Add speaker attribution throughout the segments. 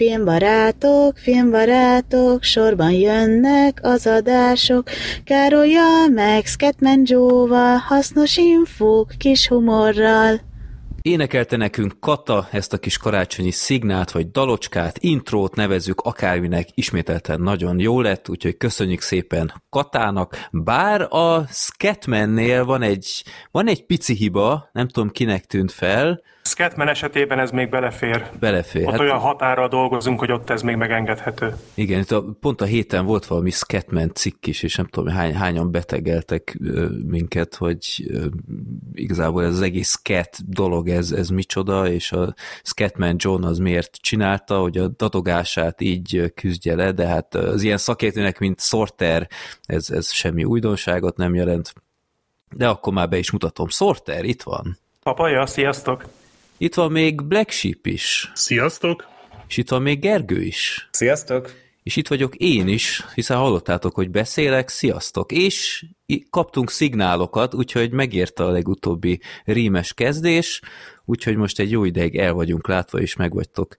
Speaker 1: Filmbarátok, filmbarátok, sorban jönnek az adások, Károlyal meg Scatman Joe-val, hasznos infók, kis humorral.
Speaker 2: Énekelte nekünk Kata ezt a kis karácsonyi szignát, vagy dalocskát, intrót nevezzük akárminek, ismételten nagyon jó lett, úgyhogy köszönjük szépen Katának. Bár a Scatmannél van egy, van egy pici hiba, nem tudom kinek tűnt fel,
Speaker 3: Scatman esetében ez még belefér.
Speaker 2: Belefér.
Speaker 3: Ott hát, olyan határral dolgozunk, hogy ott ez még megengedhető.
Speaker 2: Igen, itt a, pont a héten volt valami Scatman cikk is, és nem tudom, hány, hányan betegeltek ö, minket, hogy ö, igazából ez az egész Scat dolog, ez, ez micsoda, és a Scatman John az miért csinálta, hogy a dadogását így küzdje le, de hát az ilyen szakértőnek, mint Sorter, ez, ez semmi újdonságot nem jelent. De akkor már be is mutatom. Sorter, itt van.
Speaker 3: Papaja, sziasztok!
Speaker 2: Itt van még Black Sheep is.
Speaker 4: Sziasztok!
Speaker 2: És itt van még Gergő is.
Speaker 5: Sziasztok!
Speaker 2: És itt vagyok én is, hiszen hallottátok, hogy beszélek, sziasztok! És kaptunk szignálokat, úgyhogy megérte a legutóbbi rímes kezdés, úgyhogy most egy jó ideig el vagyunk látva, és meg vagytok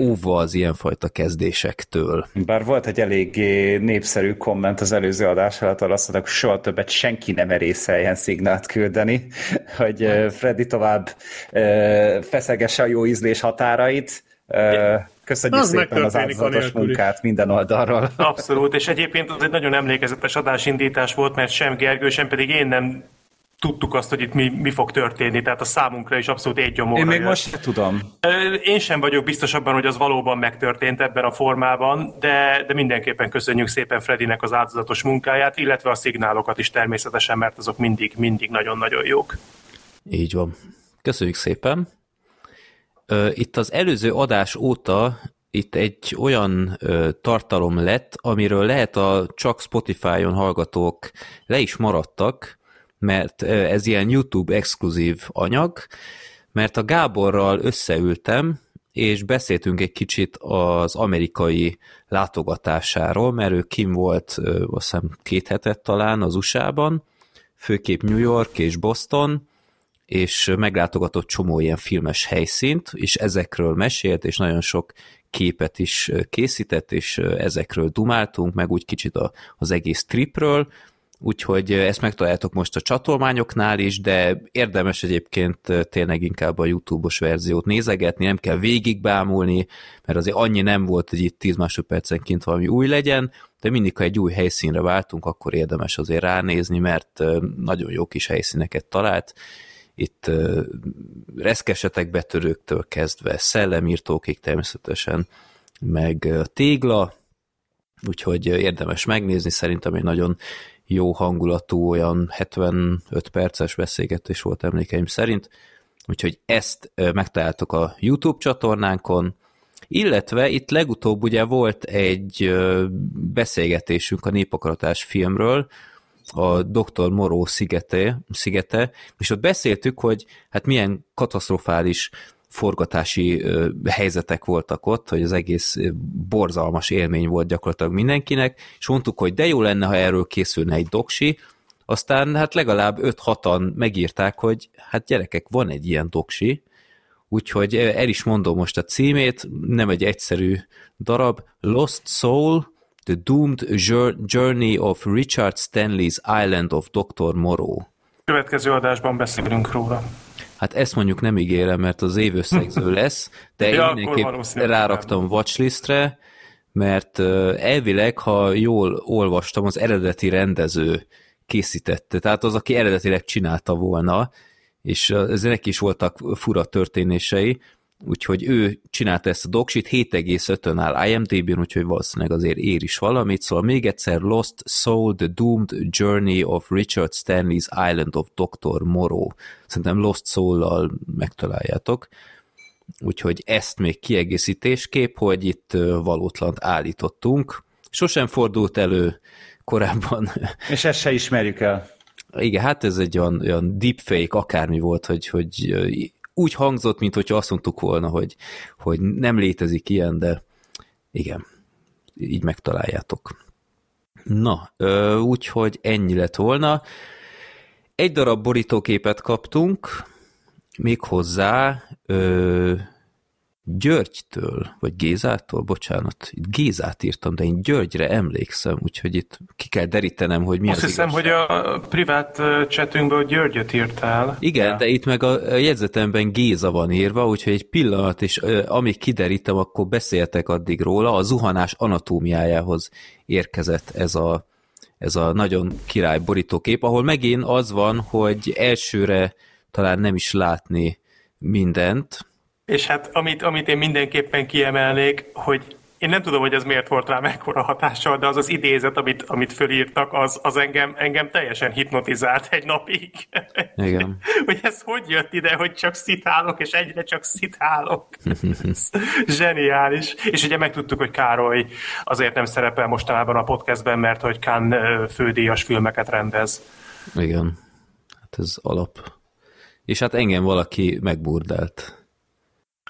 Speaker 2: óva az ilyenfajta kezdésektől.
Speaker 5: Bár volt egy eléggé népszerű komment az előző adás alatt, ahol azt mondták, hogy soha többet senki nem erészeljen szignált küldeni, hogy Freddy tovább feszegesse a jó ízlés határait. Köszönjük az szépen az áldozatos munkát minden oldalról.
Speaker 3: Abszolút, és egyébként az egy nagyon emlékezetes adásindítás volt, mert sem Gergő, sem pedig én nem tudtuk azt, hogy itt mi, mi fog történni, tehát a számunkra is abszolút egy gyomorra
Speaker 5: Én még
Speaker 3: jött.
Speaker 5: most tudom.
Speaker 3: Én sem vagyok biztos abban, hogy az valóban megtörtént ebben a formában, de, de mindenképpen köszönjük szépen Fredinek az áldozatos munkáját, illetve a szignálokat is természetesen, mert azok mindig, mindig nagyon-nagyon jók.
Speaker 2: Így van. Köszönjük szépen. Itt az előző adás óta itt egy olyan ö, tartalom lett, amiről lehet a csak Spotify-on hallgatók le is maradtak, mert ez ilyen YouTube exkluzív anyag, mert a Gáborral összeültem, és beszéltünk egy kicsit az amerikai látogatásáról, mert ő kim volt, azt hiszem két hetet talán az USA-ban, főképp New York és Boston, és meglátogatott csomó ilyen filmes helyszínt, és ezekről mesélt, és nagyon sok képet is készített, és ezekről dumáltunk, meg úgy kicsit az egész tripről, úgyhogy ezt megtaláljátok most a csatolmányoknál is, de érdemes egyébként tényleg inkább a YouTube-os verziót nézegetni, nem kell végigbámulni, mert azért annyi nem volt, hogy itt 10 másodpercenként valami új legyen, de mindig, ha egy új helyszínre váltunk, akkor érdemes azért ránézni, mert nagyon jó kis helyszíneket talált, itt reszkesetek betörőktől kezdve, szellemírtókig természetesen, meg tégla, úgyhogy érdemes megnézni, szerintem egy nagyon jó hangulatú, olyan 75 perces beszélgetés volt emlékeim szerint, úgyhogy ezt megtaláltok a YouTube csatornánkon, illetve itt legutóbb ugye volt egy beszélgetésünk a Népakaratás filmről, a Dr. Moró szigete, szigete, és ott beszéltük, hogy hát milyen katasztrofális forgatási helyzetek voltak ott, hogy az egész borzalmas élmény volt gyakorlatilag mindenkinek, és mondtuk, hogy de jó lenne, ha erről készülne egy doksi, aztán hát legalább 5-6-an megírták, hogy hát gyerekek, van egy ilyen doksi, úgyhogy el is mondom most a címét, nem egy egyszerű darab, Lost Soul, The Doomed Journey of Richard Stanley's Island of Dr. Moreau.
Speaker 3: Következő adásban beszélünk róla.
Speaker 2: Hát ezt mondjuk nem ígérem, mert az évösszegző lesz, de
Speaker 3: Ja,
Speaker 2: én mindenképp ráraktam watchlistre, mert elvileg, ha jól olvastam, az eredeti rendező készítette, tehát az, aki eredetileg csinálta volna, és ez neki is voltak fura történései, úgyhogy ő csinálta ezt a doksit, 7,5-ön áll IMDb-n, úgyhogy valószínűleg azért ér is valamit, szóval még egyszer Lost Soul, The Doomed Journey of Richard Stanley's Island of Dr. Moreau. Szerintem Lost Soul-lal megtaláljátok. Úgyhogy ezt még kiegészítésképp, hogy itt valótlant állítottunk. Sosem fordult elő korábban
Speaker 5: És ezt se ismerjük el.
Speaker 2: igen, hát ez egy olyan, olyan deepfake akármi volt, hogy, hogy úgy hangzott, mint hogyha azt mondtuk volna, hogy, hogy nem létezik ilyen, de igen, így megtaláljátok. Na, úgyhogy ennyi lett volna. Egy darab borítóképet kaptunk, méghozzá ö, Györgytől, vagy Gézától, bocsánat, itt Gézát írtam, de én Györgyre emlékszem, úgyhogy itt ki kell derítenem, hogy mi
Speaker 3: Azt
Speaker 2: az
Speaker 3: hiszem,
Speaker 2: igazság.
Speaker 3: hogy a privát ö, chatünkből Györgyöt írtál.
Speaker 2: Igen,
Speaker 5: Ja.
Speaker 2: de itt meg a jegyzetemben Géza van írva, úgyhogy egy pillanat, és amíg kiderítem, akkor beszéltek addig róla, a zuhanás anatómiájához érkezett ez a, ez a nagyon király borítókép, ahol megint az van, hogy elsőre talán nem is látni mindent,
Speaker 3: És hát amit, amit én mindenképpen kiemelnék, hogy én nem tudom, hogy ez miért volt rá mekkora hatással, de az az idézet, amit, amit fölírtak, az, az engem, engem teljesen hipnotizált egy napig.
Speaker 2: Igen.
Speaker 3: hogy ez hogy jött ide, hogy csak szitálok, és egyre csak szitálok. Zseniális. És ugye megtudtuk, hogy Károly azért nem szerepel mostanában a podcastben, mert hogy Kán fődíjas filmeket rendez.
Speaker 2: Igen. Hát ez alap. És hát engem valaki megburdált.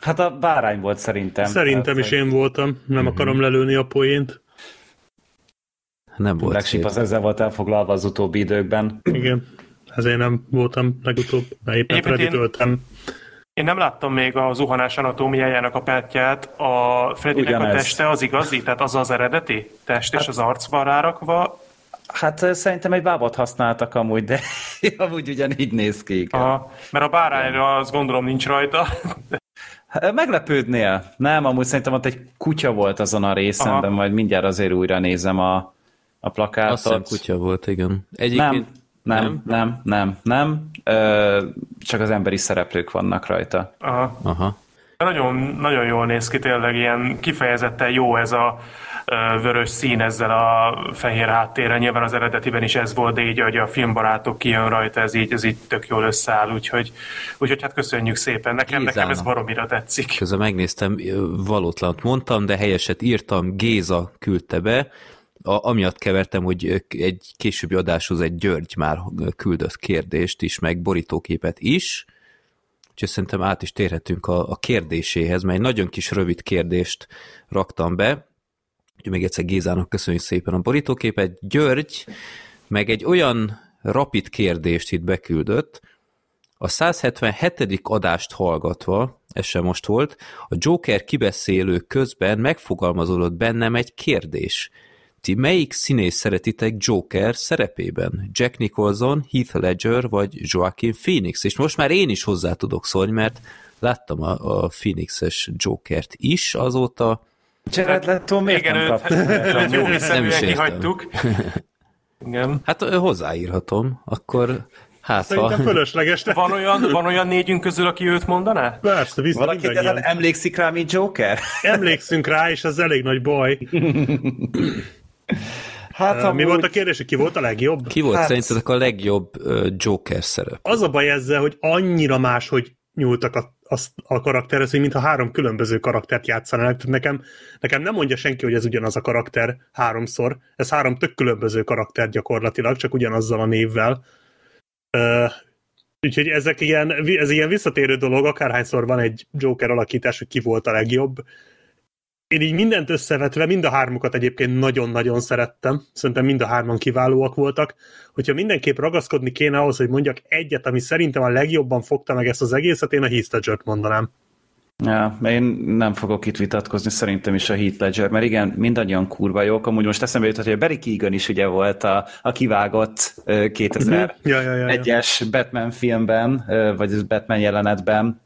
Speaker 5: Hát a bárány volt szerintem.
Speaker 4: Szerintem
Speaker 5: Tehát,
Speaker 4: is én voltam, nem akarom lelőni a poént.
Speaker 2: Nem volt
Speaker 5: Black az ezzel volt elfoglalva az utóbbi időkben.
Speaker 4: Igen, ezért nem voltam legutóbb, mert éppen
Speaker 3: Egyébként
Speaker 4: Freddy
Speaker 3: én-
Speaker 4: töltem.
Speaker 3: Én nem láttam még a zuhanás anatómiájának a pertját. A Freddynek a teste az igazi? Tehát az az eredeti test, és az arc van rárakva.
Speaker 5: Hát szerintem egy bábot használtak amúgy, de amúgy ugyanígy néz ki. igen.
Speaker 3: A, mert a bárányra azt gondolom nincs rajta.
Speaker 5: Meglepődnél? Nem, amúgy szerintem ott egy kutya volt azon a részen,
Speaker 3: Aha.
Speaker 5: de majd mindjárt azért újra nézem a, a plakátot.
Speaker 2: Azt hiszem kutya volt, igen. Egyébként
Speaker 5: Nem, nem, nem, nem, nem. Ö, csak az emberi szereplők vannak rajta.
Speaker 3: Aha.
Speaker 2: Aha.
Speaker 3: Nagyon, nagyon jól néz ki, tényleg ilyen kifejezetten jó ez a vörös szín ezzel a fehér háttérrel. Nyilván az eredetiben is ez volt, de így, hogy a filmbarátok kijön rajta, ez így, ez így tök jól összeáll, úgyhogy, úgyhogy hát köszönjük szépen. Nekem, nekem ez
Speaker 2: Gézának.
Speaker 3: baromira tetszik.
Speaker 2: Közben megnéztem, valótlant mondtam, de helyeset írtam, Géza küldte be, a, amiatt kevertem, hogy egy későbbi adáshoz egy György már küldött kérdést is, meg borítóképet is, úgyhogy szerintem át is térhetünk a, a kérdéséhez, mert egy nagyon kis rövid kérdést raktam be, úgyhogy még egyszer Gézának köszönjük szépen a borítóképet. György meg egy olyan rapid kérdést itt beküldött, a 177. adást hallgatva, ez sem most volt, a Joker kibeszélő közben megfogalmazódott bennem egy kérdés. Ti melyik színész szeretitek Joker szerepében? Jack Nicholson, Heath Ledger vagy Joaquin Phoenix? És most már én is hozzá tudok szólni, mert láttam a, a Phoenixes Jokert is azóta.
Speaker 5: Jared Leto miért
Speaker 3: Igen,
Speaker 5: nem
Speaker 3: őt,
Speaker 5: kap?
Speaker 3: őt jó
Speaker 2: Nem is értem.
Speaker 3: Igen.
Speaker 2: Hát hozzáírhatom, akkor hát
Speaker 4: Szerintem
Speaker 2: ha...
Speaker 4: fölösleges. de-
Speaker 3: Van olyan, van olyan négyünk közül, aki őt mondaná?
Speaker 4: Persze, biztos
Speaker 5: Valaki emlékszik rá, mint Joker?
Speaker 4: Emlékszünk rá, és ez elég nagy baj.
Speaker 5: Hát
Speaker 4: Mi volt a kérdés, hogy ki volt a legjobb?
Speaker 2: Ki volt
Speaker 5: Hát-
Speaker 2: szerintetek a legjobb Joker szerep?
Speaker 4: Az a baj ezzel, hogy annyira más, hogy nyúltak a, a, a karakterhez, hogy mintha három különböző karaktert játszanának. Tehát nekem, nekem nem mondja senki, hogy ez ugyanaz a karakter háromszor. Ez három tök különböző karakter gyakorlatilag, csak ugyanazzal a névvel. Uh, úgyhogy ezek ilyen, ez ilyen visszatérő dolog, akárhányszor van egy Joker alakítás, hogy ki volt a legjobb. Én így mindent összevetve, mind a hármukat egyébként nagyon-nagyon szerettem. Szerintem mind a hárman kiválóak voltak. Hogyha mindenképp ragaszkodni kéne ahhoz, hogy mondjak egyet, ami szerintem a legjobban fogta meg ezt az egészet, én a Heath Ledger-t mondanám.
Speaker 5: Ja, én nem fogok itt vitatkozni, szerintem is a Heath Ledger, mert igen, mindannyian kurva jók. Amúgy most eszembe jutott, hogy a Barry Keegan is ugye volt a, a kivágott ö, 2001-es
Speaker 4: Ja, ja, ja, ja.
Speaker 5: Batman filmben, vagy az Batman jelenetben,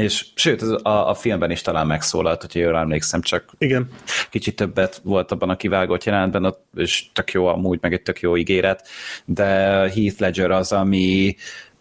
Speaker 5: és sőt, az- a, a filmben is talán megszólalt, hogyha jól emlékszem, csak
Speaker 4: Igen.
Speaker 5: kicsit többet volt abban a kivágott jelenetben, ott, és tök jó amúgy, meg egy tök jó ígéret, de Heath Ledger az, ami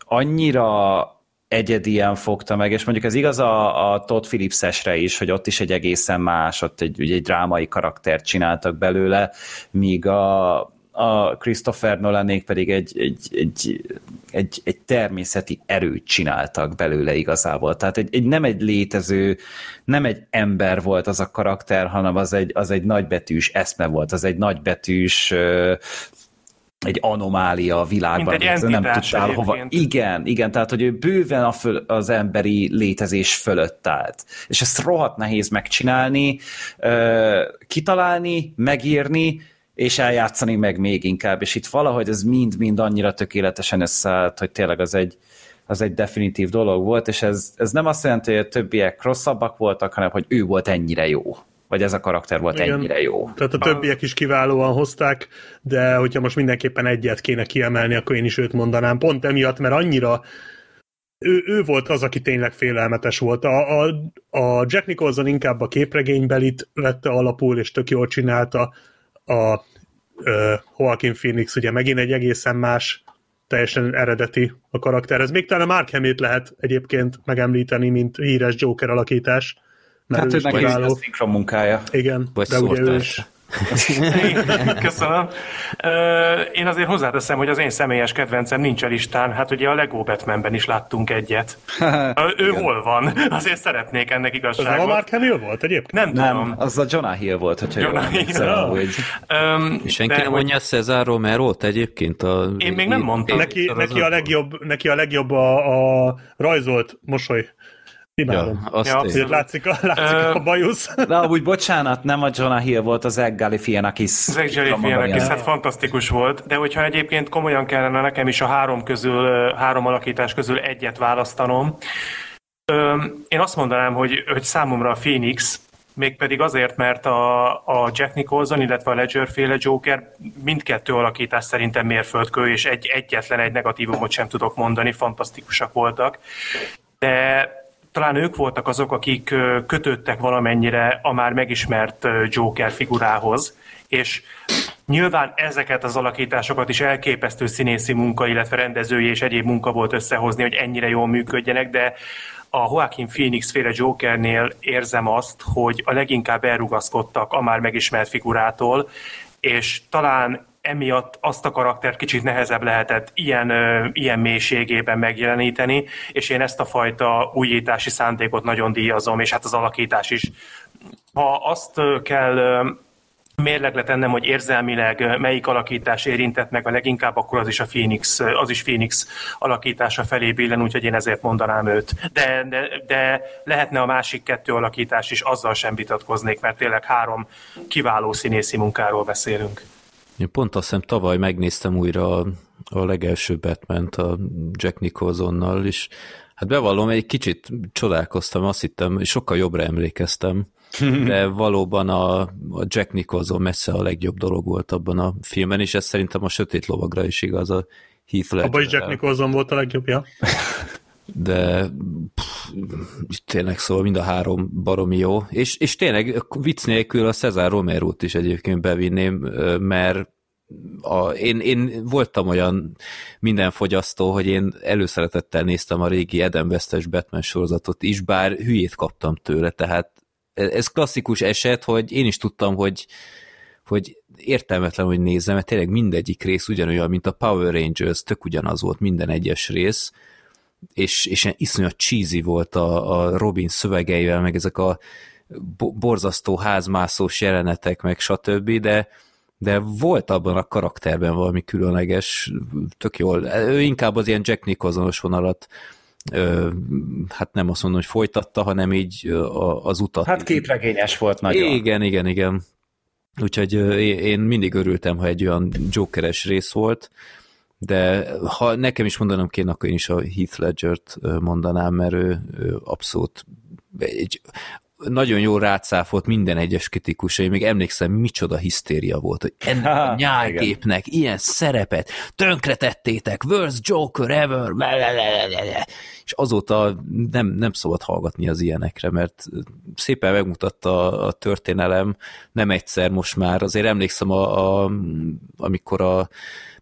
Speaker 5: annyira egyedien fogta meg, és mondjuk ez igaz a, a Todd Phillips-esre is, hogy ott is egy egészen más, ott egy, egy drámai karaktert csináltak belőle, míg a, a Christopher Nolanék pedig egy, egy, egy, egy, egy természeti erőt csináltak belőle igazából. Tehát egy, egy, nem egy létező, nem egy ember volt az a karakter, hanem az egy, az egy nagybetűs eszme volt, az egy nagybetűs egy anomália a világban,
Speaker 3: Mint egy
Speaker 5: nem tudtál hova.
Speaker 3: egyébként.
Speaker 5: Igen, igen, tehát hogy ő bőven a föl, az emberi létezés fölött állt. És ezt rohadt nehéz megcsinálni, kitalálni, megírni, és eljátszani meg még inkább, és itt valahogy ez mind-mind annyira tökéletesen összeállt, hogy tényleg az egy, az egy definitív dolog volt, és ez, ez nem azt jelenti, hogy a többiek rosszabbak voltak, hanem hogy ő volt ennyire jó. Vagy ez a karakter volt Igen. ennyire jó.
Speaker 4: Tehát a többiek is kiválóan hozták, de hogyha most mindenképpen egyet kéne kiemelni, akkor én is őt mondanám. Pont emiatt, mert annyira ő, ő volt az, aki tényleg félelmetes volt. A, a, a Jack Nicholson inkább a képregénybelit vette alapul, és tök jól csinálta. A, a Joaquin Phoenix ugye megint egy egészen más, teljesen eredeti a karakter. Ez még talán a Mark Hamill lehet egyébként megemlíteni, mint híres Joker alakítás.
Speaker 5: Mert hát ő, ő neki a szinkron munkája.
Speaker 4: Igen, Vagy de ugye ő is
Speaker 3: Köszönöm. Én azért hozzáteszem, hogy az én személyes kedvencem nincs a listán. Hát ugye a Lego Batmanben is láttunk egyet. ő Igen. hol van? Azért szeretnék ennek igazságot. Az
Speaker 4: a Mark Hamill volt egyébként?
Speaker 3: Nem,
Speaker 5: nem
Speaker 3: tudom.
Speaker 5: az a Jonah Hill volt, hogyha Jonah jól Hill. Hogy...
Speaker 2: Um, senki nem mondja Cesar Romero-t egyébként? A...
Speaker 3: Én még nem mondtam.
Speaker 4: Neki, neki, a legjobb, neki a legjobb a, a rajzolt mosoly. Imádom. Ja, azt ja, látszik, a, látszik uh, a bajusz.
Speaker 5: De amúgy bocsánat, nem a Jonah Hill volt, az Egg Galifianakis.
Speaker 3: Az Egg Galifianakis, hát fantasztikus volt, de hogyha egyébként komolyan kellene nekem is a három közül, három alakítás közül egyet választanom, én azt mondanám, hogy, hogy számomra a Phoenix, mégpedig azért, mert a, a Jack Nicholson, illetve a Ledger féle Joker mindkettő alakítás szerintem mérföldkő, és egy, egyetlen egy negatívumot sem tudok mondani, fantasztikusak voltak. De talán ők voltak azok, akik kötődtek valamennyire a már megismert Joker figurához, és nyilván ezeket az alakításokat is elképesztő színészi munka, illetve rendezői és egyéb munka volt összehozni, hogy ennyire jól működjenek, de a Joaquin Phoenix féle Jokernél érzem azt, hogy a leginkább elrugaszkodtak a már megismert figurától, és talán emiatt azt a karakter kicsit nehezebb lehetett ilyen, ilyen mélységében megjeleníteni, és én ezt a fajta újítási szándékot nagyon díjazom, és hát az alakítás is. Ha azt kell mérlegre tennem, hogy érzelmileg melyik alakítás érintett meg a leginkább, akkor az is a Phoenix, az is Phoenix alakítása felé billen, úgyhogy én ezért mondanám őt. De, de, de lehetne a másik kettő alakítás is, azzal sem vitatkoznék, mert tényleg három kiváló színészi munkáról beszélünk.
Speaker 2: Én pont azt hiszem tavaly megnéztem újra a, a legelső batman a Jack Nicholsonnal, és hát bevallom, egy kicsit csodálkoztam, azt hittem, sokkal jobbra emlékeztem, de valóban a, a Jack Nicholson messze a legjobb dolog volt abban a filmen, és ez szerintem a Sötét Lovagra is igaz, a Heath Ledger.
Speaker 4: Abban is Jack Nicholson volt a legjobbja.
Speaker 2: de pff, tényleg szóval mind a három baromi jó, és, és tényleg vicc nélkül a Cezár romero is egyébként bevinném, mert a, én, én voltam olyan minden fogyasztó, hogy én előszeretettel néztem a régi Eden Westes Batman sorozatot is, bár hülyét kaptam tőle, tehát ez klasszikus eset, hogy én is tudtam, hogy, hogy értelmetlen, hogy nézem, mert tényleg mindegyik rész ugyanolyan, mint a Power Rangers, tök ugyanaz volt minden egyes rész, és, és ilyen iszonyat cheesy volt a, a Robin szövegeivel, meg ezek a borzasztó házmászós jelenetek, meg stb., de, de volt abban a karakterben valami különleges, tök jól. Ő inkább az ilyen Jack Nicholsonos vonalat ö, hát nem azt mondom, hogy folytatta, hanem így az utat.
Speaker 5: Hát képregényes volt nagyon.
Speaker 2: Igen, igen, igen. Úgyhogy én mindig örültem, ha egy olyan jokeres rész volt, de ha nekem is mondanom kéne, akkor én is a Heath Ledger-t mondanám, mert ő, ő abszolút egy, nagyon jó rácáfolt minden egyes kritikus, én még emlékszem, micsoda hisztéria volt, hogy ennek a nyálképnek ilyen szerepet tönkretettétek, worst Joker ever, és azóta nem, nem szabad hallgatni az ilyenekre, mert szépen megmutatta a történelem, nem egyszer most már, azért emlékszem, a, a, amikor a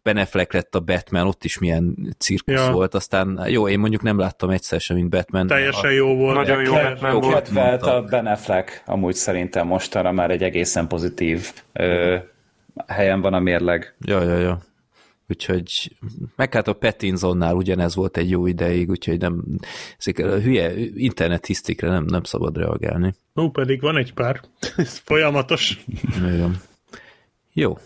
Speaker 2: Ben Affleck lett a Batman, ott is milyen cirkusz ja. volt, aztán jó, én mondjuk nem láttam egyszer sem, mint Batman.
Speaker 4: Teljesen jó volt.
Speaker 3: Nagyon jó Batman jó volt.
Speaker 5: Kedvelt a Ben Affleck, amúgy szerintem mostanra már egy egészen pozitív ö, helyen van a mérleg.
Speaker 2: Ja, ja, ja. Úgyhogy meg hát a Pattinsonnál ugyanez volt egy jó ideig, úgyhogy nem, ezek a hülye internetisztikre nem, nem szabad reagálni.
Speaker 4: Ó, pedig van egy pár. Ez folyamatos.
Speaker 2: Igen. Jó,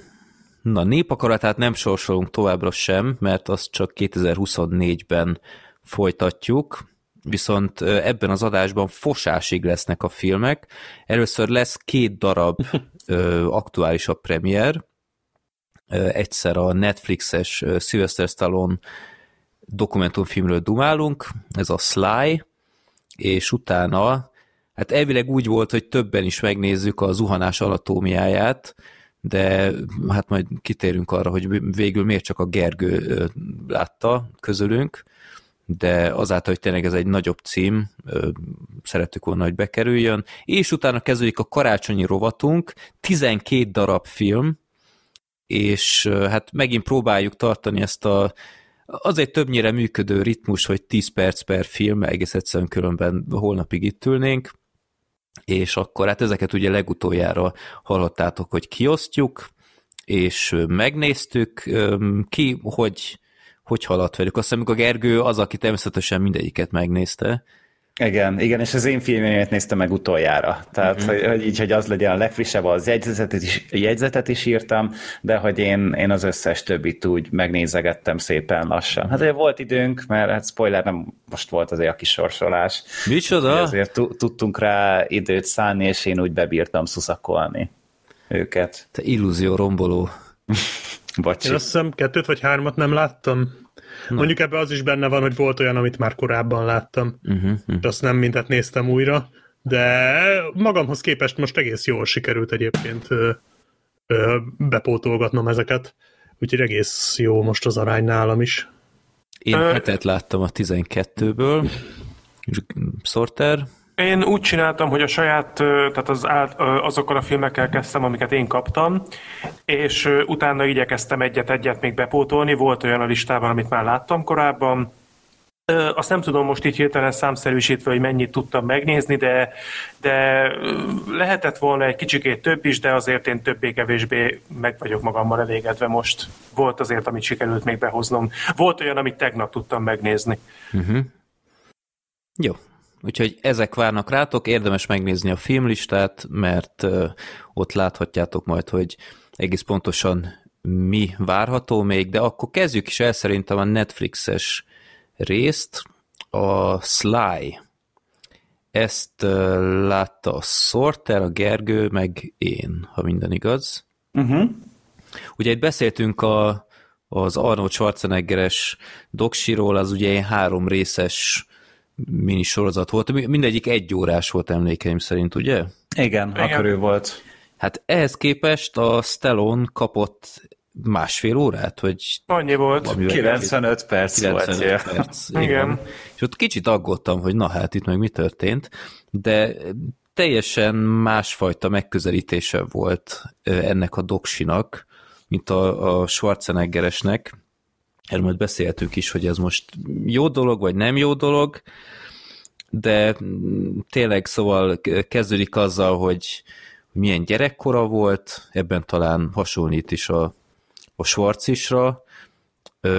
Speaker 2: Na, népakaratát nem sorsolunk továbbra sem, mert azt csak 2024-ben folytatjuk, viszont ebben az adásban fosásig lesznek a filmek. Először lesz két darab ö, aktuálisabb premier, egyszer a Netflixes Sylvester Stallone dokumentumfilmről dumálunk, ez a Sly, és utána, hát elvileg úgy volt, hogy többen is megnézzük a zuhanás anatómiáját, de hát majd kitérünk arra, hogy végül miért csak a Gergő látta közülünk, de azáltal, hogy tényleg ez egy nagyobb cím, szerettük volna, hogy bekerüljön, és utána kezdődik a karácsonyi rovatunk, 12 darab film, és hát megint próbáljuk tartani ezt a az egy többnyire működő ritmus, hogy 10 perc per film, egész egyszerűen különben holnapig itt ülnénk, és akkor hát ezeket ugye legutoljára hallottátok, hogy kiosztjuk, és megnéztük, ki, hogy, hogy haladt velük. Azt hiszem, a Gergő az, aki természetesen mindegyiket megnézte,
Speaker 5: igen, igen, és az én filmjémet néztem meg utoljára. Tehát, uh-huh. hogy, hogy így, hogy az legyen a legfrissebb, az jegyzetet is, jegyzetet is írtam, de hogy én, én az összes többit úgy megnézegettem szépen lassan. Hát ugye volt időnk, mert hát spoiler nem most volt azért a kis sorsolás.
Speaker 2: Micsoda?
Speaker 5: Azért tudtunk rá időt szánni, és én úgy bebírtam szuszakolni őket.
Speaker 2: Te illúzió romboló.
Speaker 4: Bocsi. Én azt hiszem kettőt vagy hármat nem láttam. Na. Mondjuk ebbe az is benne van, hogy volt olyan, amit már korábban láttam. Uh-huh, uh-huh. Azt nem mintet néztem újra, de magamhoz képest most egész jól sikerült egyébként ö, ö, bepótolgatnom ezeket. Úgyhogy egész jó most az arány nálam is.
Speaker 2: Én hetet láttam a 12-ből. Sorter,
Speaker 3: én úgy csináltam, hogy a saját, tehát az, azokkal a filmekkel kezdtem, amiket én kaptam, és utána igyekeztem egyet-egyet még bepótolni. Volt olyan a listában, amit már láttam korábban, azt nem tudom most így hirtelen számszerűsítve, hogy mennyit tudtam megnézni, de, de lehetett volna egy kicsikét több is, de azért én többé-kevésbé meg vagyok magammal elégedve most. Volt azért, amit sikerült még behoznom. Volt olyan, amit tegnap tudtam megnézni. Uh-huh.
Speaker 2: Jó, Úgyhogy ezek várnak rátok, érdemes megnézni a filmlistát, mert ott láthatjátok majd, hogy egész pontosan mi várható még, de akkor kezdjük is el szerintem a Netflixes részt, a Sly. Ezt látta a Sorter, a Gergő, meg én, ha minden igaz. Uh-huh. Ugye itt beszéltünk a, az Arnold Schwarzeneggeres doksiról, az ugye egy három részes mini sorozat volt. Mindegyik egy órás volt emlékeim szerint, ugye?
Speaker 5: Igen, Igen. körül volt.
Speaker 2: Hát ehhez képest a Stallone kapott másfél órát, hogy...
Speaker 3: Annyi volt.
Speaker 5: 95 perc 95
Speaker 2: volt. Perc, igen. igen. És ott kicsit aggódtam, hogy na hát itt meg mi történt, de teljesen másfajta megközelítése volt ennek a doksinak, mint a, a Schwarzeneggeresnek, erről majd beszéltük is, hogy ez most jó dolog, vagy nem jó dolog, de tényleg szóval kezdődik azzal, hogy milyen gyerekkora volt, ebben talán hasonlít is a, a Schwarcisra,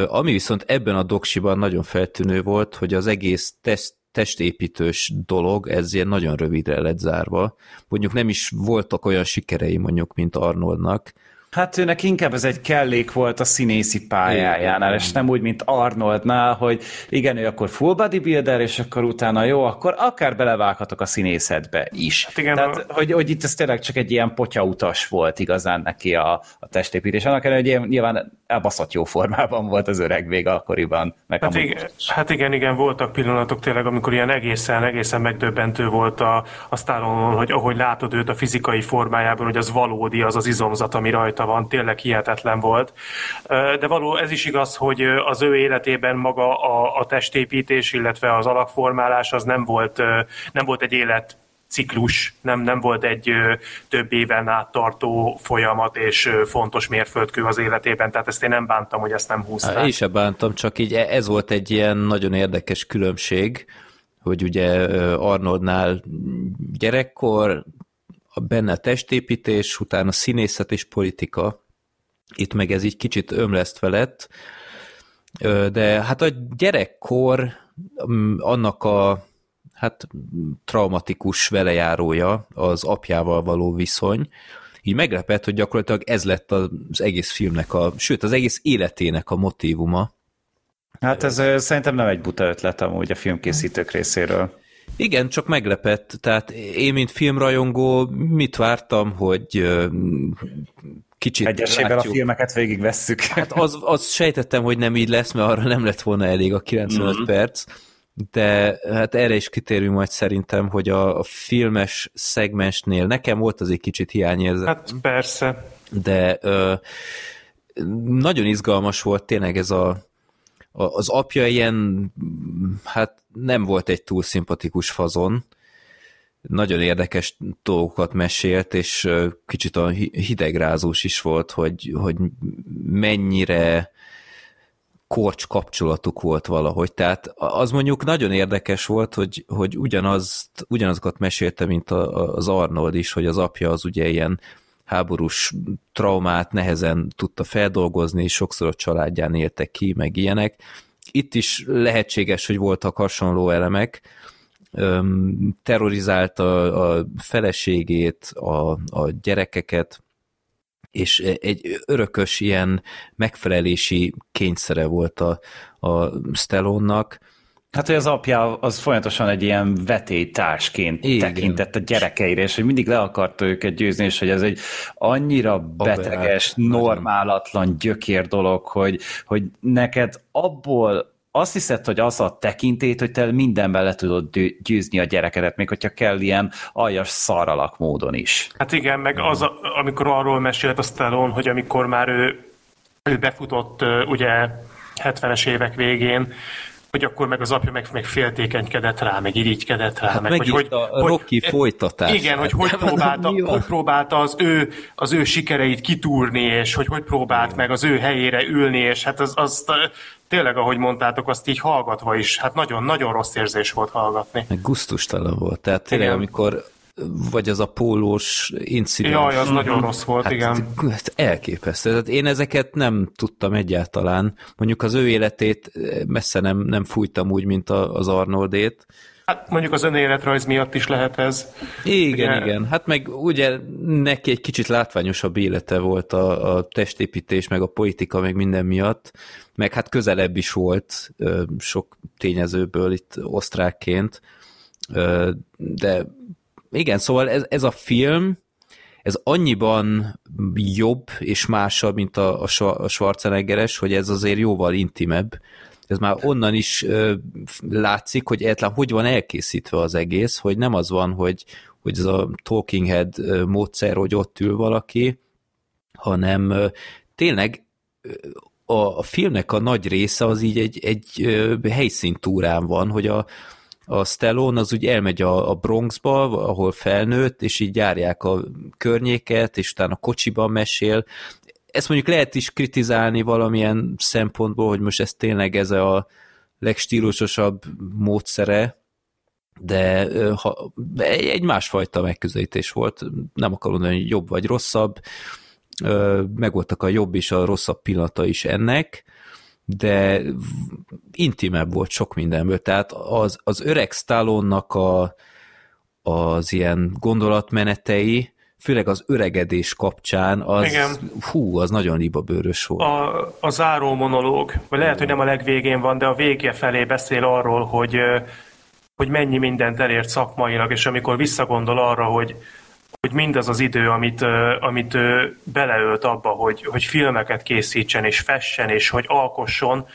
Speaker 2: ami viszont ebben a doksiban nagyon feltűnő volt, hogy az egész test, testépítős dolog, ez ilyen nagyon rövidre lett zárva. Mondjuk nem is voltak olyan sikerei mondjuk, mint Arnoldnak,
Speaker 5: Hát őnek inkább ez egy kellék volt a színészi pályájánál, és nem úgy, mint Arnoldnál, hogy igen, ő akkor full bodybuilder, és akkor utána jó, akkor akár belevághatok a színészetbe is. Hát igen, Tehát, a... hogy, hogy itt ez tényleg csak egy ilyen potyautas volt igazán neki a, a testépítés. Annak ellenére, hogy nyilván elbaszott jó formában volt az öreg vég akkoriban.
Speaker 3: Meg hát, igen, hát igen, igen, voltak pillanatok tényleg, amikor ilyen egészen, egészen megdöbbentő volt a, a Stallone, hogy ahogy látod őt a fizikai formájában, hogy az valódi, az az izomzat, ami rajta rajta van, tényleg hihetetlen volt. De való, ez is igaz, hogy az ő életében maga a, a testépítés, illetve az alakformálás az nem volt, nem volt egy élet ciklus, nem, nem volt egy több éven át tartó folyamat és fontos mérföldkő az életében, tehát ezt én nem bántam, hogy ezt nem húzták.
Speaker 2: Én sem bántam, csak így e, ez volt egy ilyen nagyon érdekes különbség, hogy ugye Arnoldnál gyerekkor benne testépítés, utána színészet és politika. Itt meg ez így kicsit ömlesztve lett, de hát a gyerekkor annak a hát traumatikus velejárója az apjával való viszony, így meglepett, hogy gyakorlatilag ez lett az egész filmnek, a, sőt az egész életének a motívuma.
Speaker 5: Hát ez szerintem nem egy buta ötlet amúgy a filmkészítők részéről.
Speaker 2: Igen, csak meglepett. Tehát én, mint filmrajongó, mit vártam, hogy kicsit
Speaker 5: Egyesével a
Speaker 2: látjuk.
Speaker 5: filmeket végigvesszük.
Speaker 2: Hát az, az sejtettem, hogy nem így lesz, mert arra nem lett volna elég a 95
Speaker 5: Mhm.
Speaker 2: perc, de hát erre is kitérünk majd szerintem, hogy a, a filmes szegmensnél nekem volt az egy kicsit hiányérzet,
Speaker 3: Hát persze.
Speaker 2: de ö, nagyon izgalmas volt tényleg ez a, a az apja ilyen, hát nem volt egy túl szimpatikus fazon, nagyon érdekes dolgokat mesélt, és kicsit a hi- hidegrázós is volt, hogy, hogy mennyire korcs kapcsolatuk volt valahogy. Tehát az mondjuk nagyon érdekes volt, hogy, hogy ugyanazt, ugyanazokat mesélte, mint az Arnold is, hogy az apja az ugye ilyen háborús traumát nehezen tudta feldolgozni, sokszor a családján éltek ki, meg ilyenek. Itt is lehetséges, hogy voltak hasonló elemek, terrorizálta a feleségét, a, a gyerekeket, és egy örökös ilyen megfelelési kényszere volt a, a Stallone-nak.
Speaker 5: Hát, hogy az apja az folyamatosan egy ilyen vetélytársként
Speaker 2: Igen.
Speaker 5: tekintett a gyerekeire, és hogy mindig le akarta őket győzni, és hogy ez egy annyira beteges, normálatlan gyökér dolog, hogy, hogy neked abból azt hiszed, hogy az a tekintét, hogy te mindenben le tudod győ- győzni a gyerekedet, még hogyha kell ilyen aljas szaralak módon is.
Speaker 3: Hát igen, meg az, a, amikor arról mesélt a Stallone, hogy amikor már ő, ő befutott ugye 70-es évek végén, hogy akkor meg az apja meg, meg féltékenykedett rá, meg irigykedett rá.
Speaker 2: Hát
Speaker 3: meg, hogy,
Speaker 2: itt a Rocky folytatás.
Speaker 3: Igen, hogy hogy próbálta, hogy próbálta az, ő, az ő sikereit kitúrni, és hogy hogy próbált meg az ő helyére ülni, és hát az, azt tényleg, ahogy mondtátok, azt így hallgatva is, hát nagyon-nagyon rossz érzés volt hallgatni.
Speaker 2: Meg gusztustalan volt. Tehát tényleg,
Speaker 3: Igen.
Speaker 2: amikor vagy az a pólós incidens.
Speaker 3: Jaj, az nagyon rossz volt,
Speaker 2: hát,
Speaker 3: igen.
Speaker 2: Hát elképesztő. Tehát én ezeket nem tudtam egyáltalán. Mondjuk az ő életét messze nem, nem fújtam úgy, mint a, az Arnoldét.
Speaker 3: Hát mondjuk az önéletrajz miatt is lehet ez.
Speaker 2: Igen,
Speaker 3: Ugye-
Speaker 2: igen. Hát meg ugye neki egy kicsit látványosabb élete volt a, a testépítés, meg a politika, meg minden miatt, meg hát közelebb is volt sok tényezőből itt osztrákként, de igen, szóval ez, ez a film, ez annyiban jobb és másabb, mint a, a Schwa- a Schwarzeneggeres, hogy ez azért jóval intimebb. Ez már onnan is ö, látszik, hogy egyáltalán hogy van elkészítve az egész, hogy nem az van, hogy, hogy ez a talking head módszer, hogy ott ül valaki, hanem ö, tényleg a, a filmnek a nagy része az így egy, egy helyszíntúrán van, hogy a, a Stallone az úgy elmegy a, a Bronxba, ahol felnőtt, és így járják a környéket, és utána kocsiban mesél. Ezt mondjuk lehet is kritizálni valamilyen szempontból, hogy most ez tényleg ez a legstílusosabb módszere, de ha, egy másfajta megközelítés volt. Nem akarom mondani, hogy jobb vagy rosszabb. Megvoltak a jobb és a rosszabb pillanata is ennek, de intimebb volt sok mindenből. Tehát az, az öreg Stallone-nak a, az ilyen gondolatmenetei, főleg az öregedés kapcsán, az,
Speaker 3: Igen.
Speaker 2: hú, az nagyon libabőrös volt.
Speaker 3: A, a záró monológ, vagy lehet, hogy nem a legvégén van, de a vége felé beszél arról, hogy, hogy mennyi mindent elért szakmailag, és amikor visszagondol arra, hogy, hogy mindaz az idő, amit, amit ő beleölt abba, hogy, hogy filmeket készítsen, és fessen, és hogy alkosson,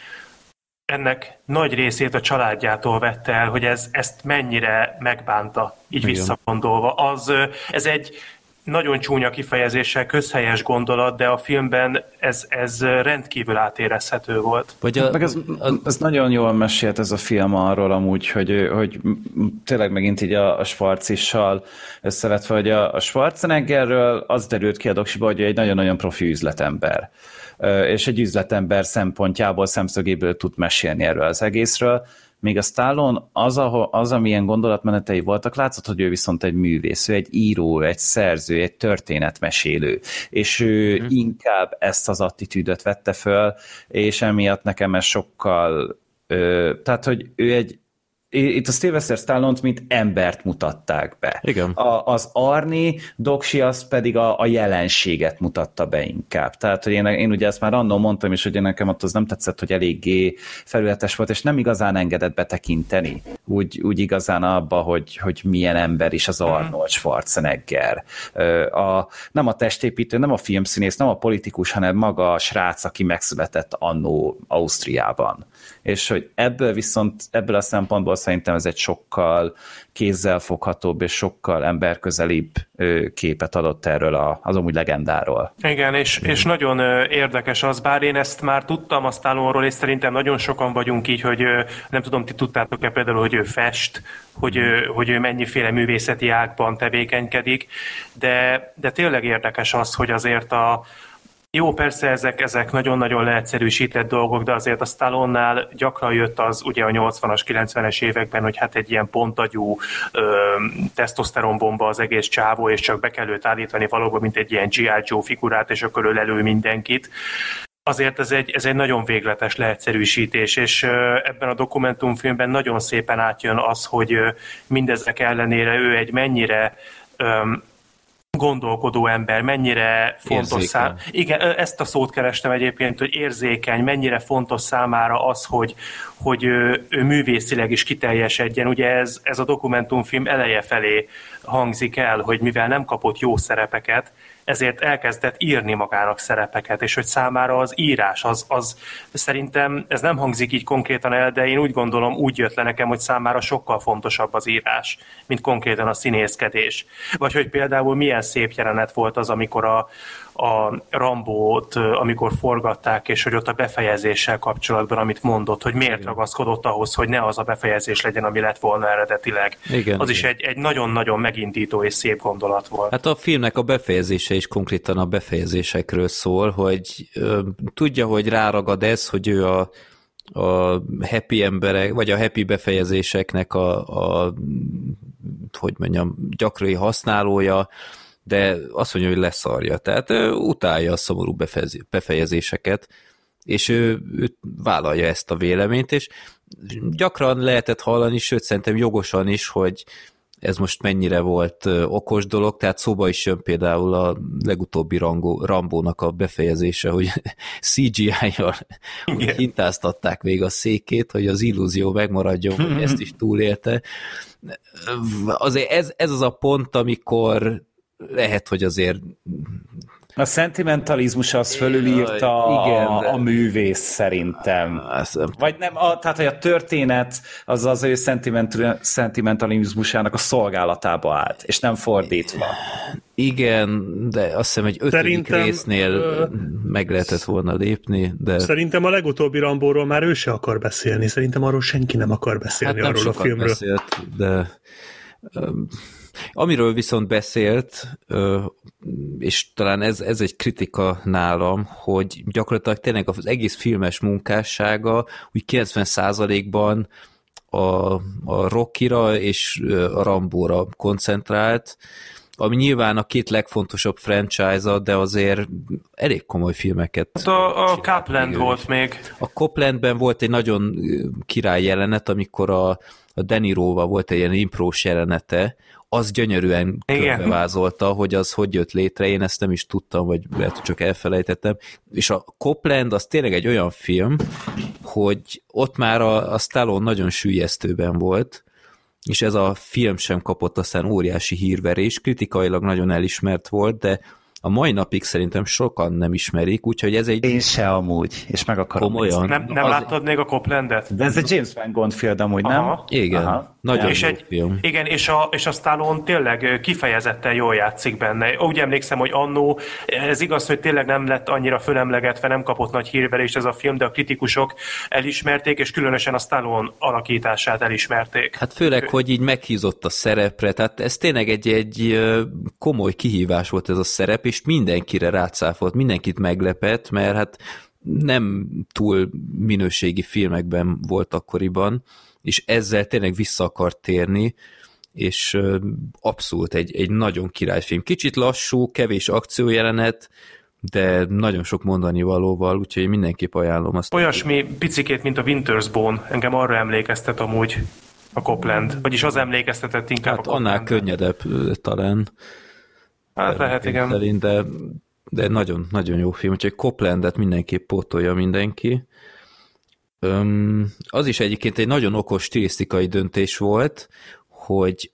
Speaker 3: ennek nagy részét a családjától vette el, hogy ez, ezt mennyire megbánta, így
Speaker 2: Igen.
Speaker 3: visszagondolva. Az, ez egy nagyon csúnya kifejezéssel közhelyes gondolat, de a filmben ez, ez rendkívül átérezhető volt.
Speaker 2: Vagy a,
Speaker 5: Meg ez,
Speaker 2: a,
Speaker 5: ez nagyon jól mesélt ez a film arról amúgy, hogy, hogy tényleg megint így a, a Schwarzissal összevetve, hogy a, a Schwarzeneggerről az derült ki a doksiba, hogy egy nagyon-nagyon profi üzletember. És egy üzletember szempontjából, szemszögéből tud mesélni erről az egészről, míg a Stallone az, ahol, az, amilyen gondolatmenetei voltak, látszott, hogy ő viszont egy művész, ő egy író, egy szerző, egy történetmesélő, és ő mm. inkább ezt az attitűdöt vette föl, és emiatt nekem ez sokkal, ö, tehát, hogy ő egy itt a Sylvester stallone mint embert mutatták be.
Speaker 2: Igen.
Speaker 5: A, az Arni doksi az pedig a, a jelenséget mutatta be inkább. Tehát, hogy én, én ugye ezt már annól mondtam is, hogy nekem ott az nem tetszett, hogy eléggé felületes volt, és nem igazán engedett betekinteni. Úgy, úgy igazán abba, hogy, hogy milyen ember is az Arnold Schwarzenegger. A, nem a testépítő, nem a filmszínész, nem a politikus, hanem maga a srác, aki megszületett annó Ausztriában és hogy ebből viszont, ebből a szempontból szerintem ez egy sokkal kézzelfoghatóbb és sokkal emberközelibb képet adott erről a, az amúgy legendáról.
Speaker 3: Igen, és, és nagyon érdekes az, bár én ezt már tudtam a Stallone-ról, és szerintem nagyon sokan vagyunk így, hogy nem tudom, ti tudtátok-e például, hogy ő fest, hogy hogy ő mennyiféle művészeti ágban tevékenykedik, de, de tényleg érdekes az, hogy azért a, jó, persze ezek, ezek nagyon-nagyon leegyszerűsített dolgok, de azért a Stallone-nál gyakran jött az ugye a 80-as, 90-es években, hogy hát egy ilyen pontagyú tesztoszteronbomba az egész csávó, és csak be kell őt állítani valóban, mint egy ilyen G.I. Joe figurát, és akkor ő lelő mindenkit azért ez egy, ez egy nagyon végletes leegyszerűsítés, és ebben a dokumentumfilmben nagyon szépen átjön az, hogy mindezek ellenére ő egy mennyire gondolkodó ember, mennyire fontos szám. Igen, ezt a szót kerestem egyébként, hogy érzékeny, mennyire fontos számára az, hogy, hogy ő, ő művészileg is kiteljesedjen. Ugye ez, ez a dokumentumfilm eleje felé hangzik el, hogy mivel nem kapott jó szerepeket, ezért elkezdett írni magának szerepeket, és hogy számára az írás, az, az szerintem ez nem hangzik így konkrétan el, de én úgy gondolom, úgy jött le nekem, hogy számára sokkal fontosabb az írás, mint konkrétan a színészkedés. Vagy hogy például milyen szép jelenet volt az, amikor a, a Rambót, amikor forgatták, és hogy ott a befejezéssel kapcsolatban, amit mondott, hogy miért Igen. ragaszkodott ahhoz, hogy ne az a befejezés legyen, ami lett volna eredetileg. Igen, az Igen. is egy, egy nagyon-nagyon megindító és szép gondolat volt.
Speaker 2: Hát a filmnek a befejezése is konkrétan a befejezésekről szól, hogy ö, tudja, hogy ráragad ez, hogy ő a, a happy emberek, vagy a happy befejezéseknek a, a hogy mondjam, gyakori használója, de azt mondja, hogy leszarja. Tehát ő utálja a szomorú befejezéseket, és ő, ő vállalja ezt a véleményt, és gyakran lehetett hallani, sőt szerintem jogosan is, hogy ez most mennyire volt okos dolog, tehát szóba is jön például a legutóbbi Rango, Rambónak a befejezése, hogy CGI-jal hintáztatták még a székét, hogy az illúzió megmaradjon, hogy ezt is túlélte. Azért ez, ez az a pont, amikor lehet, hogy azért
Speaker 5: a szentimentalizmus az fölülírta Igen, a, a művész szerintem. Vagy nem, a, tehát hogy a történet az az ő szentimentalizmusának a szolgálatába állt, és nem fordítva.
Speaker 2: Igen, de azt hiszem egy ötödik szerintem, résznél ö... meg lehetett volna lépni, de...
Speaker 4: Szerintem a legutóbbi Rambóról már ő se akar beszélni, szerintem arról senki nem akar beszélni hát nem arról a filmről.
Speaker 2: beszélt, de Amiről viszont beszélt, és talán ez, ez egy kritika nálam, hogy gyakorlatilag tényleg az egész filmes munkássága úgy 90%-ban a, a Rockira és a Rambóra koncentrált, ami nyilván a két legfontosabb franchise de azért elég komoly filmeket.
Speaker 3: Hát a, a Copland volt még.
Speaker 2: A Coplandben volt egy nagyon király jelenet, amikor a, a Deniróval volt egy ilyen imprós jelenete, az gyönyörűen körbevázolta, hogy az hogy jött létre, én ezt nem is tudtam, vagy lehet, hogy csak elfelejtettem. És a Copland az tényleg egy olyan film, hogy ott már a, a Stallone nagyon sűjesztőben volt, és ez a film sem kapott aztán óriási hírverés, kritikailag nagyon elismert volt, de a mai napig szerintem sokan nem ismerik, úgyhogy ez egy...
Speaker 5: Én se amúgy, és meg akarom
Speaker 2: Komolyan.
Speaker 3: Nem, nem az... láttad még a Coplandet?
Speaker 5: De ez egy James Van film amúgy, Aha. nem?
Speaker 2: Igen, Aha. nagyon és egy, film.
Speaker 3: Igen, és a, és a Stallone tényleg kifejezetten jól játszik benne. Úgy emlékszem, hogy annó, ez igaz, hogy tényleg nem lett annyira fölemlegetve, nem kapott nagy hírverést ez a film, de a kritikusok elismerték, és különösen a Stallone alakítását elismerték.
Speaker 2: Hát főleg, hogy így meghízott a szerepre, tehát ez tényleg egy, egy komoly kihívás volt ez a szerep, és és mindenkire rácáfolt, mindenkit meglepett, mert hát nem túl minőségi filmekben volt akkoriban, és ezzel tényleg vissza akart térni, és abszolút egy, egy nagyon királyfilm. Kicsit lassú, kevés akciójelenet, de nagyon sok mondani valóval, úgyhogy mindenképp ajánlom azt.
Speaker 3: Olyasmi picikét, mint a Winter's Bone, engem arra emlékeztet amúgy. a Copland. Vagyis az emlékeztetett inkább
Speaker 2: Hát
Speaker 3: a
Speaker 2: annál
Speaker 3: Coplandre.
Speaker 2: könnyedebb talán.
Speaker 3: Hát lehet, igen.
Speaker 2: Szerint, de, de nagyon, nagyon jó film, úgyhogy Coplandet mindenképp pótolja mindenki. Öm, az is egyébként egy nagyon okos stilisztikai döntés volt, hogy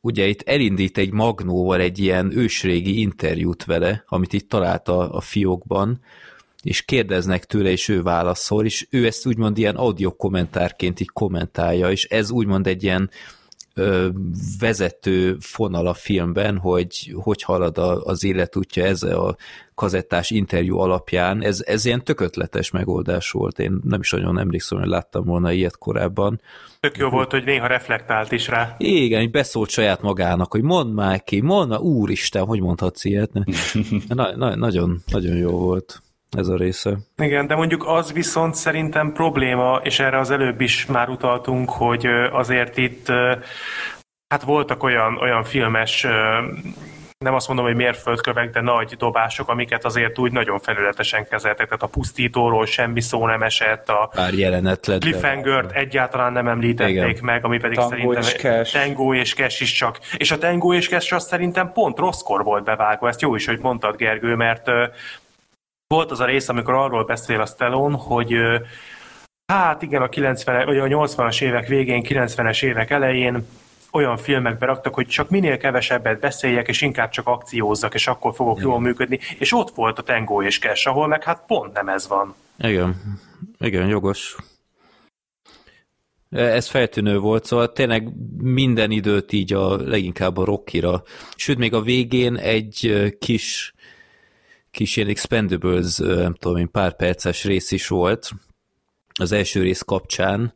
Speaker 2: ugye itt elindít egy Magnóval egy ilyen ősrégi interjút vele, amit itt talált a, fiókban, és kérdeznek tőle, és ő válaszol, és ő ezt úgymond ilyen audio kommentárként így kommentálja, és ez úgymond egy ilyen vezető fonal a filmben, hogy hogy halad a, az életútja ez a kazettás interjú alapján. Ez, ez ilyen tökötletes megoldás volt. Én nem is nagyon emlékszem, hogy láttam volna ilyet korábban.
Speaker 3: Tök jó volt, hogy néha reflektált is rá.
Speaker 2: Igen, így beszólt saját magának, hogy mondd már ki, mondd már, úristen, hogy mondhatsz ilyet? Na, na, nagyon, nagyon jó volt ez a része.
Speaker 3: Igen, de mondjuk az viszont szerintem probléma, és erre az előbb is már utaltunk, hogy azért itt hát voltak olyan, olyan filmes nem azt mondom, hogy mérföldkövek, de nagy dobások, amiket azért úgy nagyon felületesen kezeltek. Tehát a pusztítóról semmi szó nem esett, a
Speaker 2: Pár jelenet lett.
Speaker 3: Cliffhanger-t egyáltalán nem említették
Speaker 2: Igen.
Speaker 3: meg, ami pedig
Speaker 5: Tango
Speaker 3: szerintem
Speaker 5: és Cash.
Speaker 3: Tango és Cash is csak. És a Tango és Cash az szerintem pont rosszkor volt bevágva, ezt jó is, hogy mondtad Gergő, mert volt az a rész, amikor arról beszél a Stallone, hogy hát igen, a 90 vagy a 80-as évek végén, 90-es évek elején olyan filmekbe raktak, hogy csak minél kevesebbet beszéljek, és inkább csak akciózzak, és akkor fogok
Speaker 2: Igen.
Speaker 3: jól működni. És ott volt a Tango és Cash, ahol meg hát pont nem ez van.
Speaker 2: Igen, igen, jogos. Ez feltűnő volt, szóval tényleg minden időt így a leginkább a Rockira. Sőt, még a végén egy kis kis ilyen Expendables, nem tudom én, pár perces rész is volt. Az első rész kapcsán,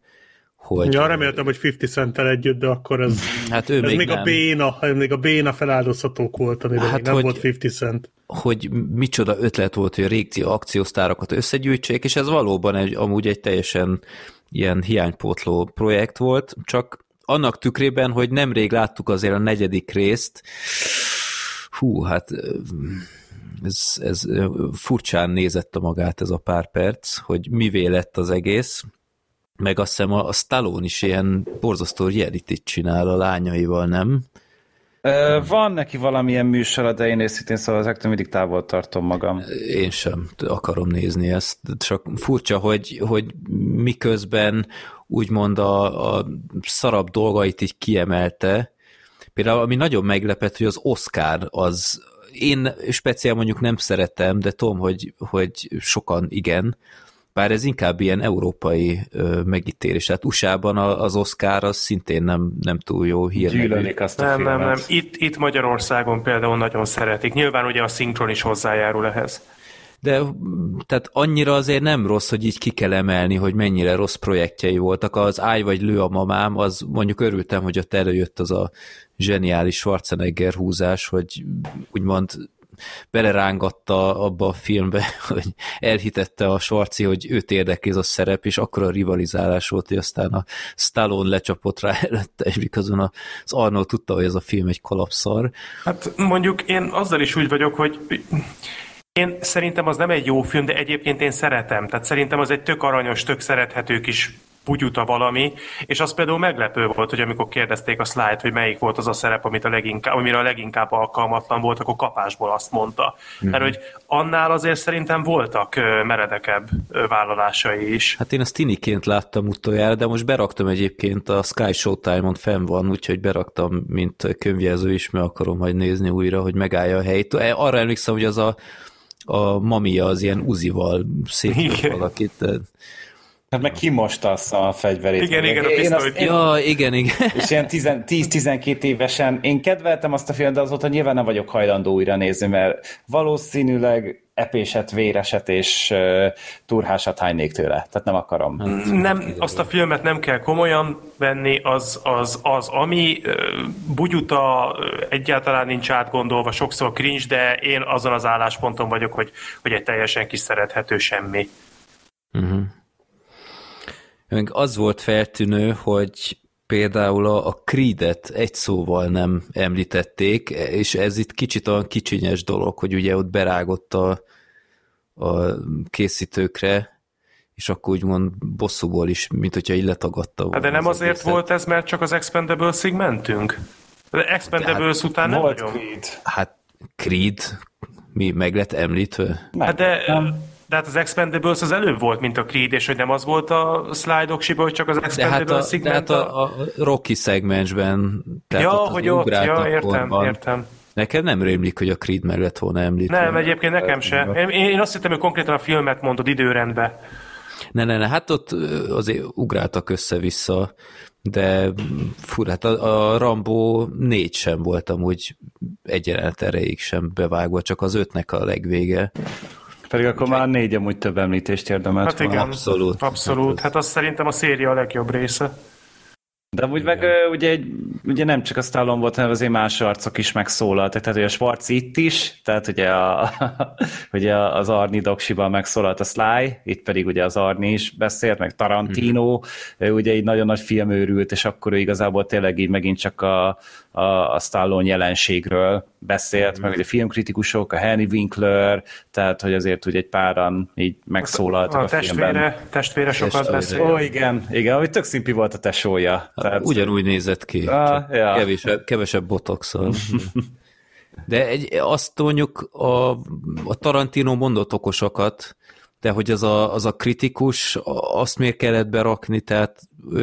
Speaker 2: hogy
Speaker 4: Ja, reméltem, hogy 50 centtel együtt, de akkor ez,
Speaker 2: hát ő
Speaker 4: ez
Speaker 2: még,
Speaker 4: még,
Speaker 2: nem,
Speaker 4: a béna, még a béna feláldozhatók volt, amiben
Speaker 2: Hát,
Speaker 4: hát, nem
Speaker 2: hogy-
Speaker 4: volt 50 cent.
Speaker 2: hogy micsoda ötlet volt, hogy a régi akciósztárokat összegyűjtsék, és ez valóban egy, amúgy egy teljesen ilyen hiánypótló projekt volt, csak annak tükrében, hogy nemrég láttuk azért a negyedik részt, hú, hát ez, ez furcsán nézett a magát ez a pár perc, hogy mivé lett az egész, meg azt hiszem a, a Stallone is ilyen borzasztó reality csinál a lányaival, nem?
Speaker 5: Van neki valamilyen műsora, de én őszintén szóval ezektől mindig távol tartom magam.
Speaker 2: Én sem akarom nézni ezt, csak furcsa, hogy, hogy miközben úgymond a, a szarabb dolgait így kiemelte, például ami nagyon meglepett, hogy az Oscar az, én speciál mondjuk nem szeretem, de tudom, hogy, hogy sokan igen, bár ez inkább ilyen európai ö, megítélés. Tehát USA-ban az Oscar az szintén nem, nem túl jó hírnevű.
Speaker 5: Gyűlölik azt a
Speaker 3: Nem,
Speaker 5: filmet.
Speaker 3: nem, nem. Itt, itt Magyarországon például nagyon szeretik. Nyilván ugye a szinkron is hozzájárul ehhez.
Speaker 2: De tehát annyira azért nem rossz, hogy így ki kell emelni, hogy mennyire rossz projektjei voltak. Az Áj vagy Lő a mamám, az mondjuk örültem, hogy ott előjött az a zseniális Schwarzenegger húzás, hogy úgymond belerángatta abba a filmbe, hogy elhitette a Schwarzi, hogy őt érdekli ez a szerep, és akkor a rivalizálás volt, hogy aztán a Stallone lecsapott rá előtte, és miközben az Arnold tudta, hogy ez a film egy kalapszar.
Speaker 3: Hát mondjuk én azzal is úgy vagyok, hogy én szerintem az nem egy jó film, de egyébként én szeretem. Tehát szerintem az egy tök aranyos, tök szerethető kis putyuta valami, és az például meglepő volt, hogy amikor kérdezték a slide, hogy melyik volt az a szerep, amit a leginkább, amire a leginkább alkalmatlan volt, akkor kapásból azt mondta. Mm. Mert hogy annál azért szerintem voltak meredekebb vállalásai is.
Speaker 2: Hát én azt tiniként láttam utoljára, de most beraktam egyébként a Sky Showtime-on fenn van, úgyhogy beraktam, mint könyvjelző is, mert akarom majd nézni újra, hogy megállja a helyét. Arra emlékszem, hogy az a, a mamia az ilyen uzival
Speaker 3: Igen.
Speaker 2: valakit.
Speaker 5: Hát meg kimosta a fegyverét.
Speaker 3: Igen, igen, a pisztolyt.
Speaker 5: én,
Speaker 2: Ja, igen, igen.
Speaker 5: és ilyen 10 10-12 évesen én kedveltem azt a filmet, de azóta nyilván nem vagyok hajlandó újra nézni, mert valószínűleg epéset, véreset és uh, turhásat hánynék tőle. Tehát nem akarom.
Speaker 3: Nem, azt a filmet nem kell komolyan venni, az az, az ami ö, bugyuta, egyáltalán nincs átgondolva, sokszor cringe, de én azon az állásponton vagyok, hogy, hogy egy teljesen kis szerethető semmi.
Speaker 2: Uh-huh. Meg az volt feltűnő, hogy például a, a Creed-et egy szóval nem említették, és ez itt kicsit olyan kicsinyes dolog, hogy ugye ott berágott a, a készítőkre, és akkor úgymond bosszúból is, mint hogyha így letagadta
Speaker 3: volna. Hát de nem az azért egészet. volt ez, mert csak az Expendables-ig mentünk? Az Expendables hát, után nem
Speaker 5: volt nagyon? Creed.
Speaker 2: Hát Creed, mi meg lett említve?
Speaker 3: Hát de, de hát az Expendables az előbb volt, mint a Creed, és hogy nem az volt a slide hogy csak az Expendables-ig
Speaker 2: de hát a, de hát a, a Rocky szegmensben.
Speaker 3: Tehát ja, ott hogy ott, ja, értem, korban. értem.
Speaker 2: Nekem nem rémlik, hogy a Creed meg lett volna említve.
Speaker 3: Nem, egyébként nekem se. Én, én azt hittem, hogy konkrétan a filmet mondod időrendbe.
Speaker 2: Ne, ne, ne, hát ott azért ugráltak össze-vissza, de fur, hát a, a Rambo négy sem volt amúgy egyenlet erejéig sem bevágva, csak az ötnek a legvége.
Speaker 5: Pedig akkor már négy amúgy több említést érdemelt
Speaker 3: Hát igen, abszolút. Abszolút, hát az szerintem a széria a legjobb része.
Speaker 5: De úgy meg ugye, ugye nem csak a Stallone volt, hanem azért más arcok is megszólaltak. Tehát ugye a Schwarz itt is, tehát ugye, a, ugye az Arni Doksiban megszólalt a Sly, itt pedig ugye az Arni is beszélt, meg Tarantino, mm-hmm. ugye így nagyon nagy filmőrült, és akkor ő igazából tényleg így megint csak a, a, a Stallone jelenségről beszélt, mm. meg a filmkritikusok, a Henry Winkler, tehát hogy azért úgy egy páran így megszólaltak a, a, a testvére, filmben.
Speaker 3: Testvére sokat beszél.
Speaker 5: Ó, igen, igen, hogy tök szimpi volt a tesója.
Speaker 2: Tehát... Ugyanúgy nézett ki, ah, ja. kevesebb, kevesebb botoxon. De egy, azt mondjuk a, a Tarantino mondott okosokat, de hogy az a, az a kritikus, azt miért kellett berakni, tehát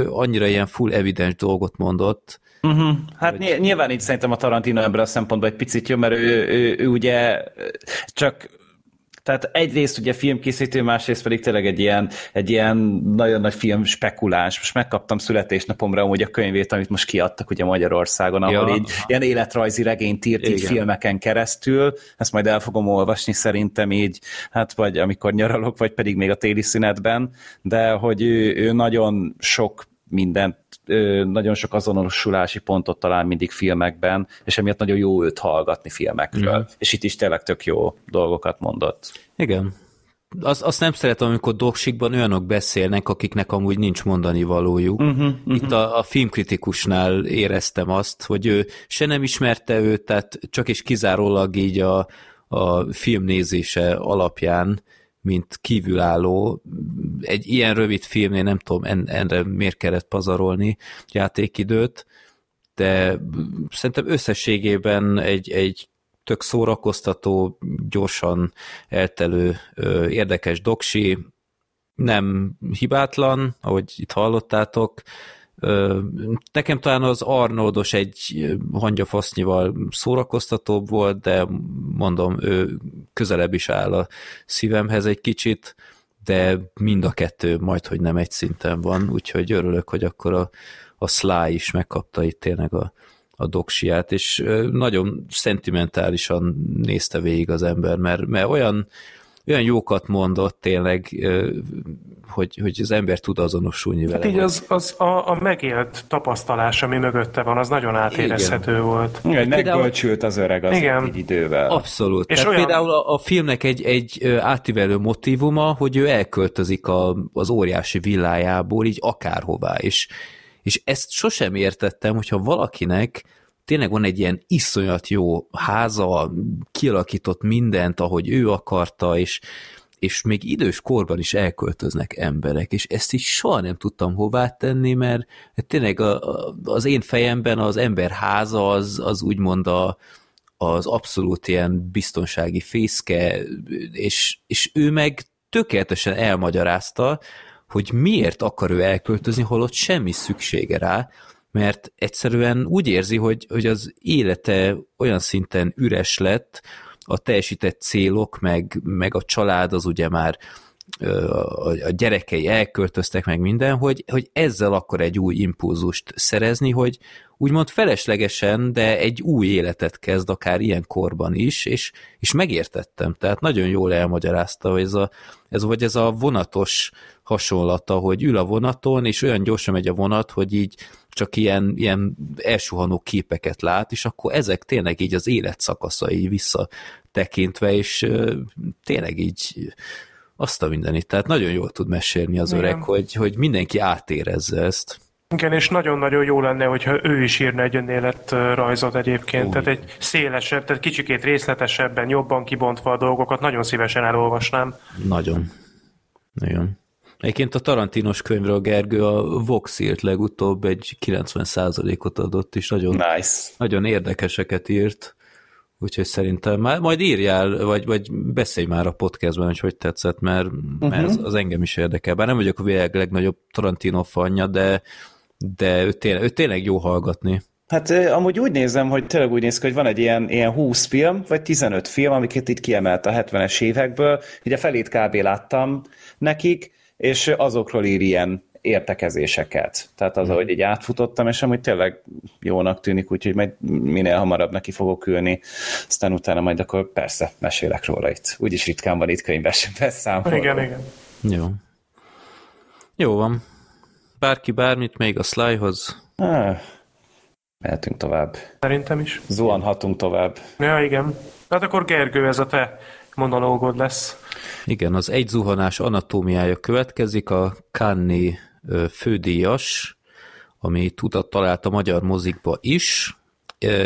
Speaker 2: annyira ilyen full evidens dolgot mondott,
Speaker 5: Uh-huh. Hát hogy... nyilván így szerintem a Tarantino ebből a szempontból egy picit jó, mert ő, ő, ő, ő ugye csak tehát egyrészt ugye filmkészítő, másrészt pedig tényleg egy ilyen, egy ilyen nagyon nagy film spekuláns. Most megkaptam születésnapomra hogy a könyvét, amit most kiadtak ugye Magyarországon, ahol ja. így ilyen életrajzi regényt írt így filmeken keresztül. Ezt majd el fogom olvasni szerintem így, hát vagy amikor nyaralok, vagy pedig még a téli szünetben, de hogy ő, ő nagyon sok mindent, nagyon sok azonosulási pontot talál mindig filmekben, és emiatt nagyon jó őt hallgatni filmekről. Mm. És itt is tényleg tök jó dolgokat mondott.
Speaker 2: Igen. Az, azt nem szeretem, amikor doksikban olyanok beszélnek, akiknek amúgy nincs mondani valójuk. Uh-huh, uh-huh. Itt a, a filmkritikusnál éreztem azt, hogy ő se nem ismerte őt, tehát csak is kizárólag így a, a filmnézése alapján mint kívülálló. Egy ilyen rövid filmnél nem tudom, en, enre miért kellett pazarolni játékidőt, de szerintem összességében egy, egy tök szórakoztató, gyorsan eltelő, érdekes doksi, nem hibátlan, ahogy itt hallottátok, Nekem talán az Arnoldos egy hangyafasznyival szórakoztatóbb volt, de mondom, ő közelebb is áll a szívemhez egy kicsit, de mind a kettő majd, hogy nem egy szinten van, úgyhogy örülök, hogy akkor a, a Sly is megkapta itt tényleg a, a doksiát, és nagyon szentimentálisan nézte végig az ember, mert, mert olyan, olyan jókat mondott tényleg, hogy, hogy az ember tud azonosulni vele.
Speaker 3: Hát így az, az a, a megélt tapasztalás, ami mögötte van, az nagyon átérezhető Igen. volt.
Speaker 5: Igen, megbölcsült az öreg az Igen. így idővel.
Speaker 2: Abszolút. És Tehát olyan... például a, a filmnek egy, egy átívelő motivuma, hogy ő elköltözik a, az óriási villájából így akárhová, és, és ezt sosem értettem, hogyha valakinek tényleg van egy ilyen iszonyat jó háza, kialakított mindent, ahogy ő akarta, és, és még idős korban is elköltöznek emberek, és ezt is soha nem tudtam hová tenni, mert tényleg a, a, az én fejemben az ember háza az, az úgymond a, az abszolút ilyen biztonsági fészke, és, és ő meg tökéletesen elmagyarázta, hogy miért akar ő elköltözni, holott semmi szüksége rá, mert egyszerűen úgy érzi, hogy, hogy az élete olyan szinten üres lett, a teljesített célok, meg, meg a család az ugye már a gyerekei elköltöztek meg minden, hogy, hogy ezzel akkor egy új impulzust szerezni, hogy úgymond feleslegesen, de egy új életet kezd akár ilyen korban is, és, és megértettem, tehát nagyon jól elmagyarázta, hogy ez a, ez, vagy ez a vonatos hasonlata, hogy ül a vonaton, és olyan gyorsan megy a vonat, hogy így csak ilyen, ilyen elsuhanó képeket lát, és akkor ezek tényleg így az életszakaszai visszatekintve, és tényleg így azt a mindenit. Tehát nagyon jól tud mesélni az Igen. öreg, hogy, hogy mindenki átérezze ezt.
Speaker 3: Igen, és nagyon-nagyon jó lenne, hogyha ő is írna egy önéletrajzot egyébként, Új. tehát egy szélesebb, tehát kicsikét részletesebben, jobban kibontva a dolgokat, nagyon szívesen elolvasnám.
Speaker 2: Nagyon. Igen. Egyébként a Tarantinos könyvről Gergő a Vox írt legutóbb egy 90%-ot adott, és nagyon,
Speaker 5: Nice.
Speaker 2: nagyon érdekeseket írt. Úgyhogy szerintem már, majd írjál, vagy, vagy beszélj már a podcastban, hogy hogy tetszett, mert, mert az, az engem is érdekel. Bár nem vagyok a világ legnagyobb Tarantino fanja, de, de ő tényleg, ő tényleg jó hallgatni.
Speaker 5: Hát amúgy úgy nézem, hogy tényleg úgy néz ki, hogy van egy ilyen, ilyen 20 film, vagy 15 film, amiket itt kiemelt a 70-es évekből. Ugye felét kb. láttam nekik, és azokról ír ilyen értekezéseket. Tehát az, ahogy így átfutottam, és amúgy tényleg jónak tűnik, úgyhogy majd minél hamarabb neki fogok ülni, aztán utána majd akkor persze mesélek róla itt. Úgyis ritkán van itt könyves beszámoló.
Speaker 3: Igen, igen.
Speaker 2: Jó. Jó van. Bárki bármit még a Slyhoz.
Speaker 5: Ah, mehetünk tovább.
Speaker 3: Szerintem is.
Speaker 5: Zuhanhatunk tovább.
Speaker 3: Ja, igen. Tehát akkor Gergő, ez a te monológod lesz.
Speaker 2: Igen, az egy zuhanás anatómiája következik, a Kanni fődíjas, amit utat talált a magyar mozikba is.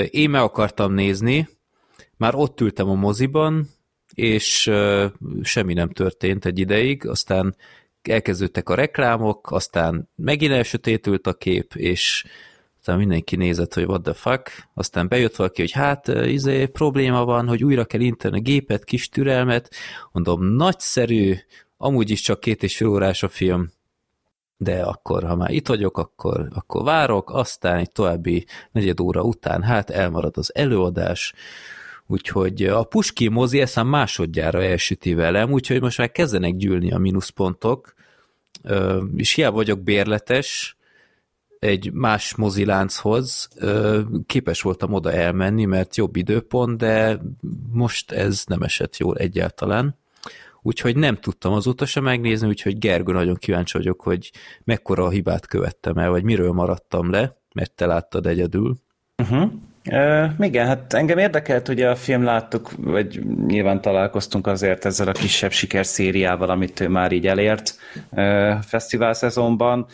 Speaker 2: Én meg akartam nézni, már ott ültem a moziban, és semmi nem történt egy ideig, aztán elkezdődtek a reklámok, aztán megint elsötétült a kép, és aztán mindenki nézett, hogy what the fuck, aztán bejött valaki, hogy hát izé, probléma van, hogy újra kell inteni a gépet, kis türelmet, mondom, nagyszerű, amúgy is csak két és fél órás a film, de akkor, ha már itt vagyok, akkor, akkor várok, aztán egy további negyed óra után, hát elmarad az előadás, úgyhogy a Puski mozi eszem másodjára elsüti velem, úgyhogy most már kezdenek gyűlni a mínuszpontok, és hiába vagyok bérletes, egy más mozilánchoz képes voltam oda elmenni, mert jobb időpont, de most ez nem esett jól egyáltalán. Úgyhogy nem tudtam azóta sem megnézni, úgyhogy Gergő, nagyon kíváncsi vagyok, hogy mekkora a hibát követtem el, vagy miről maradtam le, mert te láttad egyedül.
Speaker 5: Uh-huh. Uh, igen, hát engem érdekelt, hogy a film láttuk, vagy nyilván találkoztunk azért ezzel a kisebb sikerszériával, amit ő már így elért uh, fesztivál szezonban,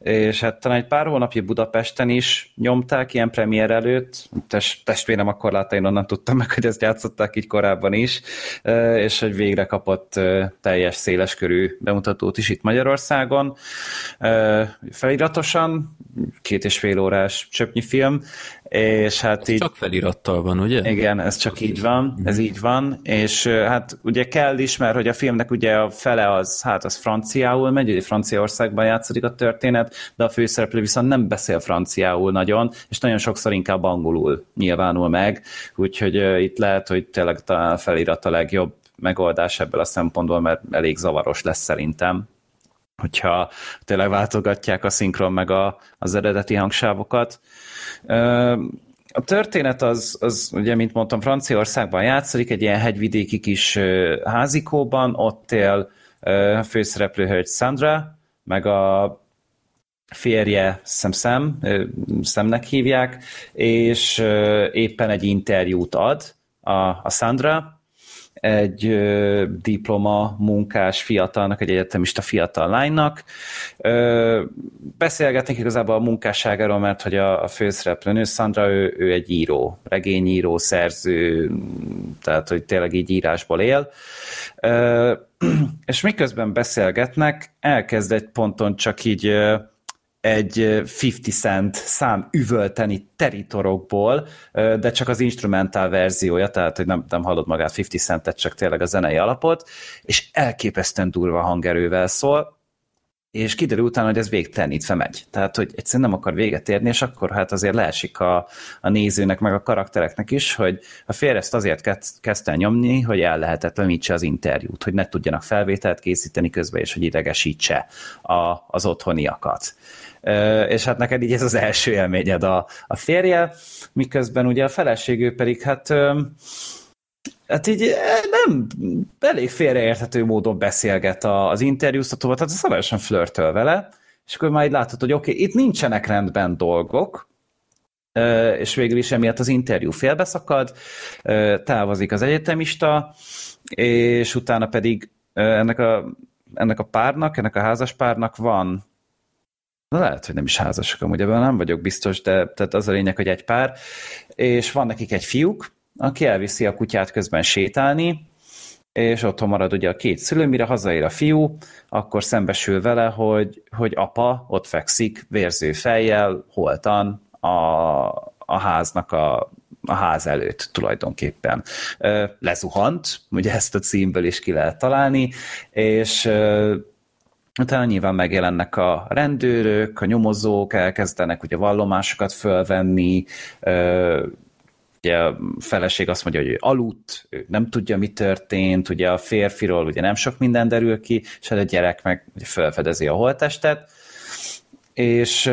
Speaker 5: és hát talán egy pár hónapja Budapesten is nyomták ilyen premier előtt, Test, testvérem akkor látta, én onnan tudtam meg, hogy ezt játszották így korábban is, és hogy végre kapott teljes széleskörű bemutatót is itt Magyarországon. Feliratosan, két és fél órás csöpnyi film, és hát így...
Speaker 2: Csak felirattal van, ugye?
Speaker 5: Igen, ez csak így van, ez így van, és hát ugye kell is, mert hogy a filmnek ugye a fele az, hát az franciául megy, ugye Franciaországban játszódik a történet, de a főszereplő viszont nem beszél franciául nagyon, és nagyon sokszor inkább angolul nyilvánul meg, úgyhogy itt lehet, hogy tényleg a felirat a legjobb megoldás ebből a szempontból, mert elég zavaros lesz szerintem. Hogyha tényleg váltogatják a szinkron meg a, az eredeti hangsávokat. A történet az, az, ugye, mint mondtam, Franciaországban játszik, egy ilyen hegyvidéki kis házikóban, ott él a főszereplő hölgy Sandra, meg a férje Sam Sam, Samnek hívják, és éppen egy interjút ad a, a Sandra, egy ö, diploma munkás fiatalnak, egy egyetemista fiatal lánynak. Ö, beszélgetnek igazából a munkásságáról, mert hogy a, a főszereplő nő, Sandra, ő, ő egy író, regényíró, szerző, tehát hogy tényleg így írásból él. Ö, és miközben beszélgetnek, elkezd egy ponton csak így egy 50 cent szám üvölteni teritorokból, de csak az instrumentál verziója, tehát hogy nem, nem hallod magát 50 centet, csak tényleg a zenei alapot, és elképesztően durva hangerővel szól, és kiderül utána, hogy ez végtelenítve megy. Tehát, hogy egyszerűen nem akar véget érni, és akkor hát azért leesik a, a nézőnek, meg a karaktereknek is, hogy a férj ezt azért kezd, kezdte nyomni, hogy el lehetetlenítse az interjút, hogy ne tudjanak felvételt készíteni közben, és hogy idegesítse a, az otthoniakat. És hát neked így ez az első élményed a, a férje, miközben ugye a feleségő pedig hát Hát így nem elég félreérthető módon beszélget az interjúztatóval, tehát szabályosan flörtöl vele, és akkor már így látod, hogy oké, okay, itt nincsenek rendben dolgok, és végül is emiatt az interjú félbeszakad, távozik az egyetemista, és utána pedig ennek a, ennek a párnak, ennek a házas párnak van Na lehet, hogy nem is házasak, amúgy ebben nem vagyok biztos, de tehát az a lényeg, hogy egy pár, és van nekik egy fiúk, aki elviszi a kutyát közben sétálni, és otthon marad ugye a két szülő, mire hazaér a fiú, akkor szembesül vele, hogy, hogy apa ott fekszik, vérző fejjel, holtan a, a háznak a, a ház előtt tulajdonképpen. Lezuhant, ugye ezt a címből is ki lehet találni, és Utána nyilván megjelennek a rendőrök, a nyomozók, elkezdenek ugye vallomásokat fölvenni, ugye a feleség azt mondja, hogy ő aludt, ő nem tudja, mi történt, ugye a férfiról ugye nem sok minden derül ki, és hát a gyerek meg ugye felfedezi a holttestet, és,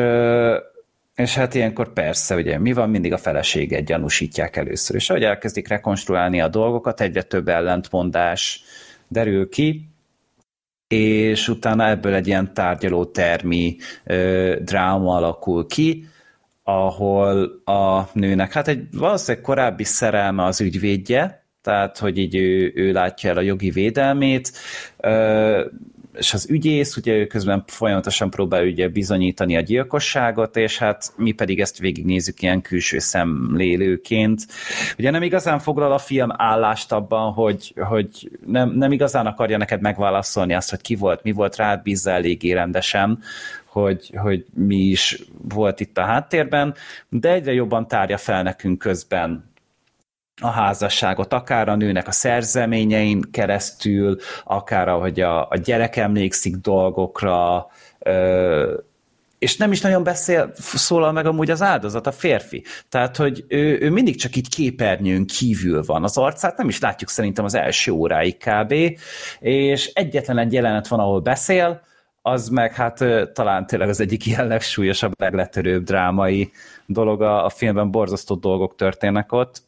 Speaker 5: és hát ilyenkor persze, ugye mi van, mindig a feleséget gyanúsítják először, és ahogy elkezdik rekonstruálni a dolgokat, egyre több ellentmondás derül ki, és utána ebből egy ilyen tárgyaló termi ö, dráma alakul ki, ahol a nőnek, hát egy valószínűleg korábbi szerelme az ügyvédje, tehát hogy így ő, ő látja el a jogi védelmét, ö, és az ügyész, ugye ő közben folyamatosan próbál ugye bizonyítani a gyilkosságot, és hát mi pedig ezt végignézzük ilyen külső szemlélőként. Ugye nem igazán foglal a film állást abban, hogy, hogy nem, nem igazán akarja neked megválaszolni azt, hogy ki volt, mi volt, rád bízza eléggé rendesen, hogy, hogy mi is volt itt a háttérben, de egyre jobban tárja fel nekünk közben a házasságot, akár a nőnek a szerzeményein keresztül, akár ahogy a, a gyerek emlékszik dolgokra, ö, és nem is nagyon beszél, szólal meg amúgy az áldozat, a férfi. Tehát, hogy ő, ő mindig csak így képernyőn kívül van. Az arcát nem is látjuk szerintem az első óráig kb. És egyetlen egy jelenet van, ahol beszél, az meg hát talán tényleg az egyik ilyen legsúlyosabb, legletörőbb drámai dolog a, a filmben, borzasztó dolgok történnek ott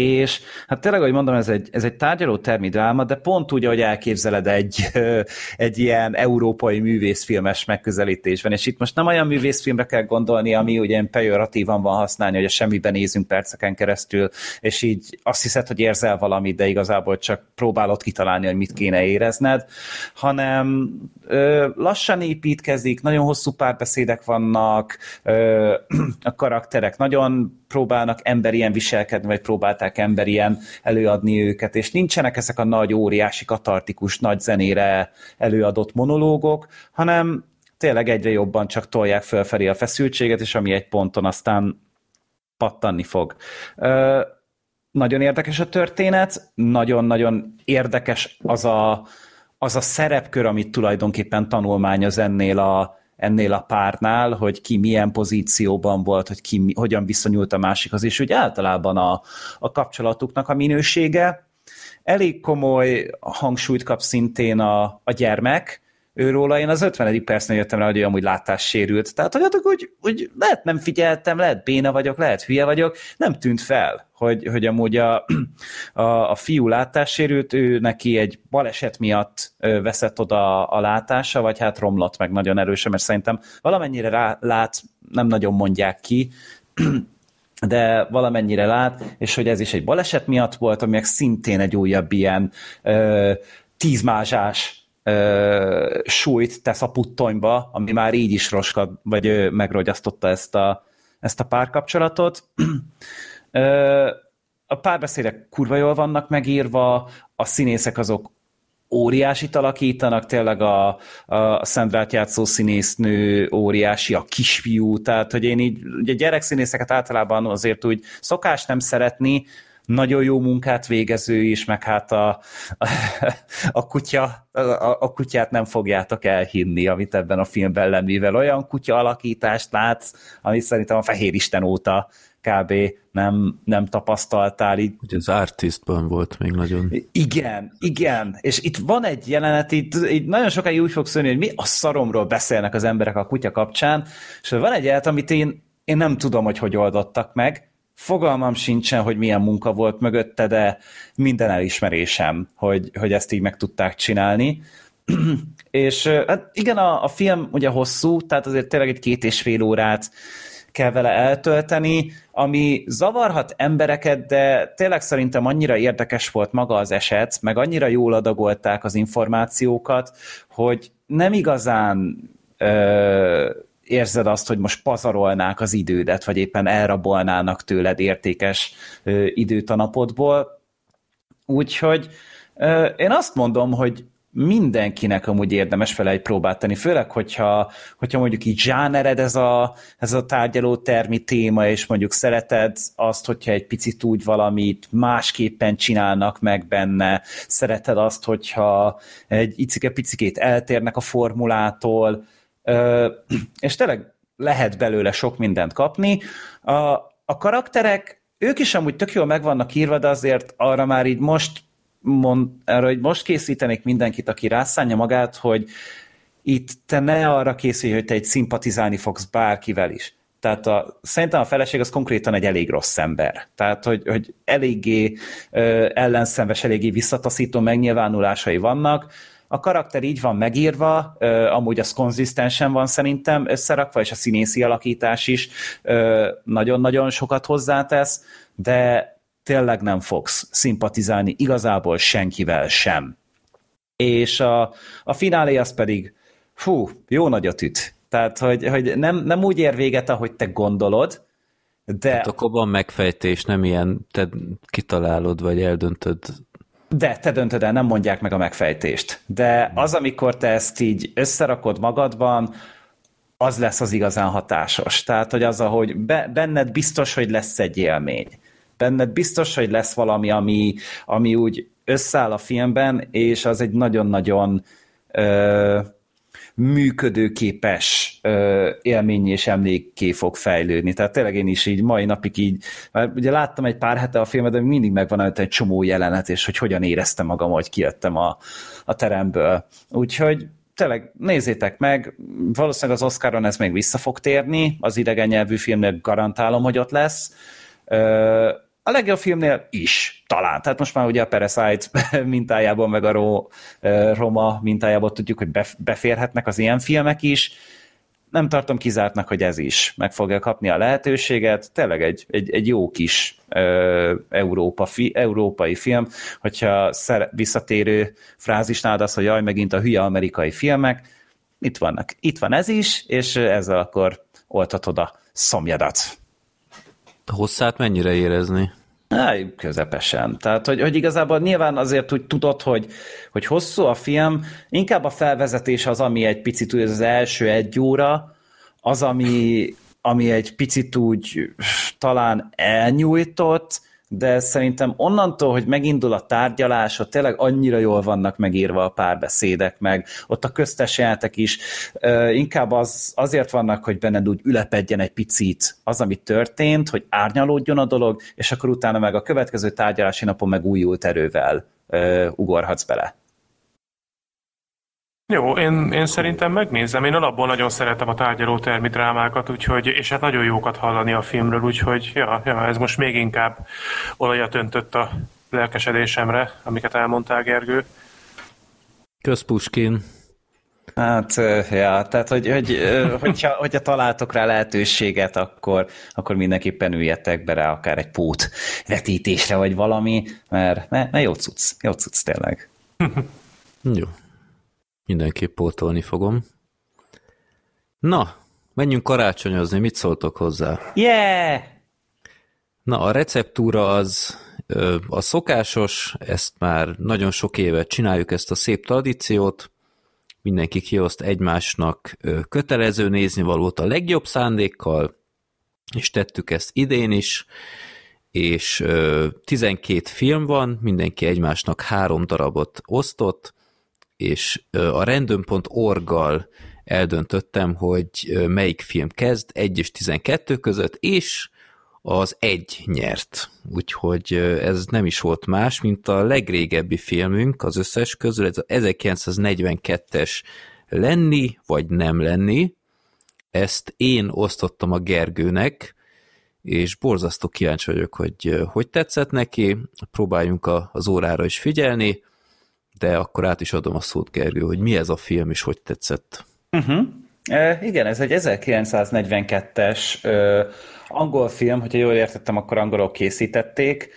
Speaker 5: és hát tényleg, ahogy mondom, ez egy, ez egy tárgyaló termi dráma, de pont úgy, ahogy elképzeled egy, egy ilyen európai művészfilmes megközelítésben, és itt most nem olyan művészfilmre kell gondolni, ami ugye pejoratívan van használni, hogy a semmiben nézünk perceken keresztül, és így azt hiszed, hogy érzel valamit, de igazából csak próbálod kitalálni, hogy mit kéne érezned, hanem ö, lassan építkezik, nagyon hosszú párbeszédek vannak, ö, a karakterek nagyon próbálnak emberien viselkedni, vagy próbálták emberien előadni őket, és nincsenek ezek a nagy, óriási, katartikus, nagy zenére előadott monológok, hanem tényleg egyre jobban csak tolják fölfelé a feszültséget, és ami egy ponton aztán pattanni fog. Ö, nagyon érdekes a történet, nagyon-nagyon érdekes az a, az a szerepkör, amit tulajdonképpen tanulmányoz ennél a, ennél a párnál, hogy ki milyen pozícióban volt, hogy ki hogyan viszonyult a másikhoz, és úgy általában a, a kapcsolatuknak a minősége. Elég komoly hangsúlyt kap szintén a, a gyermek, őróla. Én az 50. percnél jöttem rá, hogy ő amúgy látássérült. Tehát, hogy, hogy, hogy lehet nem figyeltem, lehet béna vagyok, lehet hülye vagyok, nem tűnt fel, hogy, hogy amúgy a, a, a fiú látássérült, ő neki egy baleset miatt veszett oda a látása, vagy hát romlott meg nagyon erősen, mert szerintem valamennyire rá, lát, nem nagyon mondják ki, de valamennyire lát, és hogy ez is egy baleset miatt volt, ami meg szintén egy újabb ilyen ö, tízmázsás ö, súlyt tesz a puttonyba, ami már így is roskad, vagy ö, megrogyasztotta ezt a, ezt a párkapcsolatot. ö, a párbeszédek kurva jól vannak megírva, a színészek azok óriásit alakítanak, tényleg a, a Szendrát játszó színésznő óriási, a kisfiú, tehát hogy én így, ugye gyerekszínészeket általában azért úgy szokás nem szeretni, nagyon jó munkát végező is, meg hát a, a, a kutya, a, a kutyát nem fogjátok elhinni, amit ebben a filmben lett, mivel olyan kutya alakítást látsz, amit szerintem a Fehér Isten óta kb. nem, nem tapasztaltál. Így.
Speaker 2: Ugye az Artistban volt még nagyon.
Speaker 5: Igen, igen, és itt van egy jelenet, itt, itt nagyon sokáig úgy fog szólni, hogy mi a szaromról beszélnek az emberek a kutya kapcsán, és van egy jelenet, amit én, én nem tudom, hogy hogy oldottak meg, Fogalmam sincsen, hogy milyen munka volt mögötte, de minden elismerésem, hogy, hogy ezt így meg tudták csinálni. és hát igen, a, a film ugye hosszú, tehát azért tényleg egy két és fél órát kell vele eltölteni, ami zavarhat embereket, de tényleg szerintem annyira érdekes volt maga az eset, meg annyira jól adagolták az információkat, hogy nem igazán ö, érzed azt, hogy most pazarolnák az idődet, vagy éppen elrabolnának tőled értékes ö, időt a napodból. Úgyhogy Én azt mondom, hogy mindenkinek amúgy érdemes vele egy próbát tenni, főleg, hogyha, hogyha mondjuk így zsánered ez a, ez a tárgyaló termi téma, és mondjuk szereted azt, hogyha egy picit úgy valamit másképpen csinálnak meg benne, szereted azt, hogyha egy icike-picikét eltérnek a formulától, és tényleg lehet belőle sok mindent kapni. A, a karakterek, ők is amúgy tök jól meg vannak írva, de azért arra már így most mond, erre, hogy most készítenék mindenkit, aki rászánja magát, hogy itt te ne arra készülj, hogy te egy szimpatizálni fogsz bárkivel is. Tehát a, szerintem a feleség az konkrétan egy elég rossz ember. Tehát, hogy, hogy eléggé ö, ellenszenves, eléggé visszataszító megnyilvánulásai vannak. A karakter így van megírva, amúgy az konzisztensen van szerintem összerakva, és a színészi alakítás is nagyon-nagyon sokat hozzátesz, de tényleg nem fogsz szimpatizálni igazából senkivel sem. És a, a finálé az pedig, fú, jó nagyot üt. Tehát, hogy, hogy nem, nem úgy ér véget, ahogy te gondolod, de... Hát
Speaker 2: akkor van megfejtés, nem ilyen, te kitalálod, vagy eldöntöd.
Speaker 5: De, te döntöd el, nem mondják meg a megfejtést. De az, amikor te ezt így összerakod magadban, az lesz az igazán hatásos. Tehát, hogy az, ahogy be, benned biztos, hogy lesz egy élmény benned biztos, hogy lesz valami, ami, ami úgy összeáll a filmben, és az egy nagyon-nagyon ö, működőképes ö, élmény és emlékké fog fejlődni. Tehát tényleg én is így mai napig így, mert ugye láttam egy pár hete a filmet, de mindig megvan előtt egy csomó jelenet, és hogy hogyan éreztem magam, hogy kijöttem a, a teremből. Úgyhogy tényleg nézzétek meg, valószínűleg az Oscaron ez még vissza fog térni, az idegen nyelvű filmnek garantálom, hogy ott lesz. Ö, a legjobb filmnél is, talán. Tehát most már ugye a Parasite mintájában, meg a Ro, Roma mintájában tudjuk, hogy beférhetnek az ilyen filmek is. Nem tartom kizártnak, hogy ez is meg fogja kapni a lehetőséget. Tényleg egy, egy, egy jó kis ö, Európa, fi, európai film, hogyha szer, visszatérő frázisnál az, hogy jaj, megint a hülye amerikai filmek, itt vannak. Itt van ez is, és ezzel akkor oltatod a szomjadat.
Speaker 2: Hosszát mennyire érezni?
Speaker 5: Há, közepesen. Tehát, hogy, hogy igazából nyilván azért úgy tudod, hogy, hogy hosszú a film, inkább a felvezetés az, ami egy picit úgy az első egy óra, az, ami, ami egy picit úgy talán elnyújtott, de szerintem onnantól, hogy megindul a tárgyalás, ott tényleg annyira jól vannak megírva a párbeszédek, meg ott a köztes jelentek is, inkább az, azért vannak, hogy benned úgy ülepedjen egy picit az, ami történt, hogy árnyalódjon a dolog, és akkor utána meg a következő tárgyalási napon meg újult erővel ugorhatsz bele.
Speaker 3: Jó, én, én szerintem megnézem. Én alapból nagyon szeretem a tárgyaló termi drámákat, úgyhogy, és hát nagyon jókat hallani a filmről, úgyhogy ja, ja, ez most még inkább olajat öntött a lelkesedésemre, amiket elmondtál, Gergő.
Speaker 2: Közpuskin.
Speaker 5: Hát, ja, tehát, hogy, hogy, hogyha, hogyha találtok rá lehetőséget, akkor, akkor mindenképpen üljetek be rá akár egy pót vetítésre, vagy valami, mert ne, ne jó cucc, jó cucc tényleg.
Speaker 2: jó, Mindenképp pótolni fogom. Na, menjünk karácsonyozni, mit szóltok hozzá?
Speaker 5: Yeah!
Speaker 2: Na, a receptúra az a szokásos, ezt már nagyon sok éve csináljuk ezt a szép tradíciót, mindenki kioszt egymásnak kötelező nézni valót a legjobb szándékkal, és tettük ezt idén is, és 12 film van, mindenki egymásnak három darabot osztott, és a random.org-gal eldöntöttem, hogy melyik film kezd 1 és 12 között, és az egy nyert. Úgyhogy ez nem is volt más, mint a legrégebbi filmünk az összes közül, ez a 1942-es lenni, vagy nem lenni. Ezt én osztottam a Gergőnek, és borzasztó kíváncsi vagyok, hogy hogy tetszett neki, próbáljunk az órára is figyelni, de akkor át is adom a szót, Gergő, hogy mi ez a film, és hogy tetszett.
Speaker 5: Uh-huh. E, igen, ez egy 1942-es ö, angol film, hogyha jól értettem, akkor angolok készítették.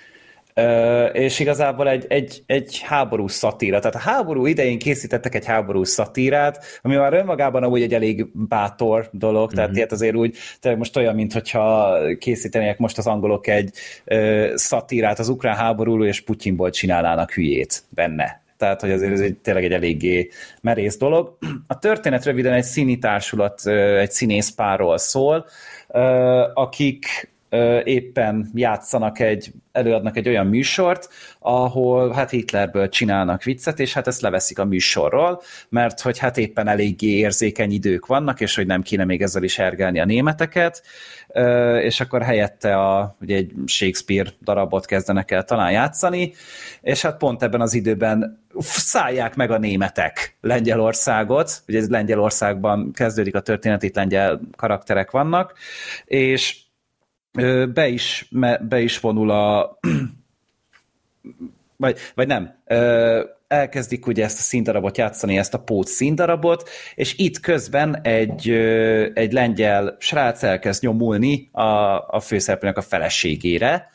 Speaker 5: és igazából egy, egy, egy háborús szatíra. Tehát a háború idején készítettek egy háborús szatírát, ami már önmagában amúgy egy elég bátor dolog, mm-hmm. tehát mhm. ilyet azért úgy, tehát most olyan, mintha készítenének most az angolok egy ö, szatírát az ukrán háborúról, és Putyinból csinálnának hülyét benne tehát hogy azért ez egy, tényleg egy eléggé merész dolog. A történet röviden egy színi társulat, egy színészpárról szól, akik éppen játszanak egy, előadnak egy olyan műsort, ahol hát Hitlerből csinálnak viccet, és hát ezt leveszik a műsorról, mert hogy hát éppen eléggé érzékeny idők vannak, és hogy nem kéne még ezzel is ergelni a németeket, és akkor helyette a, ugye egy Shakespeare darabot kezdenek el talán játszani, és hát pont ebben az időben szállják meg a németek Lengyelországot, ugye ez Lengyelországban kezdődik a történet, itt lengyel karakterek vannak, és be is, be is vonul a vagy, vagy nem, elkezdik ugye ezt a színdarabot játszani, ezt a pót színdarabot, és itt közben egy, egy lengyel srác elkezd nyomulni a, a főszereplőnek a feleségére,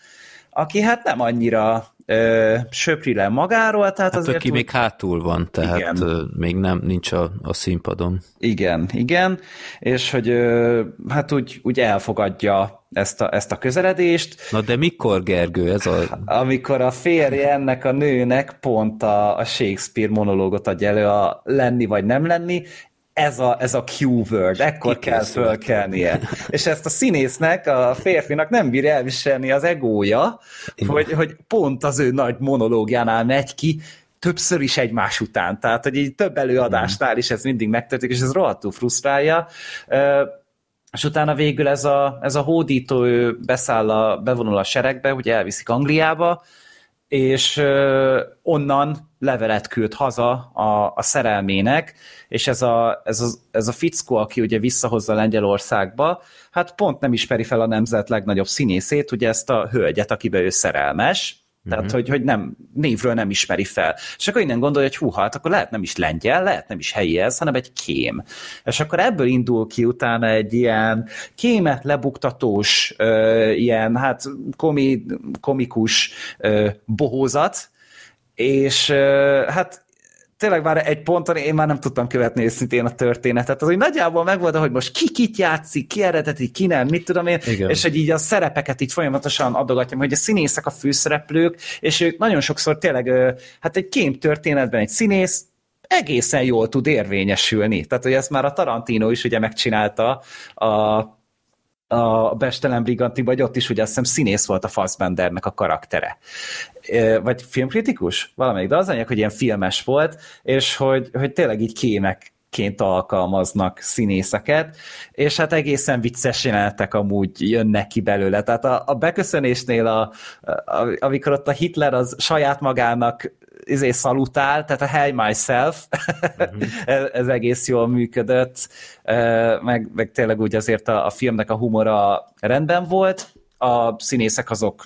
Speaker 5: aki hát nem annyira ö, söpri le magáról, tehát
Speaker 2: hát
Speaker 5: azért...
Speaker 2: aki úgy... még hátul van, tehát igen. még nem nincs a, a színpadon.
Speaker 5: Igen, igen, és hogy ö, hát úgy, úgy elfogadja ezt a, ezt a közeledést.
Speaker 2: Na de mikor, Gergő, ez a...
Speaker 5: Amikor a férje ennek a nőnek pont a, a Shakespeare monológot adja elő a lenni vagy nem lenni, ez a, ez a Q-word, ekkor Ki kell fölkelnie. És ezt a színésznek, a férfinak nem bír elviselni az egója, hogy, hogy pont az ő nagy monológiánál megy ki, többször is egymás után. Tehát, hogy így több előadásnál is ez mindig megtörténik, és ez rohadtul frusztrálja. És utána végül ez a, ez a hódító, ő beszáll a, bevonul a seregbe, ugye elviszik Angliába, és onnan levelet küld haza a, a szerelmének, és ez a, ez, a, ez a fickó, aki ugye visszahozza Lengyelországba, hát pont nem ismeri fel a nemzet legnagyobb színészét, ugye ezt a hölgyet, akiben ő szerelmes, tehát, mm-hmm. hogy, hogy nem, névről nem ismeri fel. És akkor innen gondolja, hogy hú, hát akkor lehet nem is lengyel, lehet nem is helyi ez, hanem egy kém. És akkor ebből indul ki utána egy ilyen kémet lebuktatós, ö, ilyen hát komi, komikus ö, bohózat, és ö, hát tényleg már egy ponton én már nem tudtam követni őszintén a történetet. Az, hogy nagyjából megvolt, hogy most ki kit játszik, ki eredeti, ki nem, mit tudom én, Igen. és hogy így a szerepeket így folyamatosan adogatja, hogy a színészek a főszereplők, és ők nagyon sokszor tényleg, hát egy kém történetben egy színész egészen jól tud érvényesülni. Tehát, hogy ezt már a Tarantino is ugye megcsinálta a a Bestelen Briganti, vagy ott is ugye azt hiszem színész volt a Fassbendernek a karaktere. Vagy filmkritikus? Valamelyik, de az anyag, hogy ilyen filmes volt, és hogy, hogy tényleg így kémek ként alkalmaznak színészeket, és hát egészen vicces jelenetek amúgy jönnek ki belőle. Tehát a, a beköszönésnél, a, a, amikor ott a Hitler az saját magának izé szalutál, tehát a Hey Myself, uh-huh. ez, ez egész jól működött, meg, meg tényleg úgy azért a, a filmnek a humora rendben volt, a színészek azok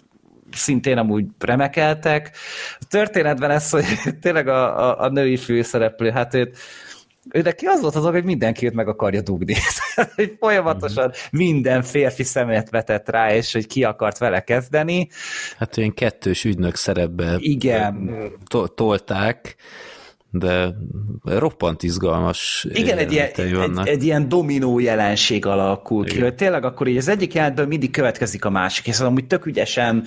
Speaker 5: szintén amúgy remekeltek. A történetben ez, hogy tényleg a, a, a női főszereplő, hát őt ő neki az volt az, hogy mindenkit meg akarja dugni. hogy folyamatosan mm-hmm. minden férfi szemet vetett rá, és hogy ki akart vele kezdeni.
Speaker 2: Hát olyan kettős ügynök szerepbe
Speaker 5: Igen.
Speaker 2: To- tolták de roppant izgalmas
Speaker 5: Igen, egy ilyen, egy, egy ilyen dominó jelenség alakul ki, hogy tényleg akkor így az egyik jelentből mindig következik a másik, az amúgy tök ügyesen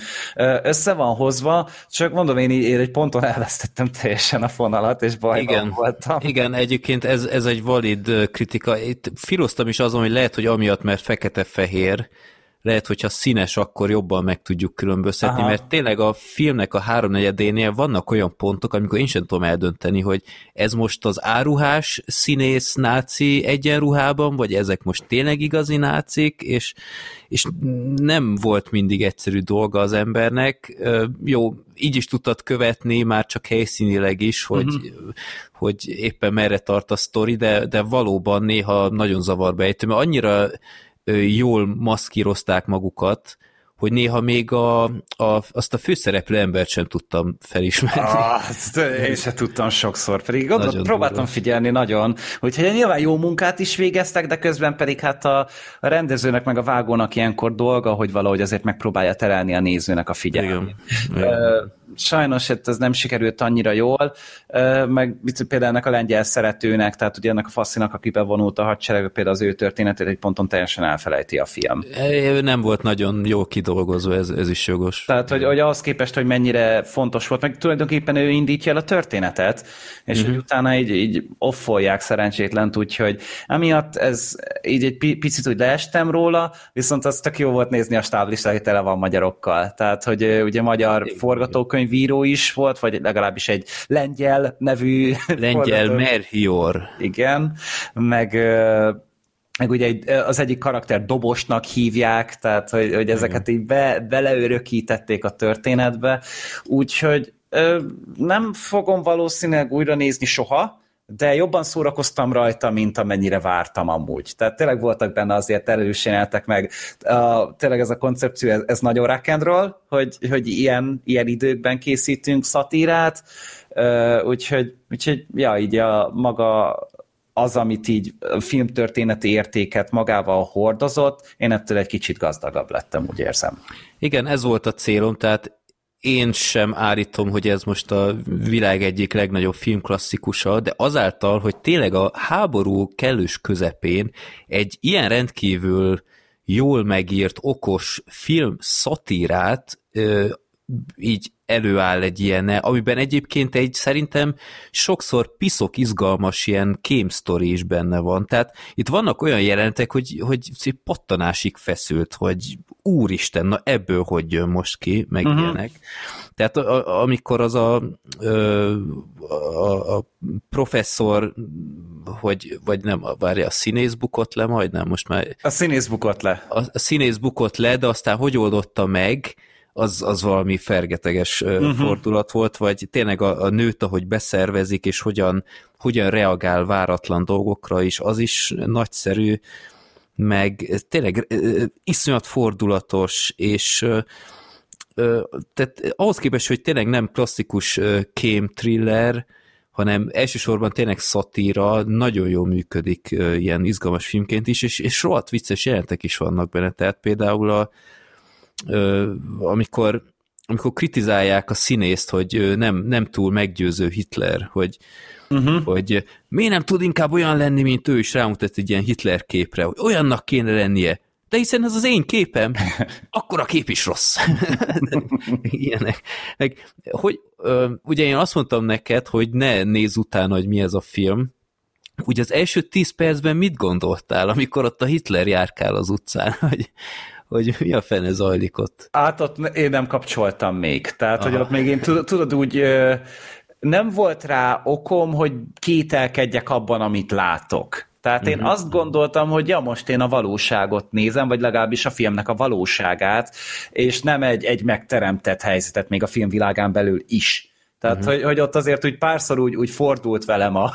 Speaker 5: össze van hozva, csak mondom, én, így, én egy ponton elvesztettem teljesen a fonalat, és bajban
Speaker 2: Igen.
Speaker 5: voltam.
Speaker 2: Igen, egyébként ez, ez egy valid kritika. Itt filoztam is azon, hogy lehet, hogy amiatt, mert fekete-fehér, lehet, hogyha színes, akkor jobban meg tudjuk különböztetni, Aha. mert tényleg a filmnek a háromnegyedénél vannak olyan pontok, amikor én sem tudom eldönteni, hogy ez most az áruhás színész náci egyenruhában, vagy ezek most tényleg igazi nácik, és, és nem volt mindig egyszerű dolga az embernek. Jó, így is tudtad követni, már csak helyszínileg is, hogy, uh-huh. hogy éppen merre tart a sztori, de, de valóban néha nagyon zavarba ejtő, mert annyira jól maszkírozták magukat, hogy néha még a, a, azt a főszereplő embert sem tudtam felismerni.
Speaker 5: Ah, én sem tudtam sokszor, pedig oda próbáltam durva. figyelni nagyon, hogy nyilván jó munkát is végeztek, de közben pedig hát a, a rendezőnek meg a vágónak ilyenkor dolga, hogy valahogy azért megpróbálja terelni a nézőnek a figyelmét. Sajnos hát ez nem sikerült annyira jól, meg például ennek a lengyel szeretőnek, tehát ugye ennek a faszinak, aki bevonult a hadsereg, például az ő történetét egy ponton teljesen elfelejti a film.
Speaker 2: Ő nem volt nagyon jó kidolgozva, ez, ez is jogos.
Speaker 5: Tehát, hogy, hogy ahhoz képest, hogy mennyire fontos volt, meg tulajdonképpen ő indítja el a történetet, és uh-huh. hogy utána így, így offolják szerencsétlent, úgyhogy emiatt ez így egy picit úgy leestem róla, viszont az tök jó volt nézni a stáblista, hogy tele van magyarokkal. Tehát, hogy ugye magyar forgatókönyvíró is volt, vagy legalábbis egy lengyel nevű
Speaker 2: Lengyel Merhior.
Speaker 5: Igen, meg meg ugye az egyik karakter dobosnak hívják, tehát hogy, hogy ezeket így be, beleörökítették a történetbe, úgyhogy ö, nem fogom valószínűleg újra nézni soha, de jobban szórakoztam rajta, mint amennyire vártam amúgy. Tehát tényleg voltak benne azért erősínetek meg. Uh, tényleg ez a koncepció, ez, ez nagyon rock and roll, hogy, hogy ilyen, ilyen időkben készítünk szatírát, uh, úgyhogy, úgyhogy ja, így a maga az, amit így filmtörténeti értéket magával hordozott, én ettől egy kicsit gazdagabb lettem, úgy érzem.
Speaker 2: Igen, ez volt a célom, tehát én sem állítom, hogy ez most a világ egyik legnagyobb filmklasszikusa, de azáltal, hogy tényleg a háború kellős közepén egy ilyen rendkívül jól megírt, okos film szatírát így előáll egy ilyen, amiben egyébként egy szerintem sokszor piszok izgalmas ilyen story is benne van. Tehát itt vannak olyan jelentek, hogy, hogy pattanásig feszült, hogy úristen, na ebből hogy jön most ki, meg uh-huh. ilyenek. Tehát a, amikor az a, a, a professzor, hogy, vagy nem, várja, a színész bukott le majdnem, most már...
Speaker 5: A színész bukott le.
Speaker 2: A, a színész bukott le, de aztán hogy oldotta meg, az, az valami fergeteges uh-huh. fordulat volt, vagy tényleg a, a nőt, ahogy beszervezik, és hogyan, hogyan reagál váratlan dolgokra is, az is nagyszerű, meg tényleg iszonyat fordulatos, és tehát ahhoz képest, hogy tényleg nem klasszikus kém thriller, hanem elsősorban tényleg szatíra, nagyon jól működik ilyen izgalmas filmként is, és, és rohadt vicces jelentek is vannak benne, tehát például a, amikor, amikor kritizálják a színészt, hogy nem, nem túl meggyőző Hitler, hogy, uh-huh. hogy miért nem tud inkább olyan lenni, mint ő is rámutat egy ilyen Hitler képre, hogy olyannak kéne lennie, de hiszen ez az én képem, akkor a kép is rossz. Ilyenek. Meg, hogy, ugye én azt mondtam neked, hogy ne nézz utána, hogy mi ez a film, Ugye az első tíz percben mit gondoltál, amikor ott a Hitler járkál az utcán, hogy, hogy mi a fene zajlik ott?
Speaker 5: Hát ott én nem kapcsoltam még. Tehát, Aha. hogy ott még én tudod úgy nem volt rá okom, hogy kételkedjek abban, amit látok. Tehát én uh-huh. azt gondoltam, hogy ja, most én a valóságot nézem, vagy legalábbis a filmnek a valóságát, és nem egy, egy megteremtett helyzetet még a filmvilágán belül is. Tehát, uh-huh. hogy, hogy ott azért úgy párszor úgy, úgy fordult velem a,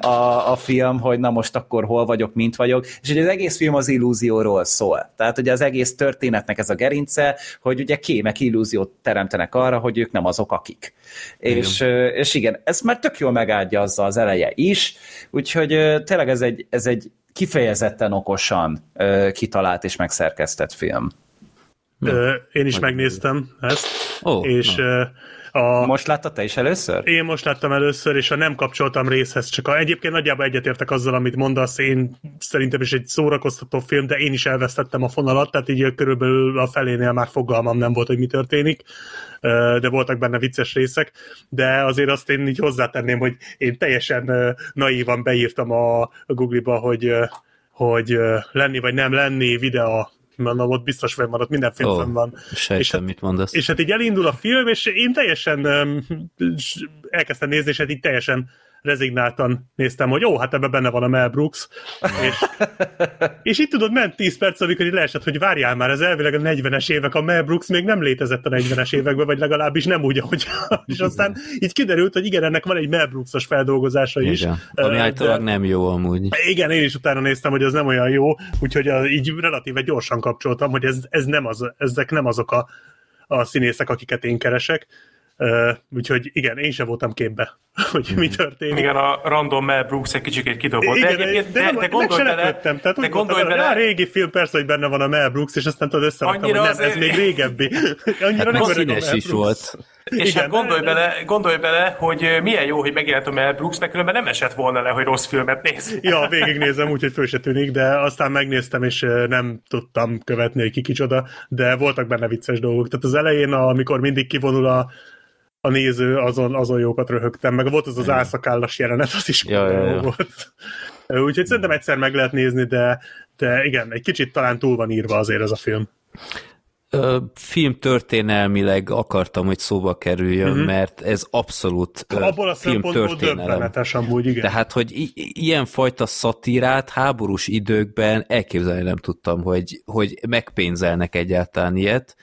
Speaker 5: a, a film, hogy na most akkor hol vagyok, mint vagyok, és ugye az egész film az illúzióról szól. Tehát ugye az egész történetnek ez a gerince, hogy ugye kémek illúziót teremtenek arra, hogy ők nem azok, akik. Igen. És, és igen, ez már tök jól megáldja azzal az eleje is, úgyhogy tényleg ez egy, ez egy kifejezetten okosan kitalált és megszerkesztett film.
Speaker 4: Ö, én is megnéztem ezt, oh, és na.
Speaker 5: A... Most láttad te is először?
Speaker 4: Én most láttam először, és a nem kapcsoltam részhez, csak a, egyébként nagyjából egyetértek azzal, amit mondasz, én szerintem is egy szórakoztató film, de én is elvesztettem a fonalat, tehát így körülbelül a felénél már fogalmam nem volt, hogy mi történik, de voltak benne vicces részek, de azért azt én így hozzátenném, hogy én teljesen naívan beírtam a Google-ba, hogy hogy lenni vagy nem lenni videó mondom, ott biztos fenn van, ott minden film oh, van.
Speaker 2: Sejtem, és hát, mit mondasz.
Speaker 4: És hát így elindul a film, és én teljesen um, elkezdtem nézni, és hát így teljesen rezignáltan néztem, hogy ó, hát ebben benne van a Mel Brooks, és, és itt tudod, ment 10 perc, amikor így leesett, hogy várjál már, ez elvileg a 40-es évek, a Mel Brooks még nem létezett a 40-es években, vagy legalábbis nem úgy, ahogy és aztán így kiderült, hogy igen, ennek van egy Mel Brooks-os feldolgozása is.
Speaker 2: Igen. Ami általában nem jó amúgy.
Speaker 4: Igen, én is utána néztem, hogy ez nem olyan jó, úgyhogy így relatíve gyorsan kapcsoltam, hogy ez, ez nem az, ezek nem azok a, a színészek, akiket én keresek. Uh, úgyhogy igen, én sem voltam képbe, hogy mi történik.
Speaker 3: Igen, a random Mel Brooks egy kicsit kidobott.
Speaker 4: Igen, de, de, de, nem, de gondolj bele, tehát de gondolj bele, bele, a régi film persze, hogy benne van a Mel Brooks, és aztán tudod összeraktam, hogy nem, azért... ez még régebbi.
Speaker 2: Annyira hát nem színes is volt.
Speaker 3: És Igen, hát gondolj, de, bele, gondolj bele, hogy milyen jó, hogy megjelent a Mel Brooks, mert különben nem esett volna le, hogy rossz filmet néz.
Speaker 4: Ja, végignézem, úgyhogy föl se tűnik, de aztán megnéztem, és nem tudtam követni, hogy ki kicsoda, de voltak benne vicces dolgok. Tehát az elején, amikor mindig kivonul a a néző, azon, azon jókat röhögtem, meg volt az az álszakállas jelenet, az is ja, ja, ja. volt. Úgyhogy szerintem egyszer meg lehet nézni, de, de igen, egy kicsit talán túl van írva azért ez a film.
Speaker 2: Ö, film történelmileg akartam, hogy szóba kerüljön, uh-huh. mert ez abszolút
Speaker 4: Abból a film történelem. amúgy, igen.
Speaker 2: Tehát, hogy i- ilyenfajta szatírát háborús időkben elképzelni nem tudtam, hogy, hogy megpénzelnek egyáltalán ilyet,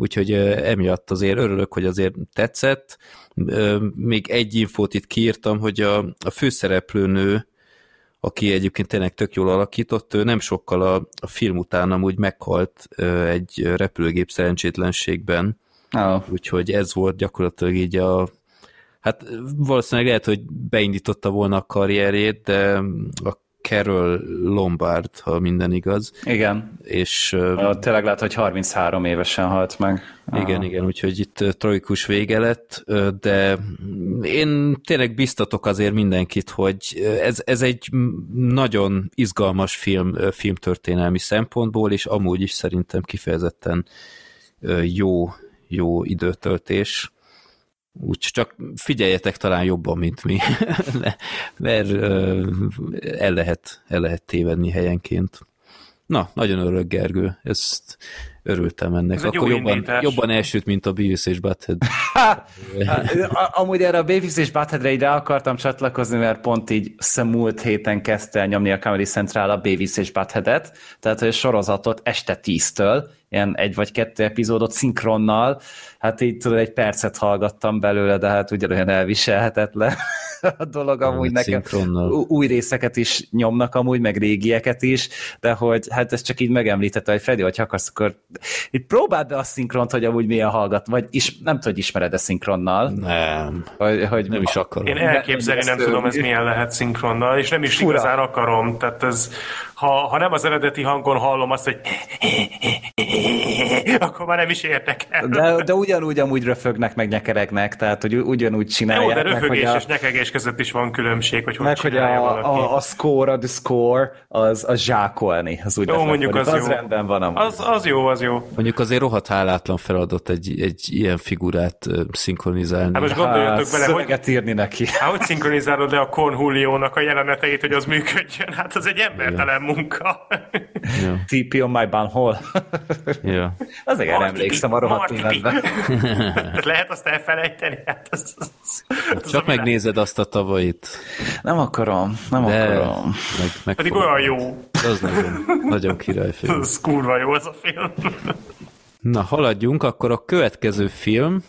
Speaker 2: úgyhogy emiatt azért örülök, hogy azért tetszett. Még egy infót itt kiírtam, hogy a, a főszereplőnő, aki egyébként tényleg tök jól alakított, ő nem sokkal a, a film után amúgy meghalt egy repülőgép szerencsétlenségben, oh. úgyhogy ez volt gyakorlatilag így a Hát valószínűleg lehet, hogy beindította volna a karrierjét, de a Carol Lombard, ha minden igaz.
Speaker 5: Igen.
Speaker 2: És,
Speaker 5: uh, tényleg lehet, hogy 33 évesen halt meg.
Speaker 2: Igen, Aha. igen, úgyhogy itt tragikus vége lett, de én tényleg biztatok azért mindenkit, hogy ez, ez egy nagyon izgalmas film, filmtörténelmi szempontból, és amúgy is szerintem kifejezetten jó, jó időtöltés úgy csak figyeljetek talán jobban, mint mi, mert el lehet, el lehet tévedni helyenként. Na, nagyon örülök, Gergő, ezt örültem ennek. Ez Akkor jobban, jobban elsőt, mint a Beavis és Butthead.
Speaker 5: Amúgy erre a Beavis és Buttheadre ide akartam csatlakozni, mert pont így múlt héten kezdte el nyomni a Comedy Central a Beavis és Buttheadet, tehát hogy a sorozatot este tíztől, ilyen egy vagy kettő epizódot szinkronnal, hát így tudod, egy percet hallgattam belőle, de hát ugyanolyan elviselhetetlen a dolog amúgy nekem. Új részeket is nyomnak amúgy, meg régieket is, de hogy hát ez csak így megemlítette, hogy Freddy, hogy akarsz, akkor itt próbáld be a szinkront, hogy amúgy milyen hallgat, vagy is, nem tudom, hogy ismered-e szinkronnal.
Speaker 2: Nem.
Speaker 5: Hogy, hogy
Speaker 2: nem is akarom.
Speaker 3: Én elképzelni nem tudom, ez milyen lehet szinkronnal, és nem is Fura. igazán akarom. Tehát ez, ha, ha nem az eredeti hangon hallom azt, hogy akkor már nem is értek el.
Speaker 5: De, de ugyanúgy amúgy röfögnek, meg nyekeregnek, tehát hogy ugyanúgy csinálják. Jó,
Speaker 3: de röfögés meg, és a, nyekegés között is van különbség, hogy hogy
Speaker 5: Meg, hogy a, a, a, score, a the score, az, az zsákolni. Az úgy
Speaker 3: jó, mondjuk az, az
Speaker 5: jó. rendben van amúgy.
Speaker 3: Az, az jó, az jó.
Speaker 2: Mondjuk azért rohadt hálátlan feladat egy, egy ilyen figurát szinkronizálni.
Speaker 3: Hát most gondoljatok bele,
Speaker 5: hogy... írni neki.
Speaker 3: Hát hogy szinkronizálod le a Cornhuliónak a jeleneteit, hogy az működjön? Hát az egy embertelen munka.
Speaker 5: Ja. TP on my bunhole.
Speaker 2: ja.
Speaker 5: Azért Marty, emlékszem a rohadt
Speaker 3: Lehet azt elfelejteni? Hát az, az,
Speaker 2: az Csak megnézed azt a tavait.
Speaker 5: Nem akarom, nem De, akarom.
Speaker 3: Meg, meg Pedig olyan jó.
Speaker 2: Az nagyon, nagyon királyfilm.
Speaker 3: Ez kurva jó az a film.
Speaker 2: Na, haladjunk, akkor a következő film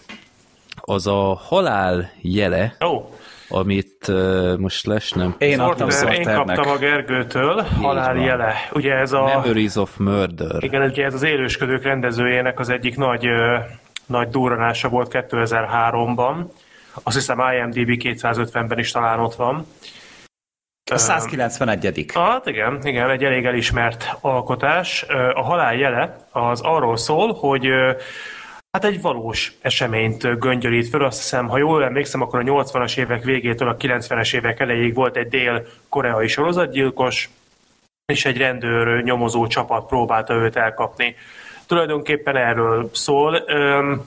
Speaker 2: az a Halál jele.
Speaker 3: Oh
Speaker 2: amit uh, most lesnem.
Speaker 3: Én, adtam én kaptam a Gergőtől, halál jele. Ugye ez a...
Speaker 2: Memories of Murder.
Speaker 3: Igen, ugye ez az élősködők rendezőjének az egyik nagy, nagy durranása volt 2003-ban. Azt hiszem IMDb 250-ben is talán ott van.
Speaker 5: A 191
Speaker 3: Hát igen, igen, egy elég elismert alkotás. A halál jele az arról szól, hogy Hát egy valós eseményt göngyölít föl, azt hiszem, ha jól emlékszem, akkor a 80-as évek végétől a 90-es évek elejéig volt egy dél-koreai sorozatgyilkos, és egy rendőr nyomozó csapat próbálta őt elkapni. Tulajdonképpen erről szól. Üm,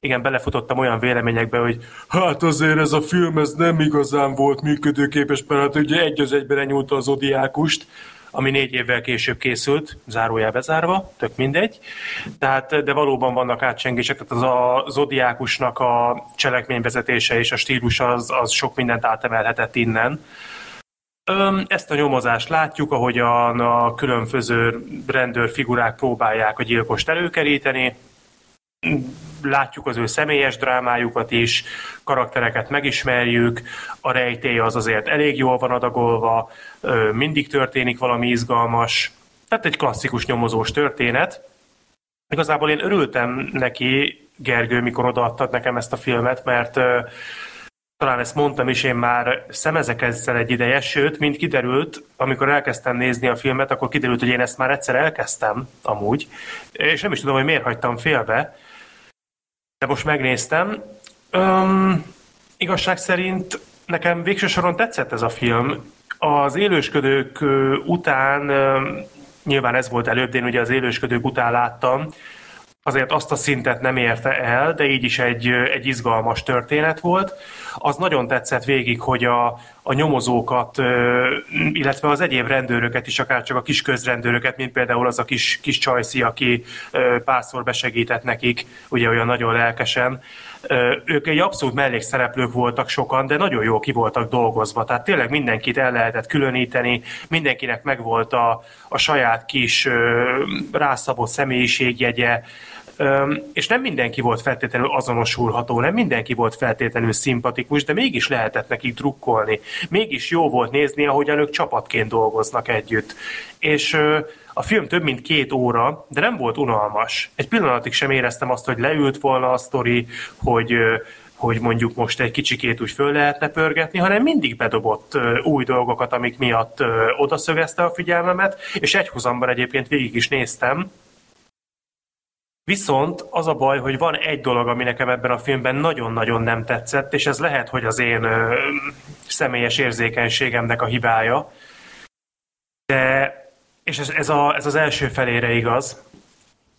Speaker 3: igen, belefutottam olyan véleményekbe, hogy hát azért ez a film ez nem igazán volt működőképes, mert hát ugye egy az egyben nyújta az odiákust, ami négy évvel később készült, zárójel bezárva, tök mindegy. Tehát, de valóban vannak átcsengések, tehát az a Zodiákusnak a cselekményvezetése és a stílus az, az sok mindent átemelhetett innen. Ezt a nyomozást látjuk, ahogyan a különböző rendőrfigurák próbálják a gyilkost előkeríteni, látjuk az ő személyes drámájukat is, karaktereket megismerjük, a rejtély az azért elég jól van adagolva, mindig történik valami izgalmas, tehát egy klasszikus nyomozós történet. Igazából én örültem neki, Gergő, mikor odaadtad nekem ezt a filmet, mert talán ezt mondtam is, én már szemezek ezzel egy ideje, sőt, mint kiderült, amikor elkezdtem nézni a filmet, akkor kiderült, hogy én ezt már egyszer elkezdtem, amúgy, és nem is tudom, hogy miért hagytam félbe, de most megnéztem. Um, igazság szerint nekem végső soron tetszett ez a film. Az élősködők után, nyilván ez volt előbb, de én ugye az élősködők után láttam, azért azt a szintet nem érte el, de így is egy, egy izgalmas történet volt. Az nagyon tetszett végig, hogy a, a nyomozókat, illetve az egyéb rendőröket is, akár csak a kis közrendőröket, mint például az a kis, kis csajszi, aki párszor besegített nekik, ugye olyan nagyon lelkesen, ők egy abszolút mellékszereplők voltak sokan, de nagyon jól ki voltak dolgozva. Tehát tényleg mindenkit el lehetett különíteni, mindenkinek megvolt a, a saját kis rászabott személyiségjegye, és nem mindenki volt feltétlenül azonosulható, nem mindenki volt feltétlenül szimpatikus, de mégis lehetett nekik drukkolni. Mégis jó volt nézni, ahogyan ők csapatként dolgoznak együtt. És a film több mint két óra, de nem volt unalmas. Egy pillanatig sem éreztem azt, hogy leült volna a sztori, hogy hogy mondjuk most egy kicsikét úgy föl lehetne pörgetni, hanem mindig bedobott új dolgokat, amik miatt odaszögezte a figyelmemet, és egyhuzamban egyébként végig is néztem, Viszont az a baj, hogy van egy dolog, ami nekem ebben a filmben nagyon-nagyon nem tetszett, és ez lehet, hogy az én ö, személyes érzékenységemnek a hibája. De, és ez, ez, a, ez az első felére igaz.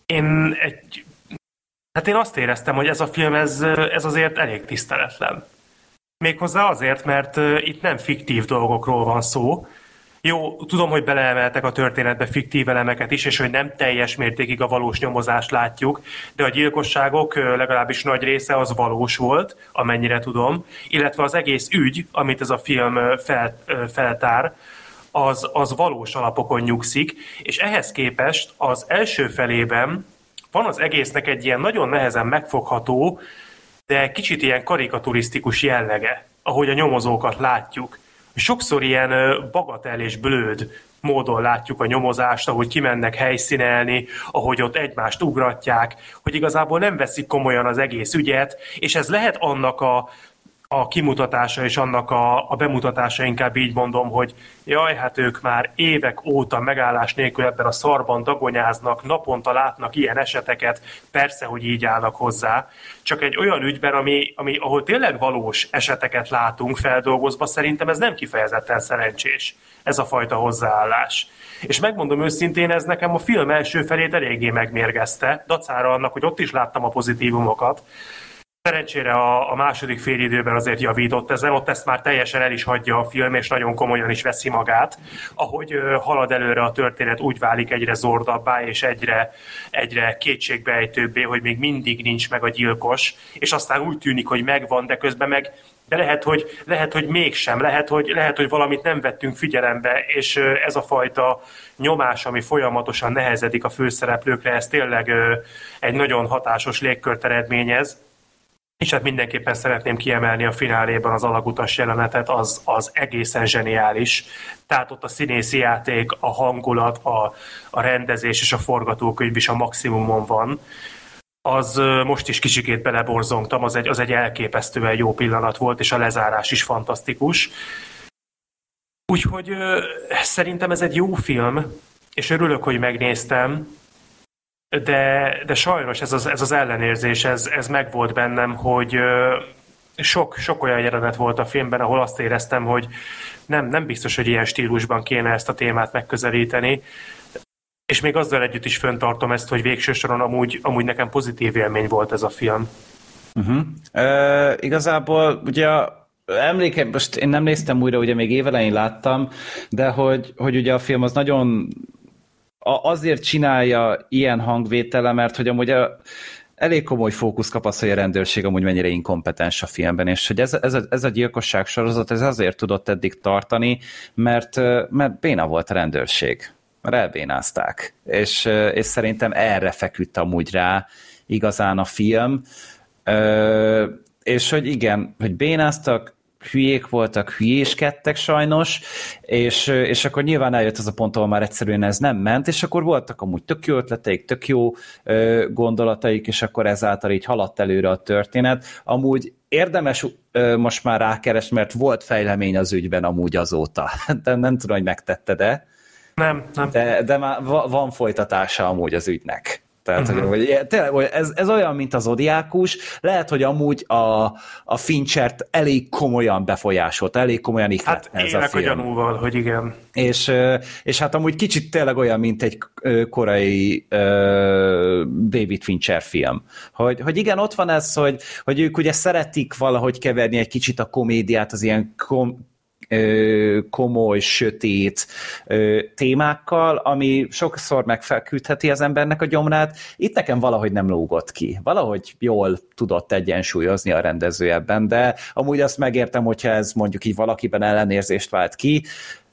Speaker 3: Én egy, hát én azt éreztem, hogy ez a film, ez, ez azért elég tiszteletlen. Méghozzá azért, mert itt nem fiktív dolgokról van szó, jó, tudom, hogy beleemeltek a történetbe fiktív elemeket is, és hogy nem teljes mértékig a valós nyomozást látjuk, de a gyilkosságok legalábbis nagy része az valós volt, amennyire tudom, illetve az egész ügy, amit ez a film fel, feltár, az, az valós alapokon nyugszik, és ehhez képest az első felében van az egésznek egy ilyen nagyon nehezen megfogható, de kicsit ilyen karikaturisztikus jellege, ahogy a nyomozókat látjuk sokszor ilyen bagatel és blőd módon látjuk a nyomozást, ahogy kimennek helyszínelni, ahogy ott egymást ugratják, hogy igazából nem veszik komolyan az egész ügyet, és ez lehet annak a a kimutatása és annak a, a bemutatása, inkább így mondom, hogy jaj, hát ők már évek óta megállás nélkül ebben a szarban dagonyáznak, naponta látnak ilyen eseteket, persze, hogy így állnak hozzá, csak egy olyan ügyben, ami, ami ahol tényleg valós eseteket látunk feldolgozva, szerintem ez nem kifejezetten szerencsés, ez a fajta hozzáállás. És megmondom őszintén, ez nekem a film első felét eléggé megmérgezte, dacára annak, hogy ott is láttam a pozitívumokat, Szerencsére a, a második félidőben azért javított ezen, ott ezt már teljesen el is hagyja a film, és nagyon komolyan is veszi magát. Ahogy halad előre a történet, úgy válik egyre zordabbá, és egyre, egyre kétségbejtőbbé, hogy még mindig nincs meg a gyilkos, és aztán úgy tűnik, hogy megvan, de közben meg de lehet, hogy, lehet, hogy mégsem, lehet hogy, lehet, hogy valamit nem vettünk figyelembe, és ez a fajta nyomás, ami folyamatosan nehezedik a főszereplőkre, ez tényleg egy nagyon hatásos légkört eredményez és hát mindenképpen szeretném kiemelni a fináléban az alagutas jelenetet, az, az egészen zseniális. Tehát ott a színészi játék, a hangulat, a, a rendezés és a forgatókönyv is a maximumon van. Az most is kicsikét beleborzongtam, az egy, az egy elképesztően jó pillanat volt, és a lezárás is fantasztikus. Úgyhogy szerintem ez egy jó film, és örülök, hogy megnéztem, de, de sajnos ez az, ez az ellenérzés, ez, ez megvolt bennem, hogy sok, sok olyan jelenet volt a filmben, ahol azt éreztem, hogy nem, nem biztos, hogy ilyen stílusban kéne ezt a témát megközelíteni, és még azzal együtt is föntartom ezt, hogy végső soron amúgy, amúgy nekem pozitív élmény volt ez a film.
Speaker 5: Uh-huh. Uh, igazából ugye emléke, most én nem néztem újra, ugye még évelején láttam, de hogy, hogy ugye a film az nagyon azért csinálja ilyen hangvétele, mert hogy amúgy a, elég komoly fókusz kap az, hogy a rendőrség amúgy mennyire inkompetens a filmben, és hogy ez, ez, a, ez a gyilkosság sorozat ez azért tudott eddig tartani, mert, mert béna volt a rendőrség, mert elbénázták, és, és szerintem erre feküdt amúgy rá igazán a film, és hogy igen, hogy bénáztak, hülyék voltak, hülyéskedtek sajnos, és, és akkor nyilván eljött az a pont, ahol már egyszerűen ez nem ment, és akkor voltak amúgy tök jó ötleteik, tök jó ö, gondolataik, és akkor ezáltal így haladt előre a történet. Amúgy érdemes ö, most már rákeresni, mert volt fejlemény az ügyben amúgy azóta. De nem tudom, hogy megtette, de
Speaker 3: nem, nem.
Speaker 5: De, de már van folytatása amúgy az ügynek. Tehát, uh-huh. hogy, tényleg, hogy ez, ez olyan, mint az odiákus, lehet, hogy amúgy a, a Finchert elég komolyan befolyásolt, elég komolyan
Speaker 3: hát ez a film. gyanúval, hogy igen.
Speaker 5: És, és hát amúgy kicsit tényleg olyan, mint egy korai uh, David Fincher film. Hogy, hogy igen, ott van ez, hogy, hogy ők ugye szeretik valahogy keverni egy kicsit a komédiát az ilyen kom, komoly, sötét témákkal, ami sokszor megfelküldheti az embernek a gyomrát. Itt nekem valahogy nem lógott ki. Valahogy jól tudott egyensúlyozni a rendező ebben, de amúgy azt megértem, hogyha ez mondjuk így valakiben ellenérzést vált ki.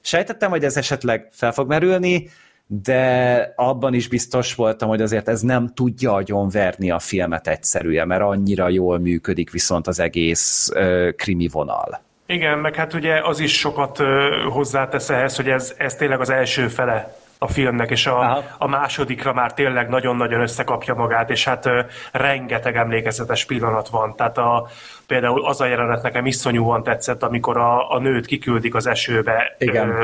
Speaker 5: Sejtettem, hogy ez esetleg fel fog merülni, de abban is biztos voltam, hogy azért ez nem tudja agyonverni a filmet egyszerűen, mert annyira jól működik viszont az egész uh, krimi vonal.
Speaker 3: Igen, meg hát ugye az is sokat hozzátesz ehhez, hogy ez, ez tényleg az első fele a filmnek, és a, a másodikra már tényleg nagyon-nagyon összekapja magát, és hát ö, rengeteg emlékezetes pillanat van. Tehát a, például az a jelenet nekem iszonyúan tetszett, amikor a, a nőt kiküldik az esőbe.
Speaker 5: Igen. Ö,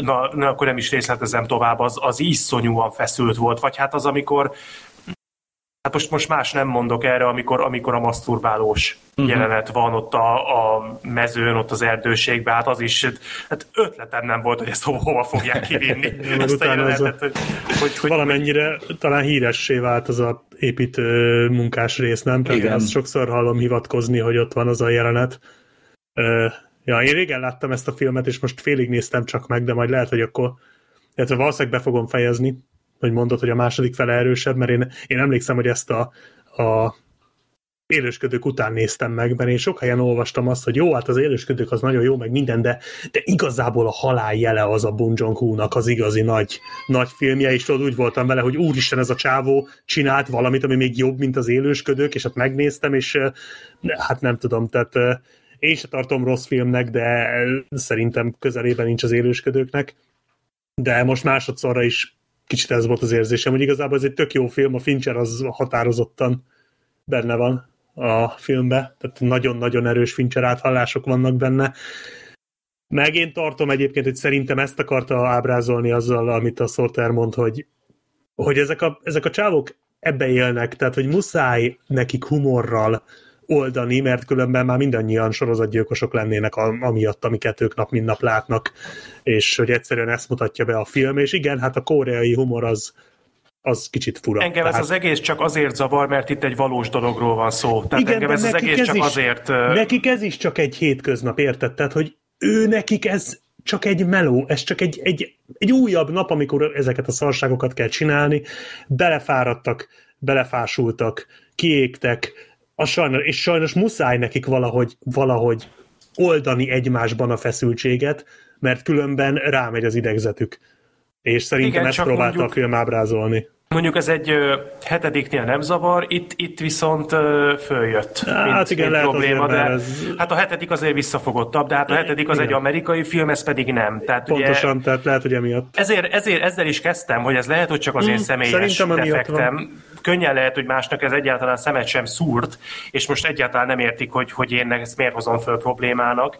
Speaker 3: na, na, akkor nem is részletezem tovább, az, az iszonyúan feszült volt. Vagy hát az, amikor Hát most, most más nem mondok erre, amikor, amikor a maszturbálós uh-huh. jelenet van ott a, a mezőn, ott az erdőségben, hát az is, hát ötletem nem volt, hogy ezt hova, fogják kivinni. ezt a jelenetet, hogy,
Speaker 4: hogy, hogy, valamennyire hogy... talán híressé vált az a építő munkás rész, nem? Tehát Igen. azt sokszor hallom hivatkozni, hogy ott van az a jelenet. Ja, én régen láttam ezt a filmet, és most félig néztem csak meg, de majd lehet, hogy akkor illetve valószínűleg be fogom fejezni, hogy mondod, hogy a második fele erősebb, mert én, én emlékszem, hogy ezt a, a élősködők után néztem meg, mert én sok helyen olvastam azt, hogy jó, hát az élősködők az nagyon jó, meg minden, de, de igazából a halál jele az a Bong joon az igazi nagy, nagy filmje, és tudod, úgy voltam vele, hogy úristen, ez a csávó csinált valamit, ami még jobb, mint az élősködők, és hát megnéztem, és hát nem tudom, tehát én se tartom rossz filmnek, de szerintem közelében nincs az élősködőknek, de most másodszorra is kicsit ez volt az érzésem, hogy igazából ez egy tök jó film, a Fincher az határozottan benne van a filmbe, tehát nagyon-nagyon erős Fincher áthallások vannak benne. Meg én tartom egyébként, hogy szerintem ezt akarta ábrázolni azzal, amit a Sorter mond, hogy, hogy ezek, a, ezek a csávok ebbe élnek, tehát hogy muszáj nekik humorral oldani, mert különben már mindannyian sorozatgyilkosok lennének amiatt, amiket ők nap mint nap látnak, és hogy egyszerűen ezt mutatja be a film, és igen, hát a koreai humor az, az kicsit fura.
Speaker 3: Engem Tehát... ez az egész csak azért zavar, mert itt egy valós dologról van szó. Tehát igen, engem ez az egész ez csak is, azért...
Speaker 4: Nekik ez is csak egy hétköznap, érted? Tehát, hogy ő nekik ez csak egy meló, ez csak egy, egy, egy újabb nap, amikor ezeket a szarságokat kell csinálni, belefáradtak, belefásultak, kiégtek, a sajnos, és sajnos muszáj nekik valahogy, valahogy oldani egymásban a feszültséget, mert különben rámegy az idegzetük. És szerintem Igen, ezt próbálta mondjuk... a film ábrázolni.
Speaker 3: Mondjuk ez egy ö, hetediknél nem zavar, itt, itt viszont ö, följött.
Speaker 4: Hát mint, igen, mint probléma,
Speaker 3: de ez... hát a hetedik azért visszafogottabb, de hát a hetedik az igen. egy amerikai film, ez pedig nem. Tehát
Speaker 4: Pontosan,
Speaker 3: ugye,
Speaker 4: tehát lehet, hogy emiatt.
Speaker 3: Ezért, ezért ezzel is kezdtem, hogy ez lehet, hogy csak az én hmm, személyes defektem. Van könnyen lehet, hogy másnak ez egyáltalán szemet sem szúrt, és most egyáltalán nem értik, hogy, hogy én ezt miért hozom föl problémának,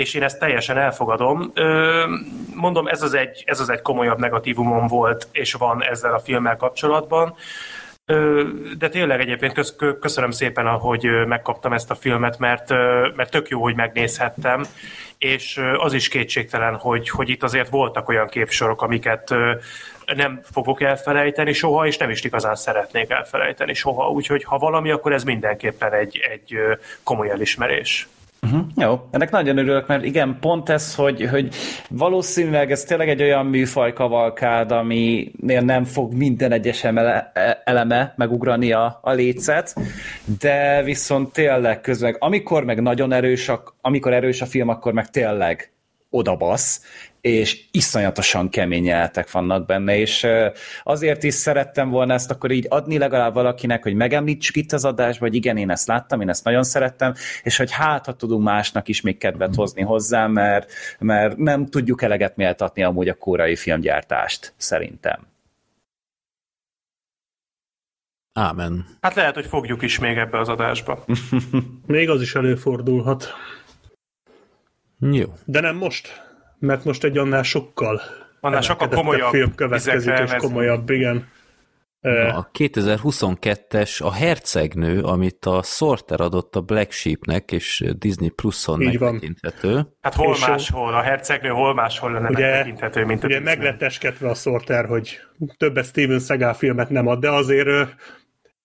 Speaker 3: és én ezt teljesen elfogadom. Mondom, ez az egy, ez az egy komolyabb negatívumom volt, és van ezzel a filmmel kapcsolatban. De tényleg egyébként köszönöm szépen, hogy megkaptam ezt a filmet, mert, mert tök jó, hogy megnézhettem, és az is kétségtelen, hogy, hogy itt azért voltak olyan képsorok, amiket nem fogok elfelejteni soha, és nem is igazán szeretnék elfelejteni soha. Úgyhogy ha valami, akkor ez mindenképpen egy, egy komoly elismerés.
Speaker 5: Uh-huh. Jó, ennek nagyon örülök, mert igen, pont ez, hogy, hogy valószínűleg ez tényleg egy olyan műfaj kavalkád, aminél nem fog minden egyes emele, eleme megugrani a, a lécet, de viszont tényleg közben, amikor meg nagyon erős, amikor erős a film, akkor meg tényleg odabasz, és iszonyatosan kemény jelenetek vannak benne, és azért is szerettem volna ezt akkor így adni legalább valakinek, hogy megemlítsük itt az adásban, hogy igen, én ezt láttam, én ezt nagyon szerettem, és hogy hát, ha tudunk másnak is még kedvet hozni hozzá, mert, mert nem tudjuk eleget méltatni amúgy a kórai filmgyártást, szerintem.
Speaker 2: Ámen.
Speaker 3: Hát lehet, hogy fogjuk is még ebbe az adásba.
Speaker 4: még az is előfordulhat.
Speaker 2: Jó.
Speaker 4: De nem most mert most egy annál sokkal
Speaker 3: annál sokkal komolyabb
Speaker 4: film következik, és komolyabb, igen.
Speaker 2: Na, a 2022-es a Hercegnő, amit a Sorter adott a Black Sheepnek, és Disney Plus-on megtekinthető.
Speaker 3: Hát hol és máshol, a Hercegnő hol máshol lenne ugye, megtekinthető, mint a
Speaker 4: Ugye
Speaker 3: Disney.
Speaker 4: megletteskedve a Sorter, hogy többet Steven Seagal filmet nem ad, de azért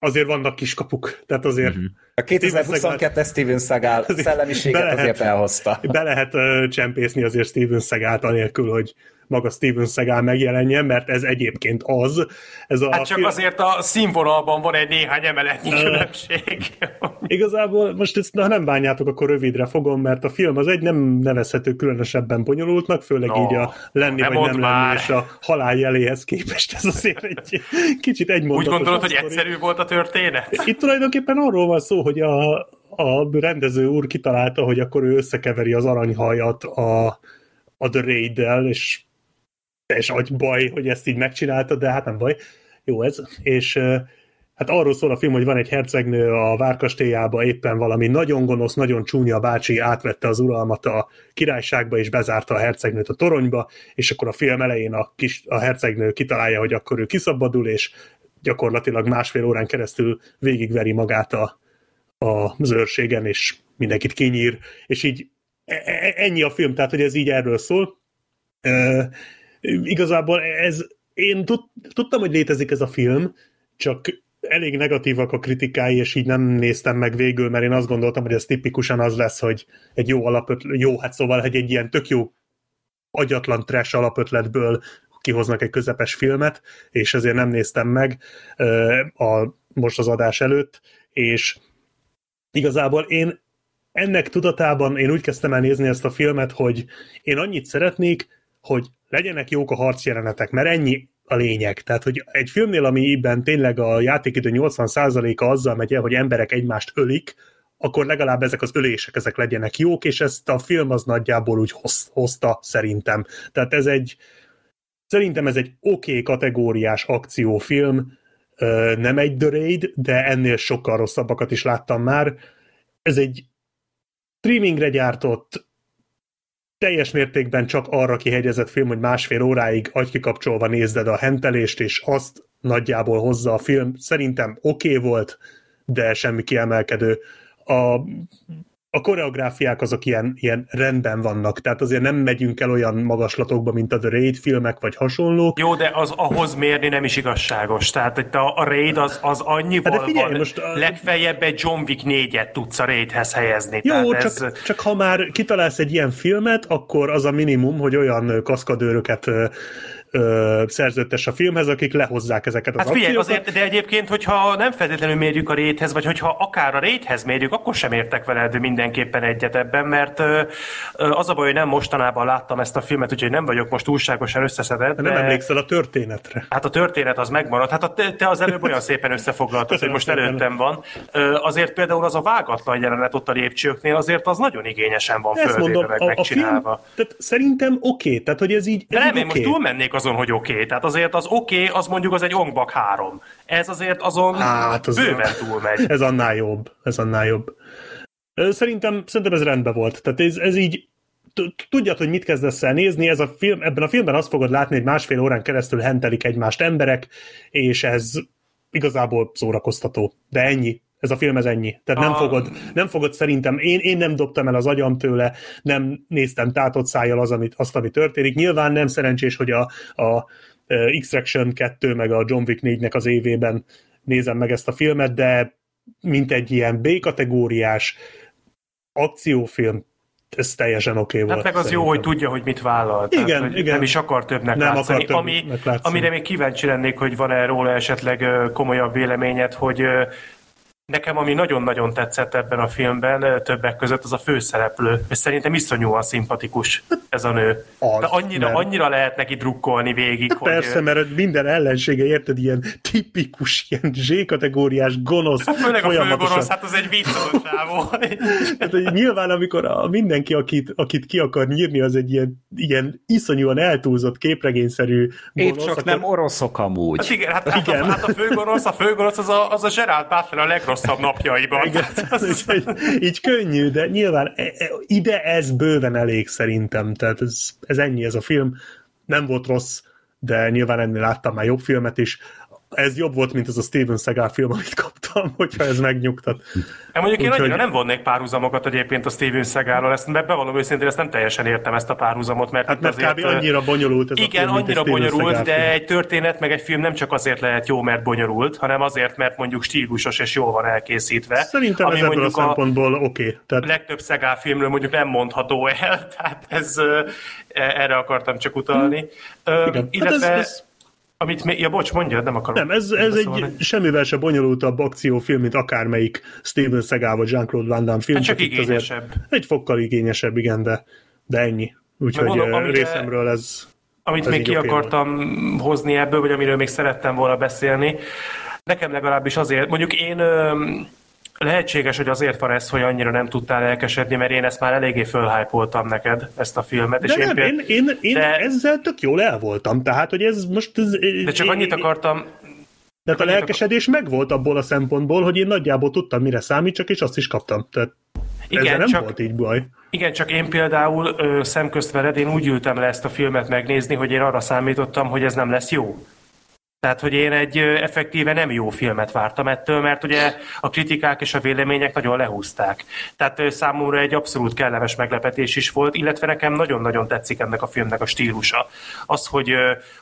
Speaker 4: azért vannak kiskapuk, tehát azért... Uh-huh.
Speaker 5: A 2022-es Steven Seagal szellemiséget lehet, azért elhozta.
Speaker 4: Be lehet uh, csempészni azért Steven Seagal-t anélkül, hogy maga Steven Seagal megjelenjen, mert ez egyébként az. Ez
Speaker 3: a hát csak film... azért a színvonalban van egy néhány emeletnyi különbség.
Speaker 4: Igazából most ezt, ha nem bánjátok, akkor rövidre fogom, mert a film az egy nem nevezhető különösebben bonyolultnak, főleg no, így a lenni vagy nem már. lenni, és a halál jeléhez képest ez azért egy kicsit egy
Speaker 3: Úgy gondolod, hogy egyszerű volt a történet?
Speaker 4: Itt tulajdonképpen arról van szó, hogy a, a rendező úr kitalálta, hogy akkor ő összekeveri az aranyhajat a, a The Raid-del, és és agy baj, hogy ezt így megcsinálta, de hát nem baj. Jó ez. És hát arról szól a film, hogy van egy hercegnő a várkastélyába, éppen valami nagyon gonosz, nagyon csúnya bácsi átvette az uralmat a királyságba, és bezárta a hercegnőt a toronyba, és akkor a film elején a, kis, a hercegnő kitalálja, hogy akkor ő kiszabadul, és gyakorlatilag másfél órán keresztül végigveri magát a, a zőrségen, és mindenkit kinyír, és így e, e, ennyi a film, tehát hogy ez így erről szól igazából ez, én tud, tudtam, hogy létezik ez a film, csak elég negatívak a kritikái, és így nem néztem meg végül, mert én azt gondoltam, hogy ez tipikusan az lesz, hogy egy jó alapötlet, jó, hát szóval, hogy egy ilyen tök jó agyatlan trash alapötletből kihoznak egy közepes filmet, és ezért nem néztem meg a, most az adás előtt, és igazából én ennek tudatában én úgy kezdtem el nézni ezt a filmet, hogy én annyit szeretnék, hogy legyenek jók a harcjelenetek, mert ennyi a lényeg. Tehát, hogy egy filmnél, amiben tényleg a játékidő 80%-a azzal megy el, hogy emberek egymást ölik, akkor legalább ezek az ölések ezek legyenek jók, és ezt a film az nagyjából úgy hoz, hozta szerintem. Tehát ez egy szerintem ez egy oké okay kategóriás akciófilm, nem egy The Raid, de ennél sokkal rosszabbakat is láttam már. Ez egy streamingre gyártott teljes mértékben csak arra kihegyezett film, hogy másfél óráig agykikapcsolva nézded a hentelést, és azt nagyjából hozza a film. Szerintem oké okay volt, de semmi kiemelkedő. A a koreográfiák azok ilyen, ilyen rendben vannak, tehát azért nem megyünk el olyan magaslatokba, mint a The Raid filmek, vagy hasonlók.
Speaker 3: Jó, de az ahhoz mérni nem is igazságos. Tehát itt a, a Raid az, az annyival hát figyelj, van, most a... legfeljebb egy John Wick 4-et tudsz a Raidhez helyezni.
Speaker 4: Jó, tehát csak, ez... csak ha már kitalálsz egy ilyen filmet, akkor az a minimum, hogy olyan kaszkadőröket ö, szerződtes a filmhez, akik lehozzák ezeket az
Speaker 3: hát figyelj, azért, de egyébként, hogyha nem feltétlenül mérjük a réthez, vagy hogyha akár a réthez mérjük, akkor sem értek veled mindenképpen egyet ebben, mert ö, az a baj, hogy nem mostanában láttam ezt a filmet, úgyhogy nem vagyok most túlságosan összeszedett. De
Speaker 4: nem emlékszel a történetre.
Speaker 3: Hát a történet az megmaradt. Hát a, te az előbb olyan szépen összefoglaltad, hogy most előttem van. Ö, azért például az a vágatlan jelenet ott a lépcsőknél, azért az nagyon igényesen van földébe meg a, megcsinálva. A film,
Speaker 4: tehát szerintem oké, okay, tehát hogy ez így. Ez
Speaker 3: de nem,
Speaker 4: így
Speaker 3: én okay. most túlmennék az azon, hogy oké. Okay. Tehát azért az oké, okay, az mondjuk az egy Ongbak 3. Ez azért azon hát, az bőven túlmegy.
Speaker 4: Ez annál jobb. Ez annál jobb. Szerintem, szerintem ez rendben volt. Tehát ez, ez így tudjad, hogy mit kezdesz el nézni, ez a film, ebben a filmben azt fogod látni, hogy másfél órán keresztül hentelik egymást emberek, és ez igazából szórakoztató. De ennyi ez a film ez ennyi. Tehát nem, a... fogod, nem fogod szerintem, én, én nem dobtam el az agyam tőle, nem néztem tátott szájjal az, amit, azt, ami történik. Nyilván nem szerencsés, hogy a, a Extraction 2 meg a John Wick 4-nek az évében nézem meg ezt a filmet, de mint egy ilyen B-kategóriás, akciófilm, ez teljesen oké okay
Speaker 3: Hát
Speaker 4: volt.
Speaker 3: meg az jó,
Speaker 4: szerintem.
Speaker 3: hogy tudja, hogy mit vállal.
Speaker 4: Igen,
Speaker 3: Tehát, hogy
Speaker 4: igen.
Speaker 3: Nem is akar többnek
Speaker 4: Nem
Speaker 3: látszani.
Speaker 4: akar
Speaker 3: ami,
Speaker 4: többnek látszani.
Speaker 3: amire még kíváncsi lennék, hogy van-e róla esetleg komolyabb véleményed, hogy Nekem, ami nagyon-nagyon tetszett ebben a filmben, többek között, az a főszereplő. És szerintem iszonyúan szimpatikus ez a nő.
Speaker 4: Az,
Speaker 3: De annyira,
Speaker 4: mert-
Speaker 3: annyira lehet neki drukkolni végig,
Speaker 4: Hát
Speaker 3: hogy...
Speaker 4: persze,
Speaker 3: ö,
Speaker 4: mert minden ellensége, érted, ilyen tipikus, ilyen Z-kategóriás, gonosz,
Speaker 3: Főleg a főgonosz, hát az egy vicc az a csávó.
Speaker 4: Hát, hogy nyilván, amikor a, mindenki, akit, akit ki akar nyírni, az egy ilyen, ilyen iszonyúan eltúlzott képregényszerű
Speaker 5: Épp
Speaker 4: gonosz,
Speaker 5: csak
Speaker 4: akkor-
Speaker 5: nem oroszok amúgy.
Speaker 3: Hát igen, hát, hát,
Speaker 4: Igen.
Speaker 3: A, hát a főgonosz, a főgonosz az a, az a Gerald Butler a legrosszabb napjaiban.
Speaker 4: Igen, így, így könnyű, de nyilván e- e- ide ez bőven elég szerintem, tehát ez, ez ennyi ez a film, nem volt rossz, de nyilván ennél láttam már jobb filmet is, ez jobb volt, mint az a Steven Seagal film, amit kaptam, hogyha ez megnyugtat.
Speaker 3: Hát mondjuk én
Speaker 4: Úgyhogy-
Speaker 3: annyira nem vonnék párhuzamokat egyébként a Steven Seagal-ral, ezt be- bevallom őszintén, ezt nem teljesen értem ezt a párhuzamot, mert,
Speaker 4: Hát mert
Speaker 3: azért,
Speaker 4: kb. annyira bonyolult ez a
Speaker 3: Igen,
Speaker 4: film, mint egy
Speaker 3: annyira bonyolult,
Speaker 4: Seagal
Speaker 3: de
Speaker 4: film.
Speaker 3: egy történet meg egy film nem csak azért lehet jó, mert bonyolult, hanem azért, mert mondjuk stílusos és jól van elkészítve.
Speaker 4: Szerintem
Speaker 3: ami
Speaker 4: ez ebből a szempontból oké. Okay. Tehát
Speaker 3: legtöbb Szegál filmről mondjuk nem mondható el, tehát ez, ö, e- erre akartam csak utalni. Ö,
Speaker 4: igen. Hát
Speaker 3: Illetve,
Speaker 4: ez, ez,
Speaker 3: amit még, ja bocs, mondja, nem akarom.
Speaker 4: nem, ez, ez egy semmivel se bonyolultabb akciófilm, mint akármelyik Steven Seagal vagy Jean-Claude Van Damme film.
Speaker 3: Hát csak
Speaker 4: azért
Speaker 3: igényesebb.
Speaker 4: Egy fokkal igényesebb, igen, de, de ennyi. Úgyhogy
Speaker 3: mondom, amire-
Speaker 4: részemről ez...
Speaker 3: Amit
Speaker 4: Ez
Speaker 3: még ki akartam hozni ebből, vagy amiről még szerettem volna beszélni, nekem legalábbis azért, mondjuk én lehetséges, hogy azért van ez, hogy annyira nem tudtál elkesedni, mert én ezt már eléggé fölhájpoltam neked, ezt a filmet.
Speaker 4: De
Speaker 3: és
Speaker 4: nem,
Speaker 3: péld-
Speaker 4: én, én, én
Speaker 3: de-
Speaker 4: ezzel tök jól el voltam, tehát, hogy ez most... Ez,
Speaker 3: de csak annyit akartam,
Speaker 4: De a lelkesedés megvolt abból a szempontból, hogy én nagyjából tudtam, mire számít, csak és azt is kaptam. Tehát ezzel
Speaker 3: igen,
Speaker 4: nem
Speaker 3: csak,
Speaker 4: volt így baj.
Speaker 3: igen, csak én például ö, szemközt veled, én úgy ültem le ezt a filmet megnézni, hogy én arra számítottam, hogy ez nem lesz jó. Tehát, hogy én egy effektíve nem jó filmet vártam ettől, mert ugye a kritikák és a vélemények nagyon lehúzták. Tehát számomra egy abszolút kellemes meglepetés is volt, illetve nekem nagyon-nagyon tetszik ennek a filmnek a stílusa. Az, hogy,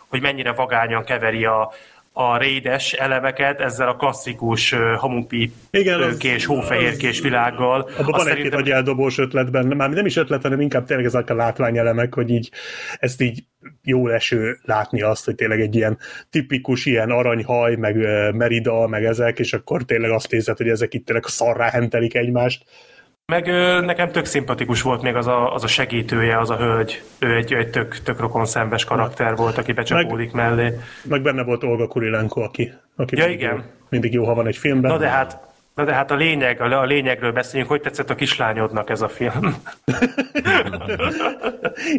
Speaker 3: hogy mennyire vagányan keveri a, a rédes elemeket ezzel a klasszikus hamupi önkés, hófehérkés világgal.
Speaker 4: Abban van egy-két
Speaker 3: szerintem-
Speaker 4: agyeldobós ötlet benne, már nem is ötlet, hanem inkább tényleg ezek a látványelemek, hogy így ezt így jó eső látni azt, hogy tényleg egy ilyen tipikus ilyen aranyhaj, meg merida, meg ezek, és akkor tényleg azt érzed, hogy ezek itt tényleg szarrá hentelik egymást.
Speaker 3: Meg ö, nekem tök szimpatikus volt még az a, az a segítője, az a hölgy. Ő egy, egy tök, tök rokon szembes karakter volt, aki becsapódik mellé.
Speaker 4: Meg benne volt Olga Kurilenko, aki, aki
Speaker 3: Ja,
Speaker 4: mindig,
Speaker 3: igen.
Speaker 4: Jó, mindig jó, ha van egy filmben.
Speaker 3: Na de hát, na de hát a lényeg, a, lényegről beszéljünk, hogy tetszett a kislányodnak ez a film.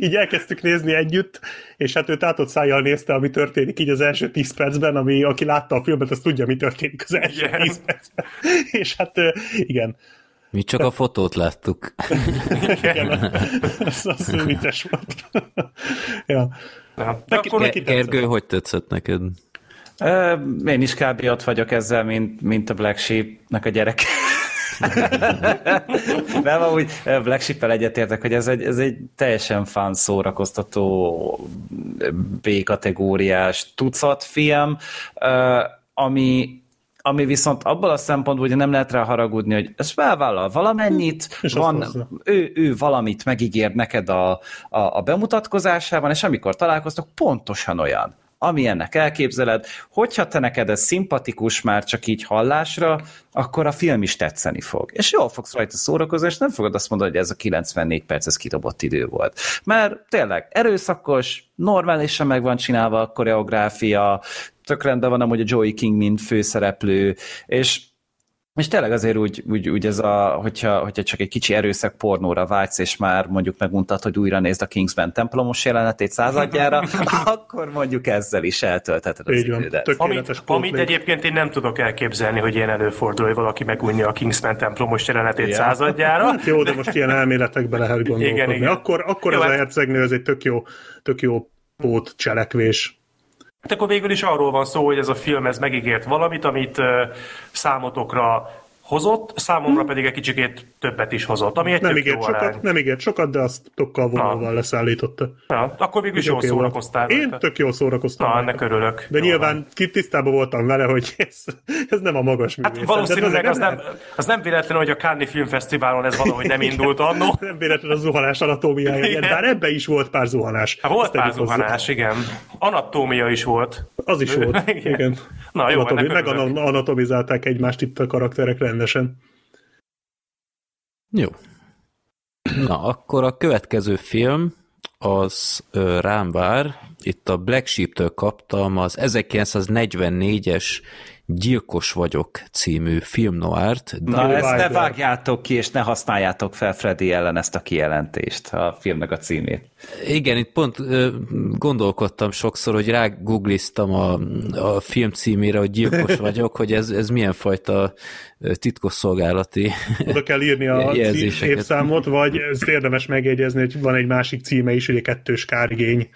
Speaker 4: így elkezdtük nézni együtt, és hát ő tátott szájjal nézte, ami történik így az első 10 percben, ami aki látta a filmet, az tudja, mi történik az első
Speaker 3: Igen.
Speaker 4: 10 percben. És hát igen,
Speaker 2: Mi csak a fotót láttuk.
Speaker 4: igen, az, az vicces volt. ja.
Speaker 3: Na, de
Speaker 4: Neki-
Speaker 3: akkor
Speaker 4: neki-
Speaker 2: Ge- Gergő, hogy tetszett neked?
Speaker 5: Én is kb. ott vagyok ezzel, mint, mint a Black Sheep-nek a gyerek. Nem, amúgy Black Sheep-el egyetértek, hogy ez egy, ez egy teljesen fán szórakoztató B-kategóriás tucat film, ami ami viszont abból a szempontból, hogy nem lehet rá haragudni, hogy ez felvállal valamennyit,
Speaker 4: És
Speaker 5: van, ő, ő valamit megígér neked a, a, a bemutatkozásában, és amikor találkoztok, pontosan olyan ami ennek elképzeled, hogyha te neked ez szimpatikus már csak így hallásra, akkor a film is tetszeni fog. És jól fogsz rajta szórakozni, és nem fogod azt mondani, hogy ez a 94 perc, ez kidobott idő volt. Mert tényleg erőszakos, normálisan meg van csinálva a koreográfia, tök rendben van amúgy a Joey King, mint főszereplő, és és tényleg azért úgy, úgy, úgy ez a, hogyha, hogyha csak egy kicsi erőszak pornóra vágysz, és már mondjuk megmutat, hogy újra nézd a Kingsman templomos jelenetét századjára, akkor mondjuk ezzel is eltöltheted az
Speaker 4: Így van.
Speaker 5: idődet.
Speaker 3: Amit, amit egyébként én nem tudok elképzelni, hogy ilyen előfordul, hogy valaki megunja a Kingsman templomos jelenetét
Speaker 5: Ja.
Speaker 3: századjára.
Speaker 4: Hát jó, de most ilyen elméletekbe lehet gondolkodni.
Speaker 3: Igen, igen.
Speaker 4: Akkor, akkor
Speaker 3: Jó,
Speaker 4: ez a
Speaker 3: hát-
Speaker 4: hercegnő, ez egy tök jó, tök jó pót cselekvés.
Speaker 3: Hát akkor végül is arról van szó, hogy ez a film ez megígért valamit, amit számotokra hozott, számomra pedig egy kicsikét többet is hozott, ami egy
Speaker 4: Nem ígért sokat,
Speaker 3: arány.
Speaker 4: nem ígért sokat, de azt tokkal vonalval leszállította.
Speaker 3: Ja, akkor végül is jól
Speaker 4: volt.
Speaker 3: szórakoztál.
Speaker 4: Én
Speaker 3: rajta.
Speaker 4: tök jól szórakoztam. Rajta.
Speaker 3: ennek örülök.
Speaker 4: De
Speaker 3: Jó
Speaker 4: nyilván ki tisztában voltam vele, hogy ez, ez nem a magas
Speaker 3: Hát
Speaker 4: művészet.
Speaker 3: valószínűleg
Speaker 4: De
Speaker 3: az nem, az nem véletlen, hogy a Cannes Filmfesztiválon ez valahogy nem indult annó.
Speaker 4: Nem véletlen a zuhanás anatómiája,
Speaker 3: Igen.
Speaker 4: bár ebbe is volt pár zuhanás.
Speaker 3: Hát volt
Speaker 4: Ezt
Speaker 3: pár
Speaker 4: hozzá.
Speaker 3: zuhanás, igen. Anatómia is volt.
Speaker 4: Az is volt,
Speaker 3: Igen.
Speaker 4: igen.
Speaker 3: Na jó,
Speaker 4: Anatomi, meg anatomizálták egymást itt a karakterek rendesen.
Speaker 2: Jó. Na, akkor a következő film az ö, rám vár. Itt a Black Sheep-től kaptam az 1944-es Gyilkos vagyok című film noirt.
Speaker 5: Na,
Speaker 4: Bill
Speaker 5: ezt ne vágjátok ki, és ne használjátok fel Freddy ellen ezt a kijelentést, a filmnek a címét.
Speaker 2: Igen, itt pont gondolkodtam sokszor, hogy rágoogliztam a, a film címére, hogy gyilkos vagyok, hogy ez, ez milyen fajta titkosszolgálati
Speaker 4: Oda kell írni a évszámot, vagy ezt érdemes megjegyezni, hogy van egy másik címe is, ugye kettős kárigény,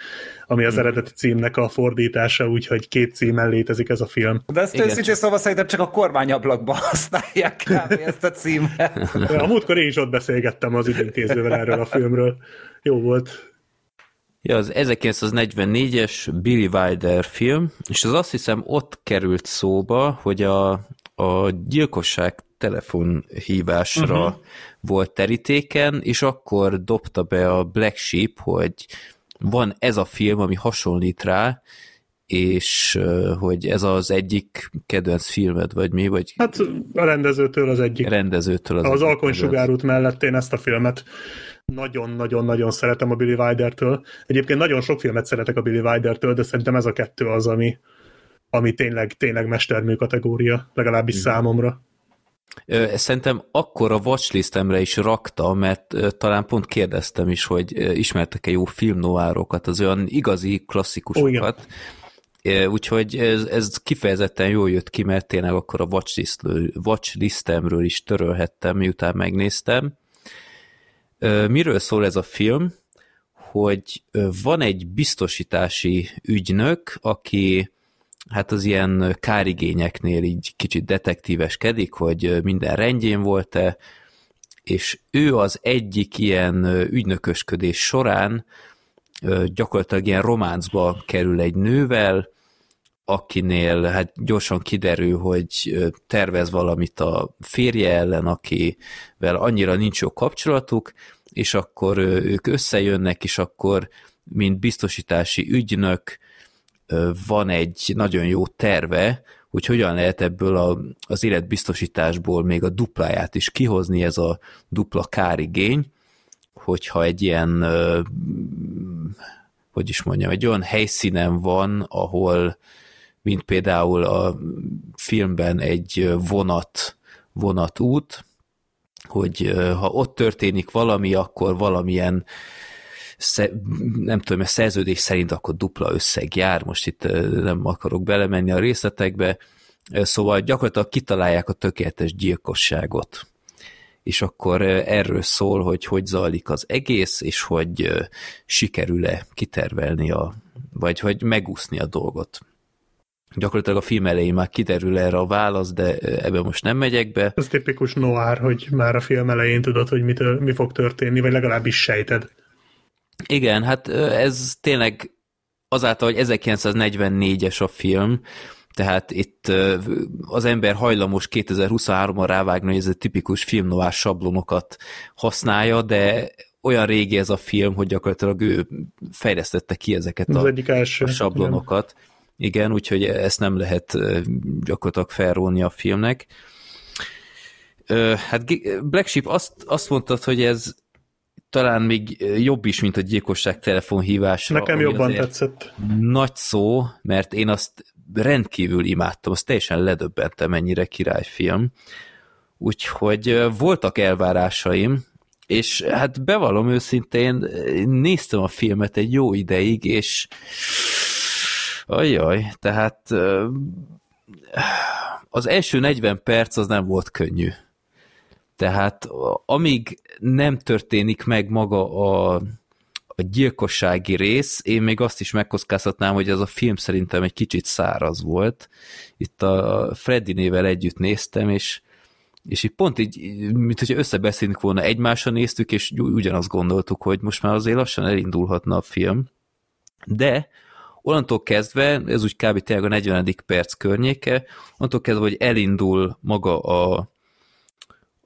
Speaker 4: ami az eredeti címnek a fordítása, úgyhogy két címen létezik ez a film.
Speaker 5: De ezt őszintén szóval szerintem csak a kormányablakban használják kb. ezt a címet.
Speaker 4: A múltkor én is ott beszélgettem az ügyintézővel erről a filmről. Jó volt.
Speaker 2: Ja, az 1944-es Billy Wilder film, és az azt hiszem ott került szóba, hogy a, a gyilkosság telefonhívásra uh-huh. volt terítéken, és akkor dobta be a Black Sheep, hogy van ez a film, ami hasonlít rá, és hogy ez az egyik kedvenc filmed, vagy mi, vagy
Speaker 4: Hát a rendezőtől az egyik.
Speaker 2: rendezőtől az,
Speaker 4: Az. Alkonysugárút mellett én ezt a filmet nagyon-nagyon-nagyon szeretem a Billy Wilder-től. Egyébként nagyon sok filmet szeretek a Billy Wilder-től, de szerintem ez a kettő az, ami, ami tényleg, tényleg mestermű kategória, legalábbis
Speaker 2: Mhm.
Speaker 4: számomra.
Speaker 2: Szerintem akkor a watchlistemre is rakta, mert talán pont kérdeztem is, hogy ismertek-e jó filmnoárokat, az olyan igazi klasszikusokat. Ö, Úgyhogy ez, ez kifejezetten jól jött ki, mert tényleg akkor a watchlist, watchlistemről is törölhettem, miután megnéztem. Miről szól ez a film? Hogy van egy biztosítási ügynök, aki hát az ilyen kárigényeknél így kicsit detektíveskedik, hogy minden rendjén volt-e, és ő az egyik ilyen ügynökösködés során gyakorlatilag ilyen románcba kerül egy nővel, akinél hát gyorsan kiderül, hogy tervez valamit a férje ellen, akivel annyira nincs jó kapcsolatuk, és akkor ők összejönnek, és akkor mint biztosítási ügynök van egy nagyon jó terve, hogy hogyan lehet ebből a, az életbiztosításból még a dupláját is kihozni, ez a dupla kárigény, hogyha egy ilyen, hogy is mondjam, egy olyan helyszínen van, ahol, mint például a filmben egy vonat, vonatút, hogy ha ott történik valami, akkor valamilyen nem tudom, a szerződés szerint akkor dupla összeg jár, most itt nem akarok belemenni a részletekbe, szóval gyakorlatilag kitalálják a tökéletes gyilkosságot. És akkor erről szól, hogy hogy zajlik az egész, és hogy sikerül-e kitervelni, a, vagy hogy megúszni a dolgot. Gyakorlatilag a film elején már kiderül erre a válasz, de ebbe most nem megyek be.
Speaker 4: Ez tipikus noir, hogy már a film elején tudod, hogy mit, mi fog történni, vagy legalábbis sejted.
Speaker 2: Igen, hát ez tényleg azáltal, hogy 1944-es a film, tehát itt az ember hajlamos 2023-ban rávágni, hogy ez egy tipikus filmnoár sablonokat használja, de olyan régi ez a film, hogy gyakorlatilag ő fejlesztette ki ezeket a,
Speaker 4: első.
Speaker 2: a sablonokat. Igen, úgyhogy ezt nem lehet gyakorlatilag felróni a filmnek. Hát Black Sheep azt, azt mondtad, hogy ez talán még jobb is, mint a gyilkosság telefonhívásra.
Speaker 4: Nekem jobban tetszett.
Speaker 2: Nagy szó, mert én azt rendkívül imádtam, azt teljesen ledöbbentem, mennyire királyfilm. Úgyhogy ö, voltak elvárásaim, és hát bevallom őszintén, én néztem a filmet egy jó ideig, és ajjaj, tehát ö, az első 40 perc az nem volt könnyű. Tehát amíg nem történik meg maga a, a gyilkossági rész, én még azt is megkockáztatnám, hogy ez a film szerintem egy kicsit száraz volt. Itt a Freddy nével együtt néztem, és És így pont így, mint hogyha összebeszélünk volna, egymásra néztük, és ugyanazt gondoltuk, hogy most már azért lassan elindulhatna a film. De onnantól kezdve, ez úgy kb. tényleg a 40. perc környéke, onnantól kezdve, hogy elindul maga a,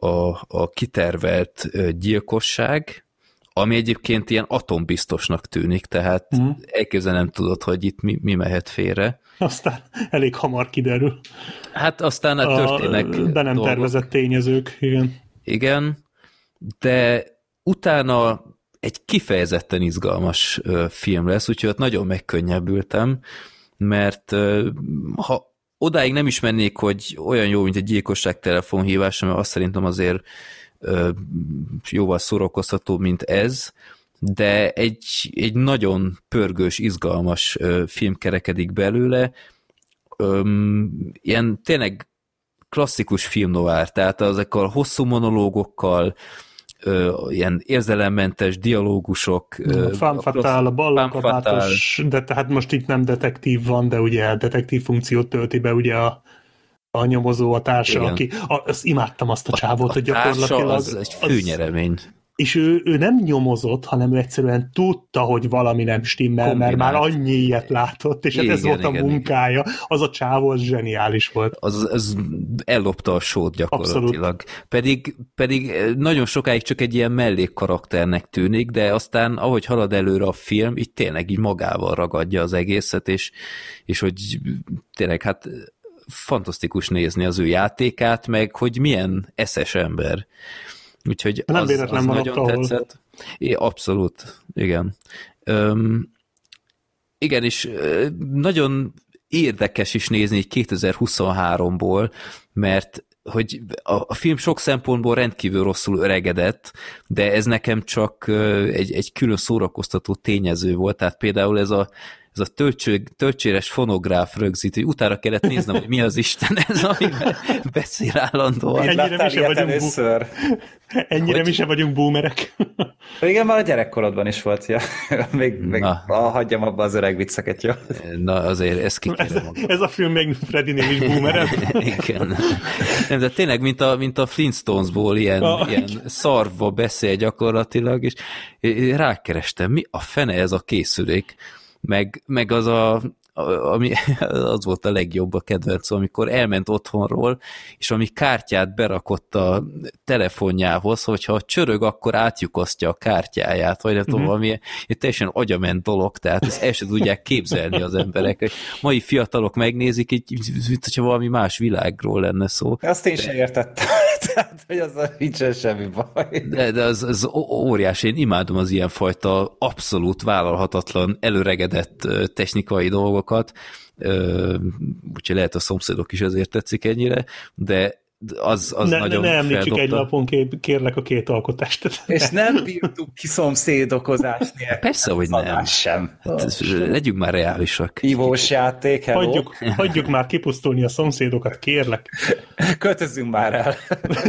Speaker 2: a, a kitervelt gyilkosság, ami egyébként ilyen atombiztosnak tűnik, tehát mm. elképzel nem tudod, hogy itt mi, mi mehet félre.
Speaker 4: Aztán elég hamar kiderül.
Speaker 2: Hát aztán a történnek
Speaker 4: De nem dolgok. tervezett tényezők, igen.
Speaker 2: Igen, de utána egy kifejezetten izgalmas film lesz, úgyhogy ott nagyon megkönnyebbültem, mert ha odáig nem is mennék, hogy olyan jó, mint egy gyilkosság telefonhívása, mert azt szerintem azért jóval szórakoztató, mint ez, de egy, egy nagyon pörgős, izgalmas film kerekedik belőle, ilyen tényleg klasszikus film noir, tehát ezekkel a hosszú monológokkal, ilyen érzelemmentes dialógusok.
Speaker 4: Fanfatál, a ballakabátos, de tehát most itt nem detektív van, de ugye detektív funkciót tölti be ugye a a nyomozó, a társa, Igen. aki, a, azt imádtam azt a csávót, a, hogy gyakorlatilag...
Speaker 2: az egy főnyeremény. Az,
Speaker 4: és ő, ő nem nyomozott, hanem ő egyszerűen tudta, hogy valami nem stimmel, Kombinált. mert már annyi ilyet látott, és igen, hát ez volt igen, a munkája. Igen. Az a csávó, az zseniális volt.
Speaker 2: Az, az ellopta a sót gyakorlatilag. Abszolút. Pedig, pedig nagyon sokáig csak egy ilyen mellékkarakternek tűnik, de aztán ahogy halad előre a film, így tényleg így magával ragadja az egészet, és, és hogy tényleg hát fantasztikus nézni az ő játékát, meg hogy milyen eszes ember. Úgyhogy
Speaker 4: nem az, az
Speaker 2: nagyon ahol. tetszett. É, abszolút, igen. Öm, igen, és nagyon érdekes is nézni 2023-ból, mert hogy a, a film sok szempontból rendkívül rosszul öregedett, de ez nekem csak egy, egy külön szórakoztató tényező volt, tehát például ez a ez a töltső, töltséres fonográf rögzít, hogy utána kellett néznem, hogy mi az Isten ez, amiben beszél állandóan.
Speaker 4: Ennyire mi sem vagyunk, először. Ennyire hogy... mi sem vagyunk boomerek.
Speaker 5: Igen, már a gyerekkorodban is volt, ja. még, még Na. hagyjam abba az öreg vicceket, jó?
Speaker 2: Na, azért ez ki
Speaker 4: ez, ez a film még Freddy-nél is boomerebb.
Speaker 2: Igen. Nem, de tényleg, mint a, mint a Flintstonesból ilyen, ah. ilyen szarva beszél gyakorlatilag, és rákerestem, mi a fene ez a készülék? Meg, meg az a, ami az volt a legjobb a kedvenc, amikor elment otthonról, és ami kártyát berakott a telefonjához, hogyha csörög, akkor átjukasztja a kártyáját, vagy nem tudom, uh-huh. valami egy teljesen agyament dolog, tehát ezt el sem tudják képzelni az emberek. Hogy mai fiatalok megnézik, így, mint hogyha valami más világról lenne szó.
Speaker 5: Azt én sem értettem, tehát, hogy az nincsen semmi baj.
Speaker 2: De, de az, az óriási, én imádom az ilyenfajta abszolút vállalhatatlan, előregedett technikai dolgok, dolgokat, úgyhogy lehet a szomszédok is ezért tetszik ennyire, de az, az
Speaker 4: ne,
Speaker 2: nagyon
Speaker 4: Ne, ne említsük egy lapon, kérlek a két alkotást.
Speaker 5: És nem bírtuk ki szomszédokozás nélkül.
Speaker 2: Persze, hogy nem.
Speaker 5: Sem.
Speaker 2: Hát, legyünk már reálisak.
Speaker 5: Ivós játék, hello.
Speaker 4: Hagyjuk, hagyjuk már kipusztulni a szomszédokat, kérlek.
Speaker 5: Költözzünk már el.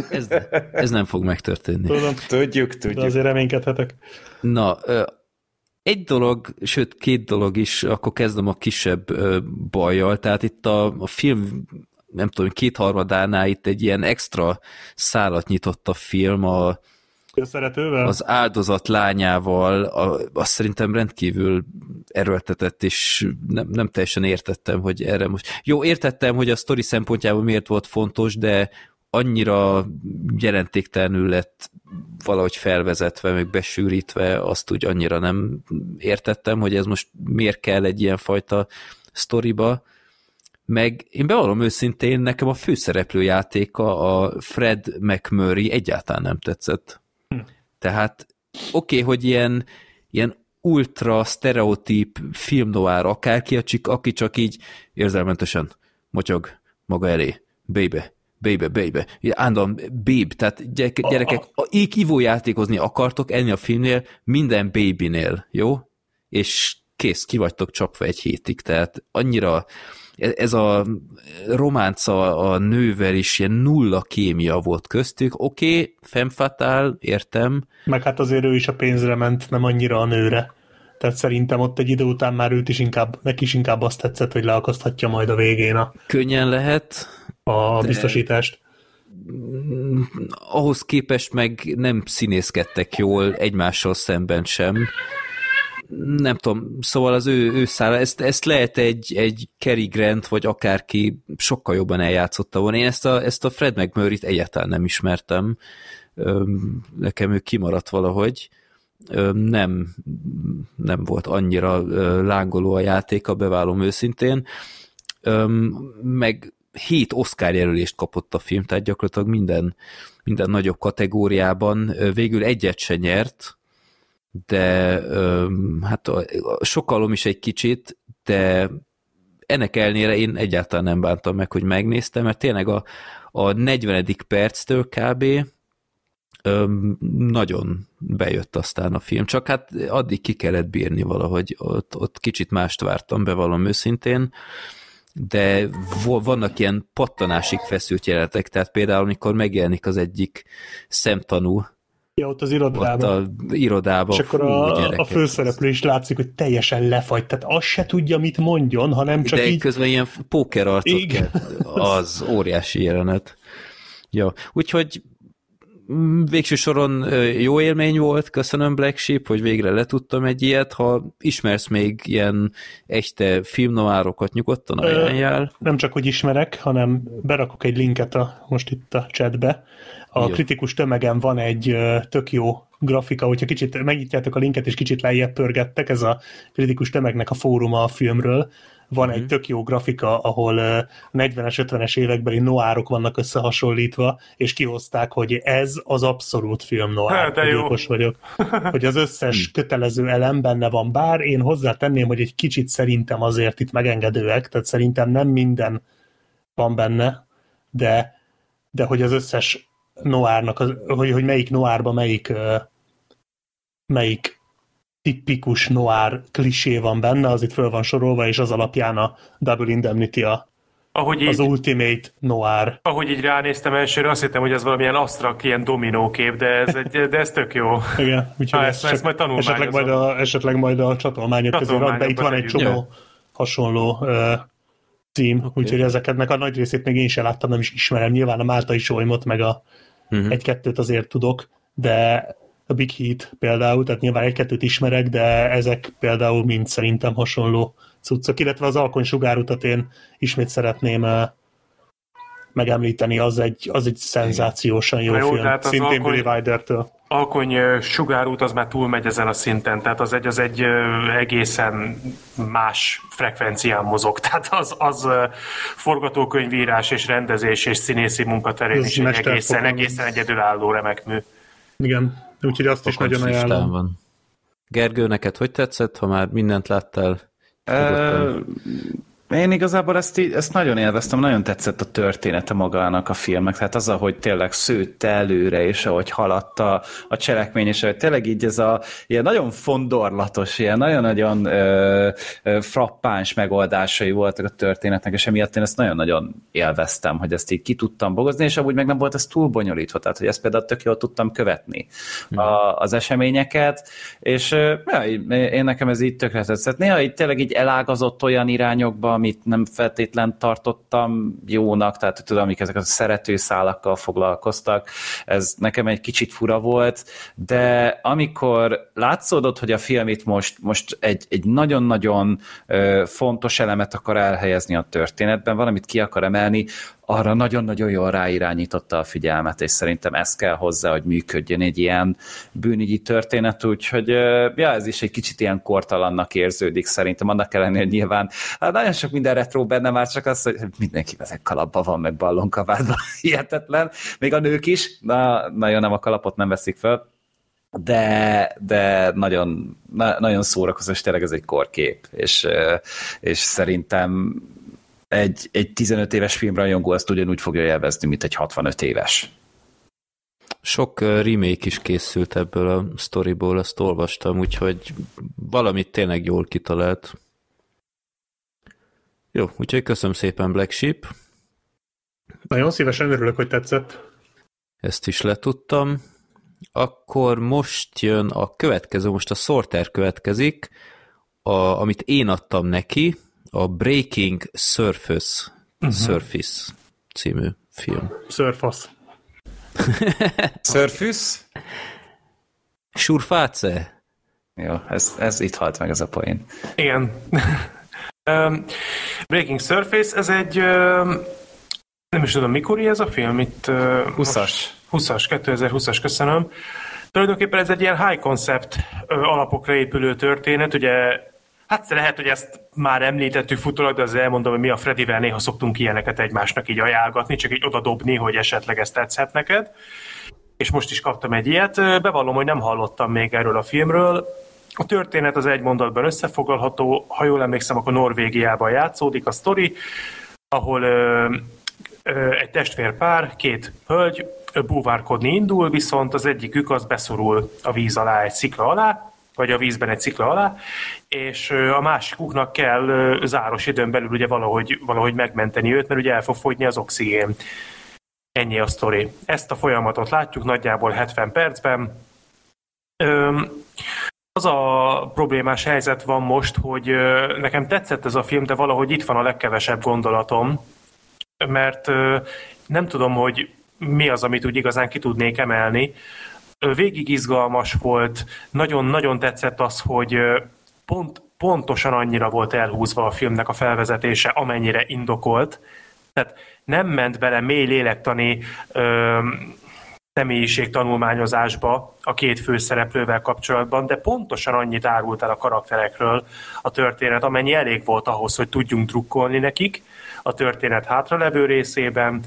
Speaker 2: Ez, ez nem fog megtörténni.
Speaker 5: Tudom, tudjuk, tudjuk. De
Speaker 4: azért reménykedhetek.
Speaker 2: Na, egy dolog, sőt két dolog is, akkor kezdem a kisebb bajjal, tehát itt a, a film nem tudom, kétharmadánál itt egy ilyen extra szálat nyitott a film a,
Speaker 4: a
Speaker 2: az áldozat lányával, a, azt szerintem rendkívül erőltetett, és nem, nem teljesen értettem, hogy erre most... Jó, értettem, hogy a sztori szempontjából miért volt fontos, de annyira jelentéktelenül lett valahogy felvezetve, meg besűrítve, azt úgy annyira nem értettem, hogy ez most miért kell egy ilyen fajta sztoriba, meg én bevallom őszintén, nekem a főszereplő játéka, a Fred McMurray egyáltalán nem tetszett. Hm. Tehát oké, okay, hogy ilyen, ilyen ultra sztereotíp film noir, akárki, aki csak így érzelmentesen motyog maga elé. Baby, baby, baby, állandóan babe, tehát gyerekek, így ivójátékozni akartok enni a filmnél, minden babynél, jó? És kész, ki vagytok csapva egy hétig, tehát annyira ez a románca a nővel is ilyen nulla kémia volt köztük, oké, okay, femfatál, értem.
Speaker 4: Meg hát azért ő is a pénzre ment, nem annyira a nőre. Tehát szerintem ott egy idő után már őt is inkább, neki is inkább azt tetszett, hogy leakaszthatja majd a végén a...
Speaker 2: Könnyen lehet,
Speaker 4: a de, biztosítást.
Speaker 2: mm, ahhoz képest meg nem színészkedtek jól egymással szemben sem. Nem tudom, szóval az ő, ő száll, ezt, ezt lehet egy, egy Cary Grant, vagy akárki sokkal jobban eljátszotta volna. Én ezt a, ezt a Fred McMurray-t egyáltalán nem ismertem. Nekem ő kimaradt valahogy nem, nem volt annyira lángoló a játéka, beválom őszintén, meg hét Oscar jelölést kapott a film, tehát gyakorlatilag minden, minden nagyobb kategóriában végül egyet se nyert, de hát sokalom is egy kicsit, de ennek elnére én egyáltalán nem bántam meg, hogy megnéztem, mert tényleg a, a 40. perctől kb öm, nagyon bejött aztán a film, csak hát addig ki kellett bírni valahogy, ott, ott kicsit mást vártam, bevallom őszintén, de vannak ilyen pattanásig feszült jelenetek, tehát például, amikor megjelenik az egyik szemtanú,
Speaker 4: Ja, ott az irodában.
Speaker 2: Ott a irodában.
Speaker 4: És akkor a, a főszereplő is látszik, hogy teljesen lefagy. Tehát azt se tudja, mit mondjon, hanem csak
Speaker 2: De
Speaker 4: így...
Speaker 2: közben ilyen póker arcot kell. Az óriási jelenet. Ja, úgyhogy Mm, végső soron jó élmény volt, köszönöm Black Sheep, hogy végre letudtam egy ilyet, ha ismersz még ilyen echte filmnoárokat, nyugodtan ajánljál.
Speaker 4: Nem csak, hogy ismerek, hanem berakok egy linket a, most itt a chatbe. A jó. kritikus tömegen van egy tök jó grafika, hogyha kicsit megnyitjátok a linket, és kicsit lejjebb pörgettek, ez a kritikus tömegnek a fóruma a filmről, van mm-hmm. egy tök jó grafika, ahol 40-es, 50-es évekbeli noárok vannak összehasonlítva, és kihozták, hogy ez az abszolút film noár. Hát, gyilkos vagyok. Hogy az összes hm. kötelező elem benne van, bár én hozzátenném, hogy egy kicsit szerintem azért itt megengedőek, tehát szerintem nem minden van benne, de, de hogy az összes noárnak, az, hogy, hogy melyik noárba melyik melyik tipikus noir klisé van benne, az itt föl van sorolva, és az alapján a Double Indemnity a, ahogy így, az Ultimate Noir.
Speaker 3: Ahogy így ránéztem elsőre, azt hittem, hogy ez valamilyen asztrak, ilyen dominókép, de ez, egy, de ez tök jó.
Speaker 4: Igen, úgyhogy ha, ezt, ezt, majd esetleg majd, a, esetleg majd a csatolmányok közé rak be, itt van egy csomó yeah. hasonló uh, cím, okay. úgyhogy ezeknek a nagy részét még én sem láttam, nem is ismerem. Nyilván a Máltai Solymot, meg a uh-huh. egy-kettőt azért tudok, de a Big Heat például, tehát nyilván egy-kettőt ismerek, de ezek például mind szerintem hasonló cuccok, illetve az alkony sugárutat én ismét szeretném megemlíteni, az egy, az egy szenzációsan jó, jó film, szintén alkony, Billy Wilder-től.
Speaker 3: Alkony sugárút az már túlmegy ezen a szinten, tehát az egy, az egy egészen más frekvencián mozog, tehát az, az forgatókönyvírás és rendezés és színészi munkaterén is egy egészen, egészen egyedülálló remek mű.
Speaker 4: Igen, úgyhogy azt is nagyon ajánlom. Van.
Speaker 2: Gergő, neked hogy tetszett, ha már mindent láttál?
Speaker 5: Én igazából ezt, így, ezt nagyon élveztem, nagyon tetszett a története magának a filmnek, tehát az, ahogy tényleg szőtte előre, és ahogy haladt a, a cselekmény, és ahogy tényleg így ez a ilyen nagyon fondorlatos, ilyen nagyon-nagyon ö, ö, frappáns megoldásai voltak a történetnek, és emiatt én ezt nagyon-nagyon élveztem, hogy ezt így ki tudtam bogozni, és amúgy meg nem volt ez túl bonyolítva, tehát hogy ezt például tök jól tudtam követni mm. a, az eseményeket, és ja, én nekem ez így tökre tetszett. Néha így tényleg így elágazott olyan irányokba, amit nem feltétlen tartottam jónak, tehát tudom, amik ezek a szeretőszálakkal foglalkoztak, ez nekem egy kicsit fura volt, de amikor látszódott, hogy a film itt most, most egy, egy nagyon-nagyon fontos elemet akar elhelyezni a történetben, valamit ki akar emelni, arra nagyon-nagyon jól ráirányította a figyelmet, és szerintem ez kell hozzá, hogy működjön egy ilyen bűnügyi történet, úgyhogy ja, ez is egy kicsit ilyen kortalannak érződik szerintem, annak ellenére, nyilván hát nagyon sok minden retro benne már csak az, hogy mindenki ezek kalapba van, meg ballonkabádban, hihetetlen, még a nők is, na, nagyon nem a kalapot nem veszik fel, de, de nagyon, na, nagyon szórakozó, és tényleg ez egy korkép, és, és szerintem egy, egy 15 éves filmrajongó ezt ugyanúgy fogja élvezni, mint egy 65 éves.
Speaker 2: Sok remake is készült ebből a storyból, azt olvastam, úgyhogy valamit tényleg jól kitalált. Jó, úgyhogy köszönöm szépen Black Sheep.
Speaker 4: Nagyon szívesen örülök, hogy tetszett.
Speaker 2: Ezt is letudtam. Akkor most jön a következő, most a Sorter következik, a, amit én adtam neki, a Breaking Surface, uh-huh. Surface című film.
Speaker 4: Surface.
Speaker 5: Surfüsz?
Speaker 2: Surfáce?
Speaker 5: Jó, ez, ez itt halt meg ez a poén.
Speaker 3: Igen. um, Breaking Surface, ez egy um, nem is tudom, mikor ez a film? Itt, uh,
Speaker 5: 20-as.
Speaker 3: 20-as, 2020-as, köszönöm. Tulajdonképpen ez egy ilyen high concept alapokra épülő történet, ugye Hát lehet, hogy ezt már említettük futólag, de az elmondom, hogy mi a Fredivel néha szoktunk ilyeneket egymásnak így ajánlgatni, csak így odadobni, hogy esetleg ez tetszett neked. És most is kaptam egy ilyet. Bevallom, hogy nem hallottam még erről a filmről. A történet az egy mondatban összefoglalható. Ha jól emlékszem, akkor Norvégiában játszódik a sztori, ahol ö, ö, egy testvérpár, két hölgy búvárkodni indul, viszont az egyikük az beszorul a víz alá egy szikla alá, vagy a vízben egy szikla alá, és a másikuknak kell záros időn belül ugye valahogy, valahogy megmenteni őt, mert ugye el fog fogyni az oxigén. Ennyi a sztori. Ezt a folyamatot látjuk nagyjából 70 percben. Az a problémás helyzet van most, hogy nekem tetszett ez a film, de valahogy itt van a legkevesebb gondolatom, mert nem tudom, hogy mi az, amit úgy igazán ki tudnék emelni végig izgalmas volt, nagyon-nagyon tetszett az, hogy pont, pontosan annyira volt elhúzva a filmnek a felvezetése, amennyire indokolt. Tehát nem ment bele mély lélektani ö, személyiség tanulmányozásba a két főszereplővel kapcsolatban, de pontosan annyit árult el a karakterekről a történet, amennyi elég volt ahhoz, hogy tudjunk drukkolni nekik a történet hátralevő részében,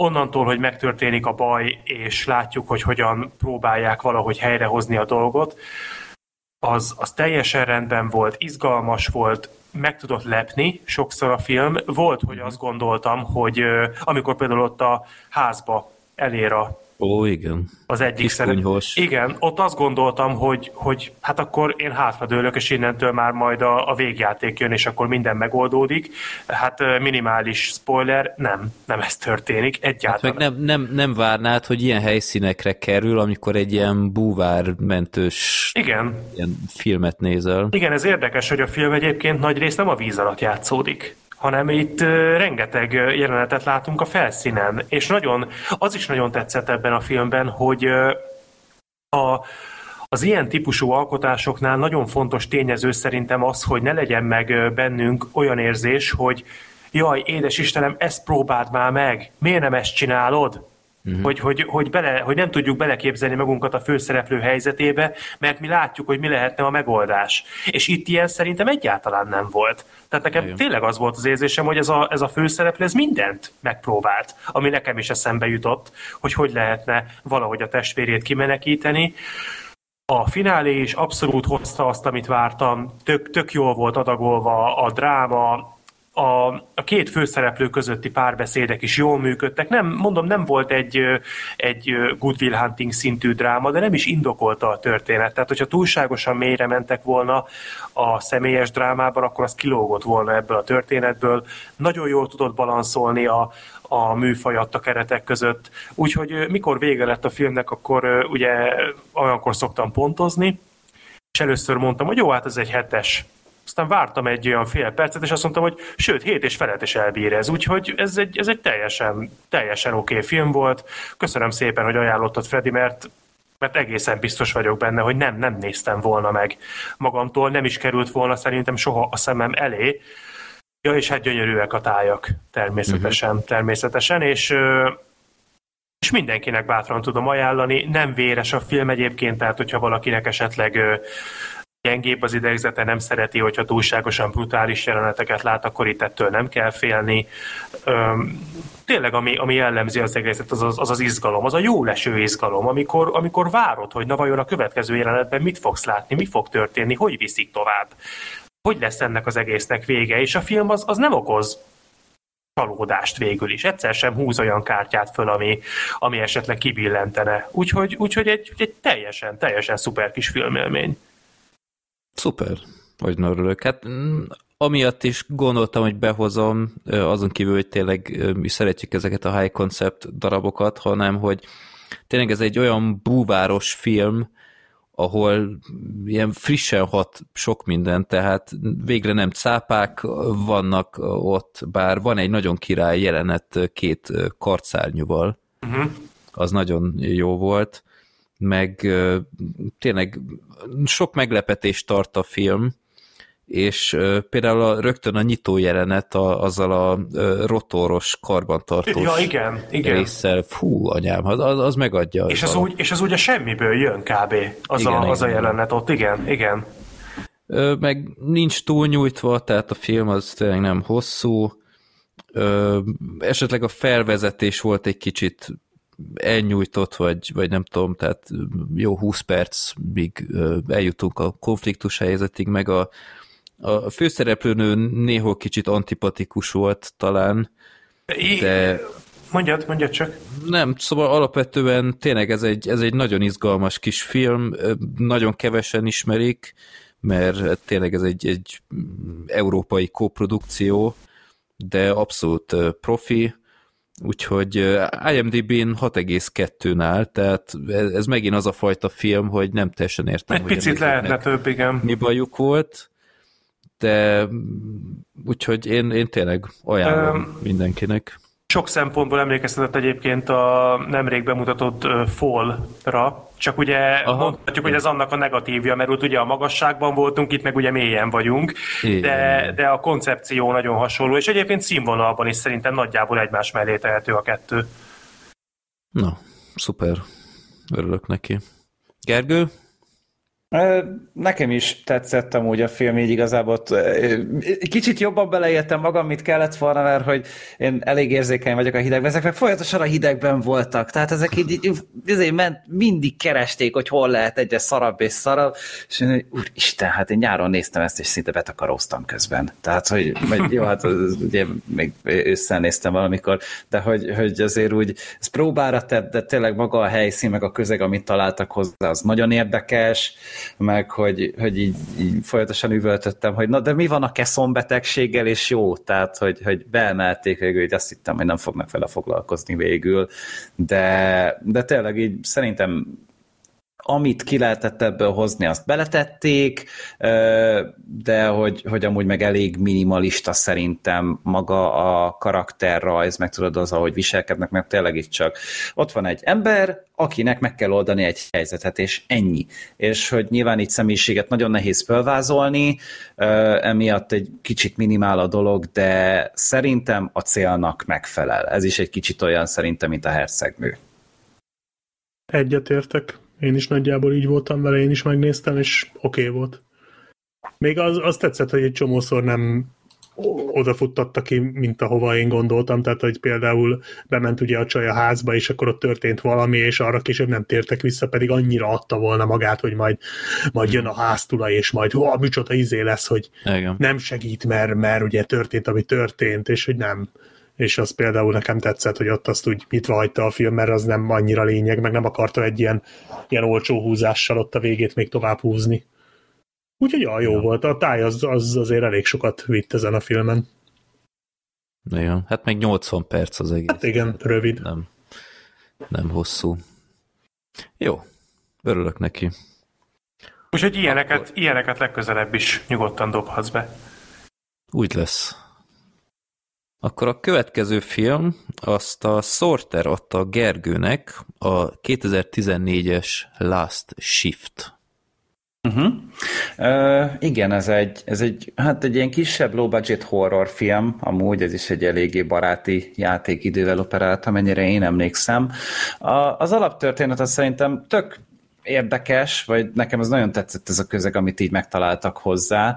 Speaker 3: onnantól, hogy megtörténik a baj, és látjuk, hogy hogyan próbálják valahogy helyrehozni a dolgot, az, az teljesen rendben volt, izgalmas volt, meg tudott lepni sokszor a film. Volt, hogy azt gondoltam, hogy amikor például ott a házba elér a
Speaker 2: Ó, igen.
Speaker 3: Az egyik szerep. Igen, ott azt gondoltam, hogy, hogy hát akkor én hátradőlök, és innentől már majd a, a végjáték jön, és akkor minden megoldódik. Hát minimális spoiler, nem, nem ez történik, egyáltalán.
Speaker 2: Hát meg nem, nem, nem várnád, hogy ilyen helyszínekre kerül, amikor egy ilyen búvármentős
Speaker 3: igen.
Speaker 2: Ilyen filmet nézel.
Speaker 3: Igen, ez érdekes, hogy a film egyébként nagy rész nem a víz alatt játszódik hanem itt rengeteg jelenetet látunk a felszínen, és nagyon, az is nagyon tetszett ebben a filmben, hogy a, az ilyen típusú alkotásoknál nagyon fontos tényező szerintem az, hogy ne legyen meg bennünk olyan érzés, hogy jaj, édes Istenem, ezt próbáld már meg, miért nem ezt csinálod? Uh-huh. Hogy, hogy, hogy, bele, hogy nem tudjuk beleképzelni magunkat a főszereplő helyzetébe, mert mi látjuk, hogy mi lehetne a megoldás. És itt ilyen szerintem egyáltalán nem volt. Tehát nekem Igen. tényleg az volt az érzésem, hogy ez a, ez a főszereplő ez mindent megpróbált, ami nekem is eszembe jutott, hogy hogy lehetne valahogy a testvérét kimenekíteni. A finálé is abszolút hozta azt, amit vártam, tök, tök jól volt adagolva a dráma, a, a két főszereplő közötti párbeszédek is jól működtek. Nem, mondom, nem volt egy, egy Good Will Hunting szintű dráma, de nem is indokolta a történet. Tehát, hogyha túlságosan mélyre mentek volna a személyes drámában, akkor az kilógott volna ebből a történetből. Nagyon jól tudott balanszolni a, a műfaj adta keretek között. Úgyhogy mikor vége lett a filmnek, akkor ugye olyankor szoktam pontozni, és először mondtam, hogy jó, hát ez egy hetes aztán vártam egy olyan fél percet, és azt mondtam, hogy sőt, hét és felet is elbír ez, úgyhogy ez egy, ez egy teljesen, teljesen oké okay film volt. Köszönöm szépen, hogy ajánlottad, Freddy, mert mert egészen biztos vagyok benne, hogy nem, nem néztem volna meg magamtól, nem is került volna szerintem soha a szemem elé. Ja, és hát gyönyörűek a tájak, természetesen, uh-huh. természetesen, és és mindenkinek bátran tudom ajánlani, nem véres a film egyébként, tehát hogyha valakinek esetleg gyengébb az idegzete, nem szereti, hogyha túlságosan brutális jeleneteket lát, akkor itt ettől nem kell félni. Öm, tényleg, ami, ami jellemzi az egészet, az az, az az izgalom, az a jó leső izgalom, amikor, amikor várod, hogy na vajon a következő jelenetben mit fogsz látni, mi fog történni, hogy viszik tovább, hogy lesz ennek az egésznek vége, és a film az, az nem okoz csalódást végül is. Egyszer sem húz olyan kártyát föl, ami, ami esetleg kibillentene. Úgyhogy, úgyhogy egy, egy teljesen, teljesen szuper kis filmélmény.
Speaker 2: Szuper, hogy örülök. Hát mm, amiatt is gondoltam, hogy behozom, azon kívül, hogy tényleg mi szeretjük ezeket a high concept darabokat, hanem hogy tényleg ez egy olyan búváros film, ahol ilyen frissen hat sok minden, tehát végre nem cápák vannak ott, bár van egy nagyon király jelenet két karcárnyúval. Uh-huh. az nagyon jó volt, meg tényleg sok meglepetést tart a film, és például a, rögtön a nyitó jelenet a, azzal a rotoros karbantartós
Speaker 3: ja, igen, igen.
Speaker 2: résszel, fú, anyám, az, az megadja.
Speaker 3: És az, úgy, és az ugye semmiből jön kb. Az, igen, a, az igen. a jelenet ott, igen, igen.
Speaker 2: Meg nincs túl nyújtva, tehát a film az tényleg nem hosszú. Esetleg a felvezetés volt egy kicsit elnyújtott, vagy, vagy nem tudom, tehát jó 20 perc, míg eljutunk a konfliktus helyzetig, meg a, a főszereplőnő néhol kicsit antipatikus volt talán, de...
Speaker 3: Mondjad, mondjad csak.
Speaker 2: Nem, szóval alapvetően tényleg ez egy, ez egy nagyon izgalmas kis film, nagyon kevesen ismerik, mert tényleg ez egy, egy európai koprodukció, de abszolút profi, úgyhogy IMDb-n 6,2-nál, tehát ez megint az a fajta film, hogy nem teljesen értem,
Speaker 3: Egy picit lehetne több, igen.
Speaker 2: Mi bajuk volt, de úgyhogy én, én tényleg ajánlom um, mindenkinek.
Speaker 3: Sok szempontból emlékeztetett egyébként a nemrég bemutatott Fall-ra, csak ugye Aha. mondhatjuk, hogy ez annak a negatívja, mert ott ugye a magasságban voltunk, itt meg ugye mélyen vagyunk, de, de a koncepció nagyon hasonló, és egyébként színvonalban is szerintem nagyjából egymás mellé tehető a kettő.
Speaker 2: Na, szuper. Örülök neki. Gergő?
Speaker 5: Nekem is tetszett amúgy a film, így igazából kicsit jobban beleértem magam, mit kellett volna, mert hogy én elég érzékeny vagyok a hidegben, ezek meg folyamatosan a hidegben voltak, tehát ezek így, így így ment, mindig keresték, hogy hol lehet egyre szarabb és szarabb, és én, úristen, hát én nyáron néztem ezt, és szinte betakaróztam közben. Tehát, hogy jó, hát ugye még ősszel néztem valamikor, de hogy, hogy azért úgy, ez próbára tett, de tényleg maga a helyszín, meg a közeg, amit találtak hozzá, az nagyon érdekes, meg hogy, hogy így, így folyamatosan üvöltöttem, hogy na de mi van a keszonbetegséggel, és jó, tehát hogy, hogy beemelték végül, hogy azt hittem, hogy nem fognak vele foglalkozni végül, de, de tényleg így szerintem amit ki lehetett ebből hozni, azt beletették, de hogy, hogy amúgy meg elég minimalista szerintem maga a karakterrajz, meg tudod az, ahogy viselkednek, meg tényleg itt csak ott van egy ember, akinek meg kell oldani egy helyzetet, és ennyi. És hogy nyilván itt személyiséget nagyon nehéz felvázolni, emiatt egy kicsit minimál a dolog, de szerintem a célnak megfelel. Ez is egy kicsit olyan szerintem, mint a hercegnő.
Speaker 4: Egyetértek. Én is nagyjából így voltam vele, én is megnéztem, és oké okay volt. Még az, az tetszett, hogy egy csomószor nem odafuttatta ki, mint ahova én gondoltam, tehát hogy például bement ugye a csaj a házba, és akkor ott történt valami, és arra később nem tértek vissza, pedig annyira adta volna magát, hogy majd, majd jön a háztula, és majd hó, micsoda izé lesz, hogy Igen. nem segít, mert, mert ugye történt, ami történt, és hogy nem és az például nekem tetszett, hogy ott azt úgy nyitva hagyta a film, mert az nem annyira lényeg, meg nem akarta egy ilyen, ilyen olcsó húzással ott a végét még tovább húzni. Úgyhogy ja, jó ja. volt. A táj az, az azért elég sokat vitt ezen a filmen.
Speaker 2: Igen, hát még 80 perc az egész.
Speaker 4: Hát igen, rövid.
Speaker 2: Nem, nem hosszú. Jó, örülök neki.
Speaker 3: Úgyhogy ilyeneket, Akkor... ilyeneket legközelebb is nyugodtan dobhatsz be.
Speaker 2: Úgy lesz. Akkor a következő film, azt a Sorter adta Gergőnek, a 2014-es Last Shift.
Speaker 5: Uh-huh. Uh, igen, ez egy, ez egy, hát egy ilyen kisebb low-budget horror film, amúgy ez is egy eléggé baráti játékidővel operált, amennyire én emlékszem. A, az alaptörténet az szerintem tök érdekes, vagy nekem az nagyon tetszett ez a közeg, amit így megtaláltak hozzá,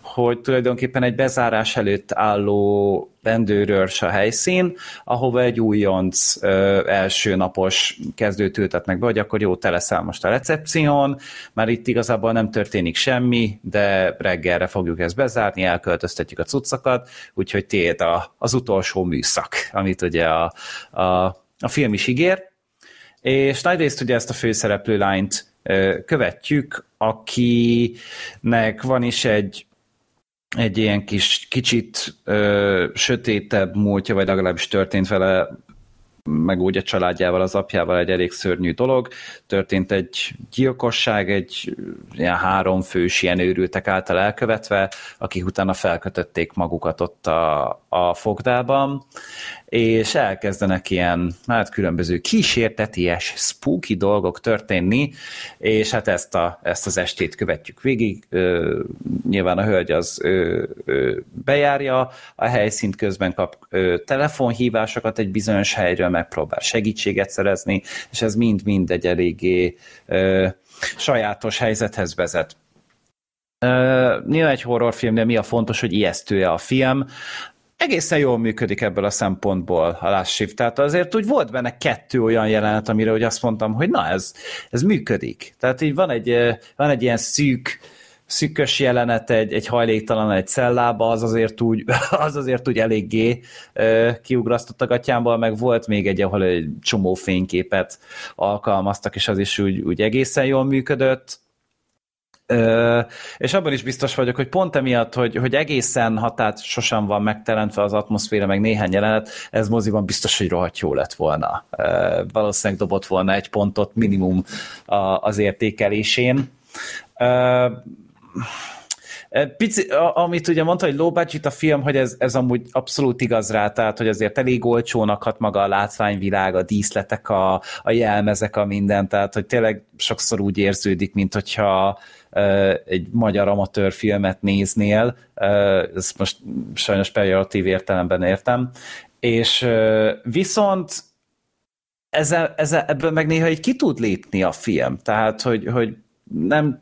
Speaker 5: hogy tulajdonképpen egy bezárás előtt álló rendőrörs a helyszín, ahova egy újonc ö, első napos kezdőt ültetnek be, hogy akkor jó, te leszel most a recepción, már itt igazából nem történik semmi, de reggelre fogjuk ezt bezárni, elköltöztetjük a cuccokat, úgyhogy tiéd a, az utolsó műszak, amit ugye a, a, a film is ígér, és nagyrészt ugye ezt a főszereplő lányt követjük, akinek van is egy egy ilyen kis, kicsit ö, sötétebb múltja, vagy legalábbis történt vele meg úgy a családjával, az apjával egy elég szörnyű dolog. Történt egy gyilkosság, egy ilyen három fős ilyen őrültek által elkövetve, akik utána felkötötték magukat ott a, a fogdában, és elkezdenek ilyen hát különböző kísérteties, spooky dolgok történni, és hát ezt, a, ezt az estét követjük végig. Ö, nyilván a hölgy az ö, ö, bejárja a helyszínt, közben kap ö, telefonhívásokat egy bizonyos helyről, megpróbál segítséget szerezni, és ez mind-mind egy eléggé ö, sajátos helyzethez vezet. Nyilván egy horrorfilm, mi a fontos, hogy ijesztő a film egészen jól működik ebből a szempontból a Last Shift. Tehát azért úgy volt benne kettő olyan jelenet, amire hogy azt mondtam, hogy na ez, ez működik. Tehát így van egy, van egy ilyen szűk, szűkös jelenet egy, egy hajléktalan egy cellába, az azért úgy, az azért úgy eléggé kiugrasztott a gatyámból, meg volt még egy, ahol egy csomó fényképet alkalmaztak, és az is úgy, úgy egészen jól működött és abban is biztos vagyok, hogy pont emiatt, hogy, hogy egészen hatát sosem van megteremtve az atmoszféra, meg néhány jelenet, ez moziban biztos, hogy rohadt jó lett volna. Valószínűleg dobott volna egy pontot minimum az értékelésén. Pici, amit ugye mondta, hogy low a film, hogy ez, ez amúgy abszolút igaz rá, tehát hogy azért elég olcsónak hat maga a látványvilág, a díszletek, a, a jelmezek, a minden, tehát hogy tényleg sokszor úgy érződik, mint hogyha egy magyar amatőr filmet néznél, ezt most sajnos pejoratív értelemben értem, és viszont ezzel, ezzel, ebből meg néha így ki tud lépni a film, tehát hogy, hogy nem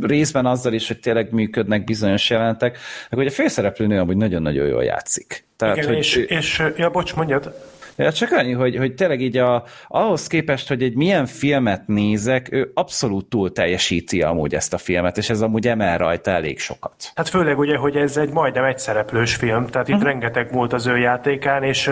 Speaker 5: részben azzal is, hogy tényleg működnek bizonyos jelentek, hogy a főszereplőnő amúgy nagyon-nagyon jól játszik.
Speaker 3: Tehát, Igen, hogy és, és, ja, bocs, mondjad.
Speaker 5: Ja, csak annyi, hogy, hogy tényleg így a, ahhoz képest, hogy egy milyen filmet nézek, ő abszolút túl teljesíti amúgy ezt a filmet, és ez amúgy emel rajta elég sokat.
Speaker 3: Hát főleg ugye, hogy ez egy majdnem egy szereplős film, tehát itt uh-huh. rengeteg volt az ő játékán, és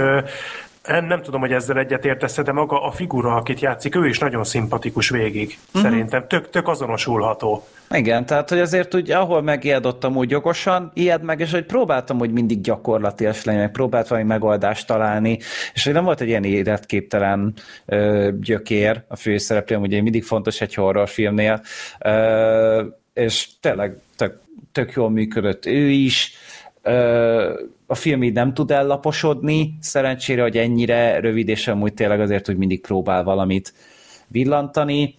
Speaker 3: nem, nem tudom, hogy ezzel egyet értesz, de maga a figura, akit játszik, ő is nagyon szimpatikus végig, uh-huh. szerintem. Tök, tök azonosulható.
Speaker 5: Igen, tehát hogy azért úgy, ahol megijedottam úgy jogosan, ijed meg, és hogy próbáltam hogy mindig gyakorlatilag lenni, meg próbáltam valami megoldást találni, és hogy nem volt egy ilyen életképtelen ö, gyökér a főszereplőm, ugye mindig fontos egy horrorfilmnél, ö, és tényleg tök, tök jól működött ő is, ö, a film így nem tud ellaposodni, szerencsére, hogy ennyire rövid, és amúgy tényleg azért, hogy mindig próbál valamit villantani.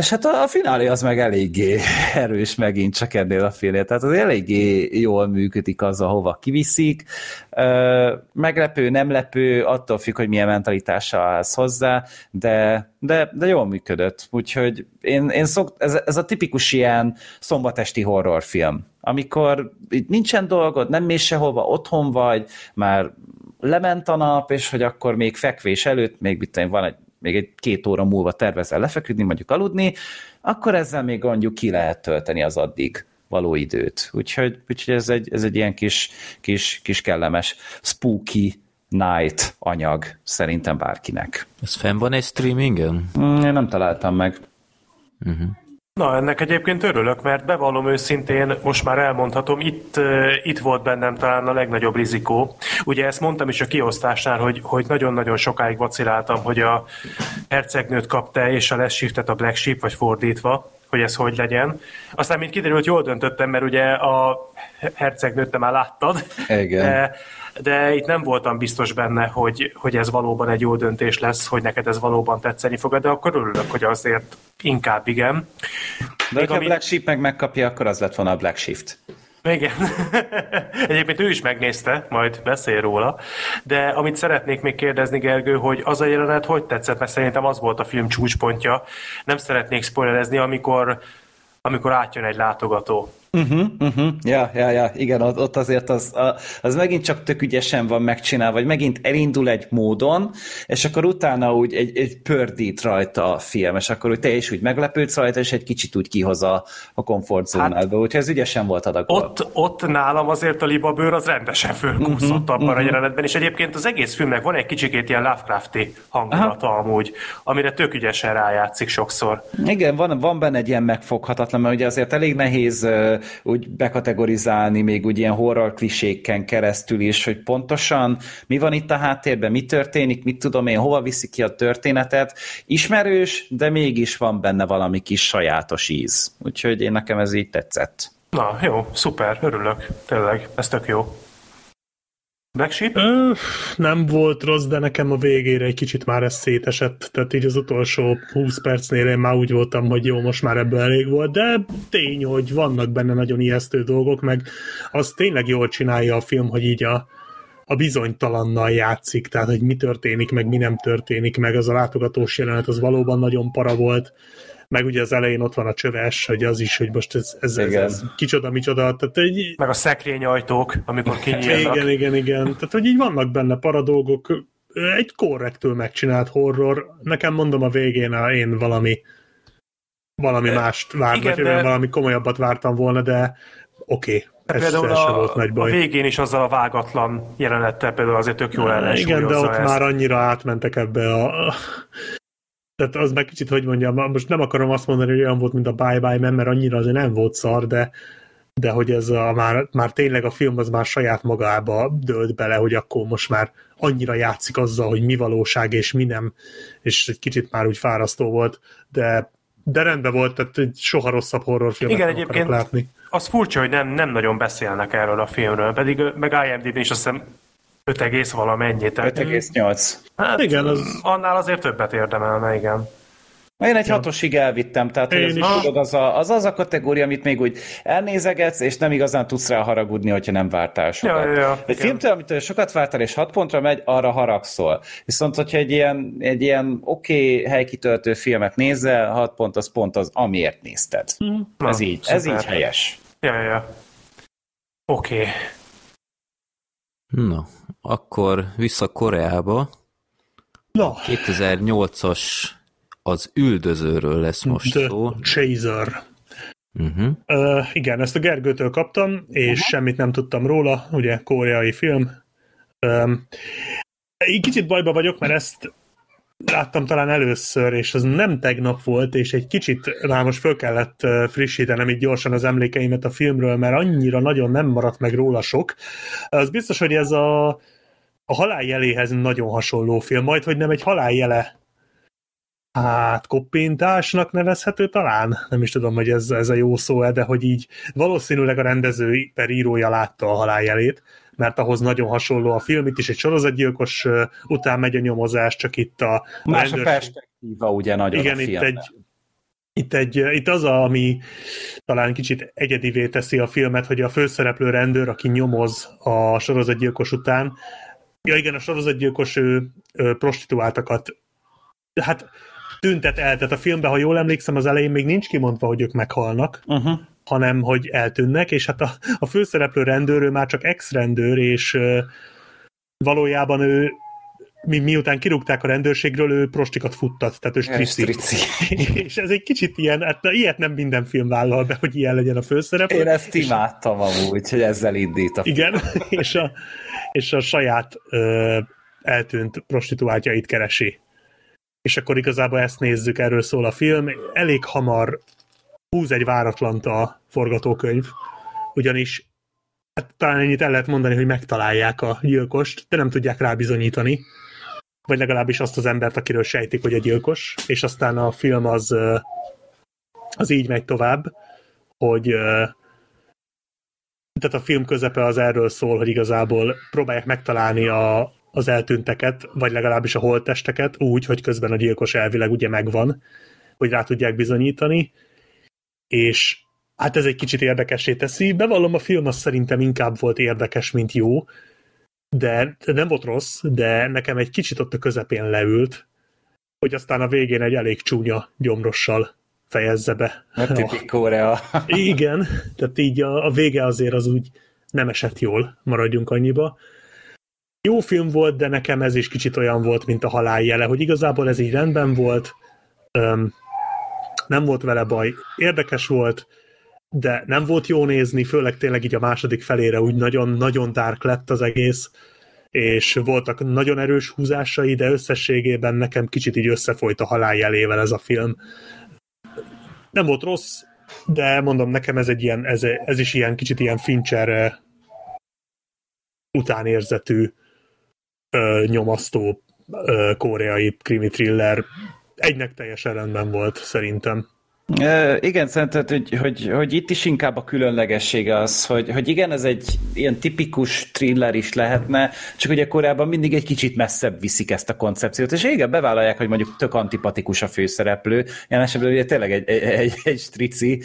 Speaker 5: És hát a, a finálé az meg eléggé erős megint csak ennél a filmnél, tehát az eléggé jól működik az, ahova kiviszik. Meglepő, nem lepő, attól függ, hogy milyen mentalitással állsz hozzá, de, de, de jól működött. Úgyhogy én, én szok, ez, ez a tipikus ilyen szombatesti horrorfilm, amikor itt nincsen dolgod, nem mész sehova, otthon vagy, már lement a nap, és hogy akkor még fekvés előtt, még mit van egy még egy két óra múlva tervezel lefeküdni, mondjuk aludni, akkor ezzel még mondjuk ki lehet tölteni az addig való időt. Úgyhogy, úgyhogy ez, egy, ez egy ilyen kis, kis, kis kellemes spooky night anyag szerintem bárkinek.
Speaker 2: Ez fenn van egy streamingen?
Speaker 5: Mm, én nem találtam meg.
Speaker 3: Uh-huh. Na, ennek egyébként örülök, mert bevallom őszintén, most már elmondhatom, itt, itt volt bennem talán a legnagyobb rizikó. Ugye ezt mondtam is a kiosztásnál, hogy, hogy nagyon-nagyon sokáig vaciláltam, hogy a hercegnőt kapta és a Les Shiftet a Black Sheep, vagy fordítva, hogy ez hogy legyen. Aztán, mint kiderült, jól döntöttem, mert ugye a hercegnőt te már láttad.
Speaker 5: Igen. De,
Speaker 3: itt nem voltam biztos benne, hogy, hogy ez valóban egy jó döntés lesz, hogy neked ez valóban tetszeni fog, de akkor örülök, hogy azért inkább igen.
Speaker 5: De ha ami... Black Sheep meg megkapja, akkor az lett volna a Black Shift.
Speaker 3: Igen. Egyébként ő is megnézte, majd beszél róla. De amit szeretnék még kérdezni, Gergő, hogy az a jelenet hogy tetszett, mert szerintem az volt a film csúcspontja. Nem szeretnék spoilerezni, amikor, amikor átjön egy látogató
Speaker 5: Uh-huh, uh-huh. Ja, ja, ja, igen, ott azért az, az megint csak tök ügyesen van megcsinálva, vagy megint elindul egy módon, és akkor utána úgy egy, egy pördít rajta a film, és akkor úgy te is úgy meglepődsz rajta, és egy kicsit úgy kihoz a, a komfortzónádba, hát, úgyhogy ez ügyesen volt adagolva.
Speaker 3: Ott, ott nálam azért a libabőr az rendesen fölkúszott uh-huh, abban uh-huh. a jelenetben, és egyébként az egész filmnek van egy kicsikét ilyen Lovecrafti hangulata Aha. amúgy, amire tök ügyesen rájátszik sokszor.
Speaker 5: Igen, van, van benne egy ilyen megfoghatatlan, mert ugye azért elég nehéz úgy bekategorizálni, még úgy ilyen horror kliséken keresztül is, hogy pontosan mi van itt a háttérben, mi történik, mit tudom én, hova viszi ki a történetet. Ismerős, de mégis van benne valami kis sajátos íz. Úgyhogy én nekem ez így tetszett.
Speaker 3: Na, jó, szuper, örülök, tényleg, ez tök jó. Black Sheep?
Speaker 4: Ö, nem volt rossz, de nekem a végére egy kicsit már ez szétesett, tehát így az utolsó 20 percnél én már úgy voltam, hogy jó, most már ebből elég volt, de tény, hogy vannak benne nagyon ijesztő dolgok, meg az tényleg jól csinálja a film, hogy így a, a bizonytalannal játszik, tehát hogy mi történik, meg mi nem történik, meg az a látogatós jelenet, az valóban nagyon para volt, meg ugye az elején ott van a csöves, hogy az is, hogy most ez, ez, ez, ez kicsoda, micsoda. Tehát egy...
Speaker 3: Meg a szekrényajtók, amikor kinyílnak.
Speaker 4: Igen, igen, igen. Tehát, hogy így vannak benne paradolgok, egy korrektül megcsinált horror. Nekem mondom a végén a, én valami valami mást vártam, igen, de... valami komolyabbat vártam volna, de oké. Okay. Ez,
Speaker 3: például a, volt nagy baj. a végén is azzal a vágatlan jelenettel például azért tök jól
Speaker 4: ellensúlyozza Igen, de ott ezt. már annyira átmentek ebbe a, tehát az meg kicsit, hogy mondjam, most nem akarom azt mondani, hogy olyan volt, mint a Bye Bye Man, mert annyira azért nem volt szar, de, de hogy ez a, már, már tényleg a film az már saját magába dölt bele, hogy akkor most már annyira játszik azzal, hogy mi valóság és mi nem, és egy kicsit már úgy fárasztó volt, de de rendben volt, tehát soha rosszabb horrorfilmet
Speaker 3: Igen, nem egyébként látni. Az furcsa, hogy nem, nem nagyon beszélnek erről a filmről, pedig meg IMDb-n is azt hiszem 5, valamennyi.
Speaker 5: 5,8.
Speaker 3: Hát igen, az... annál azért többet érdemelne, igen.
Speaker 5: Én egy ja. hatosig elvittem, tehát hogy az, tudod, az, a, az az a kategória, amit még úgy elnézegetsz, és nem igazán tudsz rá haragudni, hogyha nem vártál sokat.
Speaker 3: Ja, ja, ja,
Speaker 5: egy filmtől, amitől sokat vártál, és hat pontra megy, arra haragszol. Viszont, hogyha egy ilyen, egy ilyen oké okay helykitöltő filmet nézel, hat pont az pont az, amiért nézted. Mm. Na, ez így, szuper. ez így helyes.
Speaker 3: Ja, ja, ja. Oké. Okay.
Speaker 2: Na, akkor vissza Koreába.
Speaker 4: Na.
Speaker 2: 2008-as az üldözőről lesz most
Speaker 4: The
Speaker 2: szó.
Speaker 4: Chaser. Uh-huh. Uh, igen, ezt a Gergőtől kaptam, és uh-huh. semmit nem tudtam róla, ugye koreai film. Um, egy kicsit bajba vagyok, mert ezt láttam talán először, és az nem tegnap volt, és egy kicsit már most föl kellett frissítenem így gyorsan az emlékeimet a filmről, mert annyira nagyon nem maradt meg róla sok. Az biztos, hogy ez a, a haláljeléhez nagyon hasonló film, majd, hogy nem egy haláljele hát koppintásnak nevezhető talán, nem is tudom, hogy ez, ez a jó szó de hogy így valószínűleg a rendező per írója látta a haláljelét, mert ahhoz nagyon hasonló a film, itt is egy sorozatgyilkos után megy a nyomozás, csak itt a
Speaker 5: Más rendőrség... a perspektíva ugye nagyon
Speaker 4: Igen,
Speaker 5: a
Speaker 4: itt egy, itt, egy, itt az, a, ami talán kicsit egyedivé teszi a filmet, hogy a főszereplő rendőr, aki nyomoz a sorozatgyilkos után, ja igen, a sorozatgyilkos ő, ő prostituáltakat hát tüntet el, tehát a filmben, ha jól emlékszem, az elején még nincs kimondva, hogy ők meghalnak, uh-huh. Hanem hogy eltűnnek, és hát a, a főszereplő rendőr, ő már csak ex-rendőr, és uh, valójában ő mi, miután kirúgták a rendőrségről, ő prostikat futtat, tehát ő strici. és ez egy kicsit ilyen, hát ilyet nem minden film vállal be, hogy ilyen legyen a főszereplő.
Speaker 5: Én ezt imádtam amúgy, hogy ezzel indít a
Speaker 4: film. Igen, és a, és a saját ö, eltűnt prostituáltjait keresi és akkor igazából ezt nézzük, erről szól a film. Elég hamar húz egy váratlant a forgatókönyv, ugyanis hát talán ennyit el lehet mondani, hogy megtalálják a gyilkost, de nem tudják rá bizonyítani, vagy legalábbis azt az embert, akiről sejtik, hogy a gyilkos, és aztán a film az, az így megy tovább, hogy tehát a film közepe az erről szól, hogy igazából próbálják megtalálni a, az eltűnteket, vagy legalábbis a holttesteket úgy, hogy közben a gyilkos elvileg ugye megvan, hogy rá tudják bizonyítani, és hát ez egy kicsit érdekessé teszi. Bevallom, a film az szerintem inkább volt érdekes, mint jó, de, nem volt rossz, de nekem egy kicsit ott a közepén leült, hogy aztán a végén egy elég csúnya gyomrossal fejezze be.
Speaker 5: A tipik Korea.
Speaker 4: Igen, tehát így a, a vége azért az úgy nem esett jól, maradjunk annyiba. Jó film volt, de nekem ez is kicsit olyan volt, mint a halál jele, hogy igazából ez így rendben volt, öm, nem volt vele baj, érdekes volt, de nem volt jó nézni, főleg tényleg így a második felére úgy nagyon-nagyon dark lett az egész, és voltak nagyon erős húzásai, de összességében nekem kicsit így összefolyt a halál jelével ez a film. Nem volt rossz, de mondom, nekem ez egy ilyen, ez, ez is ilyen kicsit ilyen Fincher utánérzetű ö, nyomasztó ö, koreai krimi thriller. Egynek teljesen rendben volt, szerintem.
Speaker 5: Uh, igen, szerintem, hogy, hogy, hogy itt is inkább a különlegessége az, hogy, hogy igen, ez egy ilyen tipikus thriller is lehetne, csak ugye korábban mindig egy kicsit messzebb viszik ezt a koncepciót, és igen, bevállalják, hogy mondjuk tök antipatikus a főszereplő, ilyen esetben ugye tényleg egy, egy, egy, egy strici,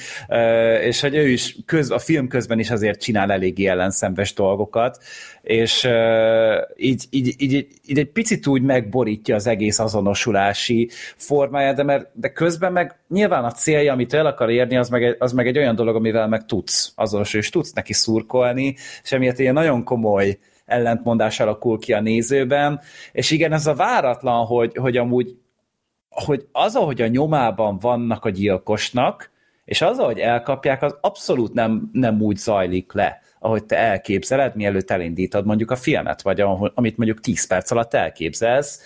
Speaker 5: és hogy ő is köz, a film közben is azért csinál eléggé ellenszenves dolgokat, és uh, így, így, így, így egy picit úgy megborítja az egész azonosulási formáját, de, mert, de közben meg nyilván a célja, amit el akar érni, az meg, egy, az meg egy olyan dolog, amivel meg tudsz azonosulni, és tudsz neki szurkolni, és emiatt ilyen nagyon komoly ellentmondás alakul ki a nézőben, és igen, ez a váratlan, hogy, hogy amúgy hogy az, ahogy a nyomában vannak a gyilkosnak, és az, ahogy elkapják, az abszolút nem, nem úgy zajlik le ahogy te elképzeled, mielőtt elindítod mondjuk a filmet, vagy ahol, amit mondjuk 10 perc alatt elképzelsz.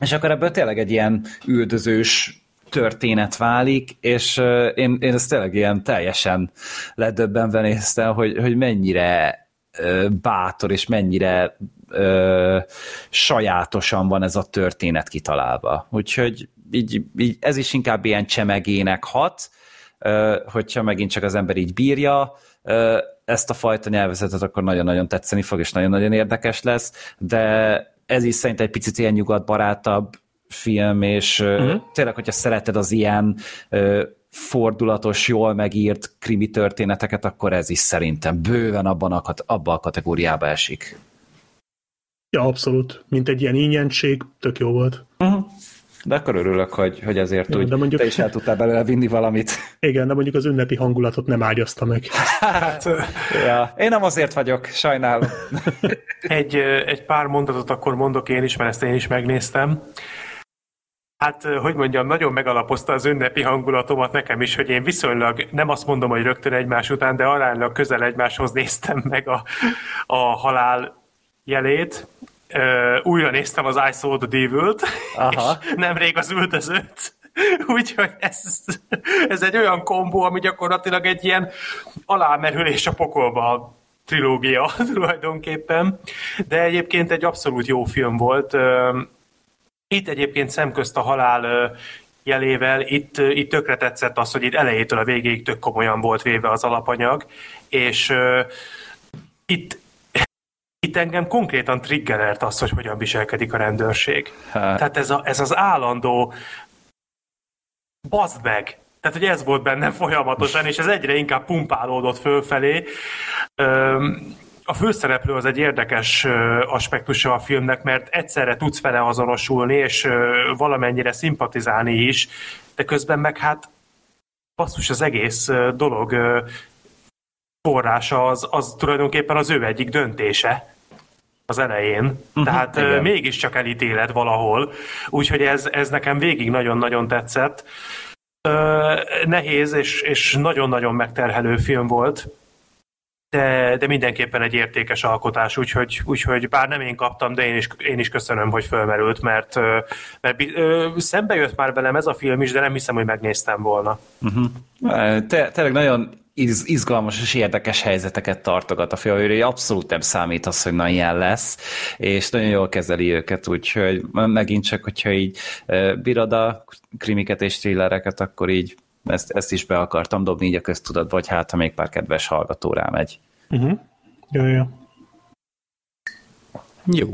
Speaker 5: És akkor ebből tényleg egy ilyen üldözős történet válik, és én, én ezt tényleg ilyen teljesen ledöbbenve néztem, hogy, hogy mennyire bátor, és mennyire ö, sajátosan van ez a történet kitalálva. Úgyhogy így, így ez is inkább ilyen csemegének hat, ö, hogyha megint csak az ember így bírja, ezt a fajta nyelvezetet, akkor nagyon-nagyon tetszeni fog, és nagyon-nagyon érdekes lesz, de ez is szerint egy picit ilyen nyugatbarátabb film, és uh-huh. tényleg, hogyha szereted az ilyen fordulatos, jól megírt krimi történeteket, akkor ez is szerintem bőven abban a, abban a kategóriába esik.
Speaker 4: Ja, abszolút. Mint egy ilyen ingyentség, tök jó volt. Uh-huh.
Speaker 5: De akkor örülök, hogy, hogy azért ja, úgy de mondjuk... te is el tudtál belőle vinni valamit.
Speaker 4: Igen, de mondjuk az ünnepi hangulatot nem ágyazta meg.
Speaker 5: Hát, ja. én nem azért vagyok, sajnálom.
Speaker 3: egy, egy pár mondatot akkor mondok én is, mert ezt én is megnéztem. Hát, hogy mondjam, nagyon megalapozta az ünnepi hangulatomat nekem is, hogy én viszonylag, nem azt mondom, hogy rögtön egymás után, de aránylag közel egymáshoz néztem meg a, a halál jelét, uh, újra néztem az I Saw the Devil-t, Aha. és nemrég az üldözőt. Úgyhogy ez, ez egy olyan kombó, ami gyakorlatilag egy ilyen alámerülés a pokolba trilógia tulajdonképpen, de egyébként egy abszolút jó film volt. Itt egyébként szemközt a halál jelével, itt, itt tökre tetszett az, hogy itt elejétől a végéig tök komolyan volt véve az alapanyag, és itt itt engem konkrétan triggerelt az, hogy hogyan viselkedik a rendőrség. Hát. Tehát ez, a, ez az állandó bazd meg! Tehát, hogy ez volt bennem folyamatosan, és ez egyre inkább pumpálódott fölfelé. A főszereplő az egy érdekes aspektusa a filmnek, mert egyszerre tudsz vele azonosulni, és valamennyire szimpatizálni is, de közben meg hát basszus az egész dolog forrása az, az tulajdonképpen az ő egyik döntése az elején, uh-huh, tehát igen. mégiscsak elítéled valahol, úgyhogy ez, ez nekem végig nagyon-nagyon tetszett. Nehéz és, és nagyon-nagyon megterhelő film volt, de, de mindenképpen egy értékes alkotás, úgyhogy, úgyhogy bár nem én kaptam, de én is, én is köszönöm, hogy fölmerült, mert, mert ö, szembe jött már velem ez a film is, de nem hiszem, hogy megnéztem volna.
Speaker 5: Uh-huh. Te, tényleg nagyon iz, izgalmas és érdekes helyzeteket tartogat a film, hogy abszolút nem számít az, hogy na ilyen lesz, és nagyon jól kezeli őket, úgyhogy megint csak, hogyha így bírod a krimiket és thrillereket, akkor így ezt, ezt is be akartam dobni így a köztudatba, vagy hát, ha még pár kedves hallgató rámegy.
Speaker 4: Uh-huh. Jó, jó.
Speaker 2: Jó.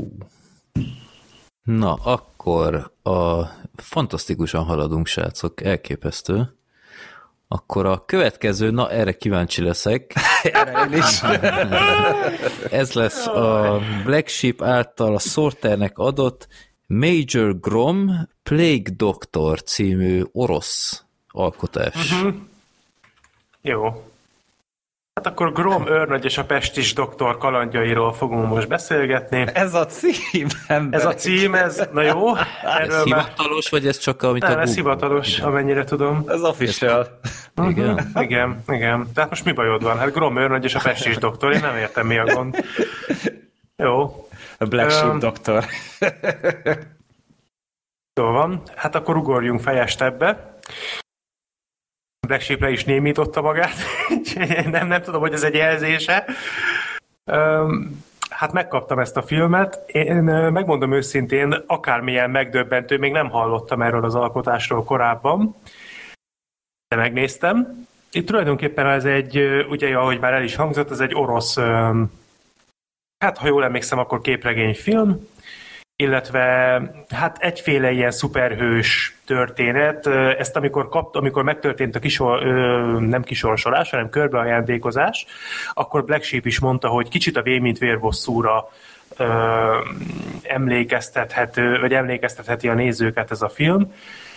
Speaker 2: Na, akkor a fantasztikusan haladunk, srácok, elképesztő. Akkor a következő, na erre kíváncsi leszek. erre én is. Ez lesz a Black Sheep által a Sorternek adott Major Grom Plague Doctor című orosz alkotás. Uh-huh.
Speaker 3: Jó. Hát akkor Grom őrnagy és a Pestis doktor kalandjairól fogunk most beszélgetni.
Speaker 5: Ez a cím,
Speaker 3: ember. Ez a cím, ez, na jó.
Speaker 2: Erről ez hivatalos, vagy ez csak amit
Speaker 3: Nem, a ez hivatalos, igen. amennyire tudom.
Speaker 5: Ez official.
Speaker 3: Uh-huh. Igen. igen, igen. Tehát most mi bajod van? Hát Grom őrnagy és a Pestis doktor, én nem értem mi a gond. Jó.
Speaker 5: A Black Sheep um, doktor.
Speaker 3: Jó van, hát akkor ugorjunk fejest ebbe. Black Sheep le is némította magát. nem, nem tudom, hogy ez egy jelzése. Um, hát megkaptam ezt a filmet. Én megmondom őszintén, akármilyen megdöbbentő, még nem hallottam erről az alkotásról korábban, de megnéztem. Itt tulajdonképpen ez egy, ugye, ahogy már el is hangzott, ez egy orosz, hát ha jól emlékszem, akkor képregényfilm, illetve hát egyféle ilyen szuperhős történet. Ezt amikor, kapt, amikor megtörtént a kisor, nem kisorsolás, hanem körbeajándékozás, akkor Black Sheep is mondta, hogy kicsit a Vé, mint vérbosszúra emlékeztethető, vagy emlékeztetheti a nézőket ez a film.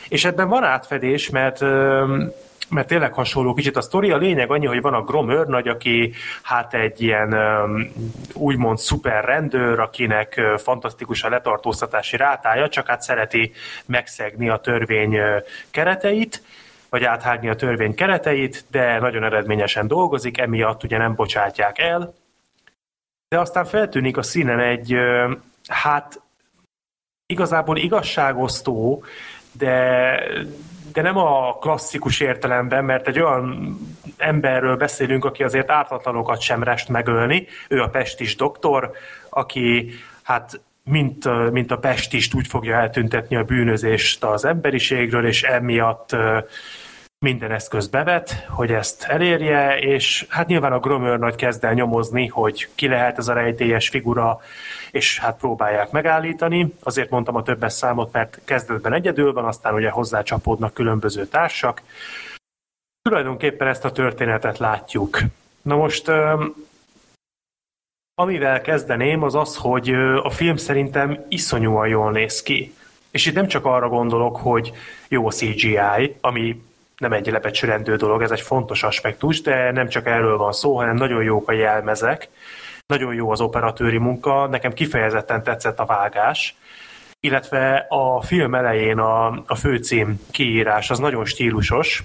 Speaker 3: És ebben van átfedés, mert mert tényleg hasonló kicsit a sztori. A lényeg annyi, hogy van a Grom őrnagy, aki hát egy ilyen úgymond szuper rendőr, akinek fantasztikus a letartóztatási rátája, csak hát szereti megszegni a törvény kereteit, vagy áthágni a törvény kereteit, de nagyon eredményesen dolgozik, emiatt ugye nem bocsátják el. De aztán feltűnik a színen egy, hát igazából igazságosztó, de, de nem a klasszikus értelemben, mert egy olyan emberről beszélünk, aki azért ártatlanokat sem rest megölni. Ő a pestis doktor, aki hát mint, mint a pestist úgy fogja eltüntetni a bűnözést az emberiségről, és emiatt minden eszköz bevet, hogy ezt elérje, és hát nyilván a Gromör nagy kezd el nyomozni, hogy ki lehet ez a rejtélyes figura, és hát próbálják megállítani. Azért mondtam a többes számot, mert kezdetben egyedül van, aztán ugye hozzácsapódnak különböző társak. Tulajdonképpen ezt a történetet látjuk. Na most, amivel kezdeném, az az, hogy a film szerintem iszonyúan jól néz ki. És itt nem csak arra gondolok, hogy jó a CGI, ami nem egy lebecsülendő dolog, ez egy fontos aspektus, de nem csak erről van szó, hanem nagyon jók a jelmezek, nagyon jó az operatőri munka, nekem kifejezetten tetszett a vágás, illetve a film elején a, a főcím kiírás az nagyon stílusos,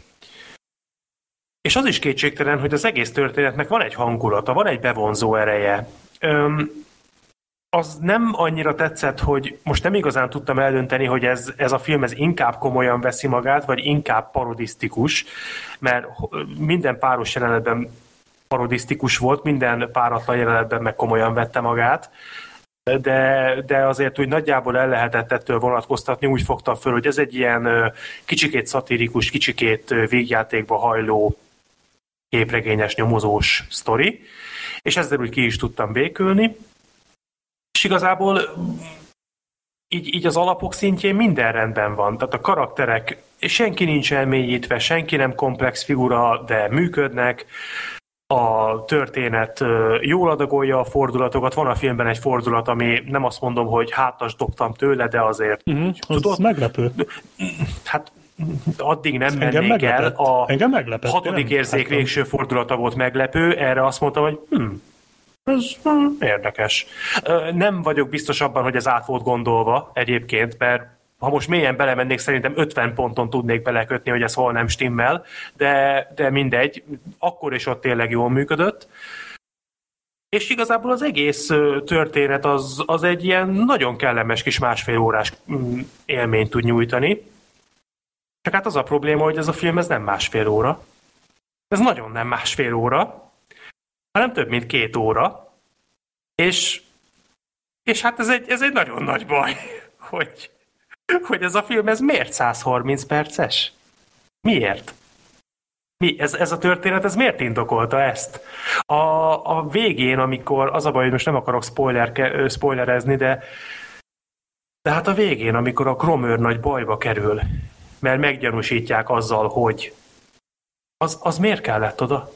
Speaker 3: és az is kétségtelen, hogy az egész történetnek van egy hangulata, van egy bevonzó ereje. Öm, az nem annyira tetszett, hogy most nem igazán tudtam eldönteni, hogy ez, ez a film ez inkább komolyan veszi magát, vagy inkább parodisztikus, mert minden páros jelenetben parodisztikus volt, minden páratlan jelenetben meg komolyan vette magát, de, de azért úgy nagyjából el lehetett ettől vonatkoztatni, úgy fogtam föl, hogy ez egy ilyen kicsikét szatirikus, kicsikét végjátékba hajló képregényes nyomozós sztori, és ezzel úgy ki is tudtam békülni. És igazából így, így az alapok szintjén minden rendben van. Tehát a karakterek, senki nincs elmélyítve, senki nem komplex figura, de működnek a történet jól adagolja a fordulatokat. Van a filmben egy fordulat, ami nem azt mondom, hogy hátas dobtam tőle, de azért...
Speaker 4: Uh-huh, tudod, meglepő.
Speaker 3: Hát addig nem engem mennék meglepett. el. A
Speaker 4: engem meglepett.
Speaker 3: hatodik érzék végső fordulata volt meglepő, erre azt mondtam, hogy hm, ez hm, érdekes. Nem vagyok biztos abban, hogy ez át volt gondolva egyébként, mert ha most mélyen belemennék, szerintem 50 ponton tudnék belekötni, hogy ez hol nem stimmel, de, de mindegy, akkor is ott tényleg jól működött. És igazából az egész történet az, az egy ilyen nagyon kellemes kis másfél órás mm, élményt tud nyújtani. Csak hát az a probléma, hogy ez a film ez nem másfél óra. Ez nagyon nem másfél óra, hanem több mint két óra. És, és hát ez egy, ez egy nagyon nagy baj, hogy, hogy ez a film ez miért 130 perces? Miért? Mi? Ez, ez a történet, ez miért indokolta ezt? A, a végén, amikor, az a baj, hogy most nem akarok spoiler, spoilerezni, de de hát a végén, amikor a Kromőr nagy bajba kerül, mert meggyanúsítják azzal, hogy az, az miért kellett oda?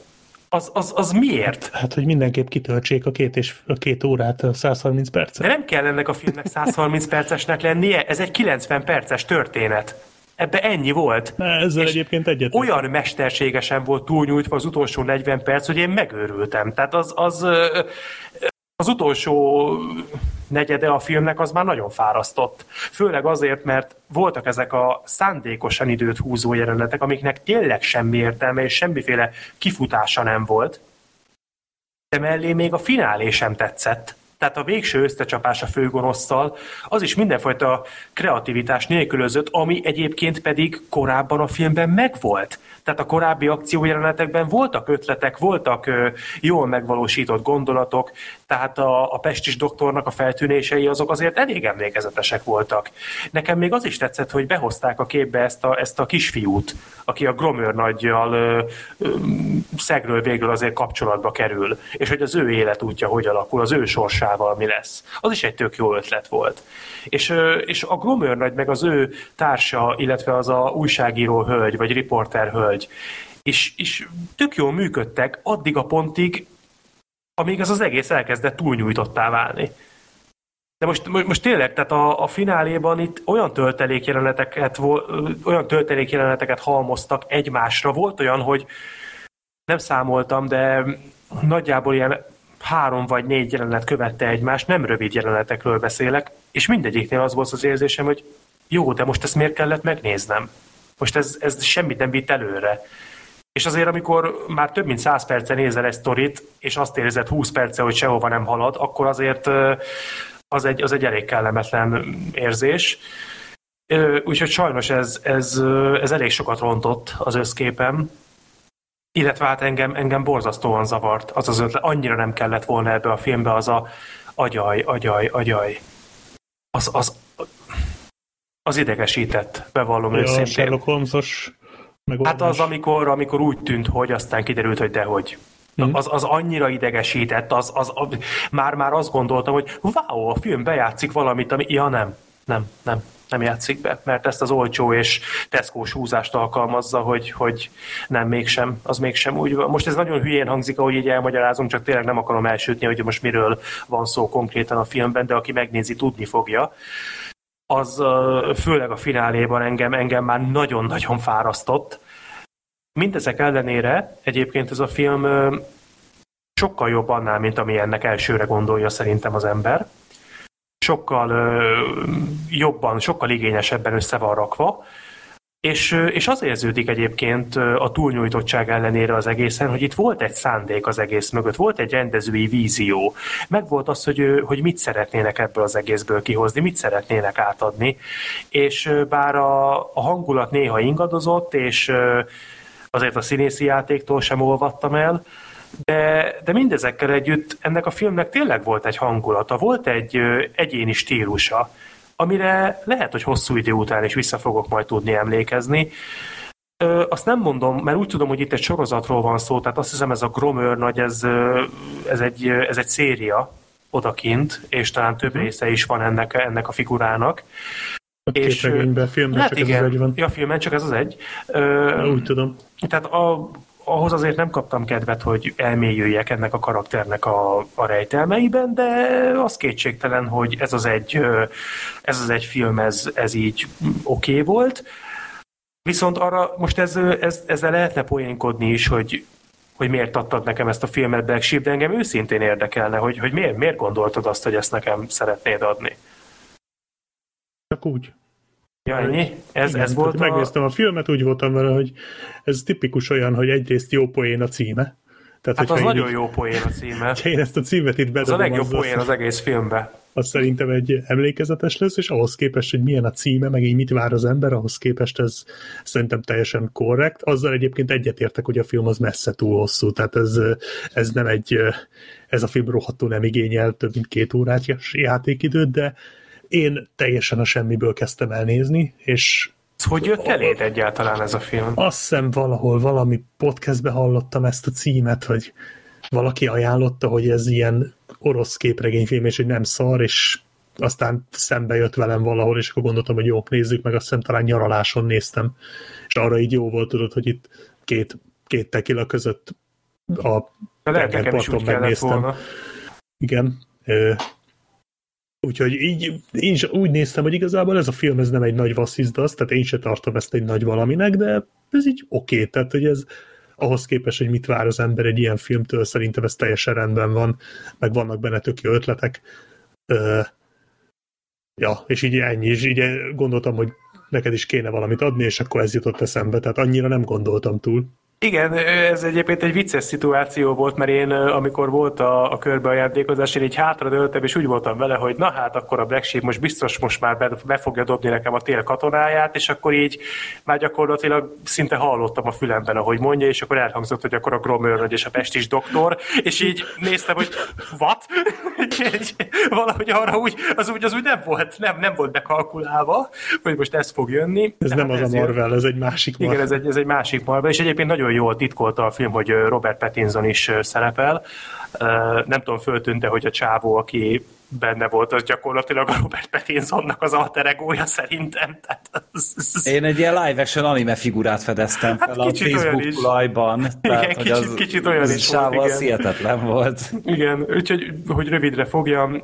Speaker 3: Az, az, az miért?
Speaker 4: Hát, hogy mindenképp kitöltsék a két, és, a két órát 130 percet.
Speaker 3: De nem kell ennek a filmnek 130 percesnek lennie, ez egy 90 perces történet. Ebbe ennyi volt.
Speaker 4: Na, ezzel és egyébként egyet.
Speaker 3: Olyan mesterségesen volt túlnyújtva az utolsó 40 perc, hogy én megőrültem. Tehát az, az, az utolsó negyede a filmnek az már nagyon fárasztott. Főleg azért, mert voltak ezek a szándékosan időt húzó jelenetek, amiknek tényleg semmi értelme és semmiféle kifutása nem volt. De mellé még a finálé sem tetszett. Tehát a végső összecsapás a főgonosszal, az is mindenfajta kreativitás nélkülözött, ami egyébként pedig korábban a filmben megvolt. Tehát a korábbi akciójelenetekben voltak ötletek, voltak jól megvalósított gondolatok, tehát a, a pestis doktornak a feltűnései azok azért elég emlékezetesek voltak. Nekem még az is tetszett, hogy behozták a képbe ezt a, ezt a kisfiút, aki a Gromör nagyjal ö, szegről végül azért kapcsolatba kerül, és hogy az ő életútja hogy alakul, az ő sorsával mi lesz. Az is egy tök jó ötlet volt. És, ö, és a Gromör nagy meg az ő társa, illetve az a újságíró hölgy, vagy riporter hölgy, és, és tök jól működtek addig a pontig, amíg ez az egész elkezdett túlnyújtottá válni. De most, most tényleg, tehát a, a fináléban itt olyan töltelékjeleneteket, olyan töltelékjeleneteket halmoztak egymásra. Volt olyan, hogy nem számoltam, de nagyjából ilyen három vagy négy jelenet követte egymást, nem rövid jelenetekről beszélek, és mindegyiknél az volt az érzésem, hogy jó, de most ezt miért kellett megnéznem? Most ez, ez semmit nem vitt előre. És azért, amikor már több mint 100 perce nézel egy sztorit, és azt érzed 20 perce, hogy sehova nem halad, akkor azért az egy, az egy elég kellemetlen érzés. Úgyhogy sajnos ez, ez, ez elég sokat rontott az összképem, illetve hát engem, engem borzasztóan zavart az az ötlet. Annyira nem kellett volna ebbe a filmbe az a agyaj, agyaj, agyaj. Az, az, az idegesített, bevallom
Speaker 4: Ja, a
Speaker 3: őszintén.
Speaker 4: Sherlock Holmes-os megoldás.
Speaker 3: Hát az, amikor, amikor úgy tűnt, hogy aztán kiderült, hogy dehogy.
Speaker 4: Mhm.
Speaker 3: Az, az annyira idegesített, az, az, az, már, már azt gondoltam, hogy wow, a film bejátszik valamit, ami... Ja, nem, nem, nem, nem játszik be, mert ezt az olcsó és teszkós húzást alkalmazza, hogy, hogy nem, mégsem, az mégsem úgy van. Most ez nagyon hülyén hangzik, ahogy így elmagyarázom, csak tényleg nem akarom elsütni, hogy most miről van szó konkrétan a filmben, de aki megnézi, tudni fogja az főleg a fináléban engem, engem már nagyon-nagyon fárasztott. Mindezek ellenére egyébként ez a film sokkal jobb annál, mint ami ennek elsőre gondolja szerintem az ember. Sokkal jobban, sokkal igényesebben össze van rakva. És, és az érződik egyébként a túlnyújtottság ellenére az egészen, hogy itt volt egy szándék az egész mögött, volt egy rendezői vízió. Meg volt az, hogy, hogy mit szeretnének ebből az egészből kihozni, mit szeretnének átadni. És bár a, a hangulat néha ingadozott, és azért a színészi játéktól sem olvadtam el, de, de mindezekkel együtt ennek a filmnek tényleg volt egy hangulata, volt egy egyéni stílusa, amire lehet, hogy hosszú idő után is vissza fogok majd tudni emlékezni. Ö, azt nem mondom, mert úgy tudom, hogy itt egy sorozatról van szó, tehát azt hiszem ez a Gromör nagy, ez, ez, egy, ez egy széria odakint, és talán több része is van ennek, ennek a figurának.
Speaker 4: A
Speaker 3: és,
Speaker 4: képregényben, filmben
Speaker 3: hát
Speaker 4: csak
Speaker 3: igen,
Speaker 4: ez az egy van.
Speaker 3: Ja, a filmen csak ez az egy. Ö,
Speaker 4: Úgy tudom.
Speaker 3: tehát a, ahhoz azért nem kaptam kedvet, hogy elmélyüljek ennek a karakternek a, a rejtelmeiben, de az kétségtelen, hogy ez az egy, ez az egy film, ez, ez így oké okay volt. Viszont arra most ez, ez, ezzel lehetne poénkodni is, hogy hogy miért adtad nekem ezt a filmet Black Sheep, de engem őszintén érdekelne, hogy, hogy miért, miért gondoltad azt, hogy ezt nekem szeretnéd adni.
Speaker 4: Csak úgy.
Speaker 3: Ja, ennyi? Ez,
Speaker 4: Igen,
Speaker 3: ez volt a...
Speaker 4: Megnéztem a filmet, úgy voltam vele, hogy ez tipikus olyan, hogy egyrészt jó poén a címe. Tehát,
Speaker 3: Hát az
Speaker 4: én
Speaker 3: nagyon
Speaker 4: így-
Speaker 3: jó poén a címe.
Speaker 4: Ha én ezt a címet itt
Speaker 3: Az
Speaker 4: bedobom,
Speaker 3: a legjobb
Speaker 4: az,
Speaker 3: poén
Speaker 4: az,
Speaker 3: az egész filmben.
Speaker 4: az szerintem egy emlékezetes lesz, és ahhoz képest, hogy milyen a címe, meg így mit vár az ember, ahhoz képest ez szerintem teljesen korrekt. Azzal egyébként egyetértek, hogy a film az messze túl hosszú, tehát ez, ez nem egy, ez a film rohadtul nem igényel több mint két órát játékidőt, de én teljesen a semmiből kezdtem el nézni, és
Speaker 3: Ez hogy jött eléd egyáltalán ez a film?
Speaker 4: azt hiszem valahol valami podcastbe hallottam ezt a címet, hogy valaki ajánlotta, hogy ez ilyen orosz képregényfilm, és hogy nem szar, és aztán szembe jött velem valahol, és akkor gondoltam, hogy jó, nézzük meg, azt hiszem talán nyaraláson néztem, és arra így jó volt, tudod, hogy itt két, két tekila között a tengerparton megnéztem.
Speaker 3: volna.
Speaker 4: Igen. Úgyhogy így, én is úgy néztem, hogy igazából ez a film ez nem egy nagy vasszizdasz, tehát én se tartom ezt egy nagy valaminek, de ez így oké, okay, tehát hogy ez ahhoz képest, hogy mit vár az ember egy ilyen filmtől, szerintem ez teljesen rendben van, meg vannak benne tök jó ötletek. Ö, ja, és így ennyi, és így gondoltam, hogy neked is kéne valamit adni, és akkor ez jutott eszembe, tehát annyira nem gondoltam túl.
Speaker 3: Igen, ez egyébként egy vicces szituáció volt, mert én, amikor volt a, a körbeajándékozás, én így hátradőltem, és úgy voltam vele, hogy na hát akkor a Black Sheep most biztos most már be, be fogja dobni nekem a tél katonáját, és akkor így már gyakorlatilag szinte hallottam a fülemben, ahogy mondja, és akkor elhangzott, hogy akkor a Gromőrnögy és a Pestis doktor, és így néztem, hogy what? Valahogy arra úgy, az úgy, az úgy nem volt, nem, nem volt bekalkulálva, hogy most ez fog jönni.
Speaker 4: Ez nem hát az ez a Marvel, jön. ez egy másik
Speaker 3: Marvel. Igen, ez egy, ez egy másik Marvel, és egyébként nagyon jól titkolta a film, hogy Robert Pattinson is szerepel. Nem tudom, föltűnte, hogy a csávó, aki benne volt, az gyakorlatilag a Robert Pattinsonnak az alter egója szerintem. Tehát az, az...
Speaker 5: Én egy ilyen live action anime figurát fedeztem fel hát a Facebook tulajban.
Speaker 3: Igen, kicsit, az, kicsit olyan is
Speaker 5: volt, igen. hihetetlen volt.
Speaker 3: Igen, úgyhogy hogy rövidre fogjam,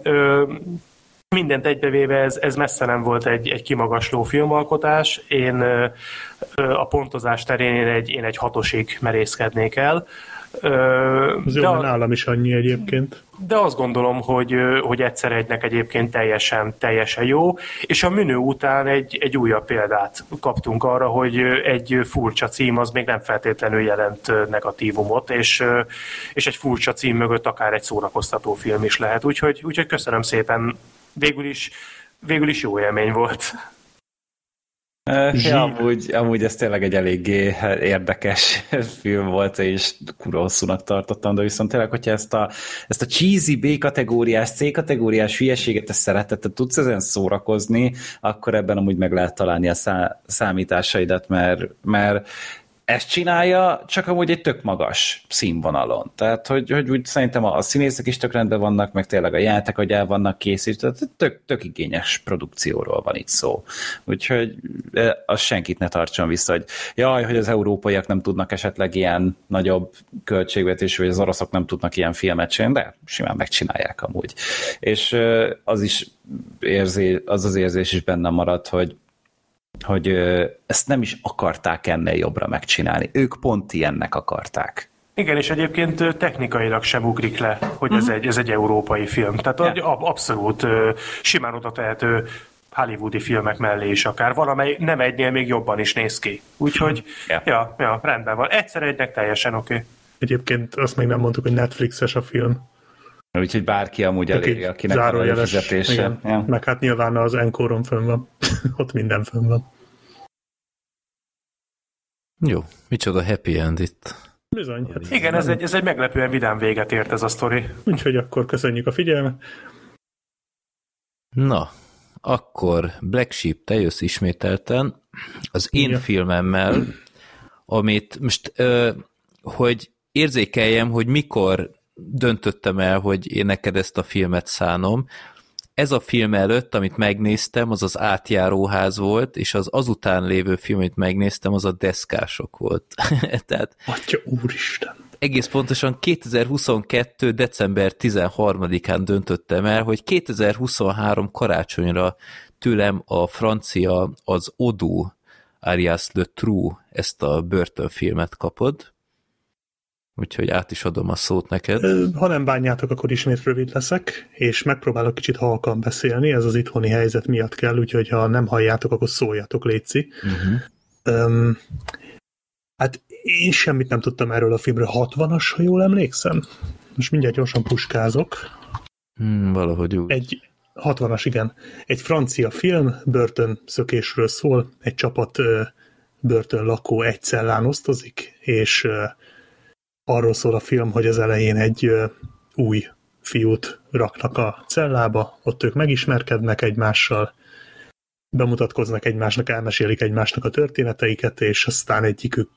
Speaker 3: mindent egybevéve ez, ez messze nem volt egy, egy kimagasló filmalkotás. Én a pontozás terén én egy, én egy hatosig merészkednék el.
Speaker 4: Az de jó, nálam is annyi egyébként.
Speaker 3: De azt gondolom, hogy, hogy egyszer egynek egyébként teljesen, teljesen jó, és a menü után egy, egy újabb példát kaptunk arra, hogy egy furcsa cím az még nem feltétlenül jelent negatívumot, és, és egy furcsa cím mögött akár egy szórakoztató film is lehet. Úgyhogy, úgyhogy köszönöm szépen végül is, végül is jó élmény volt.
Speaker 5: Ja, amúgy, amúgy ez tényleg egy eléggé érdekes film volt, és kurva hosszúnak tartottam, de viszont tényleg, hogyha ezt a, ezt a cheesy B-kategóriás, C-kategóriás hülyeséget ezt szeretett, te tudsz ezen szórakozni, akkor ebben amúgy meg lehet találni a szá, számításaidat, mert, mert ezt csinálja, csak amúgy egy tök magas színvonalon. Tehát, hogy, hogy úgy szerintem a, a színészek is tök rendben vannak, meg tényleg a játék, hogy el vannak készítve, tök, tök igényes produkcióról van itt szó. Úgyhogy e, az senkit ne tartson vissza, hogy jaj, hogy az európaiak nem tudnak esetleg ilyen nagyobb költségvetésű, vagy az oroszok nem tudnak ilyen filmet csinálni, de simán megcsinálják amúgy. És az is érzé, az az érzés is bennem maradt, hogy hogy ezt nem is akarták ennél jobbra megcsinálni. Ők pont ilyennek akarták.
Speaker 3: Igen, és egyébként technikailag sem ugrik le, hogy ez, uh-huh. egy, ez egy európai film. Tehát yeah. abszolút simán oda tehető hollywoodi filmek mellé is akár. Valamely nem egynél még jobban is néz ki. Úgyhogy, yeah. ja, ja, rendben van. Egyszer egynek teljesen oké. Okay.
Speaker 4: Egyébként azt még nem mondtuk, hogy Netflixes a film.
Speaker 5: Úgyhogy bárki amúgy eléri, akinek van a fizetése.
Speaker 4: Ja. Meg hát nyilván az Encoron fönn van. Ott minden fönn van.
Speaker 2: Jó, micsoda happy end itt.
Speaker 3: Bizony. Hát Igen, ez egy, ez egy meglepően vidám véget ért ez a sztori.
Speaker 4: Úgyhogy akkor köszönjük a figyelmet.
Speaker 2: Na, akkor Black Sheep, te jössz ismételten az én Igen. filmemmel, amit most, ö, hogy érzékeljem, hogy mikor döntöttem el, hogy én neked ezt a filmet szánom. Ez a film előtt, amit megnéztem, az az átjáróház volt, és az azután lévő film, amit megnéztem, az a deszkások volt. Tehát...
Speaker 4: Atya úristen!
Speaker 2: Egész pontosan 2022. december 13-án döntöttem el, hogy 2023 karácsonyra tőlem a francia, az Odu, alias Le True, ezt a börtönfilmet kapod úgyhogy át is adom a szót neked.
Speaker 4: Ha nem bánjátok, akkor ismét rövid leszek, és megpróbálok kicsit halkan beszélni, ez az itthoni helyzet miatt kell, úgyhogy ha nem halljátok, akkor szóljatok, Léci. Uh-huh. Um, hát én semmit nem tudtam erről a filmről, 60-as, ha jól emlékszem. Most mindjárt gyorsan puskázok.
Speaker 2: Hmm, valahogy úgy.
Speaker 4: Egy 60-as, igen. Egy francia film, börtön szökésről szól, egy csapat börtön lakó egy cellán osztozik, és arról szól a film, hogy az elején egy új fiút raknak a cellába, ott ők megismerkednek egymással, bemutatkoznak egymásnak, elmesélik egymásnak a történeteiket, és aztán egyikük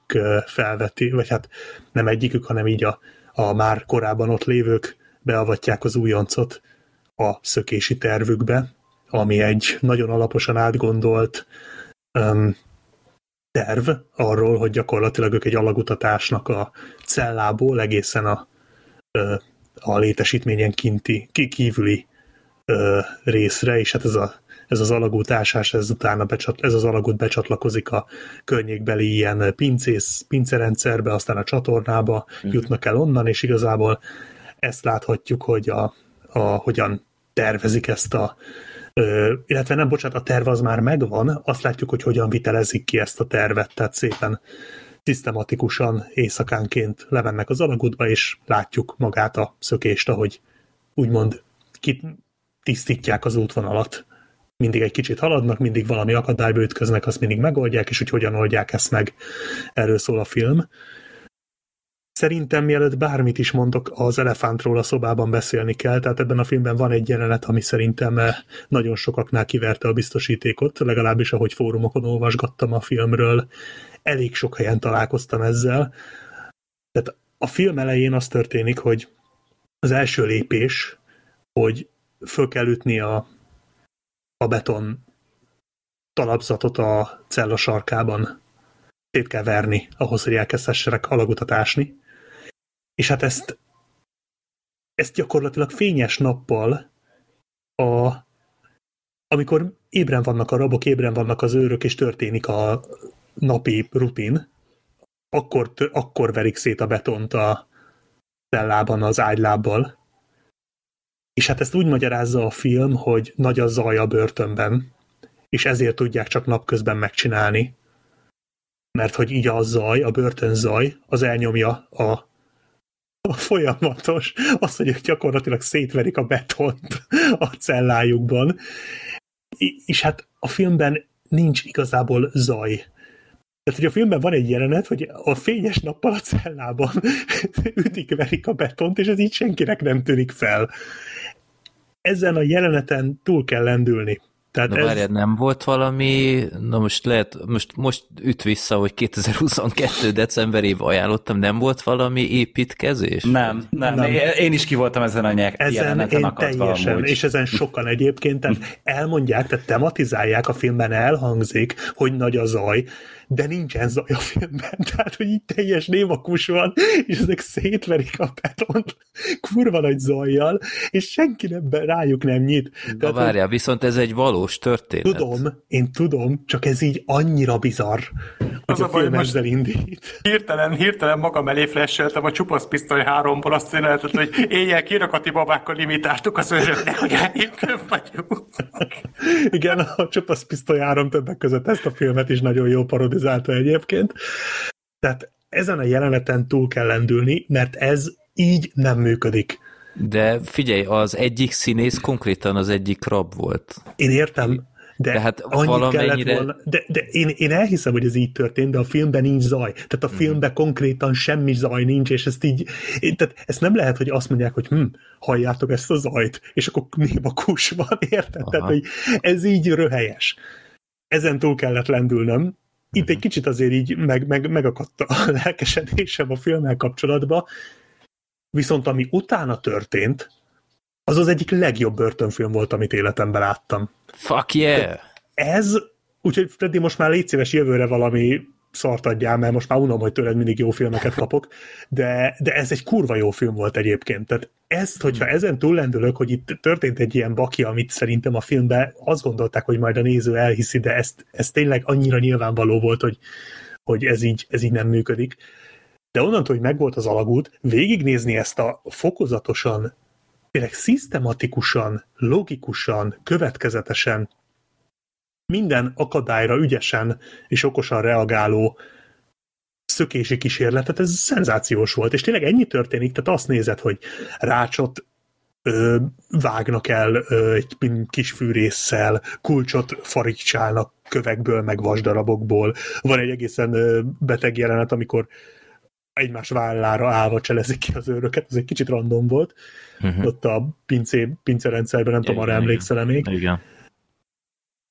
Speaker 4: felveti, vagy hát nem egyikük, hanem így a, a már korábban ott lévők beavatják az újoncot a szökési tervükbe, ami egy nagyon alaposan átgondolt terv arról, hogy gyakorlatilag ők egy alagutatásnak a cellából egészen a, a létesítményen kinti, kívüli részre, és hát ez, a, ez az alagutásás, ez utána becsat, ez az alagút becsatlakozik a környékbeli ilyen pincész, pincerendszerbe, aztán a csatornába mm. jutnak el onnan, és igazából ezt láthatjuk, hogy a, a, hogyan tervezik ezt a Ö, illetve nem, bocsánat, a terv az már megvan, azt látjuk, hogy hogyan vitelezik ki ezt a tervet, tehát szépen szisztematikusan éjszakánként lemennek az alagútba, és látjuk magát a szökést, ahogy úgymond tisztítják az útvonalat. Mindig egy kicsit haladnak, mindig valami akadályba ütköznek, azt mindig megoldják, és hogy hogyan oldják ezt meg. Erről szól a film. Szerintem mielőtt bármit is mondok, az elefántról a szobában beszélni kell, tehát ebben a filmben van egy jelenet, ami szerintem eh, nagyon sokaknál kiverte a biztosítékot, legalábbis ahogy fórumokon olvasgattam a filmről, elég sok helyen találkoztam ezzel. Tehát a film elején az történik, hogy az első lépés, hogy föl kell ütni a, a beton talapzatot a cella sarkában, szét kell verni ahhoz, hogy elkezdhessenek alagutat ásni. És hát ezt, ezt gyakorlatilag fényes nappal a, amikor ébren vannak a rabok, ébren vannak az őrök, és történik a napi rutin, akkor, akkor verik szét a betont a cellában az ágylábbal. És hát ezt úgy magyarázza a film, hogy nagy a zaj a börtönben, és ezért tudják csak napközben megcsinálni. Mert hogy így a zaj, a börtön zaj, az elnyomja a, a folyamatos, az, hogy gyakorlatilag szétverik a betont a cellájukban. És hát a filmben nincs igazából zaj. Tehát, hogy a filmben van egy jelenet, hogy a fényes nappal a cellában ütik-verik a betont, és ez így senkinek nem tűnik fel. Ezen a jeleneten túl kell lendülni.
Speaker 2: Tehát Na ez... várjad, nem volt valami, na most lehet, most, most üt vissza, hogy 2022. decemberév ajánlottam, nem volt valami építkezés?
Speaker 5: Nem, nem, nem. Én is ki voltam ezen a nyek
Speaker 4: ezen én teljesen, amúgy. és ezen sokan egyébként, tehát elmondják, tehát tematizálják a filmben, elhangzik, hogy nagy a zaj, de nincsen zaj a filmben, tehát hogy így teljes némakus van, és ezek szétverik a betont kurva nagy zajjal, és senki nem rájuk nem nyit.
Speaker 2: De várjál, hogy... viszont ez egy valós történet.
Speaker 4: Tudom, én tudom, csak ez így annyira bizarr, hogy az a, a film baj, ezzel indít.
Speaker 3: Hirtelen, hirtelen magam elé flasheltem a csupasz pisztoly háromból azt jelenetet, hogy éjjel kirakati babákkal limitáltuk az öröknek, hogy elégkön vagyunk.
Speaker 4: Igen, a csupasz pisztoly három többek között ezt a filmet is nagyon jó parodizálta stylizálta egyébként. Tehát ezen a jeleneten túl kell lendülni, mert ez így nem működik.
Speaker 2: De figyelj, az egyik színész konkrétan az egyik rab volt.
Speaker 4: Én értem, de, de hát annyit valamennyire... kellett volna, de, de én, én elhiszem, hogy ez így történt, de a filmben nincs zaj. Tehát a mhm. filmben konkrétan semmi zaj nincs, és ezt így, tehát ezt nem lehet, hogy azt mondják, hogy hm, halljátok ezt a zajt, és akkor kus van, érted? Aha. Tehát, hogy ez így röhelyes. Ezen túl kellett lendülnöm, itt egy kicsit azért így meg, meg, megakadt a lelkesedésem a filmmel kapcsolatban, viszont ami utána történt, az az egyik legjobb börtönfilm volt, amit életemben láttam.
Speaker 2: Fuck yeah! De
Speaker 4: ez, úgyhogy Freddy, most már légy szíves jövőre valami szart adjál, mert most már unom, hogy tőled mindig jó filmeket kapok, de, de ez egy kurva jó film volt egyébként. Tehát ezt, hogyha ezen túllendülök, hogy itt történt egy ilyen baki, amit szerintem a filmben azt gondolták, hogy majd a néző elhiszi, de ezt, ez tényleg annyira nyilvánvaló volt, hogy, hogy ez, így, ez így nem működik. De onnantól, hogy megvolt az alagút, végignézni ezt a fokozatosan, tényleg szisztematikusan, logikusan, következetesen minden akadályra ügyesen és okosan reagáló szökési kísérletet, ez szenzációs volt, és tényleg ennyi történik, tehát azt nézed, hogy rácsot ö, vágnak el ö, egy kis fűrészsel, kulcsot farigcsálnak kövekből, meg vasdarabokból. Van egy egészen ö, beteg jelenet, amikor egymás vállára állva cselezik ki az őröket, ez egy kicsit random volt. Uh-huh. Ott a pincé, pincerendszerben, nem igen, tudom, arra emlékszel még.
Speaker 2: Igen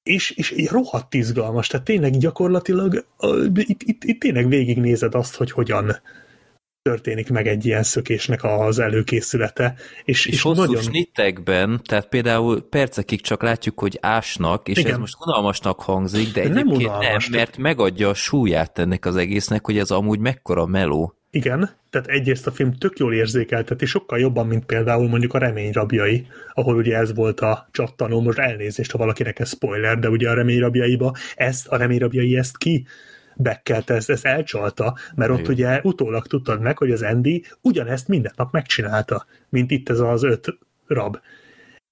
Speaker 4: és, és rohadt izgalmas, tehát tényleg gyakorlatilag itt, itt, itt tényleg végignézed azt, hogy hogyan történik meg egy ilyen szökésnek az előkészülete.
Speaker 2: És, és, és hosszú nagyon... snittekben, tehát például percekig csak látjuk, hogy ásnak, és Igen. ez most unalmasnak hangzik, de, de egyébként nem, unalmas, nem, mert megadja a súlyát ennek az egésznek, hogy ez amúgy mekkora meló.
Speaker 4: Igen, tehát egyrészt a film tök jól érzékelteti, sokkal jobban, mint például mondjuk a Remény rabjai, ahol ugye ez volt a csattanó, most elnézést, ha valakinek ez spoiler, de ugye a Remény rabjaiba ezt, a Remény rabjai ezt ki bekkelte, ezt, ezt elcsalta, mert ott Igen. ugye utólag tudtad meg, hogy az Andy ugyanezt minden nap megcsinálta, mint itt ez az öt rab.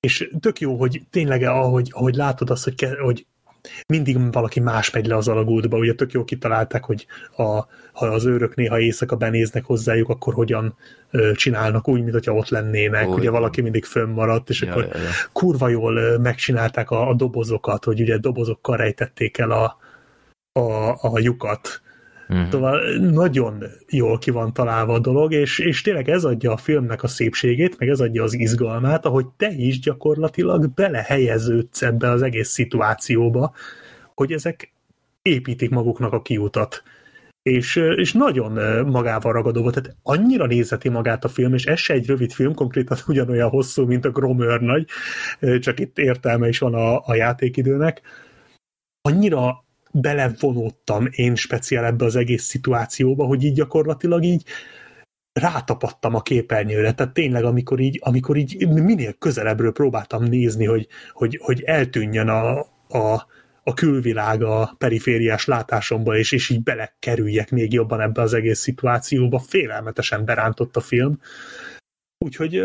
Speaker 4: És tök jó, hogy tényleg ahogy, ahogy látod azt, hogy, ke, hogy mindig valaki más megy le az alagútba, ugye tök jó kitalálták, hogy a, ha az őrök néha éjszaka benéznek hozzájuk, akkor hogyan ö, csinálnak úgy, mint hogyha ott lennének,
Speaker 2: Ó,
Speaker 4: ugye valaki mindig fönnmaradt, és
Speaker 2: Ja,
Speaker 4: akkor
Speaker 2: ja, ja.
Speaker 4: kurva jól ö, megcsinálták a, a dobozokat, hogy ugye dobozokkal rejtették el a, a, a lyukat.
Speaker 2: Mhm.
Speaker 4: Szóval nagyon jól ki van találva a dolog, és, és tényleg ez adja a filmnek a szépségét, meg ez adja az izgalmát, ahogy te is gyakorlatilag belehelyeződsz ebbe az egész szituációba, hogy ezek építik maguknak a kiutat. És, és nagyon magával ragadó volt, tehát annyira nézeti magát a film, és ez se egy rövid film, konkrétan ugyanolyan hosszú, mint a Gromőr nagy, csak itt értelme is van a, a játékidőnek. Annyira belevonódtam én speciál ebbe az egész szituációba, hogy így gyakorlatilag így rátapadtam a képernyőre, tehát tényleg amikor így, amikor így minél közelebbről próbáltam nézni, hogy, hogy, hogy eltűnjön a, a, a külvilág a perifériás látásomba, és, és így belekerüljek még jobban ebbe az egész szituációba. Félelmetesen berántott a film. Úgyhogy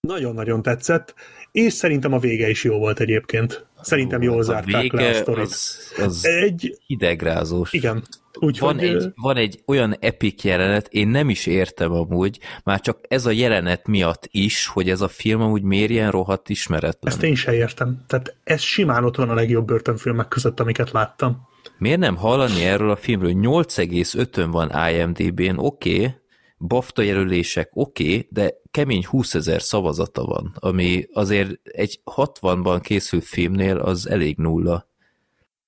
Speaker 4: nagyon-nagyon tetszett, és szerintem a vége is jó volt egyébként. Szerintem jól
Speaker 2: a
Speaker 4: zárták le a
Speaker 2: vége
Speaker 4: sztorit.
Speaker 2: az, az
Speaker 4: Egy,
Speaker 2: hidegrázós.
Speaker 4: igen, úgyhogy
Speaker 2: Van egy, van egy olyan epic jelenet, én nem is értem amúgy, már csak ez a jelenet miatt is, hogy ez a film amúgy miért ilyen rohadt ismeretlen.
Speaker 4: ezt én se értem. Tehát ez simán ott van a legjobb börtönfilmek között, amiket láttam.
Speaker 2: Miért nem hallani erről a filmről? 8,5-ön van IMDb-n, oké, okay, BAFTA jelölések oké, okay, de kemény 20 ezer szavazata van, ami azért egy 60-ban készült filmnél az elég nulla.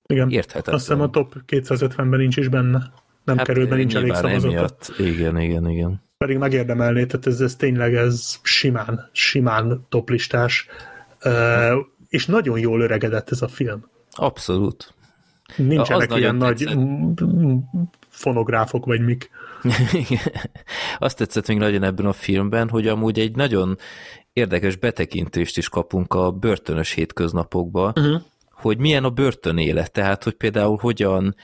Speaker 4: Igen.
Speaker 2: Érthetetlen.
Speaker 4: Azt hiszem a top 250-ben nincs is benne. Nem hát kerül be, nincs elég szavazata.
Speaker 2: emiatt. Igen, igen, igen.
Speaker 4: Pedig megérdemelné, tehát ez, ez tényleg ez simán, simán toplistás. Uh, és nagyon jól öregedett ez a film.
Speaker 2: Abszolút.
Speaker 4: Nincsenek ilyen nagy fonográfok, vagy mik.
Speaker 2: Azt tetszett még nagyon ebben a filmben, hogy amúgy egy nagyon érdekes betekintést is kapunk a börtönös hétköznapokba, uh-huh. hogy milyen a börtön élet, tehát hogy például hogyan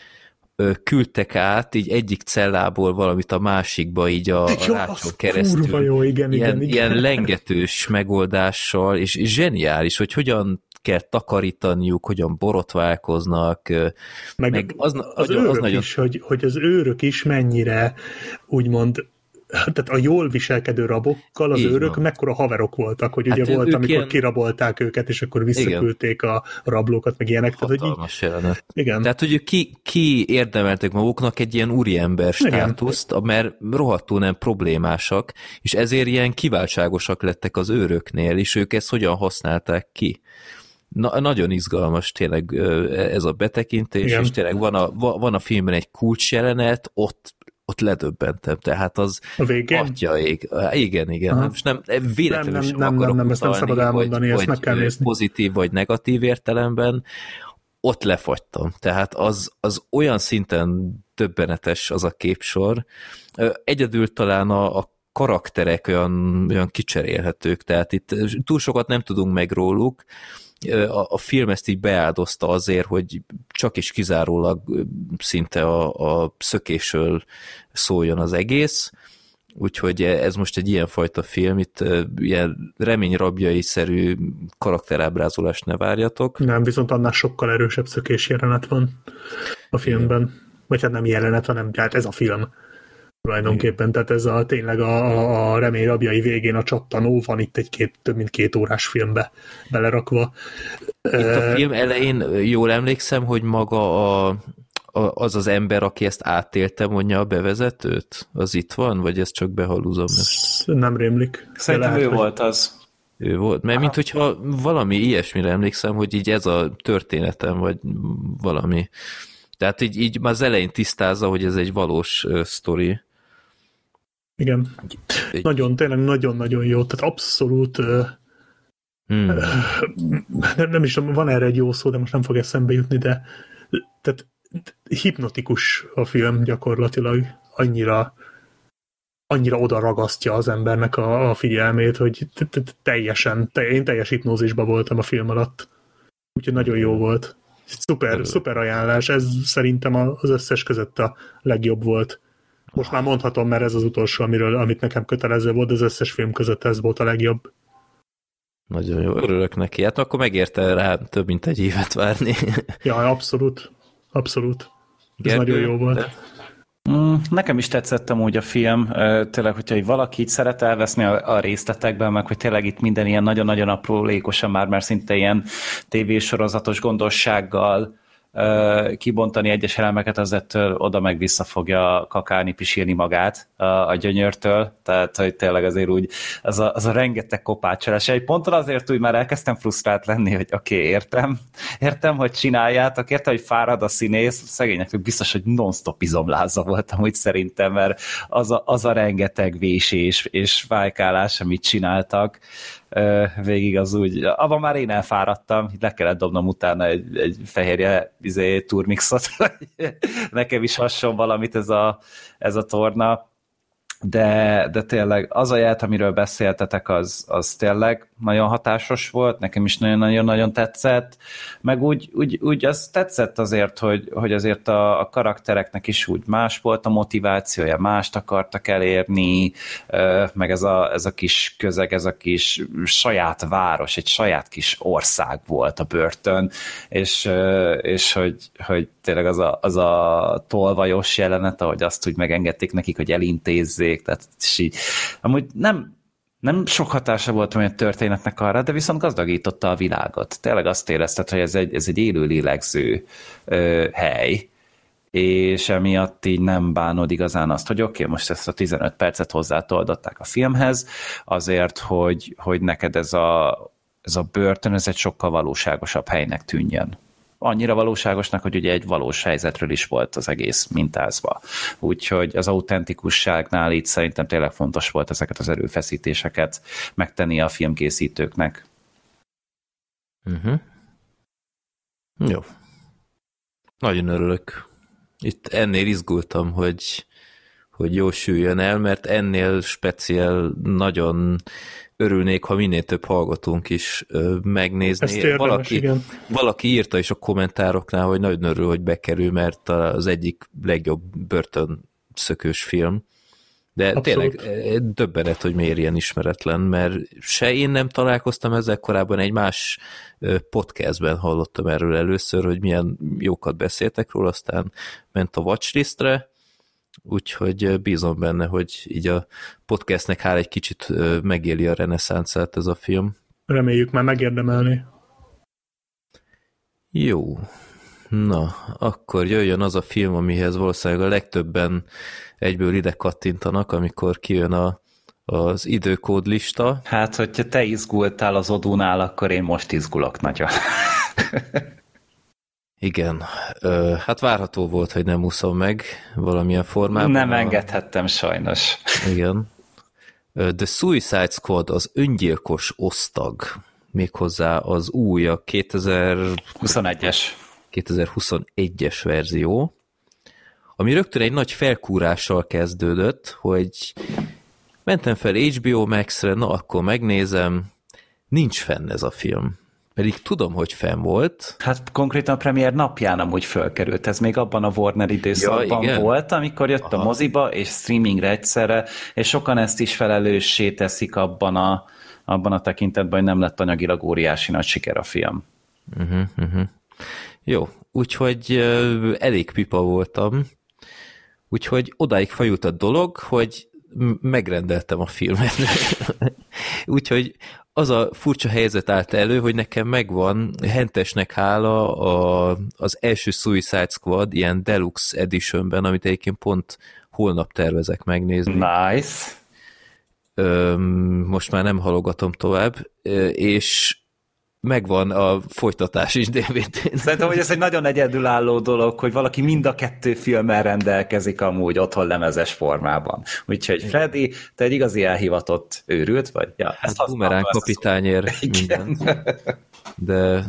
Speaker 2: küldtek át így egyik cellából valamit a másikba, így a,
Speaker 4: Jó,
Speaker 2: rácson keresztül.
Speaker 4: jó, igen,
Speaker 2: ilyen,
Speaker 4: igen, igen.
Speaker 2: ilyen lengetős megoldással, és, és zseniális, hogy hogyan kell takarítaniuk, hogyan borotválkoznak,
Speaker 4: meg,
Speaker 2: meg az,
Speaker 4: az,
Speaker 2: az,
Speaker 4: őrök
Speaker 2: az nagyon
Speaker 4: is, hogy, hogy az őrök is mennyire úgymond tehát a jól viselkedő rabokkal az
Speaker 2: Így
Speaker 4: őrök
Speaker 2: van.
Speaker 4: mekkora haverok voltak, hogy
Speaker 2: Hát
Speaker 4: ugye volt, amikor
Speaker 2: ilyen-
Speaker 4: kirabolták őket, és akkor visszaküldték a rablókat, meg ilyenek. Tehát, hogy így,
Speaker 2: hatalmas jelenet.
Speaker 4: igen,
Speaker 2: Tehát, hogy ők ki, ki érdemeltek maguknak egy ilyen úriember
Speaker 4: Igen.
Speaker 2: státuszt, mert rohadtul nem problémásak, és ezért ilyen kiváltságosak lettek az őröknél, és ők ezt hogyan használták ki. Na, nagyon izgalmas tényleg ez a betekintés,
Speaker 4: Igen.
Speaker 2: és tényleg van a, va- van a filmben egy kulcsjelenet, ott ott ledöbbentem, tehát az
Speaker 4: a végén.
Speaker 2: atya ég. Igen, igen.
Speaker 4: Aha.
Speaker 2: Most nem, véletlenül
Speaker 4: Nem, nem, nem,
Speaker 2: akarok
Speaker 4: nem, ezt nem
Speaker 2: utalni,
Speaker 4: szabad elmondani,
Speaker 2: vagy,
Speaker 4: ezt meg kell nézni.
Speaker 2: pozitív vagy negatív értelemben, ott lefagytam. Tehát az, az olyan szinten döbbenetes az a képsor. Egyedül talán a, a karakterek olyan, olyan kicserélhetők, tehát itt túl sokat nem tudunk meg róluk, a, a film ezt így beáldozta azért, hogy csak is kizárólag szinte a, a szökésről szóljon az egész, úgyhogy ez most egy ilyen fajta film, itt ilyen reményrabjai-szerű karakterábrázolást ne várjatok.
Speaker 4: Nem, viszont annál sokkal erősebb szökés jelenet van a filmben. Vagy hát nem jelenet, hanem hát ez a film tulajdonképpen. Tehát ez a tényleg a, a, remény rabjai végén a csattanó van itt egy két, több mint két órás filmbe belerakva.
Speaker 2: Itt a film elején jól emlékszem, hogy maga a, a, az az ember, aki ezt átélte, mondja a bevezetőt? Az itt van? Vagy ezt csak behalúzom most?
Speaker 4: Nem rémlik.
Speaker 5: Szerintem
Speaker 4: lehet,
Speaker 5: ő
Speaker 4: hogy-
Speaker 5: volt az.
Speaker 2: Ő volt. Mert mint hogyha valami ilyesmire emlékszem, hogy így ez a történetem, vagy valami. Tehát így, így már az elején tisztázza, hogy ez egy valós uh, sztori.
Speaker 4: Igen.
Speaker 2: Egy-
Speaker 4: Nagyon, tényleg nagyon-nagyon jó. Tehát abszolút
Speaker 2: Hmm.
Speaker 4: nem, nem is van erre egy jó szó, de most nem fog eszembe jutni, de tehát hipnotikus a film gyakorlatilag. Annyira annyira oda ragasztja az embernek a, a figyelmét, hogy teljesen, te, én teljes hipnózisban voltam a film alatt. Úgyhogy nagyon jó volt. Szuper, szuper ajánlás. Ez szerintem az összes között a legjobb volt. Most már mondhatom, mert ez az utolsó, amiről, amit nekem kötelező volt, az összes film között ez volt a legjobb.
Speaker 2: Nagyon jó, örülök neki. Hát akkor megérte rá több mint egy évet várni.
Speaker 4: Ja, abszolút. Abszolút. Ez
Speaker 2: Gergő,
Speaker 4: nagyon jó volt.
Speaker 2: de-
Speaker 5: Mm, Nekem is tetszett amúgy a film, tényleg, hogyha így valaki így szeret elveszni a, a részletekben, meg hogy tényleg itt minden ilyen nagyon-nagyon aprólékosan már, már szinte ilyen tévésorozatos gondossággal kibontani egyes elemeket, az ettől oda meg vissza fogja kakálni, pisírni magát a, a gyönyörtől, tehát hogy tényleg azért úgy az a, az a rengeteg kopácsolás. Egy ponton azért úgy már elkezdtem frusztrált lenni, hogy oké, okay, értem, értem, hogy csináljátok, értem, hogy fárad a színész, szegényeknek biztos, hogy non-stop izomláza volt amúgy szerintem, mert az a, az a rengeteg vésés és fájkálás, amit csináltak, végig az úgy, abban már én elfáradtam, le kellett dobnom utána egy, egy fehérje izé, turmixot, nekem is hasonl valamit ez a, ez a torna, de, de tényleg az a jelt, amiről beszéltetek, az, az tényleg nagyon hatásos volt, nekem is nagyon-nagyon-nagyon tetszett, meg úgy, úgy, úgy az tetszett azért, hogy, hogy azért a, a karaktereknek is úgy más volt a motivációja, mást akartak elérni, meg ez a, ez a kis közeg, ez a kis saját város, egy saját kis ország volt a börtön, és, és hogy, hogy tényleg az a, az a tolvajos jelenet, ahogy azt úgy megengedték nekik, hogy elintézzék, tehát és így, amúgy nem, nem sok hatása volt olyan történetnek arra, de viszont gazdagította a világot. Tényleg azt érezted, hogy ez egy, ez egy élő lélegző ö, hely, és emiatt így nem bánod igazán azt, hogy oké, okay, most ezt a 15 percet hozzátoldották a filmhez, azért, hogy, hogy neked ez a, ez a börtön, ez egy sokkal valóságosabb helynek tűnjön annyira valóságosnak, hogy ugye egy valós helyzetről is volt az egész mintázva. Úgyhogy az autentikusságnál itt szerintem tényleg fontos volt ezeket az erőfeszítéseket megtenni a filmkészítőknek.
Speaker 2: Uh-huh. Jó. Nagyon örülök. Itt ennél izgultam, hogy, hogy jó süljön el, mert ennél speciál nagyon örülnék, ha minél több hallgatónk is ö, megnézni.
Speaker 4: Ezt érdemes,
Speaker 2: valaki,
Speaker 4: igen.
Speaker 2: valaki írta is a kommentároknál, hogy nagyon örül, hogy bekerül, mert az egyik legjobb börtön szökős film. De
Speaker 4: Abszolút.
Speaker 2: tényleg döbbenet, hogy miért ilyen ismeretlen, mert se én nem találkoztam ezzel korábban, egy más podcastben hallottam erről először, hogy milyen jókat beszéltek róla, aztán ment a watchlistre, úgyhogy bízom benne, hogy így a podcastnek hál' egy kicsit megéli a reneszánszát ez a film.
Speaker 4: Reméljük már megérdemelni.
Speaker 2: Jó. Na, akkor jöjjön az a film, amihez valószínűleg a legtöbben egyből ide kattintanak, amikor kijön a, az időkódlista.
Speaker 5: Hát, hogyha te izgultál az odónál, akkor én most izgulok nagyon.
Speaker 2: Igen, ö, hát várható volt, hogy nem úszom meg valamilyen formában.
Speaker 5: Nem engedhettem sajnos.
Speaker 2: Igen. The Suicide Squad az öngyilkos osztag, méghozzá az új, a 2000,
Speaker 5: 21-es.
Speaker 2: 2021-es verzió, ami rögtön egy nagy felkúrással kezdődött, hogy mentem fel HBO Max-re, na akkor megnézem, nincs fenn ez a film. Pedig tudom, hogy fenn volt,
Speaker 5: Hát konkrétan a premier napján amúgy fölkerült. Ez még abban a Warner időszakban
Speaker 2: Ja, igen.
Speaker 5: volt, amikor jött Aha. a moziba és streamingre egyszerre, és sokan ezt is felelőssé teszik abban a, abban a tekintetben, hogy nem lett anyagilag óriási nagy siker a film.
Speaker 2: Uh-huh, uh-huh. Jó, úgyhogy ö, elég pipa voltam, úgyhogy odáig fajult a dolog, hogy megrendeltem a filmet. úgyhogy az a furcsa helyzet állt elő, hogy nekem megvan, hentesnek hála a, az első Suicide Squad ilyen Deluxe Editionben, amit egyébként pont holnap tervezek megnézni.
Speaker 5: Nice.
Speaker 2: Öm, most már nem halogatom tovább, és megvan a folytatás is DVD-n.
Speaker 5: Szerintem, hogy ez egy nagyon egyedülálló dolog, hogy valaki mind a kettő filmmel rendelkezik amúgy otthon lemezes formában. Úgyhogy Freddy, te egy igazi elhivatott őrült vagy? Ja,
Speaker 2: Hát bumerán kapitányér minden. De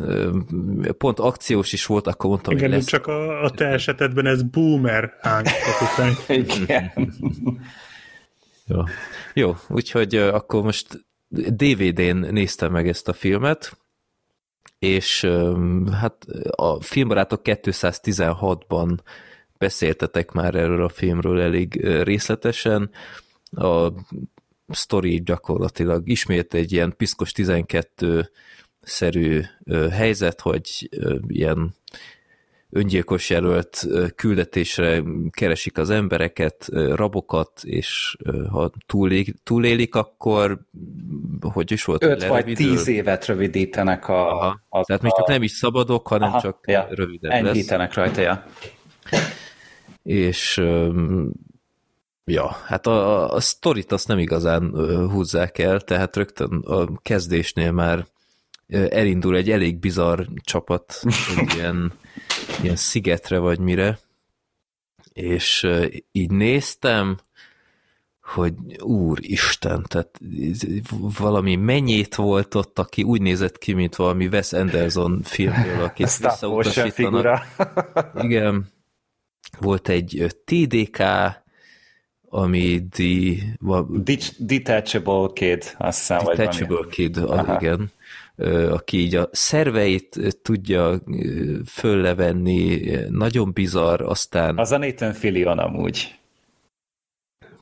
Speaker 2: pont akciós is volt, akkor mondtam,
Speaker 4: Igen,
Speaker 2: hogy lesz.
Speaker 4: csak a, a te esetedben ez boomer kapitány.
Speaker 5: Igen.
Speaker 2: Jó, Jó úgyhogy akkor most DVD-n néztem meg ezt a filmet, és hát a filmbarátok 216-ban beszéltetek már erről a filmről elég részletesen. A sztori gyakorlatilag ismét egy ilyen piszkos 12 szerű helyzet, hogy ilyen öngyilkos jelölt küldetésre keresik az embereket, rabokat, és ha túlélik, túlélik akkor hogy is volt?
Speaker 5: 5 vagy 10 évet rövidítenek a...
Speaker 2: Aha. Az Tehát még csak nem is szabadok, hanem Aha, csak ja. rövidebb
Speaker 5: Enyhítenek rajta, ja.
Speaker 2: És ja, hát a, a, a sztorit azt nem igazán húzzák el, tehát rögtön a kezdésnél már elindul egy elég bizarr csapat, egy ilyen, ilyen szigetre vagy mire, és így néztem, hogy úristen, tehát valami mennyit volt ott, aki úgy nézett ki, mint valami Wes Anderson filmből, akit visszautasítanak. Igen. Volt egy TDK, ami the...
Speaker 5: Detachable Kid, azt hiszem.
Speaker 2: Detachable Kid, az, igen aki így a szerveit tudja föllevenni, nagyon bizarr, aztán...
Speaker 5: Az a Nathan Fillion amúgy.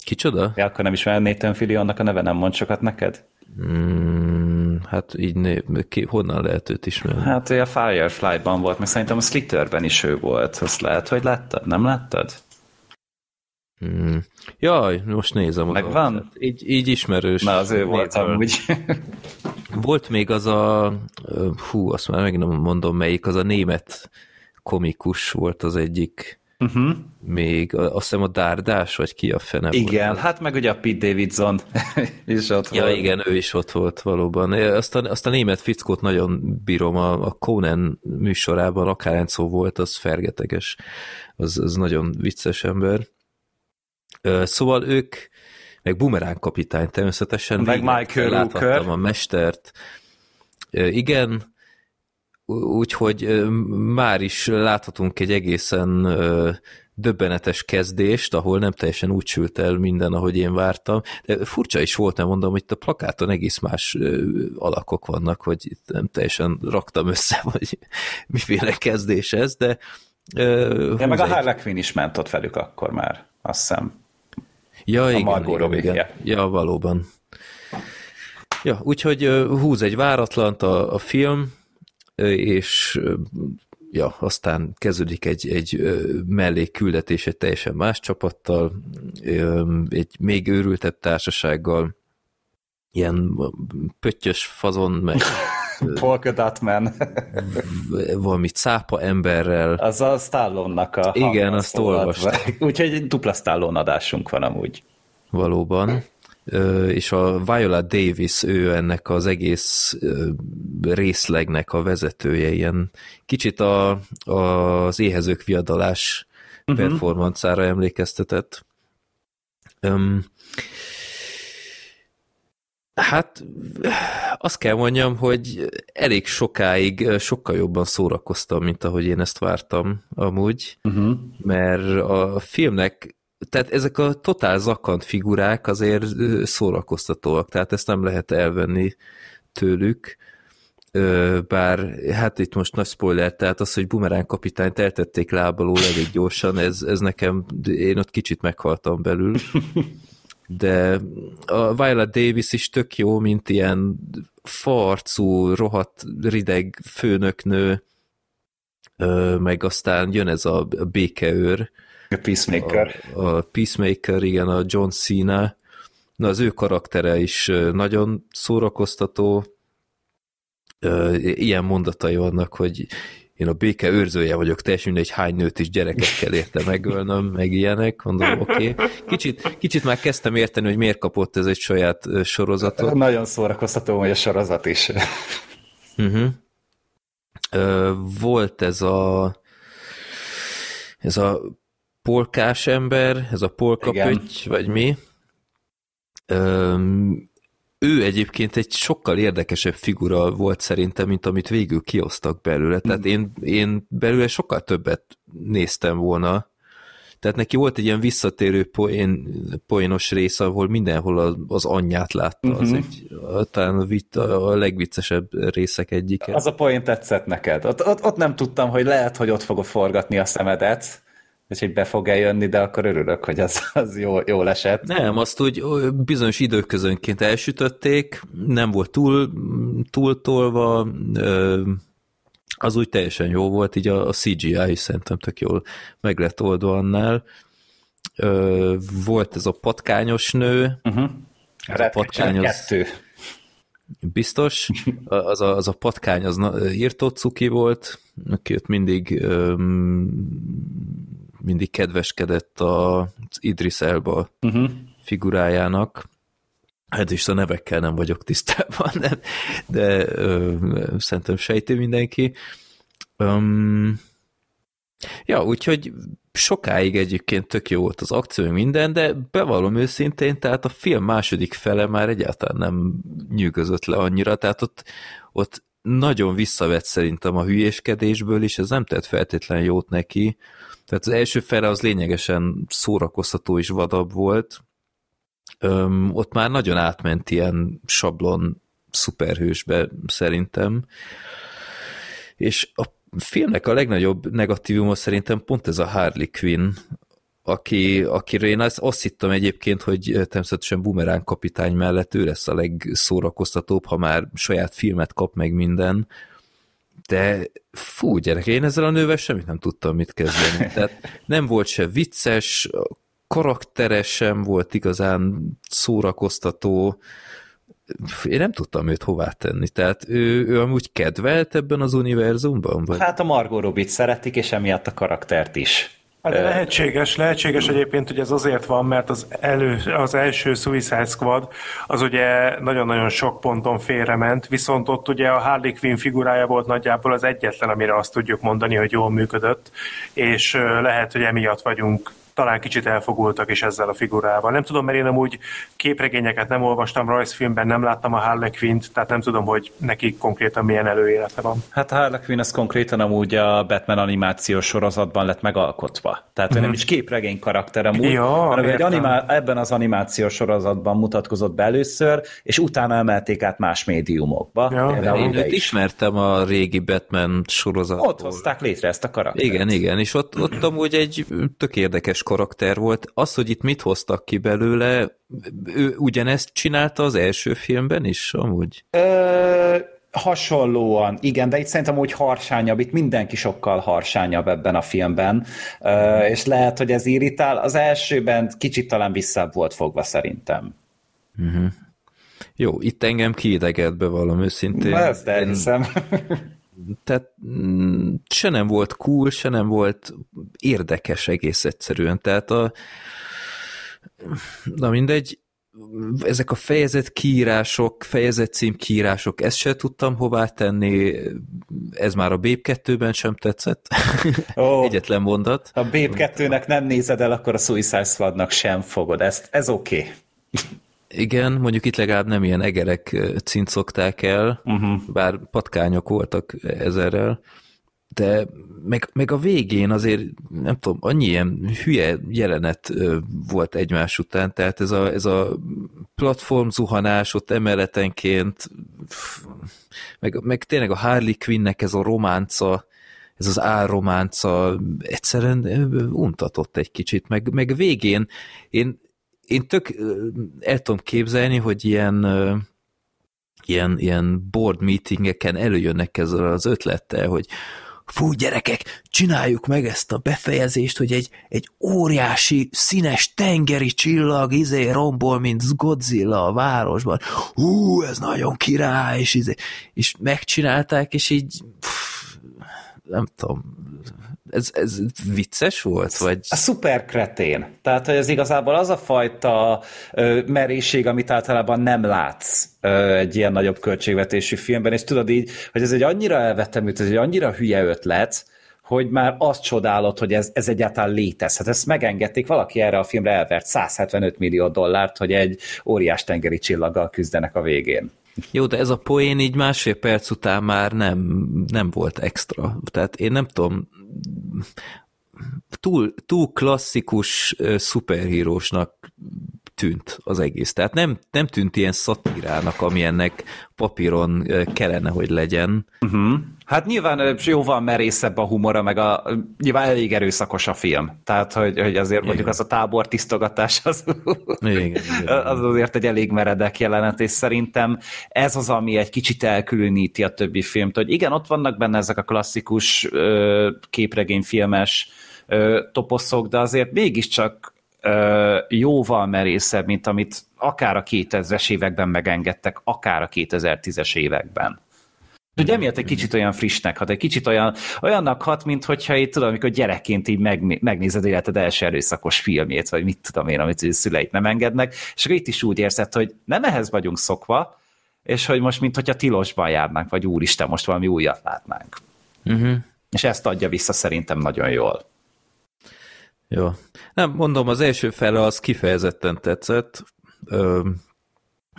Speaker 2: Kicsoda?
Speaker 5: Ja, akkor nem ismered Nathan Fillionnak a neve, nem mond sokat neked?
Speaker 2: Mm, hát így né, ki, honnan lehet őt ismerni?
Speaker 5: Hát ő a Firefly-ban volt, meg szerintem a Slitterben is ő volt. Azt lehet, hogy láttad? Nem láttad?
Speaker 2: Mm. Jaj, most nézem.
Speaker 5: Megvan? Hát
Speaker 2: így, így ismerős.
Speaker 5: Na, az ő volt amúgy.
Speaker 2: Volt még az a, hú, azt már meg nem mondom melyik, az a német komikus volt az egyik, uh-huh. még azt hiszem a Dárdás, vagy ki a fene
Speaker 5: Igen, volt. hát meg ugye a Pete Davidson is ott
Speaker 2: ja, volt. igen, ő is ott volt valóban. Azt a, azt a német fickót nagyon bírom, a, a Conan műsorában akár szó volt, az fergeteges, az, az nagyon vicces ember. Szóval ők, meg Bumerán kapitány természetesen.
Speaker 5: Meg Michael Rooker.
Speaker 2: a mestert. Igen, úgyhogy már is láthatunk egy egészen döbbenetes kezdést, ahol nem teljesen úgy sült el minden, ahogy én vártam. De furcsa is volt, nem mondom, hogy a plakáton egész más alakok vannak, hogy itt nem teljesen raktam össze, vagy miféle kezdés ez, de...
Speaker 5: Ja, meg a Harley Quinn is ment ott velük akkor már, azt hiszem.
Speaker 2: Ja, a igen, igen, igen. Ja, valóban. Ja, úgyhogy húz egy váratlant a, a film, és ja, aztán kezdődik egy, egy mellékküldetés egy teljesen más csapattal, egy még őrültebb társasággal, ilyen pöttyös fazon, meg
Speaker 5: Polka Dot Man.
Speaker 2: valami cápa emberrel.
Speaker 5: Az a Stallone-nak a
Speaker 2: Igen, azt olvastam.
Speaker 5: Úgyhogy egy dupla Stallone adásunk van amúgy.
Speaker 2: Valóban. És a Viola Davis, ő ennek az egész részlegnek a vezetője, ilyen kicsit a, az éhezők viadalás uh-huh. performancára emlékeztetett. Um, Hát azt kell mondjam, hogy elég sokáig sokkal jobban szórakoztam, mint ahogy én ezt vártam amúgy, uh-huh. mert a filmnek, tehát ezek a totál zakant figurák azért szórakoztatóak, tehát ezt nem lehet elvenni tőlük, bár hát itt most nagy spoiler, tehát az, hogy Bumerán kapitányt eltették lábalól elég gyorsan, ez, ez nekem, én ott kicsit meghaltam belül, de a Viola Davis is tök jó, mint ilyen farcú, rohadt, rideg főnöknő, meg aztán jön ez a békeőr.
Speaker 5: A Peacemaker.
Speaker 2: A, a Peacemaker, igen, a John Cena. Na, az ő karaktere is nagyon szórakoztató. Ilyen mondatai vannak, hogy én a béke őrzője vagyok, teljesen mindegy hány nőt is gyereket kell érte megölnöm, meg ilyenek, mondom, oké. Okay. Kicsit, kicsit már kezdtem érteni, hogy miért kapott ez egy saját sorozatot.
Speaker 5: Nagyon szórakoztató, hogy a sorozat is.
Speaker 2: Uh-huh. Volt ez a ez a polkás ember, ez a polkapöty, vagy mi, ő egyébként egy sokkal érdekesebb figura volt szerintem, mint amit végül kiosztak belőle. Tehát én, én belőle sokkal többet néztem volna. Tehát neki volt egy ilyen visszatérő poén, poénos rész, ahol mindenhol az, az anyját látta. Uh-huh. Az mhm. egy, talán a, vit, a legviccesebb részek egyike.
Speaker 5: Az a poén tetszett neked. Ott, ott, ott nem tudtam, hogy lehet, hogy ott fogod forgatni a szemedet, Úgyhogy be fog eljönni, de akkor örülök, hogy az, az jó, jól esett.
Speaker 2: Nem, azt úgy bizonyos időközönként elsütötték, nem volt túl, túl tolva, az úgy teljesen jó volt, így a, a CGI is szerintem tök jól meg lett oldva annál. Volt ez a patkányos nő,
Speaker 5: Uh-huh.
Speaker 2: Ez a patkány az-
Speaker 5: kettő.
Speaker 2: biztos, az a, az a patkány az írtó cuki volt, aki ott mindig öm, mindig kedveskedett az Idris Elba
Speaker 5: Uh-huh.
Speaker 2: figurájának. Hát is a nevekkel nem vagyok tisztában, de, de ö, szerintem sejti mindenki. Öm, ja, úgyhogy sokáig egyébként tök jó volt az akció, minden, de bevallom őszintén, tehát a film második fele már egyáltalán nem nyűgözött le annyira, tehát ott, ott nagyon visszavett szerintem a hülyéskedésből is, ez nem tett feltétlenül jót neki. Tehát az első fele az lényegesen szórakoztató és vadabb volt, Öm, ott már nagyon átment ilyen sablon szuperhősbe szerintem. És a filmnek a legnagyobb negatívuma szerintem pont ez a Harley Quinn, aki, akiről én azt, azt hittem egyébként, hogy természetesen Boomerang kapitány mellett ő lesz a legszórakoztatóbb, ha már saját filmet kap meg minden, de fú, gyerek, én ezzel a nővel semmit nem tudtam mit kezdeni. Tehát nem volt se vicces, karaktere sem volt igazán szórakoztató, én nem tudtam őt hová tenni, tehát ő, ő amúgy kedvelt ebben az univerzumban? Vagy?
Speaker 5: Hát a Margot Robbie szeretik, és emiatt a karaktert is.
Speaker 3: Hát de lehetséges, lehetséges egyébként, hogy ez azért van, mert az, elő, az első Suicide Squad az ugye nagyon-nagyon sok ponton félrement, viszont ott ugye a Harley Quinn figurája volt nagyjából az egyetlen, amire azt tudjuk mondani, hogy jól működött, és lehet, hogy emiatt vagyunk talán kicsit elfogultak is ezzel a figurával. Nem tudom, mert én amúgy képregényeket nem olvastam, rajzfilmben nem láttam a Harley Quinn-t, tehát nem tudom, hogy neki konkrétan milyen előélete van.
Speaker 5: Hát a Harley Quinn az konkrétan amúgy a Batman animációs sorozatban lett megalkotva. Tehát ő nem is képregény karakter amúgy,
Speaker 3: Ja,
Speaker 5: hanem egy
Speaker 3: értem.
Speaker 5: animá- ebben az animációs sorozatban mutatkozott be először, és utána emelték át más médiumokba.
Speaker 3: Ja.
Speaker 2: Én őt
Speaker 5: is.
Speaker 2: ismertem a régi Batman sorozatból.
Speaker 5: Ott hozták létre ezt a karaktert.
Speaker 2: Igen, igen, és ott, ott amúgy egy tök érdekes karakter volt. Az, hogy itt mit hoztak ki belőle, ő ugyanezt csinálta az első filmben is, amúgy?
Speaker 5: Ö, hasonlóan, igen, de itt szerintem úgy harsányabb, itt mindenki sokkal harsányabb ebben a filmben, Ö, és lehet, hogy ez irritál. Az elsőben kicsit talán visszább volt fogva szerintem.
Speaker 2: Jó, itt engem kiidegelt bevallom őszintén.
Speaker 5: Na, ezt elhiszem.
Speaker 2: Tehát mm, se nem volt cool, se nem volt érdekes egész egyszerűen. Tehát a na mindegy, ezek a fejezet kiírások, fejezet cím kiírások, ezt se tudtam hová tenni, ez már a Babe 2-ben sem tetszett.
Speaker 5: Ó.
Speaker 2: Egyetlen mondat.
Speaker 5: Ha Babe 2-nek nem nézed el, akkor a Suicide Squadnak sem fogod. Ezt, ez oké. Okay.
Speaker 2: Igen, mondjuk itt legalább nem ilyen egerek cincogták el, uh-huh. bár patkányok voltak ezerrel, de meg, meg a végén azért, nem tudom, annyi ilyen hülye jelenet volt egymás után, tehát ez a, ez a platform zuhanás ott emeletenként, meg, meg tényleg a Harley Quinnnek ez a románca, ez az álrománca egyszerűen untatott egy kicsit, meg, meg végén én, én tök el tudom képzelni, hogy ilyen ilyen, ilyen board meetingeken előjönnek ezzel az ötlettel, hogy fú, gyerekek, csináljuk meg ezt a befejezést, hogy egy, egy óriási, színes tengeri csillag izé rombol, mint Godzilla a városban. Hú, ez nagyon király, és, izé, és megcsinálták, és így pff, nem tudom, ez, ez vicces volt? Vagy...
Speaker 5: A szuper kretén. Tehát, hogy ez igazából az a fajta ö, meréség, amit általában nem látsz ö, egy ilyen nagyobb költségvetésű filmben, és tudod így, hogy ez egy annyira elvetemült, ez egy annyira hülye ötlet, hogy már azt csodálod, hogy ez, ez egyáltalán létezhet. Ezt megengedték, valaki erre a filmre elvert 175 millió dollárt, hogy egy óriás tengeri csillaggal küzdenek a végén.
Speaker 2: Jó, de ez a poén így másfél perc után már nem, nem volt extra. Tehát én nem tudom, túl, túl klasszikus szuperhírósnak tűnt az egész. Tehát nem, nem tűnt ilyen szatírának, ami ennek papíron kellene, hogy legyen.
Speaker 5: Uh-huh. Hát nyilván jóval merészebb a humora, meg a, nyilván elég erőszakos a film. Tehát, hogy, hogy azért igen. mondjuk az a tábor tisztogatás az, igen, igen, az azért egy elég meredek jelenet, és szerintem ez az, ami egy kicsit elkülöníti a többi filmt, hogy igen, ott vannak benne ezek a klasszikus képregényfilmes toposzok, de azért mégiscsak jóval merészebb, mint amit akár a 2000-es években megengedtek, akár a 2010-es években. Ugye emiatt egy kicsit olyan frissnek hat, egy kicsit olyan, olyannak hat, mint hogyha itt tudom, amikor gyerekként így meg, megnézed életed első erőszakos filmjét, vagy mit tudom én, amit a szüleit nem engednek, és akkor itt is úgy érzed, hogy nem ehhez vagyunk szokva, és hogy most, mint hogyha tilosban járnánk, vagy úristen, most valami újat látnánk. Uh-huh. És ezt adja vissza szerintem nagyon jól.
Speaker 2: Jó. Nem, mondom, az első fele az kifejezetten tetszett. Ö,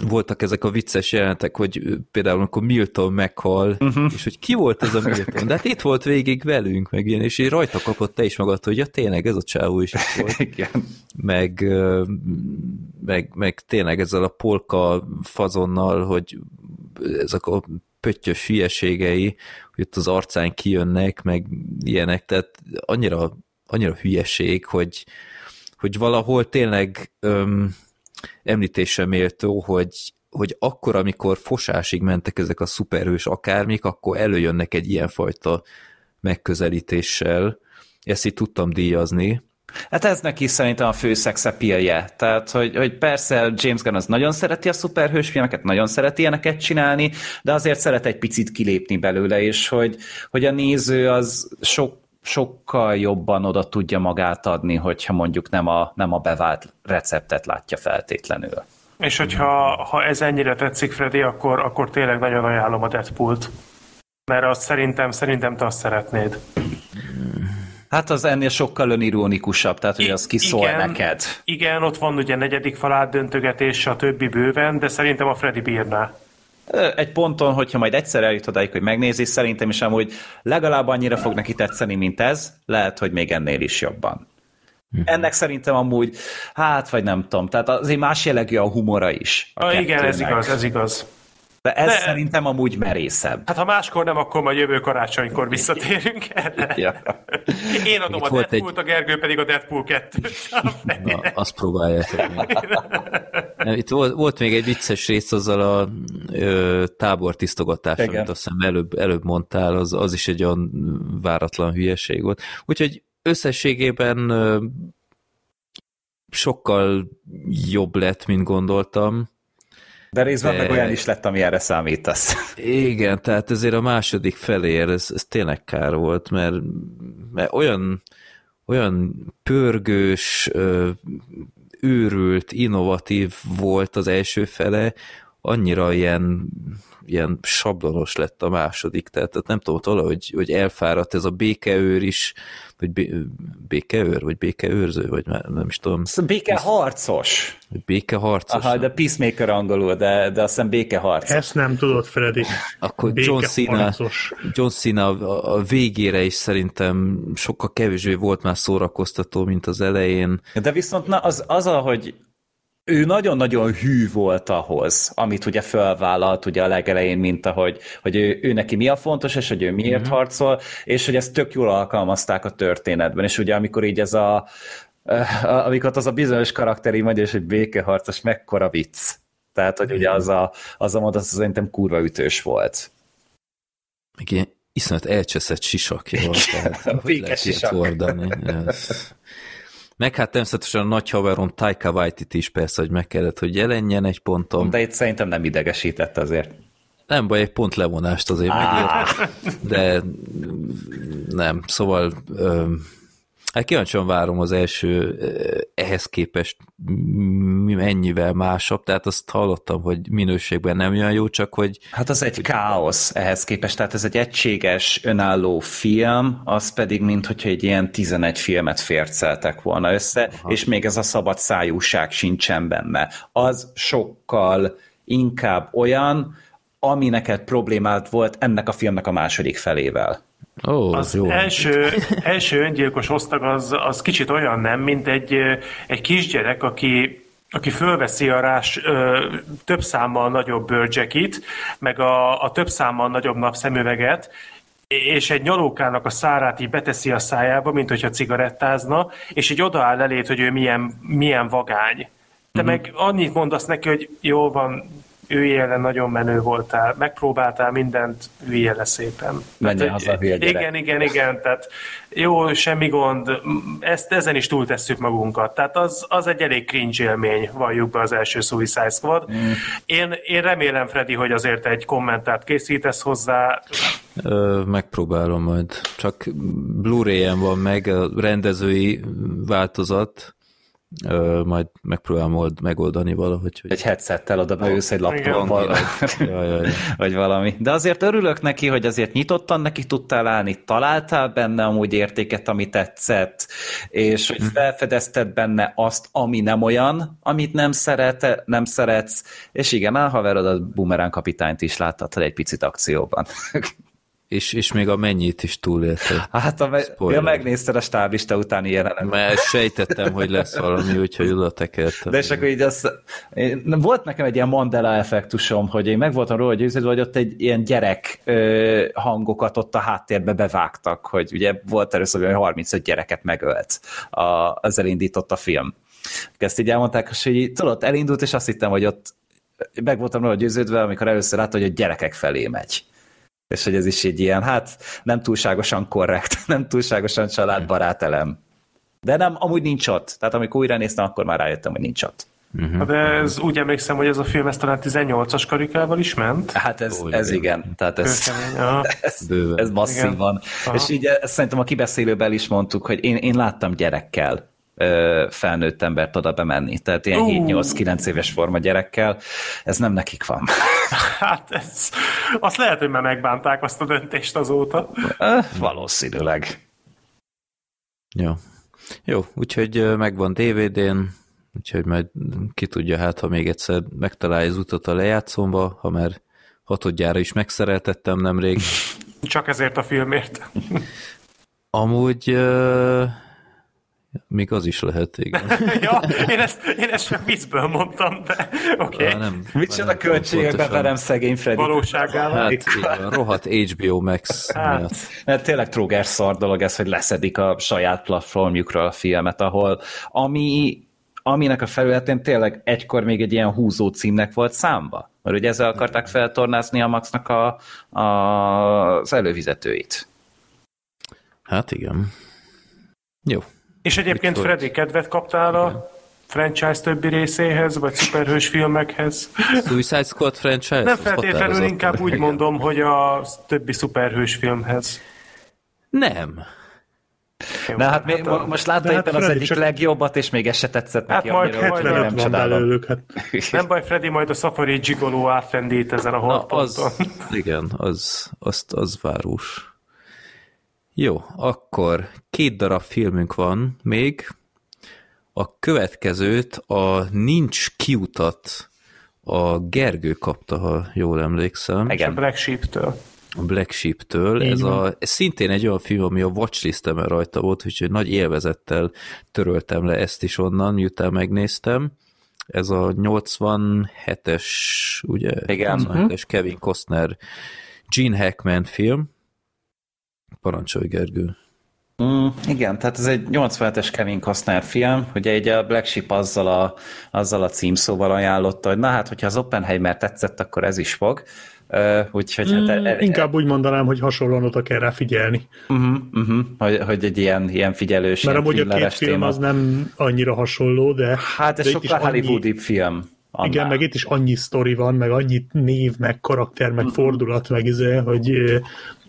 Speaker 2: voltak ezek a vicces jelentek, hogy például amikor Milton meghal, uh-huh. és hogy ki volt ez a Milton? De hát itt volt végig velünk, meg ilyen, és így rajta kapott te is magad, hogy ja tényleg ez a csávó is volt. Igen. Meg, meg, meg tényleg ezzel a polka fazonnal, hogy ezek a pöttyös hülyeségei, hogy ott az arcán kijönnek, meg ilyenek, tehát annyira annyira hülyeség, hogy, hogy valahol tényleg öm, említésre méltó, hogy, hogy akkor, amikor fosásig mentek ezek a szuperhős akármik, akkor előjönnek egy ilyenfajta megközelítéssel. Ezt így tudtam díjazni.
Speaker 5: Hát ez neki szerintem a fő szexepilje. Tehát, hogy, hogy persze James Gunn az nagyon szereti a szuperhős filmeket, nagyon szereti ilyeneket csinálni, de azért szeret egy picit kilépni belőle, és hogy, hogy a néző az sok sokkal jobban oda tudja magát adni, hogyha mondjuk nem a, nem a bevált receptet látja feltétlenül.
Speaker 3: És hogyha ha ez ennyire tetszik, Freddy, akkor, akkor tényleg nagyon ajánlom a Deadpool-t. Mert azt szerintem, szerintem te azt szeretnéd.
Speaker 5: Hát az ennél sokkal önironikusabb, tehát hogy az kiszól igen, neked.
Speaker 3: Igen, ott van ugye negyedik falát döntögetés, a többi bőven, de szerintem a Freddy bírná
Speaker 5: egy ponton, hogyha majd egyszer eljut odáig, hogy megnézi, szerintem is amúgy legalább annyira fog neki tetszeni, mint ez, lehet, hogy még ennél is jobban. Mhm. Ennek szerintem amúgy, hát vagy nem tudom, tehát azért más jellegű a humora is.
Speaker 3: A ah, igen, ez igaz, ez igaz.
Speaker 5: De ez De, szerintem amúgy merészebb.
Speaker 3: Hát ha máskor nem, akkor majd jövő karácsonykor visszatérünk erre. Ja. Én adom Itt a Deadpool-t, egy... a Gergő pedig a Deadpool 2-t.
Speaker 2: Na, azt próbáljátok Nem, itt volt, volt még egy vicces rész azzal a ö, tábortisztogatással, amit azt hiszem előbb, előbb mondtál, az, az is egy olyan váratlan hülyeség volt. Úgyhogy összességében ö, sokkal jobb lett, mint gondoltam
Speaker 5: de részben de... meg olyan is lett, ami erre számítasz.
Speaker 2: Igen, tehát ezért a második felér ez, ez tényleg kár volt, mert, mert olyan, olyan pörgős, őrült, innovatív volt az első fele, annyira ilyen, ilyen sablonos lett a második, tehát, nem tudom, valahogy hogy elfáradt ez a békeőr is, vagy békeőr, vagy békeőrző, vagy már nem is tudom.
Speaker 5: Békeharcos.
Speaker 2: Békeharcos.
Speaker 5: Aha, de Peacemaker angolul, de, de azt hiszem békeharcos.
Speaker 4: Ezt nem tudod, Freddy.
Speaker 2: Akkor John Cena, John Cena a, a végére is szerintem sokkal kevésbé volt már szórakoztató, mint az elején.
Speaker 5: De viszont na, az, az, ahogy ő nagyon-nagyon hű volt ahhoz, amit ugye felvállalt ugye a legelején, mint ahogy hogy ő, ő neki mi a fontos, és hogy ő miért mm-hmm. harcol, és hogy ezt tök jól alkalmazták a történetben, és ugye amikor így ez a amikor az a bizonyos karakteri mondja, és hogy békeharcos, mekkora vicc. Tehát, hogy ugye az a, az a mondat, az szerintem kurva ütős volt.
Speaker 2: Igen, iszonyat elcseszett sisakja volt.
Speaker 5: Békes sisak.
Speaker 2: Meg hát természetesen a nagy haveron Taika Waititi is persze, hogy meg kellett, hogy jelenjen egy ponton.
Speaker 5: De itt szerintem nem idegesített azért.
Speaker 2: Nem baj, egy pont levonást azért megért, de nem, szóval Hát kíváncsian várom az első ehhez képest mennyivel másabb, tehát azt hallottam, hogy minőségben nem olyan jó, csak hogy...
Speaker 5: Hát az egy káosz ehhez képest, tehát ez egy egységes, önálló film, az pedig, mint hogyha egy ilyen 11 filmet férceltek volna össze, Aha. és még ez a szabad szájúság sincsen benne. Az sokkal inkább olyan, ami neked problémát volt ennek a filmnek a második felével.
Speaker 3: Oh, az jó. Első, első öngyilkos osztag az, az kicsit olyan nem, mint egy, egy kisgyerek, aki aki fölveszi a rás ö, több számmal nagyobb bőrcsekit, meg a, a több számmal nagyobb napszemüveget, és egy nyalókának a szárát így beteszi a szájába, mint hogyha cigarettázna, és így odaáll elét, hogy ő milyen, milyen vagány. Te uh-huh. meg annyit mondasz neki, hogy jó van, üljél le, nagyon menő voltál, megpróbáltál mindent, üljél le szépen.
Speaker 5: Menjen
Speaker 3: tehát,
Speaker 5: haza.
Speaker 3: Igen, igen, igen, tehát jó, semmi gond, ezt ezen is túltesszük magunkat. Tehát az, az egy elég cringe élmény, valljuk be az első Suicide Squad. Mm. Én, én remélem, Freddy, hogy azért egy kommentát készítesz hozzá.
Speaker 2: Ö, megpróbálom majd. Csak Blu-ray-en van meg a rendezői változat, Ö, majd megpróbálom old, megoldani valahogy. Hogy...
Speaker 5: Egy headsettel oda beülsz egy
Speaker 2: jaj.
Speaker 5: vagy valami. De azért örülök neki, hogy azért nyitottan neki tudtál állni, találtál benne amúgy értéket, ami tetszett, és hogy felfedezted benne azt, ami nem olyan, amit nem, szerete, nem szeretsz, és igen, a haverodat Boomerang kapitányt is láttad egy picit akcióban.
Speaker 2: És, és még a mennyit is túlélte.
Speaker 5: Hát, a me- ja, megnézted a stáblista utáni jelenet.
Speaker 2: Mert sejtettem, hogy lesz valami, úgyhogy oda tekertem.
Speaker 5: De és akkor így az, én, volt nekem egy ilyen Mandela effektusom, hogy én meg voltam róla győződve, hogy ott egy ilyen gyerek ö, hangokat ott a háttérbe bevágtak, hogy ugye volt először, hogy 35 gyereket megölt, a, az elindított a film. Ezt így elmondták, és hogy így, tudod, elindult, és azt hittem, hogy ott meg voltam róla győződve, amikor először látta, hogy a gyerekek felé megy és hogy ez is egy ilyen, hát nem túlságosan korrekt, nem túlságosan családbarát elem. De nem, amúgy nincs ott. Tehát amikor újra néztem, akkor már rájöttem, hogy nincs ott.
Speaker 3: Uh-huh. De ez úgy emlékszem, hogy ez a film ez talán 18-as karikával is ment.
Speaker 5: Hát ez,
Speaker 2: Ó,
Speaker 5: ez
Speaker 2: igen.
Speaker 5: igen. Tehát ez,
Speaker 3: ja.
Speaker 5: ez, ez masszívan.
Speaker 3: Aha.
Speaker 5: És így ezt szerintem a kibeszélőben is mondtuk, hogy én, én láttam gyerekkel felnőtt embert oda bemenni. Tehát ilyen
Speaker 3: Ú.
Speaker 5: 7-8-9 éves forma gyerekkel. Ez nem nekik van.
Speaker 3: Hát ez, azt lehet, hogy már megbánták azt a döntést azóta.
Speaker 5: Valószínűleg.
Speaker 2: Jó. Jó, úgyhogy megvan DVD-n, úgyhogy majd ki tudja, hát ha még egyszer megtalálja az utat a lejátszomba, ha már hatodjára is megszereltettem nemrég.
Speaker 3: Csak ezért a filmért.
Speaker 2: Amúgy még az is lehet, igen.
Speaker 3: ja, én ezt, én ezt csak viccből mondtam, de oké.
Speaker 2: Á, nem,
Speaker 5: Micsoda költségekbe verem szegény Freddy.
Speaker 3: Valóságá
Speaker 2: Hát igen, rohadt HBO Max
Speaker 3: Hát.
Speaker 2: miatt.
Speaker 5: Mert tényleg tróger szar dolog ez, hogy leszedik a saját platformjukról a filmet, ahol ami, aminek a felületén tényleg egykor még egy ilyen húzó címnek volt számba. Mert ugye ezzel akarták feltornázni a Maxnak a, a, az előfizetőit.
Speaker 2: Hát igen. Jó.
Speaker 3: És egyébként
Speaker 2: Mit?
Speaker 3: Freddy, kedvet kaptál a franchise többi részéhez, vagy szuperhős filmekhez?
Speaker 2: Suicide Squad franchise?
Speaker 3: Nem
Speaker 2: Az
Speaker 3: feltétlenül, inkább úgy mondom, hogy a többi szuperhős filmhez.
Speaker 2: Nem.
Speaker 5: Na hát,
Speaker 3: a-
Speaker 5: most látta
Speaker 4: de hát
Speaker 5: éppen az egyik
Speaker 4: csak-
Speaker 5: legjobbat, és még ez se tetszett
Speaker 3: Hát
Speaker 5: neki.
Speaker 3: majd
Speaker 5: amire-
Speaker 3: 70
Speaker 5: amire
Speaker 4: 75 van belőlük, hát
Speaker 3: Nem baj, Freddy, majd a Safari Gigolo átrendít ezen a
Speaker 2: Na,
Speaker 3: holdponton.
Speaker 2: az, igen, az, azt, az várós. Jó, akkor két darab filmünk van még. A következőt a Nincs kiutat a Gergő kapta, ha jól emlékszem.
Speaker 3: A
Speaker 5: Igen.
Speaker 3: Black Sheep-től.
Speaker 2: a Black Sheep-től. Ez, a, ez szintén egy olyan film, ami a watchlistemen rajta volt, úgyhogy nagy élvezettel töröltem le ezt is onnan, miután megnéztem. Ez a 87-es, ugye?
Speaker 5: Igen.
Speaker 2: 87-es Kevin Costner Gene Hackman film. Parancsolj, Gergő.
Speaker 5: Mm, igen, tehát ez egy 87-es Kevin Costner film, ugye egy a Black Sheep azzal a, azzal a címszóval ajánlotta, hogy na hát, hogyha az Oppenheimer tetszett, akkor ez is fog. Uh, úgyhogy hát
Speaker 4: mm, inkább úgy mondanám, hogy hasonlóan oda kell rá figyelni.
Speaker 5: uh-huh, uh-huh, hogy, hogy egy ilyen, ilyen figyelős,
Speaker 4: Mert
Speaker 5: ilyen
Speaker 4: amúgy a két film
Speaker 5: téma.
Speaker 4: az nem annyira hasonló, de,
Speaker 5: Hát ez
Speaker 4: de
Speaker 5: sokkal
Speaker 4: annyi-
Speaker 5: hollywoodibb film. Annál.
Speaker 4: Igen, meg itt is annyi sztori van, meg annyi név, meg karakter, meg fordulat, meg izé, hogy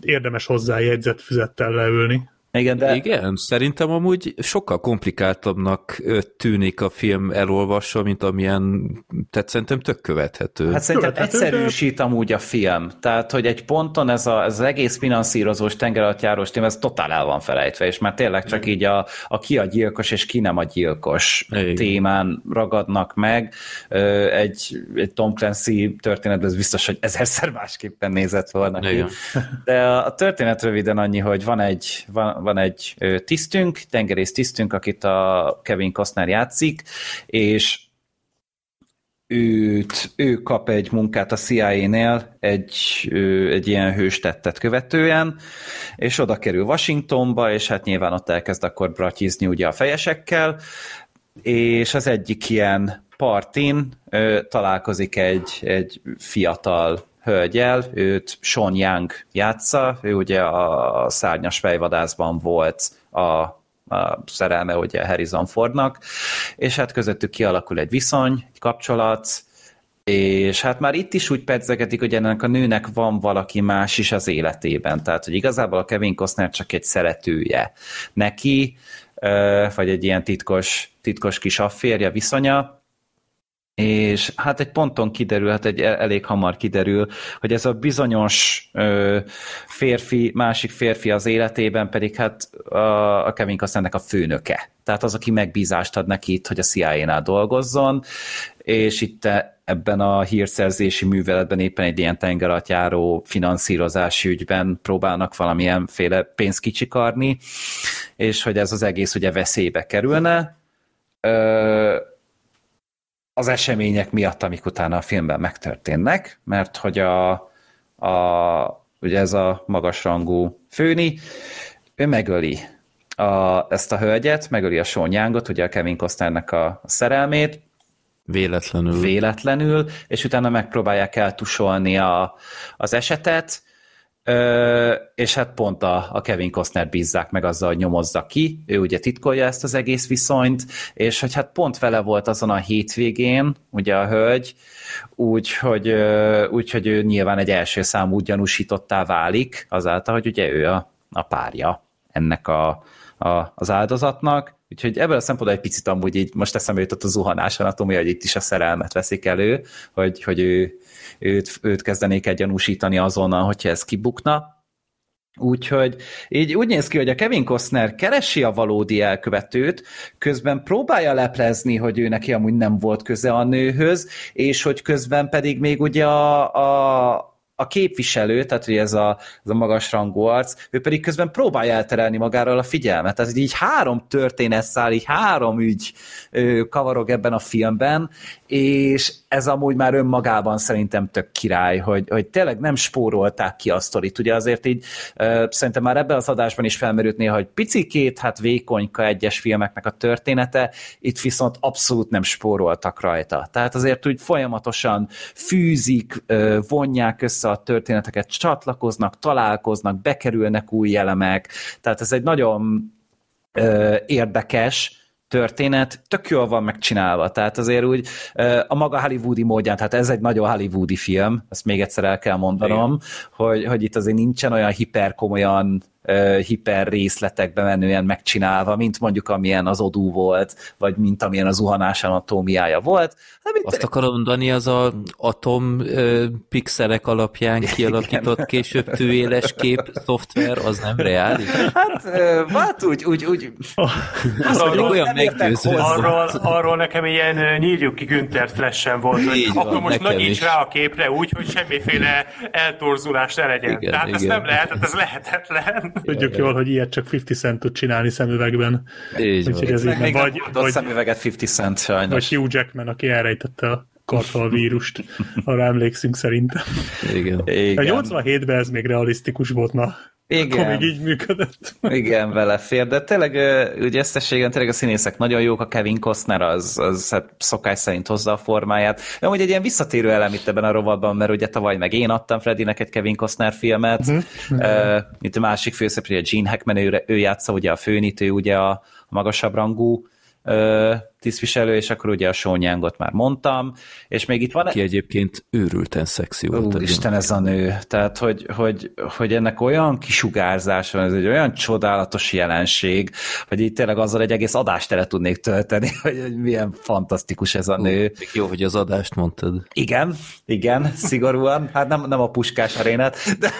Speaker 4: érdemes hozzá jegyzet füzettel leülni.
Speaker 5: Igen, de
Speaker 2: De... Igen, szerintem amúgy sokkal komplikáltabbnak tűnik a film elolvasva, mint amilyen, tehát szerintem tök követhető.
Speaker 5: Hát szerintem
Speaker 4: Követhető, de-
Speaker 5: egyszerűsít amúgy a film. Tehát, hogy egy ponton ez, a, ez az egész finanszírozós, tengeralattjárós téma, ez totál el van felejtve, és már tényleg csak így a, a ki a gyilkos és ki nem a gyilkos
Speaker 2: Igen.
Speaker 5: témán ragadnak meg. Egy, egy Tom Clancy történetben ez biztos, hogy ezerszer másképpen nézett volna ki.
Speaker 2: Igen.
Speaker 5: De a, a történet röviden annyi, hogy van egy, van, van egy tisztünk, tengerész tisztünk, akit a Kevin Costner játszik, és őt, ő kap egy munkát a CIA-nél egy, egy ilyen hőstettet követően, és oda kerül Washingtonba, és hát nyilván ott elkezd akkor bratyizni ugye a fejesekkel, és az egyik ilyen partin ö, találkozik egy, egy fiatal hölgyel, őt Sean Young játsza, ő ugye a szárnyas fejvadászban volt a a szerelme ugye Harrison Fordnak, és hát közöttük kialakul egy viszony, egy kapcsolat, és hát már itt is úgy pedzegetik, hogy ennek a nőnek van valaki más is az életében. Tehát, hogy igazából a Kevin Costner csak egy szeretője neki, vagy egy ilyen titkos, titkos kis afférje viszonya, és hát egy ponton kiderül, hát egy elég hamar kiderül, hogy ez a bizonyos ö, férfi, másik férfi az életében pedig hát a, a Kevin Costnernek a főnöke. Tehát az, aki megbízást ad neki itt, hogy a CIA-nál dolgozzon, és itt ebben a hírszerzési műveletben éppen egy ilyen tengeratjáró finanszírozási ügyben próbálnak valamilyen féle pénzt kicsikarni, és hogy ez az egész ugye veszélybe kerülne. Ö, az események miatt, amik utána a filmben megtörténnek, mert hogy a, a ugye ez a magasrangú főni, ő megöli a, ezt a hölgyet, megöli a sónyángot, ugye a Kevin Costnernek a szerelmét,
Speaker 2: Véletlenül.
Speaker 5: Véletlenül, és utána megpróbálják eltusolni a, az esetet, Ö, és hát pont a, a Kevin Costner bízzák meg azzal, hogy nyomozza ki, ő ugye titkolja ezt az egész viszonyt, és hogy hát pont vele volt azon a hétvégén, ugye a hölgy, úgyhogy úgy, hogy ő nyilván egy első számú gyanúsítottá válik, azáltal, hogy ugye ő a, a párja ennek a, a, az áldozatnak, Úgyhogy ebből a szempontból egy picit amúgy így most eszembe jutott a zuhanás anatómia, hogy itt is a szerelmet veszik elő, hogy, hogy ő, őt, őt kezdenék egy gyanúsítani azonnal, hogyha ez kibukna. Úgyhogy így úgy néz ki, hogy a Kevin Costner keresi a valódi elkövetőt, közben próbálja leplezni, hogy ő neki amúgy nem volt köze a nőhöz, és hogy közben pedig még ugye a, a, a képviselő, tehát hogy ez a, ez a magas rangú arc, ő pedig közben próbálja elterelni magáról a figyelmet. Tehát így három történet száll, így három ügy kavarog ebben a filmben, és ez amúgy már önmagában szerintem tök király, hogy, hogy tényleg nem spórolták ki a sztorit. Ugye azért így uh, szerintem már ebben az adásban is felmerült néha, hogy picikét, hát vékonyka egyes filmeknek a története, itt viszont abszolút nem spóroltak rajta. Tehát azért úgy folyamatosan fűzik, uh, vonják össze a történeteket, csatlakoznak, találkoznak, bekerülnek új elemek, tehát ez egy nagyon uh, érdekes, történet tök jól van megcsinálva, tehát azért úgy a maga hollywoodi módján, tehát ez egy nagyon hollywoodi film, ezt még egyszer el kell mondanom, hogy, hogy itt azért nincsen olyan hiperkomolyan hiper részletekbe menően megcsinálva, mint mondjuk amilyen az odú volt, vagy mint amilyen az zuhanás anatómiája volt.
Speaker 2: Hát, Azt te... akarom mondani, az a atom ö, pixelek alapján kialakított Igen. később tűéles kép szoftver, az nem reális?
Speaker 5: Hát, ö, hát úgy, úgy, úgy
Speaker 3: az arról, olyan meggyőző. Arról, arról nekem ilyen nyírjuk ki Günther flash volt, hogy van, akkor most nagyíts rá a képre úgy, hogy semmiféle eltorzulás ne legyen. Igen, Tehát igen. ez nem lehet, ez lehetetlen.
Speaker 4: Tudjuk jól, hogy ilyet csak 50 Cent tud csinálni szemüvegben.
Speaker 5: Így Úgyhogy ez így nem. Vagy, vagy, szemüveget 50 Cent sajnos.
Speaker 4: Vagy Hugh Jackman, aki elrejtette a kartal vírust, arra emlékszünk szerintem.
Speaker 2: Igen.
Speaker 4: Igen. A 87-ben ez még realisztikus volt, na. Igen. Akkor még így működött.
Speaker 5: Igen, vele fér, de tényleg ugye összességen tényleg a színészek nagyon jók, a Kevin Costner az, az hát szokás szerint hozza a formáját. De amúgy egy ilyen visszatérő elem itt ebben a rovatban, mert ugye tavaly meg én adtam Freddynek egy Kevin Costner filmet, uh-huh. uh, mint a másik főszereplő, Gene Hackman, ő, ő játsza ugye a főnitő, ugye a, a magasabb rangú tisztviselő, és akkor ugye a sónyángot már mondtam, és még itt van...
Speaker 2: Ki egyébként őrülten szexi volt.
Speaker 5: Isten ez a nő. Tehát, hogy, hogy, hogy ennek olyan kisugárzás van, ez egy olyan csodálatos jelenség, hogy itt tényleg azzal egy egész adást tele tudnék tölteni, hogy, hogy milyen fantasztikus ez a nő.
Speaker 2: Még jó, hogy az adást mondtad.
Speaker 5: Igen, igen, szigorúan. Hát nem, nem a puskás arénát, de,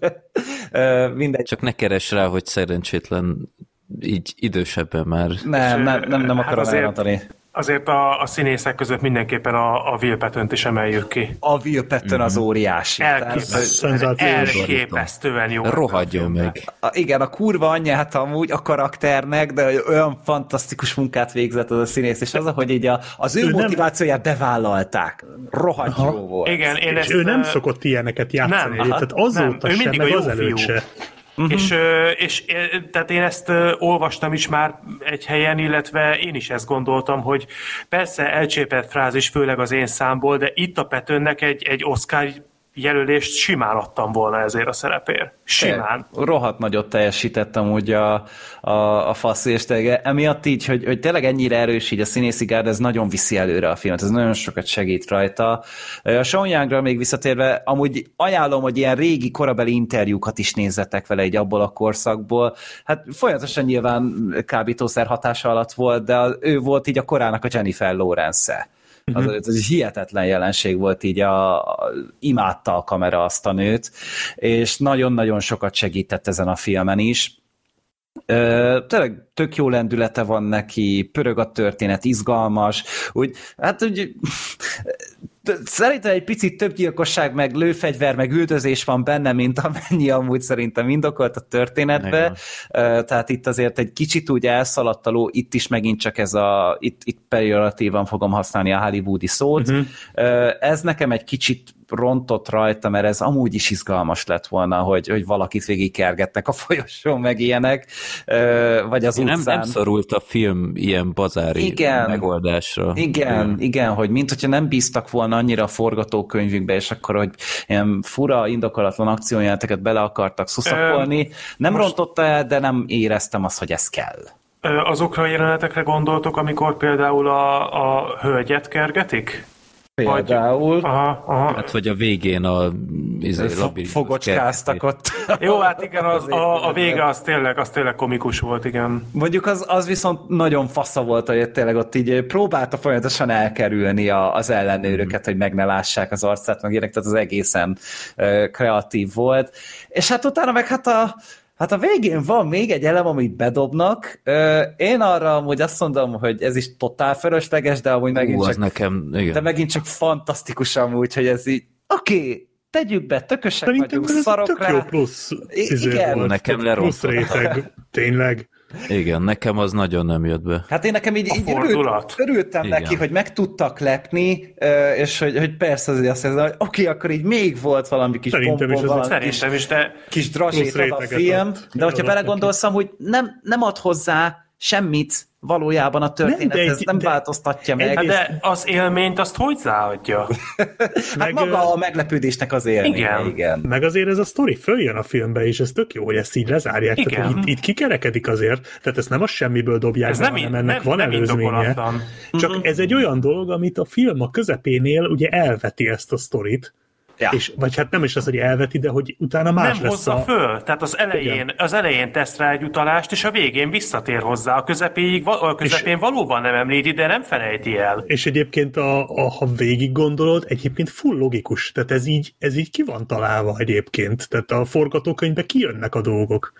Speaker 2: de mindegy. Csak ne keres rá, hogy szerencsétlen így idősebben már.
Speaker 5: Nem, nem, nem, nem akarom hát azért, elmondani.
Speaker 3: azért a, a színészek között mindenképpen a, a Will Patton-t is emeljük ki.
Speaker 5: A Will Patton az óriási.
Speaker 3: Elképesztően, elképesztően jó.
Speaker 2: Rohadjon meg.
Speaker 5: A, igen, a kurva anyját amúgy a karakternek, de olyan fantasztikus munkát végzett az a színész, és az, hogy így a, az ő, ő motivációját nem... bevállalták. Rohadt jó volt.
Speaker 3: Igen, én
Speaker 4: és
Speaker 3: ezt,
Speaker 4: ő nem szokott ilyeneket játszani, nem, tehát azóta nem. Ő sem, meg az előtt se.
Speaker 3: Uh-huh. És, és tehát én ezt olvastam is már egy helyen, illetve én is ezt gondoltam, hogy persze elcsépelt frázis, főleg az én számból, de itt a Petőnnek egy, egy Oscar jelölést simán adtam volna ezért a szerepért. Simán.
Speaker 5: É, rohadt nagyot teljesítettem úgy a, a, a fasz, és emiatt így, hogy, hogy tényleg ennyire erős így a színészi gárd, ez nagyon viszi előre a filmet, ez nagyon sokat segít rajta. A Sean Youngra még visszatérve, amúgy ajánlom, hogy ilyen régi korabeli interjúkat is nézzetek vele egy abból a korszakból. Hát folyamatosan nyilván kábítószer hatása alatt volt, de ő volt így a korának a Jennifer Lawrence-e az, uh-huh. az egy hihetetlen jelenség volt így, a, a, imádta a kamera azt a nőt, és nagyon-nagyon sokat segített ezen a filmen is. Ö, tényleg tök jó lendülete van neki, pörög a történet, izgalmas, úgy, hát úgy, szerintem egy picit több gyilkosság, meg lőfegyver, meg üldözés van benne, mint amennyi amúgy szerintem indokolt a történetbe, Igen. tehát itt azért egy kicsit úgy elszaladt a ló, itt is megint csak ez a, itt, itt pejoratívan fogom használni a hollywoodi szót, uh-huh. ez nekem egy kicsit rontott rajta, mert ez amúgy is izgalmas lett volna, hogy, hogy valakit végigkergetnek a folyosón, meg ilyenek, vagy az
Speaker 2: nem, nem szorult a film ilyen bazári igen, megoldásra.
Speaker 5: Igen, igen, igen, hogy mint hogyha nem bíztak volna annyira a forgatókönyvükbe, és akkor, hogy ilyen fura, indokolatlan akciójáteket bele akartak szuszakolni. Nem most... rontotta el, de nem éreztem azt, hogy ez kell.
Speaker 3: Azokra a jelenetekre gondoltok, amikor például a, a hölgyet kergetik?
Speaker 5: Például. Vagy,
Speaker 2: aha, aha. Hát, vagy a végén a
Speaker 5: izé, fogocskáztak ott.
Speaker 3: Jó, hát igen, az, a, a vége az tényleg, az tényleg komikus volt, igen.
Speaker 5: Mondjuk az, az viszont nagyon fasza volt, hogy tényleg ott így próbálta folyamatosan elkerülni a, az ellenőröket, mm. hogy meg ne lássák az arcát, meg ilyenek, tehát az egészen uh, kreatív volt. És hát utána meg hát a Hát a végén van még egy elem, amit bedobnak. Én arra amúgy azt mondom, hogy ez is totál fölösleges, de amúgy megint
Speaker 2: Ú,
Speaker 5: csak...
Speaker 2: nekem, igen.
Speaker 5: De megint csak fantasztikus amúgy, hogy ez így... Oké, okay, tegyük be, tökösek Szerintem vagyunk, szarok
Speaker 4: tök
Speaker 5: rá.
Speaker 4: jó plusz
Speaker 2: igen. Volt. Nekem
Speaker 4: Plusz réteg, tényleg.
Speaker 2: Igen, nekem az nagyon nem jött be.
Speaker 5: Hát én nekem így, így örült, örültem Igen. neki, hogy meg tudtak lepni, és hogy, hogy persze azért azt hiszem, hogy oké, okay, akkor így még volt valami kis
Speaker 3: Szerintem pompon, is, valami Szerintem kis, is, de
Speaker 5: kis drazsét ad a film, de hogyha belegondolsz, hogy nem, nem ad hozzá semmit valójában a történet, nem, ez nem de, változtatja meg.
Speaker 3: Hát de az élményt azt hogy záadja?
Speaker 5: hát meg, maga a meglepődésnek az élmény. Igen. igen.
Speaker 4: Meg azért ez a sztori följön a filmbe, és ez tök jó, hogy ezt így lezárják. Igen. Tehát, hogy itt, itt kikerekedik azért, tehát ezt nem a semmiből dobják ez be, nem, hanem ennek nem, van nem előzménye. Csak uh-huh. ez egy olyan dolog, amit a film a közepénél ugye elveti ezt a sztorit, Ja. És, vagy hát nem is az, hogy elveti, de hogy utána más
Speaker 3: nem
Speaker 4: lesz
Speaker 3: hozza
Speaker 4: a...
Speaker 3: föl. Tehát az elején, az elején tesz rá egy utalást, és a végén visszatér hozzá. A közepéig, a közepén és, valóban nem említi, de nem felejti el.
Speaker 4: És egyébként, a, a, ha végig gondolod, egyébként full logikus. Tehát ez így, ez így ki van találva egyébként. Tehát a forgatókönyvbe kijönnek a dolgok.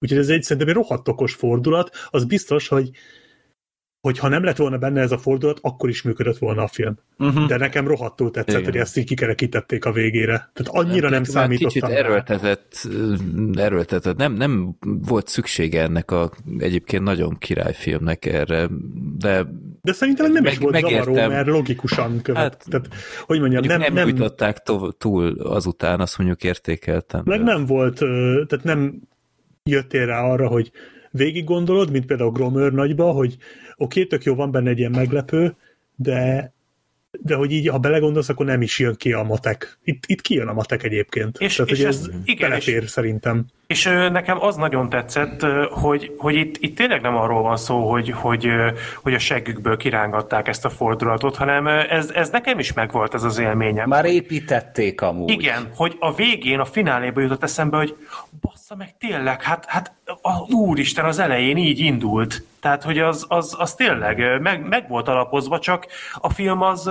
Speaker 4: Úgyhogy ez egy szerintem egy rohadt okos fordulat. Az biztos, hogy hogy ha nem lett volna benne ez a fordulat, akkor is működött volna a film. Uh-huh. De nekem rohadtul tetszett, Igen. hogy ezt így kikerekítették a végére. Tehát annyira hát, nem számítottam.
Speaker 2: Kicsit erőltetett, erőltetett. Nem, nem volt szüksége ennek a egyébként nagyon királyfilmnek erre, de
Speaker 4: de szerintem nem meg, is volt megértem. zavaró, mert logikusan követ. Hát, Tehát, hogy mondjam,
Speaker 2: nem, nem, nem jutották túl azután, azt mondjuk értékeltem.
Speaker 4: Meg de... nem volt, tehát nem jöttél rá arra, hogy végig gondolod, mint például Gromer nagyba, hogy oké, tök jó, van benne egy ilyen meglepő, de de hogy így, ha belegondolsz, akkor nem is jön ki a matek. Itt, itt kijön a matek egyébként. És, Tehát, és hogy ez, ez igen, belefér és, szerintem.
Speaker 3: És nekem az nagyon tetszett, hogy, hogy itt, itt tényleg nem arról van szó, hogy, hogy, hogy a seggükből kirángatták ezt a fordulatot, hanem ez, ez nekem is megvolt ez az élményem.
Speaker 5: Már építették amúgy.
Speaker 3: Igen, hogy a végén, a fináléba jutott eszembe, hogy bassza meg tényleg, hát, hát a, úristen az elején így indult. Tehát, hogy az, az, az tényleg meg, meg volt alapozva, csak a film az,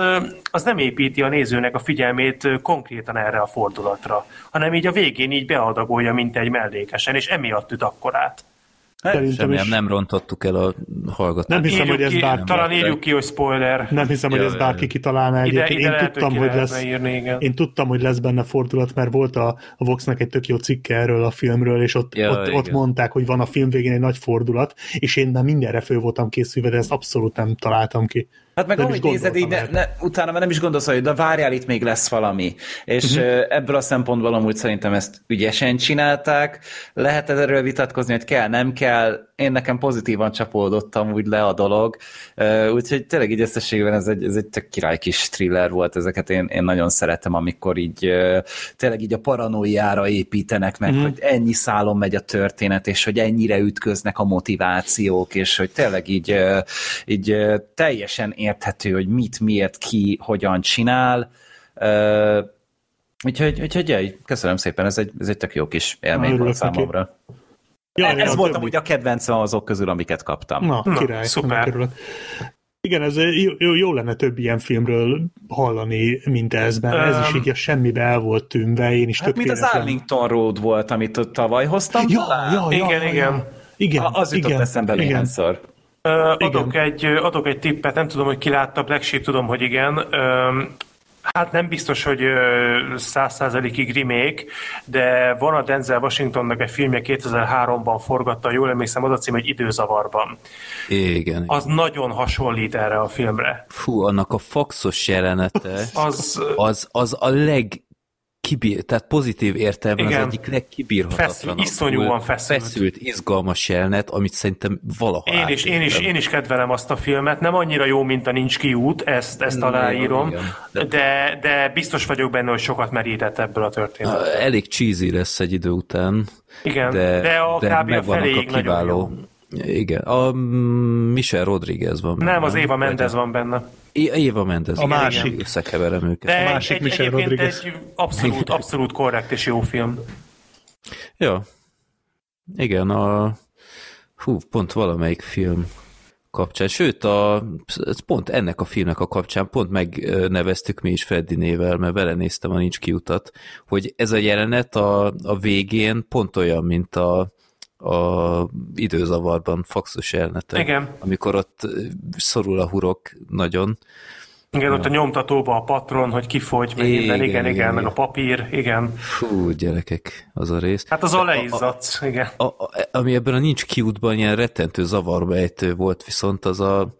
Speaker 3: az nem építi a nézőnek a figyelmét konkrétan erre a fordulatra, hanem így a végén így beadagolja, mint egy mellékesen, és emiatt üt akkorát.
Speaker 4: Szerintem
Speaker 2: Semmilyen
Speaker 4: is.
Speaker 2: nem rontottuk el a hallgatót.
Speaker 4: Nem hiszem,
Speaker 3: Írjuk
Speaker 4: hogy ez
Speaker 3: ki,
Speaker 4: bárki.
Speaker 3: talán írjuk ki, hogy spoiler.
Speaker 4: Nem hiszem, hogy
Speaker 2: Ja,
Speaker 4: ez
Speaker 2: ja,
Speaker 4: bárki kitalálná
Speaker 3: Ide,
Speaker 4: egyébként.
Speaker 3: ide
Speaker 4: Én
Speaker 3: lehet,
Speaker 4: tudtam,
Speaker 3: hogy,
Speaker 4: hogy lesz,
Speaker 3: írni, igen.
Speaker 4: én tudtam, hogy lesz benne fordulat, mert volt a, a Voxnak egy tök jó cikke erről a filmről, és ott,
Speaker 2: Ja,
Speaker 4: ott, ott mondták, hogy van a film végén egy nagy fordulat, és én már mindenre föl voltam készülve, de ezt abszolút nem találtam ki.
Speaker 5: Hát meg
Speaker 4: Nem
Speaker 5: ahogy nézed, így ne, ne, utána már nem is gondolsz, hogy de várjál, itt még lesz valami. És uh-huh. ebből a szempontból amúgy szerintem ezt ügyesen csinálták. Lehet erről vitatkozni, hogy kell, nem kell. Én nekem pozitívan csapódottam úgy le a dolog. Úgyhogy tényleg így összességében ez egy, ez egy tök király kis thriller volt, ezeket én, én nagyon szeretem, amikor így tényleg így a paranoiára építenek meg, uh-huh. hogy ennyi szálon megy a történet, és hogy ennyire ütköznek a motivációk, és hogy tényleg így, így teljesen érthető, hogy mit, miért, ki, hogyan csinál. Úgyhogy, úgyhogy ja, így köszönöm szépen, ez egy, ez egy tök jó kis élmény volt
Speaker 4: örülök neki.
Speaker 5: Számomra.
Speaker 4: Ja,
Speaker 5: ez
Speaker 4: a
Speaker 5: volt amúgy a kedvencem azok közül, amiket kaptam.
Speaker 4: Na,
Speaker 3: Na,
Speaker 4: király,
Speaker 3: szuper.
Speaker 4: Igen, ez jó, jó, jó lenne több ilyen filmről hallani, mint ezben. Ez is így a semmibe el volt tűnve, én is
Speaker 5: Hát mint az Arlington Road volt, amit ott tavaly hoztam.
Speaker 4: Ja, ja, ja,
Speaker 3: Igen,
Speaker 4: ja,
Speaker 3: igen.
Speaker 4: Ja. Igen,
Speaker 5: Az jutott
Speaker 4: igen,
Speaker 5: eszembe
Speaker 4: igen.
Speaker 5: néhányszor.
Speaker 3: Ö, adok, egy, adok egy tippet, nem tudom, hogy ki látta, Black Sheep, tudom, hogy igen. Ö, Hát nem biztos, hogy száz százalékig remake, de van a Denzel Washingtonnak egy filmje 2003-ban forgatta, jól emlékszem, az a cím, hogy Időzavarban.
Speaker 2: Igen.
Speaker 3: Az nagyon hasonlít erre a filmre.
Speaker 2: Fú, annak a faxos jelenete,
Speaker 3: Az
Speaker 2: az, az a leg kibír, tehát pozitív értelemben
Speaker 3: Igen.
Speaker 2: az egyik legkibírhatatlanabb.
Speaker 3: Feszül- iszonyúan feszült.
Speaker 2: Feszült, izgalmas jelenet, amit szerintem valaha
Speaker 3: Én is, én, is, én is kedvelem azt a filmet, nem annyira jó, mint a Nincs kiút, ezt, ezt aláírom,
Speaker 2: igen. De-
Speaker 3: de, de biztos vagyok benne, hogy sokat merített ebből a történet.
Speaker 2: Elég cheesy lesz egy idő után,
Speaker 3: Igen,
Speaker 2: de,
Speaker 3: de a
Speaker 2: de
Speaker 3: kb. a feléig
Speaker 2: a
Speaker 3: nagyon
Speaker 2: kiváló. Igen, a mm, Michel Rodriguez van.
Speaker 3: Nem, az
Speaker 2: benne.
Speaker 3: Éva Mendez van benne.
Speaker 2: Éva Mendez.
Speaker 4: A
Speaker 2: igen,
Speaker 4: másik.
Speaker 2: igen, Összekeverem őket.
Speaker 3: De
Speaker 4: A másik
Speaker 3: egy,
Speaker 4: Michel Rodriguez.
Speaker 3: egy abszolút, abszolút korrekt és jó film.
Speaker 2: Ja. Igen, a... Hú, pont valamelyik film kapcsán. Sőt, a, pont ennek a filmnek a kapcsán pont megneveztük mi is Freddy nével, mert vele néztem a Nincs kiutat, hogy ez a jelenet a, a végén pont olyan, mint a, a időzavarban faxos jelenete.
Speaker 3: Igen.
Speaker 2: Amikor ott szorul a hurok nagyon.
Speaker 3: Igen, ott a nyomtatóba a patron, hogy kifogy, meg
Speaker 2: Igen,
Speaker 3: minden, igen, igen,
Speaker 2: igen,
Speaker 3: meg a papír, igen.
Speaker 2: Fú, gyerekek, az a rész.
Speaker 3: Hát az a leizzadsz, igen.
Speaker 2: A, a, ami ebben a nincs kiútban ilyen rettentő zavarba ejtő volt, viszont az a,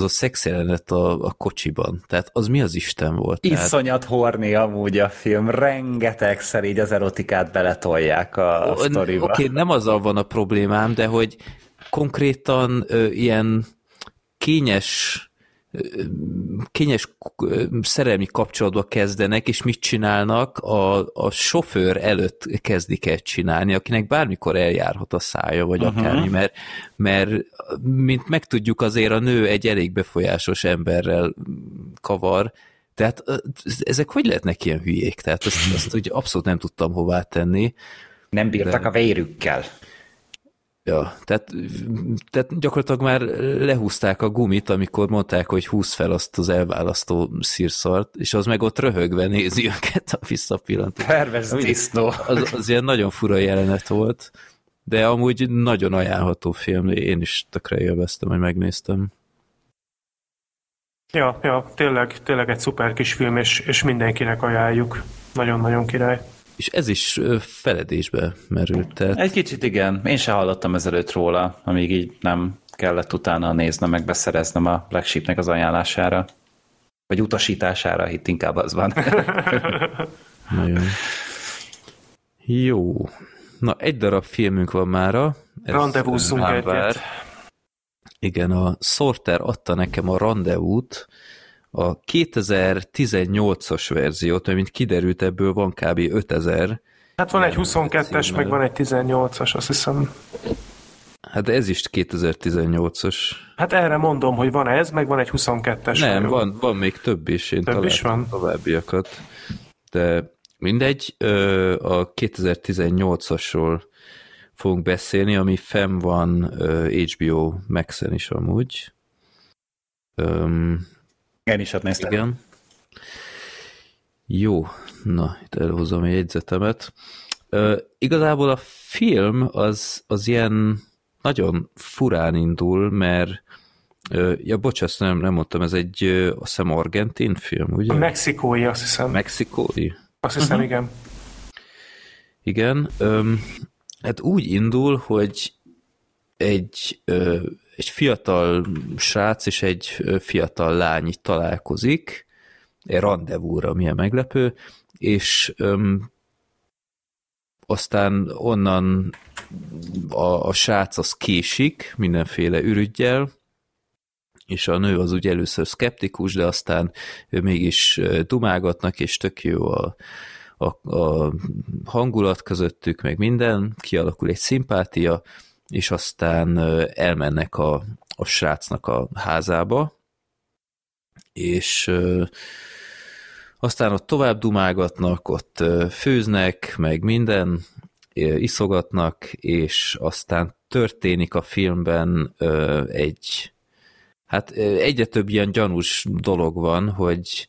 Speaker 2: az a szexjelenet a, a kocsiban. Tehát az mi az Isten volt? Tehát,
Speaker 5: Iszonyat horni amúgy a film, rengetegszer így az erotikát beletolják a, a
Speaker 2: Oké,
Speaker 5: sztoriba.
Speaker 2: okay, nem azzal van a problémám, de hogy konkrétan ö, ilyen kényes kényes szerelmi kapcsolatba kezdenek, és mit csinálnak? A, a sofőr előtt kezdik el csinálni, akinek bármikor eljárhat a szája, vagy uh-huh. akármi, mert, mert mint megtudjuk, azért a nő egy elég befolyásos emberrel kavar, tehát ezek hogy lehetnek ilyen hülyék? Tehát azt, azt úgy abszolút nem tudtam hová tenni.
Speaker 5: Nem bírtak
Speaker 2: De-
Speaker 5: a vérükkel.
Speaker 2: Ja, tehát, tehát gyakorlatilag már lehúzták a gumit, amikor mondták, hogy húz fel azt az elválasztó szírszart, és az meg ott röhögve nézi őket a visszapillantó.
Speaker 5: Pervers disznó.
Speaker 2: Az, az ilyen nagyon fura jelenet volt, de amúgy nagyon ajánlható film, én is tökre élveztem, hogy megnéztem.
Speaker 3: Ja, ja, tényleg, tényleg egy szuper kis film, és, és mindenkinek ajánljuk. Nagyon-nagyon király.
Speaker 2: És ez is feledésbe merült, tehát
Speaker 5: Egy kicsit igen. Én se hallottam ezelőtt róla, amíg így nem kellett utána néznem, meg beszereznem a Black Sheepnek az ajánlására. Vagy utasítására, itt inkább az van.
Speaker 2: nagyon. Jó. Na, egy darab filmünk van mára. Ez,
Speaker 3: Rendezvúzzunk egyet.
Speaker 2: Igen, a Sorter adta nekem a rendezvút, a 2018-as verziót, mint kiderült, ebből van kb. 5000.
Speaker 3: Hát van egy 22-es,
Speaker 2: címmel.
Speaker 3: meg van egy 18-as, azt hiszem.
Speaker 2: Hát ez is 2018-as.
Speaker 3: Hát erre mondom, hogy van ez, meg van egy 22-es.
Speaker 2: Nem,
Speaker 3: hajó.
Speaker 2: van, van még több is, én
Speaker 3: Több is van.
Speaker 2: továbbiakat. De mindegy, a 2018-asról fogunk beszélni, ami fenn van HBO Max-en is amúgy.
Speaker 5: Én is ott néztem.
Speaker 2: Igen. Jó, na, itt elhozom a jegyzetemet. Ö, igazából a film az, az ilyen nagyon furán indul, mert ja, bocs, ezt nem, nem mondtam, ez egy azt hiszem argentin film, ugye?
Speaker 3: A mexikói, azt hiszem.
Speaker 2: Mexikói?
Speaker 3: Azt hiszem, uh-huh. igen.
Speaker 2: Igen. Öm, hát úgy indul, hogy egy, ö, egy fiatal srác és egy fiatal lány itt találkozik, egy rendezvúra, milyen meglepő, és öm, aztán onnan a, a srác az késik mindenféle ürügyjel, és a nő az ugye először szkeptikus, de aztán ő mégis dumágatnak, és tök jó a, a, a hangulat közöttük, meg minden, kialakul egy szimpátia, és aztán elmennek a, a srácnak a házába, és aztán ott tovább dumágatnak, ott főznek, meg minden, iszogatnak, és aztán történik a filmben egy, hát egyre több ilyen gyanús dolog van, hogy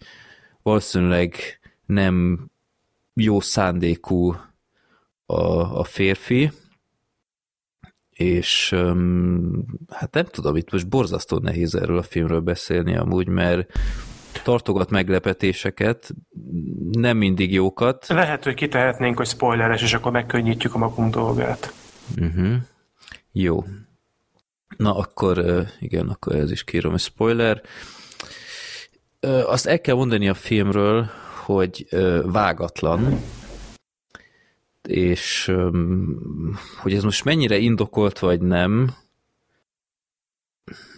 Speaker 2: valószínűleg nem jó szándékú a, a férfi, és hát nem tudom, itt most borzasztó nehéz erről a filmről beszélni amúgy, mert tartogat meglepetéseket, nem mindig jókat.
Speaker 3: Lehet, hogy kitehetnénk, hogy spoileres, és akkor megkönnyítjük a magunk dolgát.
Speaker 2: Uh-huh. Jó. Na akkor, igen, akkor ez is kírom, hogy spoiler. Azt el kell mondani a filmről, hogy vágatlan, és hogy ez most mennyire indokolt vagy nem,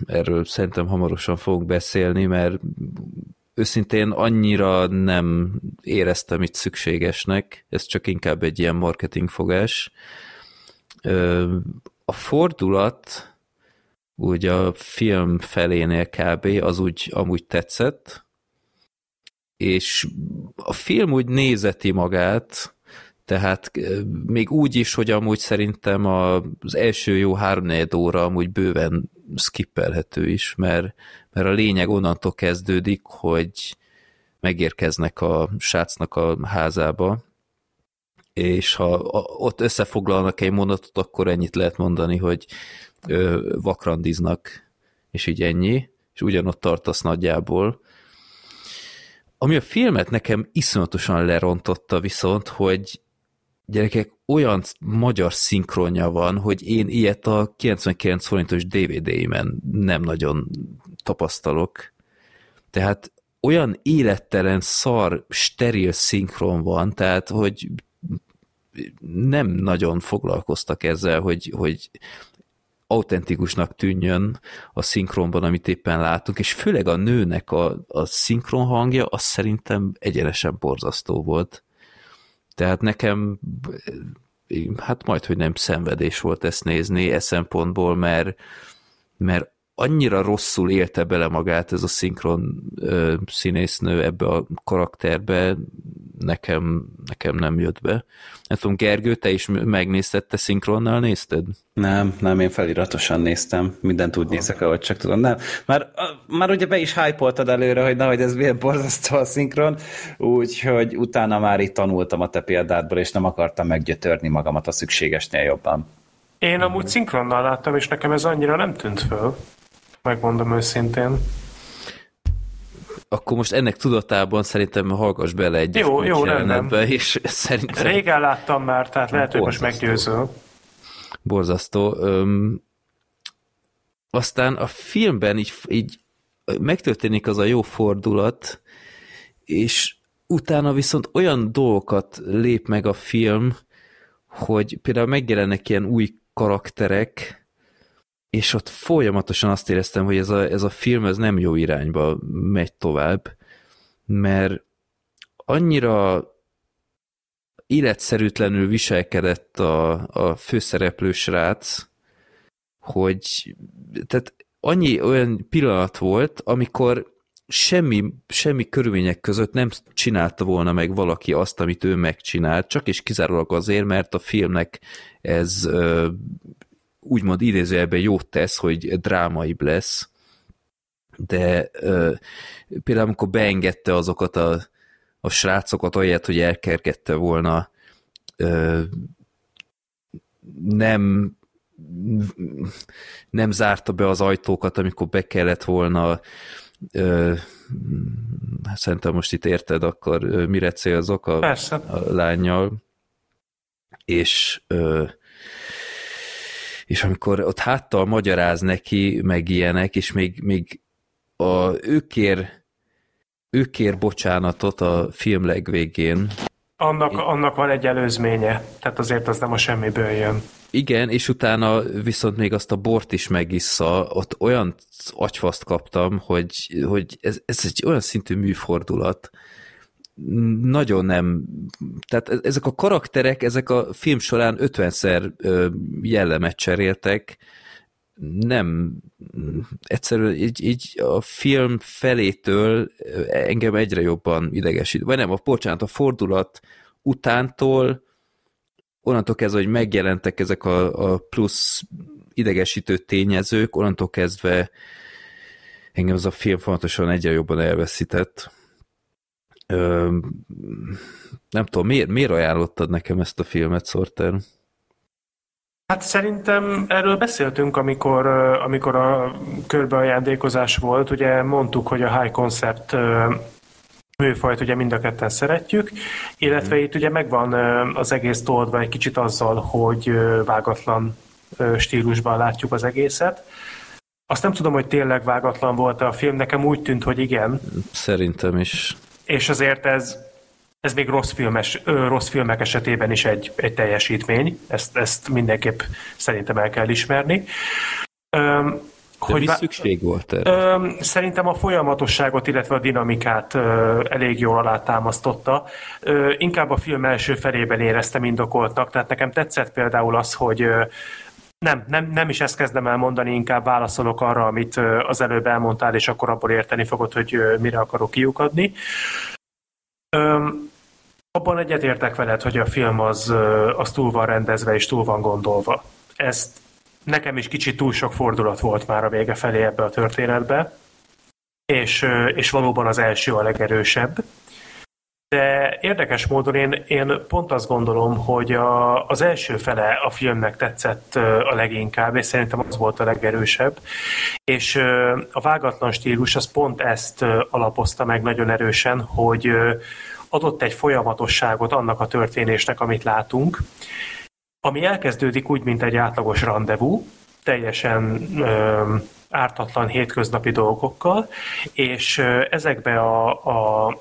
Speaker 2: erről szerintem hamarosan fogunk beszélni, mert őszintén annyira nem éreztem itt szükségesnek, ez csak inkább egy ilyen marketingfogás. A fordulat úgy a film felénél kb. az úgy amúgy tetszett, és a film úgy nézeti magát, tehát még úgy is, hogy amúgy szerintem az első jó három óra amúgy bőven skippelhető is, mert, mert a lényeg onnantól kezdődik, hogy megérkeznek a srácnak a házába, és ha ott összefoglalnak egy mondatot, akkor ennyit lehet mondani, hogy vakrandiznak, és így ennyi, és ugyanott tartasz nagyjából. Ami a filmet nekem iszonyatosan lerontotta viszont, hogy gyerekek, olyan magyar szinkronja van, hogy én ilyet a 99 forintos DVD-imen nem nagyon tapasztalok. Tehát olyan élettelen, szar, steril szinkron van, tehát, hogy nem nagyon foglalkoztak ezzel, hogy, hogy autentikusnak tűnjön a szinkronban, amit éppen látunk, és főleg a nőnek a, a szinkron hangja, az szerintem egyenesen borzasztó volt. Tehát nekem hát majd, hogy nem szenvedés volt ezt nézni e szempontból, mert, mert annyira rosszul élte bele magát ez a szinkron ö, színésznő ebbe a karakterbe, nekem, nekem nem jött be. Nem tudom, Gergő, te is megnézted, te szinkronnal nézted?
Speaker 5: Nem, nem, én feliratosan néztem, mindent úgy nézek, ahogy csak tudom. Nem, már, már ugye be is hype előre, hogy na, hogy ez milyen borzasztó a szinkron, úgyhogy utána már itt tanultam a te példádból, és nem akartam meggyötörni magamat a szükségesnél jobban.
Speaker 3: Én amúgy szinkronnal láttam, és nekem ez annyira nem tűnt föl megmondom őszintén.
Speaker 2: Akkor most ennek tudatában szerintem hallgass bele egy
Speaker 3: jó, jó,
Speaker 2: jelenetbe, és szerintem...
Speaker 3: Régen láttam már, tehát lehet, hogy most meggyőző.
Speaker 2: Borzasztó. Öm, aztán a filmben így, így megtörténik az a jó fordulat, és utána viszont olyan dolgokat lép meg a film, hogy például megjelennek ilyen új karakterek, és ott folyamatosan azt éreztem, hogy ez a, ez a film ez nem jó irányba megy tovább, mert annyira életszerűtlenül viselkedett a, a főszereplő srác, hogy tehát annyi olyan pillanat volt, amikor semmi, semmi körülmények között nem csinálta volna meg valaki azt, amit ő megcsinált, csak és kizárólag azért, mert a filmnek ez úgymond idézőjelben jót tesz, hogy drámaibb lesz, de ö, például amikor beengedte azokat a, a srácokat, olyat, hogy elkergette volna, ö, nem nem zárta be az ajtókat, amikor be kellett volna ö, hát szerintem most itt érted, akkor mire célzok a,
Speaker 3: Persze.
Speaker 2: a lányjal. És ö, és amikor ott háttal magyaráz neki, meg ilyenek, és még, még a, ő, kér, ő kér bocsánatot a film legvégén.
Speaker 3: Annak, annak van egy előzménye, tehát azért az nem a semmiből jön.
Speaker 2: Igen, és utána viszont még azt a bort is megissza, ott olyan agyfaszt kaptam, hogy, hogy ez, ez egy olyan szintű műfordulat, nagyon nem, tehát ezek a karakterek, ezek a film során 50-szer jellemet cseréltek, nem, egyszerűen így, így a film felétől engem egyre jobban idegesít. Vagy nem, a bocsánat, a fordulat utántól onnantól kezdve, hogy megjelentek ezek a, a plusz idegesítő tényezők, onnantól kezdve engem az a film fontosan egyre jobban elveszített. Ö, nem tudom, miért, miért ajánlottad nekem ezt a filmet, Sorter?
Speaker 3: Hát szerintem erről beszéltünk, amikor, amikor a körbeajándékozás volt. Ugye mondtuk, hogy a high concept műfajt ugye mind a ketten szeretjük, illetve itt ugye megvan az egész toldva egy kicsit azzal, hogy vágatlan stílusban látjuk az egészet. Azt nem tudom, hogy tényleg vágatlan volt a film, nekem úgy tűnt, hogy igen.
Speaker 2: Szerintem is.
Speaker 3: És azért ez, ez még rossz, filmes, rossz filmek esetében is egy, egy teljesítmény, ezt, ezt mindenképp szerintem el kell ismerni.
Speaker 2: De hogy mi szükség volt erre?
Speaker 3: Ö, szerintem a folyamatosságot, illetve a dinamikát ö, elég jól alátámasztotta. Ö, inkább a film első felében éreztem indokoltnak, tehát nekem tetszett például az, hogy ö, nem, nem, nem is ezt kezdem el mondani, inkább válaszolok arra, amit az előbb elmondtál, és akkor abból érteni fogod, hogy mire akarok kiukadni. Ö, abban egyetértek veled, hogy a film az, az túl van rendezve és túl van gondolva. Ezt nekem is kicsit túl sok fordulat volt már a vége felé ebbe a történetbe, és, és valóban az első a legerősebb. De érdekes módon én, én pont azt gondolom, hogy a, az első fele a filmnek tetszett a leginkább, és szerintem az volt a legerősebb. És a vágatlan stílus az pont ezt alapozta meg nagyon erősen, hogy adott egy folyamatosságot annak a történésnek, amit látunk, ami elkezdődik úgy, mint egy átlagos rendezvú, teljesen ö, ártatlan hétköznapi dolgokkal, és ezekbe a, a,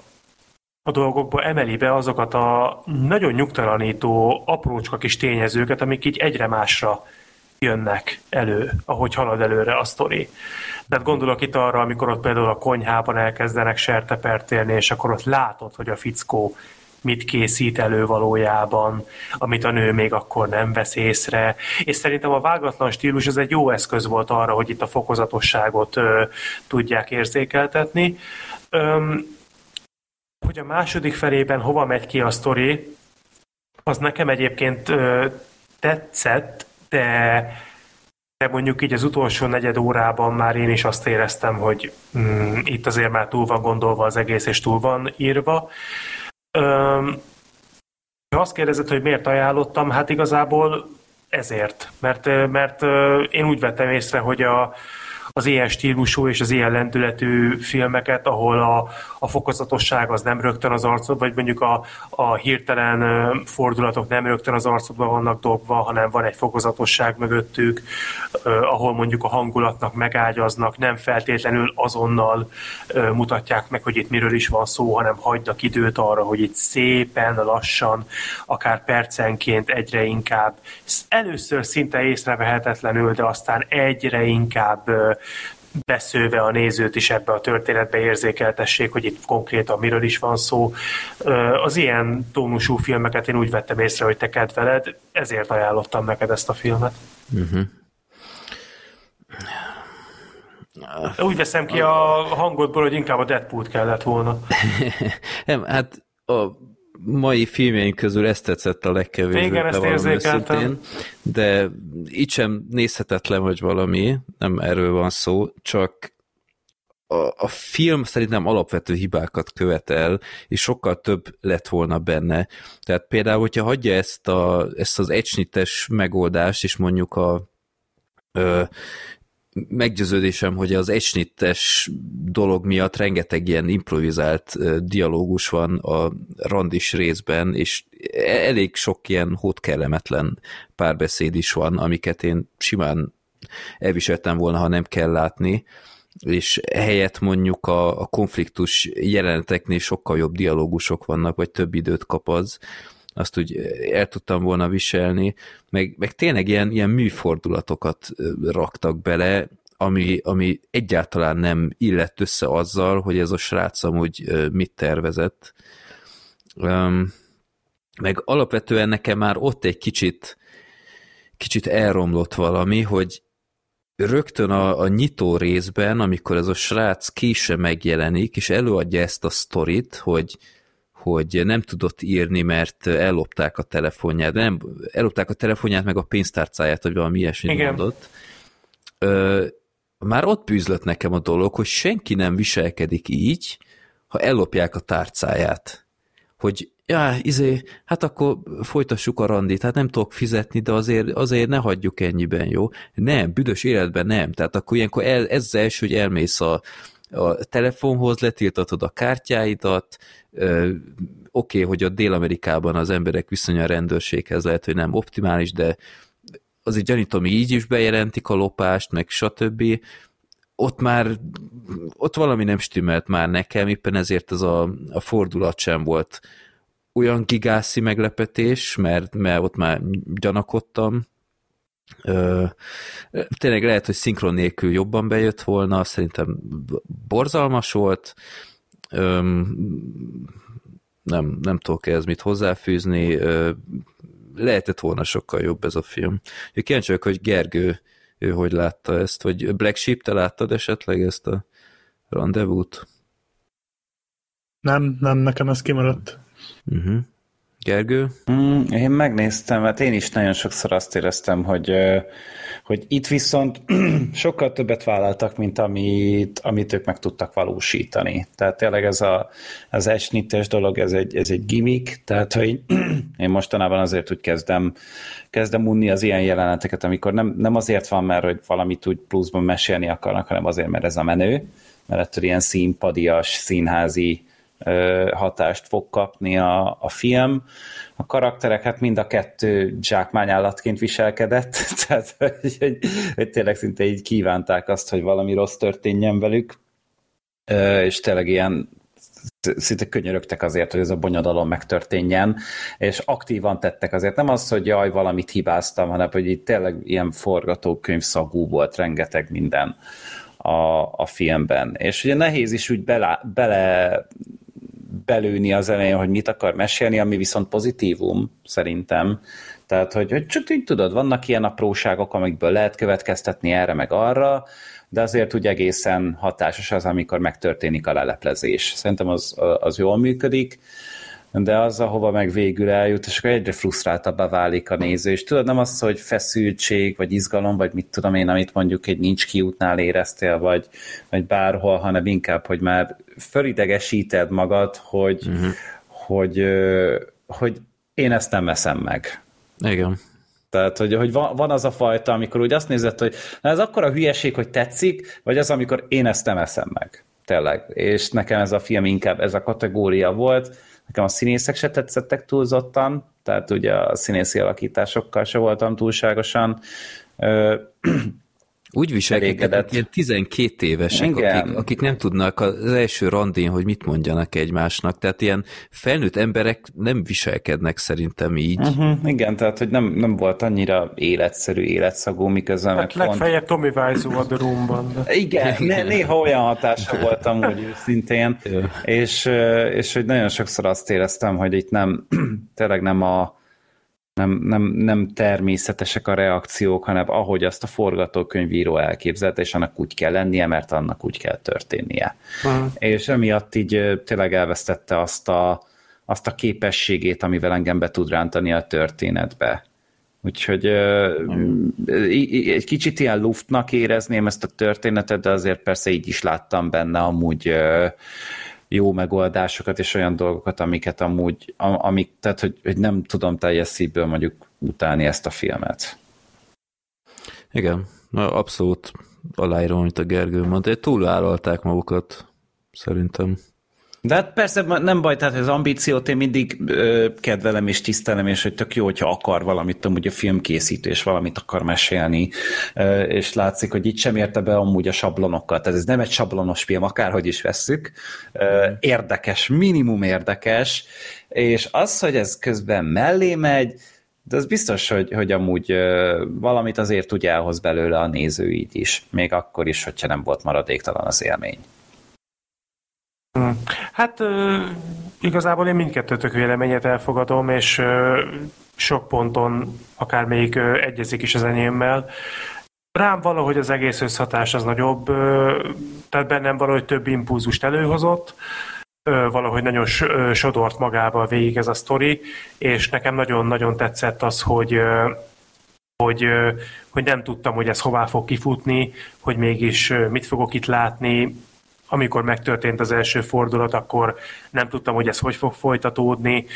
Speaker 3: a dolgokba emeli be azokat a nagyon nyugtalanító aprócska kis tényezőket, amik így egyre másra jönnek elő, ahogy halad előre a sztori. Tehát gondolok itt arra, amikor ott például a konyhában elkezdenek sertepert élni, és akkor ott látod, hogy a fickó mit készít elő valójában, amit a nő még akkor nem vesz észre. És szerintem a vágatlan stílus az egy jó eszköz volt arra, hogy itt a fokozatosságot ö, tudják érzékeltetni. Öm, hogy a második felében hova megy ki a sztori, az nekem egyébként ö, tetszett, de de mondjuk így az utolsó negyed órában már én is azt éreztem, hogy mm, itt azért már túl van gondolva az egész, és túl van írva. Ha azt kérdezed, hogy miért ajánlottam, hát igazából ezért. Mert, mert én úgy vettem észre, hogy a, az ilyen stílusú és az ilyen lendületű filmeket, ahol a, a fokozatosság az nem rögtön az arcod, vagy mondjuk a, a hirtelen fordulatok nem rögtön az arcodban vannak dobva, hanem van egy fokozatosság mögöttük, ahol mondjuk a hangulatnak megágyaznak, nem feltétlenül azonnal mutatják meg, hogy itt miről is van szó, hanem hagynak időt arra, hogy itt szépen, lassan, akár percenként egyre inkább, először szinte észrevehetetlenül, de aztán egyre inkább beszőve a nézőt is ebbe a történetbe érzékeltessék, hogy itt konkrétan miről is van szó. Az ilyen tónusú filmeket én úgy vettem észre, hogy te kedveled, ezért ajánlottam neked ezt a filmet. Uh-huh. Úgy veszem ki a hangodból, hogy inkább a Deadpool kellett volna.
Speaker 2: Nem, hát a mai filmjeink közül ezt tetszett a legkevésbé.
Speaker 3: Igen, ezt érzékeltem. Őszintén,
Speaker 2: de itt sem nézhetetlen, hogy valami, nem erről van szó, csak a, a film szerintem alapvető hibákat követel, és sokkal több lett volna benne. Tehát például, hogyha hagyja ezt, a, ezt az egysnites megoldást, és mondjuk a Ö, meggyőződésem, hogy az esnittes dolog miatt rengeteg ilyen improvizált dialógus van a randis részben, és e-, elég sok ilyen hótkellemetlen párbeszéd is van, amiket én simán elviseltem volna, ha nem kell látni, és helyett mondjuk a, a konfliktus jeleneteknél sokkal jobb dialógusok vannak, vagy több időt kap az, azt úgy el tudtam volna viselni, meg, meg tényleg ilyen, ilyen műfordulatokat raktak bele, ami, ami egyáltalán nem illett össze azzal, hogy ez a srác amúgy mit tervezett. Meg alapvetően nekem már ott egy kicsit, kicsit elromlott valami, hogy rögtön a, a nyitó részben, amikor ez a srác később megjelenik, és előadja ezt a sztorit, hogy, hogy nem tudott írni, mert ellopták a telefonját, nem, ellopták a telefonját, meg a pénztárcáját, vagy valami ilyesmit Igen. mondott. Ö, már ott bűzlött nekem a dolog, hogy senki nem viselkedik így, ha ellopják a tárcáját. Hogy ja, izé, hát akkor folytassuk a randit, hát nem tudok fizetni, de azért, azért ne hagyjuk ennyiben, jó? Nem, büdös életben nem. Tehát akkor ilyenkor el, ez az első, hogy elmész a, a telefonhoz, letiltatod a kártyáidat, oké, okay, hogy a Dél-Amerikában az emberek viszonya a rendőrséghez lehet, hogy nem optimális, de azért gyanítom, így is bejelentik a lopást, meg stb. Ott már, ott valami nem stimmelt már nekem, éppen ezért az a, a fordulat sem volt olyan gigászi meglepetés, mert, mert ott már gyanakodtam. Ö, tényleg lehet, hogy szinkron nélkül jobban bejött volna, szerintem borzalmas volt. Ö, nem, nem tudok ez mit hozzáfűzni. Ö, lehetett volna sokkal jobb ez a film. Kíváncsi vagyok, hogy Gergő ő hogy látta ezt, vagy Black Sheep, te láttad esetleg ezt a rendezvút?
Speaker 4: Nem, nem, nekem ez kimaradt.
Speaker 2: Uh-huh. Gergő?
Speaker 5: Mm, én megnéztem, mert én is nagyon sokszor azt éreztem, hogy, hogy itt viszont sokkal többet vállaltak, mint amit, amit ők meg tudtak valósítani. Tehát tényleg ez a, az esnittes dolog, ez egy, ez egy gimmick, tehát hogy én mostanában azért úgy kezdem, kezdem unni az ilyen jeleneteket, amikor nem, nem azért van, mert hogy valamit úgy pluszban mesélni akarnak, hanem azért, mert ez a menő, mert ettől ilyen színpadias, színházi hatást fog kapni a, a film. A karakterek hát mind a kettő zsákmányállatként viselkedett, tehát hogy, hogy, hogy tényleg szinte így kívánták azt, hogy valami rossz történjen velük, és tényleg ilyen szinte könyörögtek azért, hogy ez a bonyodalom megtörténjen, és aktívan tettek azért. Nem az, hogy jaj, valamit hibáztam, hanem hogy itt tényleg ilyen forgatókönyv szagú volt rengeteg minden a, a filmben. És ugye nehéz is úgy bele, bele belőni az elején, hogy mit akar mesélni, ami viszont pozitívum szerintem. Tehát, hogy, hogy csak így tudod, vannak ilyen apróságok, amikből lehet következtetni erre meg arra, de azért úgy egészen hatásos az, amikor megtörténik a leleplezés. Szerintem az, az jól működik de az, ahova meg végül eljut, és akkor egyre frusztráltabbá válik a néző, és tudod, nem az, hogy feszültség, vagy izgalom, vagy mit tudom én, amit mondjuk egy nincs kiútnál éreztél, vagy, vagy bárhol, hanem inkább, hogy már fölidegesíted magad, hogy, uh-huh. hogy, hogy én ezt nem veszem meg.
Speaker 2: Igen.
Speaker 5: Tehát, hogy, hogy van, van az a fajta, amikor úgy azt nézed, hogy na ez akkor a hülyeség, hogy tetszik, vagy az, amikor én ezt nem eszem meg. Tényleg. És nekem ez a film inkább ez a kategória volt, Nekem a színészek se tetszettek túlzottan, tehát ugye a színészi alakításokkal se voltam túlságosan
Speaker 2: úgy viselkednek, ilyen 12 évesek, akik, akik nem tudnak az első randin, hogy mit mondjanak egymásnak. Tehát ilyen felnőtt emberek nem viselkednek szerintem így.
Speaker 5: Uh-huh, igen, tehát hogy nem, nem volt annyira életszerű, életszagú, miközben
Speaker 3: hát meg legfeljebb Tommy Wiseau a The Room-ban.
Speaker 5: De... Igen, né- néha olyan hatása voltam, hogy őszintén, és, és hogy nagyon sokszor azt éreztem, hogy itt nem, tényleg nem a nem, nem, nem természetesek a reakciók, hanem ahogy azt a forgatókönyvíró elképzelt, és annak úgy kell lennie, mert annak úgy kell történnie. Aha. És emiatt így tényleg elvesztette azt a, azt a képességét, amivel engem be tud rántani a történetbe. Úgyhogy egy kicsit ilyen luftnak érezném ezt a történetet, de azért persze így is láttam benne amúgy jó megoldásokat és olyan dolgokat, amiket amúgy, amik, tehát hogy, hogy nem tudom teljes szívből mondjuk utálni ezt a filmet.
Speaker 2: Igen, abszolút aláírom, amit a Gergő mondta. Túlvállalták magukat, szerintem.
Speaker 5: De hát persze nem baj, tehát az ambíciót én mindig ö, kedvelem és tisztelem, és hogy tök jó, hogyha akar valamit, amúgy a filmkészítő, és valamit akar mesélni, ö, és látszik, hogy itt sem érte be amúgy a sablonokkal. Tehát ez nem egy sablonos film, akárhogy is vesszük. Ö, érdekes, minimum érdekes, és az, hogy ez közben mellé megy, de az biztos, hogy, hogy amúgy ö, valamit azért úgy elhoz belőle a néző így is, még akkor is, hogyha nem volt maradéktalan az élmény.
Speaker 3: Hát igazából én mindkettőtök véleményet elfogadom, és sok ponton akár még egyezik is az enyémmel. Rám valahogy az egész összhatás az nagyobb, tehát bennem valahogy több impulzust előhozott, valahogy nagyon sodort magával végig ez a sztori, és nekem nagyon-nagyon tetszett az, hogy hogy, hogy nem tudtam, hogy ez hová fog kifutni, hogy mégis mit fogok itt látni, amikor megtörtént az első fordulat, akkor nem tudtam, hogy ez hogy fog folytatódni.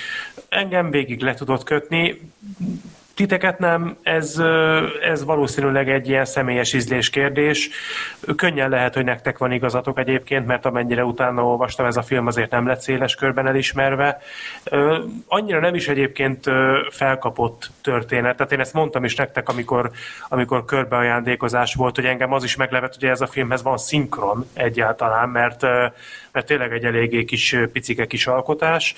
Speaker 3: Engem végig le tudott kötni, titeket nem, ez, ez valószínűleg egy ilyen személyes ízlés kérdés. Könnyen lehet, hogy nektek van igazatok egyébként, mert amennyire utána olvastam, ez a film azért nem lett széles körben elismerve. Annyira nem is egyébként felkapott történet. Tehát én ezt mondtam is nektek, amikor, amikor körbeajándékozás volt, hogy engem az is meglepett, hogy ez a filmhez van szinkron egyáltalán, mert, mert tényleg egy eléggé kis picike kis alkotás.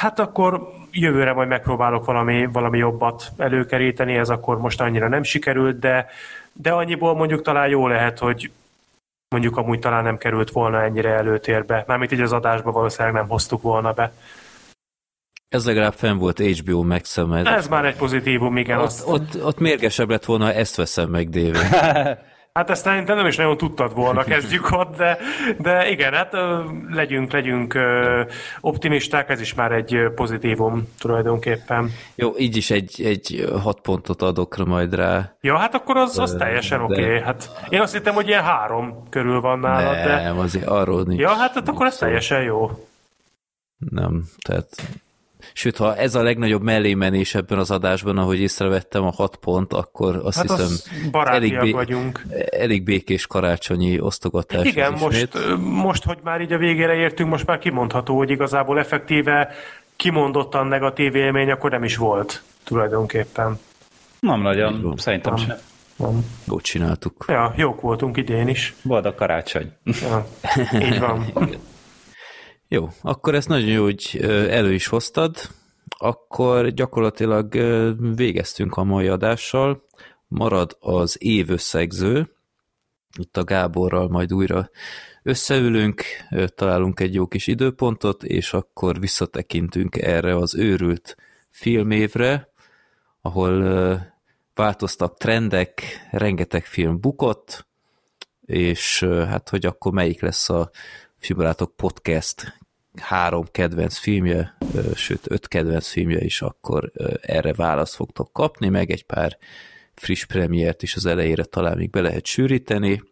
Speaker 3: Hát akkor jövőre majd megpróbálok valami, valami jobbat előkeríteni, ez akkor most annyira nem sikerült, de, de annyiból mondjuk talán jó lehet, hogy mondjuk amúgy talán nem került volna ennyire előtérbe. Mármint így az adásba valószínűleg nem hoztuk volna be.
Speaker 2: Ez legalább fenn volt HBO max
Speaker 3: Ez már egy pozitívum, igen.
Speaker 2: Ott,
Speaker 3: azt...
Speaker 2: ott, ott mérgesebb lett volna, ezt veszem meg, David.
Speaker 3: Hát ezt szerintem nem is nagyon tudtad volna, kezdjük ott, de, de igen, hát legyünk, legyünk optimisták, ez is már egy pozitívum tulajdonképpen.
Speaker 2: Jó, így is egy, egy hat pontot adok majd rá.
Speaker 3: Ja, hát akkor az, az teljesen de... oké. Okay. Hát én azt hittem, hogy ilyen három körül van nálad,
Speaker 2: nem,
Speaker 3: de...
Speaker 2: Azért arról nincs.
Speaker 3: Ja, hát akkor ez teljesen jó.
Speaker 2: Nem, tehát Sőt, ha ez a legnagyobb mellémenés ebben az adásban, ahogy észrevettem a hat pont, akkor azt hát hiszem
Speaker 3: az elég, bé- vagyunk.
Speaker 2: elég békés karácsonyi osztogatás.
Speaker 3: Igen, most, most, hogy már így a végére értünk, most már kimondható, hogy igazából effektíve kimondottan negatív élmény akkor nem is volt tulajdonképpen.
Speaker 5: Nem nagyon, szerintem sem.
Speaker 2: Van. Jót csináltuk.
Speaker 3: Ja, jók voltunk idén is.
Speaker 5: Boldog karácsony.
Speaker 3: Ja, így van.
Speaker 2: Jó, akkor ezt nagyon jó, hogy elő is hoztad. Akkor gyakorlatilag végeztünk a mai adással. Marad az év összegző. Itt a Gáborral majd újra összeülünk, találunk egy jó kis időpontot, és akkor visszatekintünk erre az őrült filmévre, ahol változtak trendek, rengeteg film bukott, és hát hogy akkor melyik lesz a Filmbarátok podcast három kedvenc filmje, sőt öt kedvenc filmje is, akkor erre választ fogtok kapni, meg egy pár friss premiért is az elejére talán még be lehet sűríteni.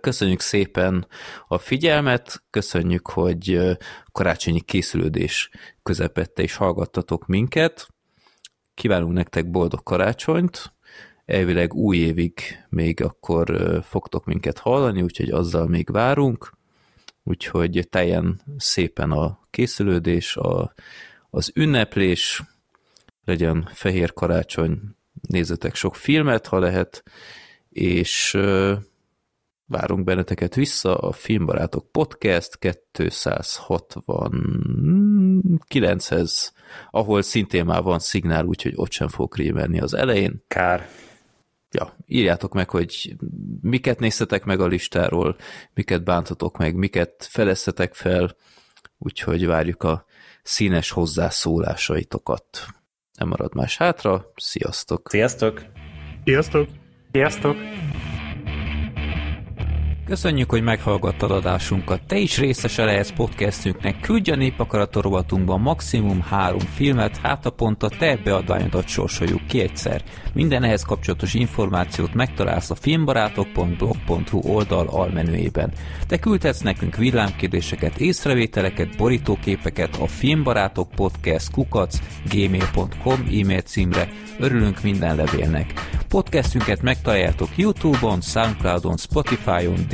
Speaker 2: Köszönjük szépen a figyelmet, köszönjük, hogy karácsonyi készülődés közepette is hallgattatok minket. Kívánunk nektek boldog karácsonyt, elvileg új évig még akkor fogtok minket hallani, úgyhogy azzal még várunk úgyhogy teljen szépen a készülődés, a, az ünneplés, legyen fehér karácsony, nézzetek sok filmet, ha lehet, és várunk benneteket vissza a Filmbarátok Podcast 269-hez, ahol szintén már van szignál, úgyhogy ott sem fog rémenni az elején.
Speaker 5: Kár
Speaker 2: ja, írjátok meg, hogy miket néztetek meg a listáról, miket bántatok meg, miket feleztetek fel, úgyhogy várjuk a színes hozzászólásaitokat. Nem marad más hátra, sziasztok!
Speaker 5: Sziasztok!
Speaker 4: Sziasztok!
Speaker 3: Sziasztok!
Speaker 2: Köszönjük, hogy meghallgattad adásunkat. Te is részese lehetsz podcastünknek. Küldj a népakarator rovatunkban maximum három filmet, hát a pont a te beadványodat sorsoljuk ki egyszer. Minden ehhez kapcsolatos információt megtalálsz a filmbarátok.blog.hu oldal almenüjében. Te küldhetsz nekünk villámkérdéseket, észrevételeket, borítóképeket a filmbarátok podcast kukac gmail.com e-mail címre. Örülünk minden levélnek. Podcastünket megtaláljátok Youtube-on, Soundcloud-on, Spotify-on,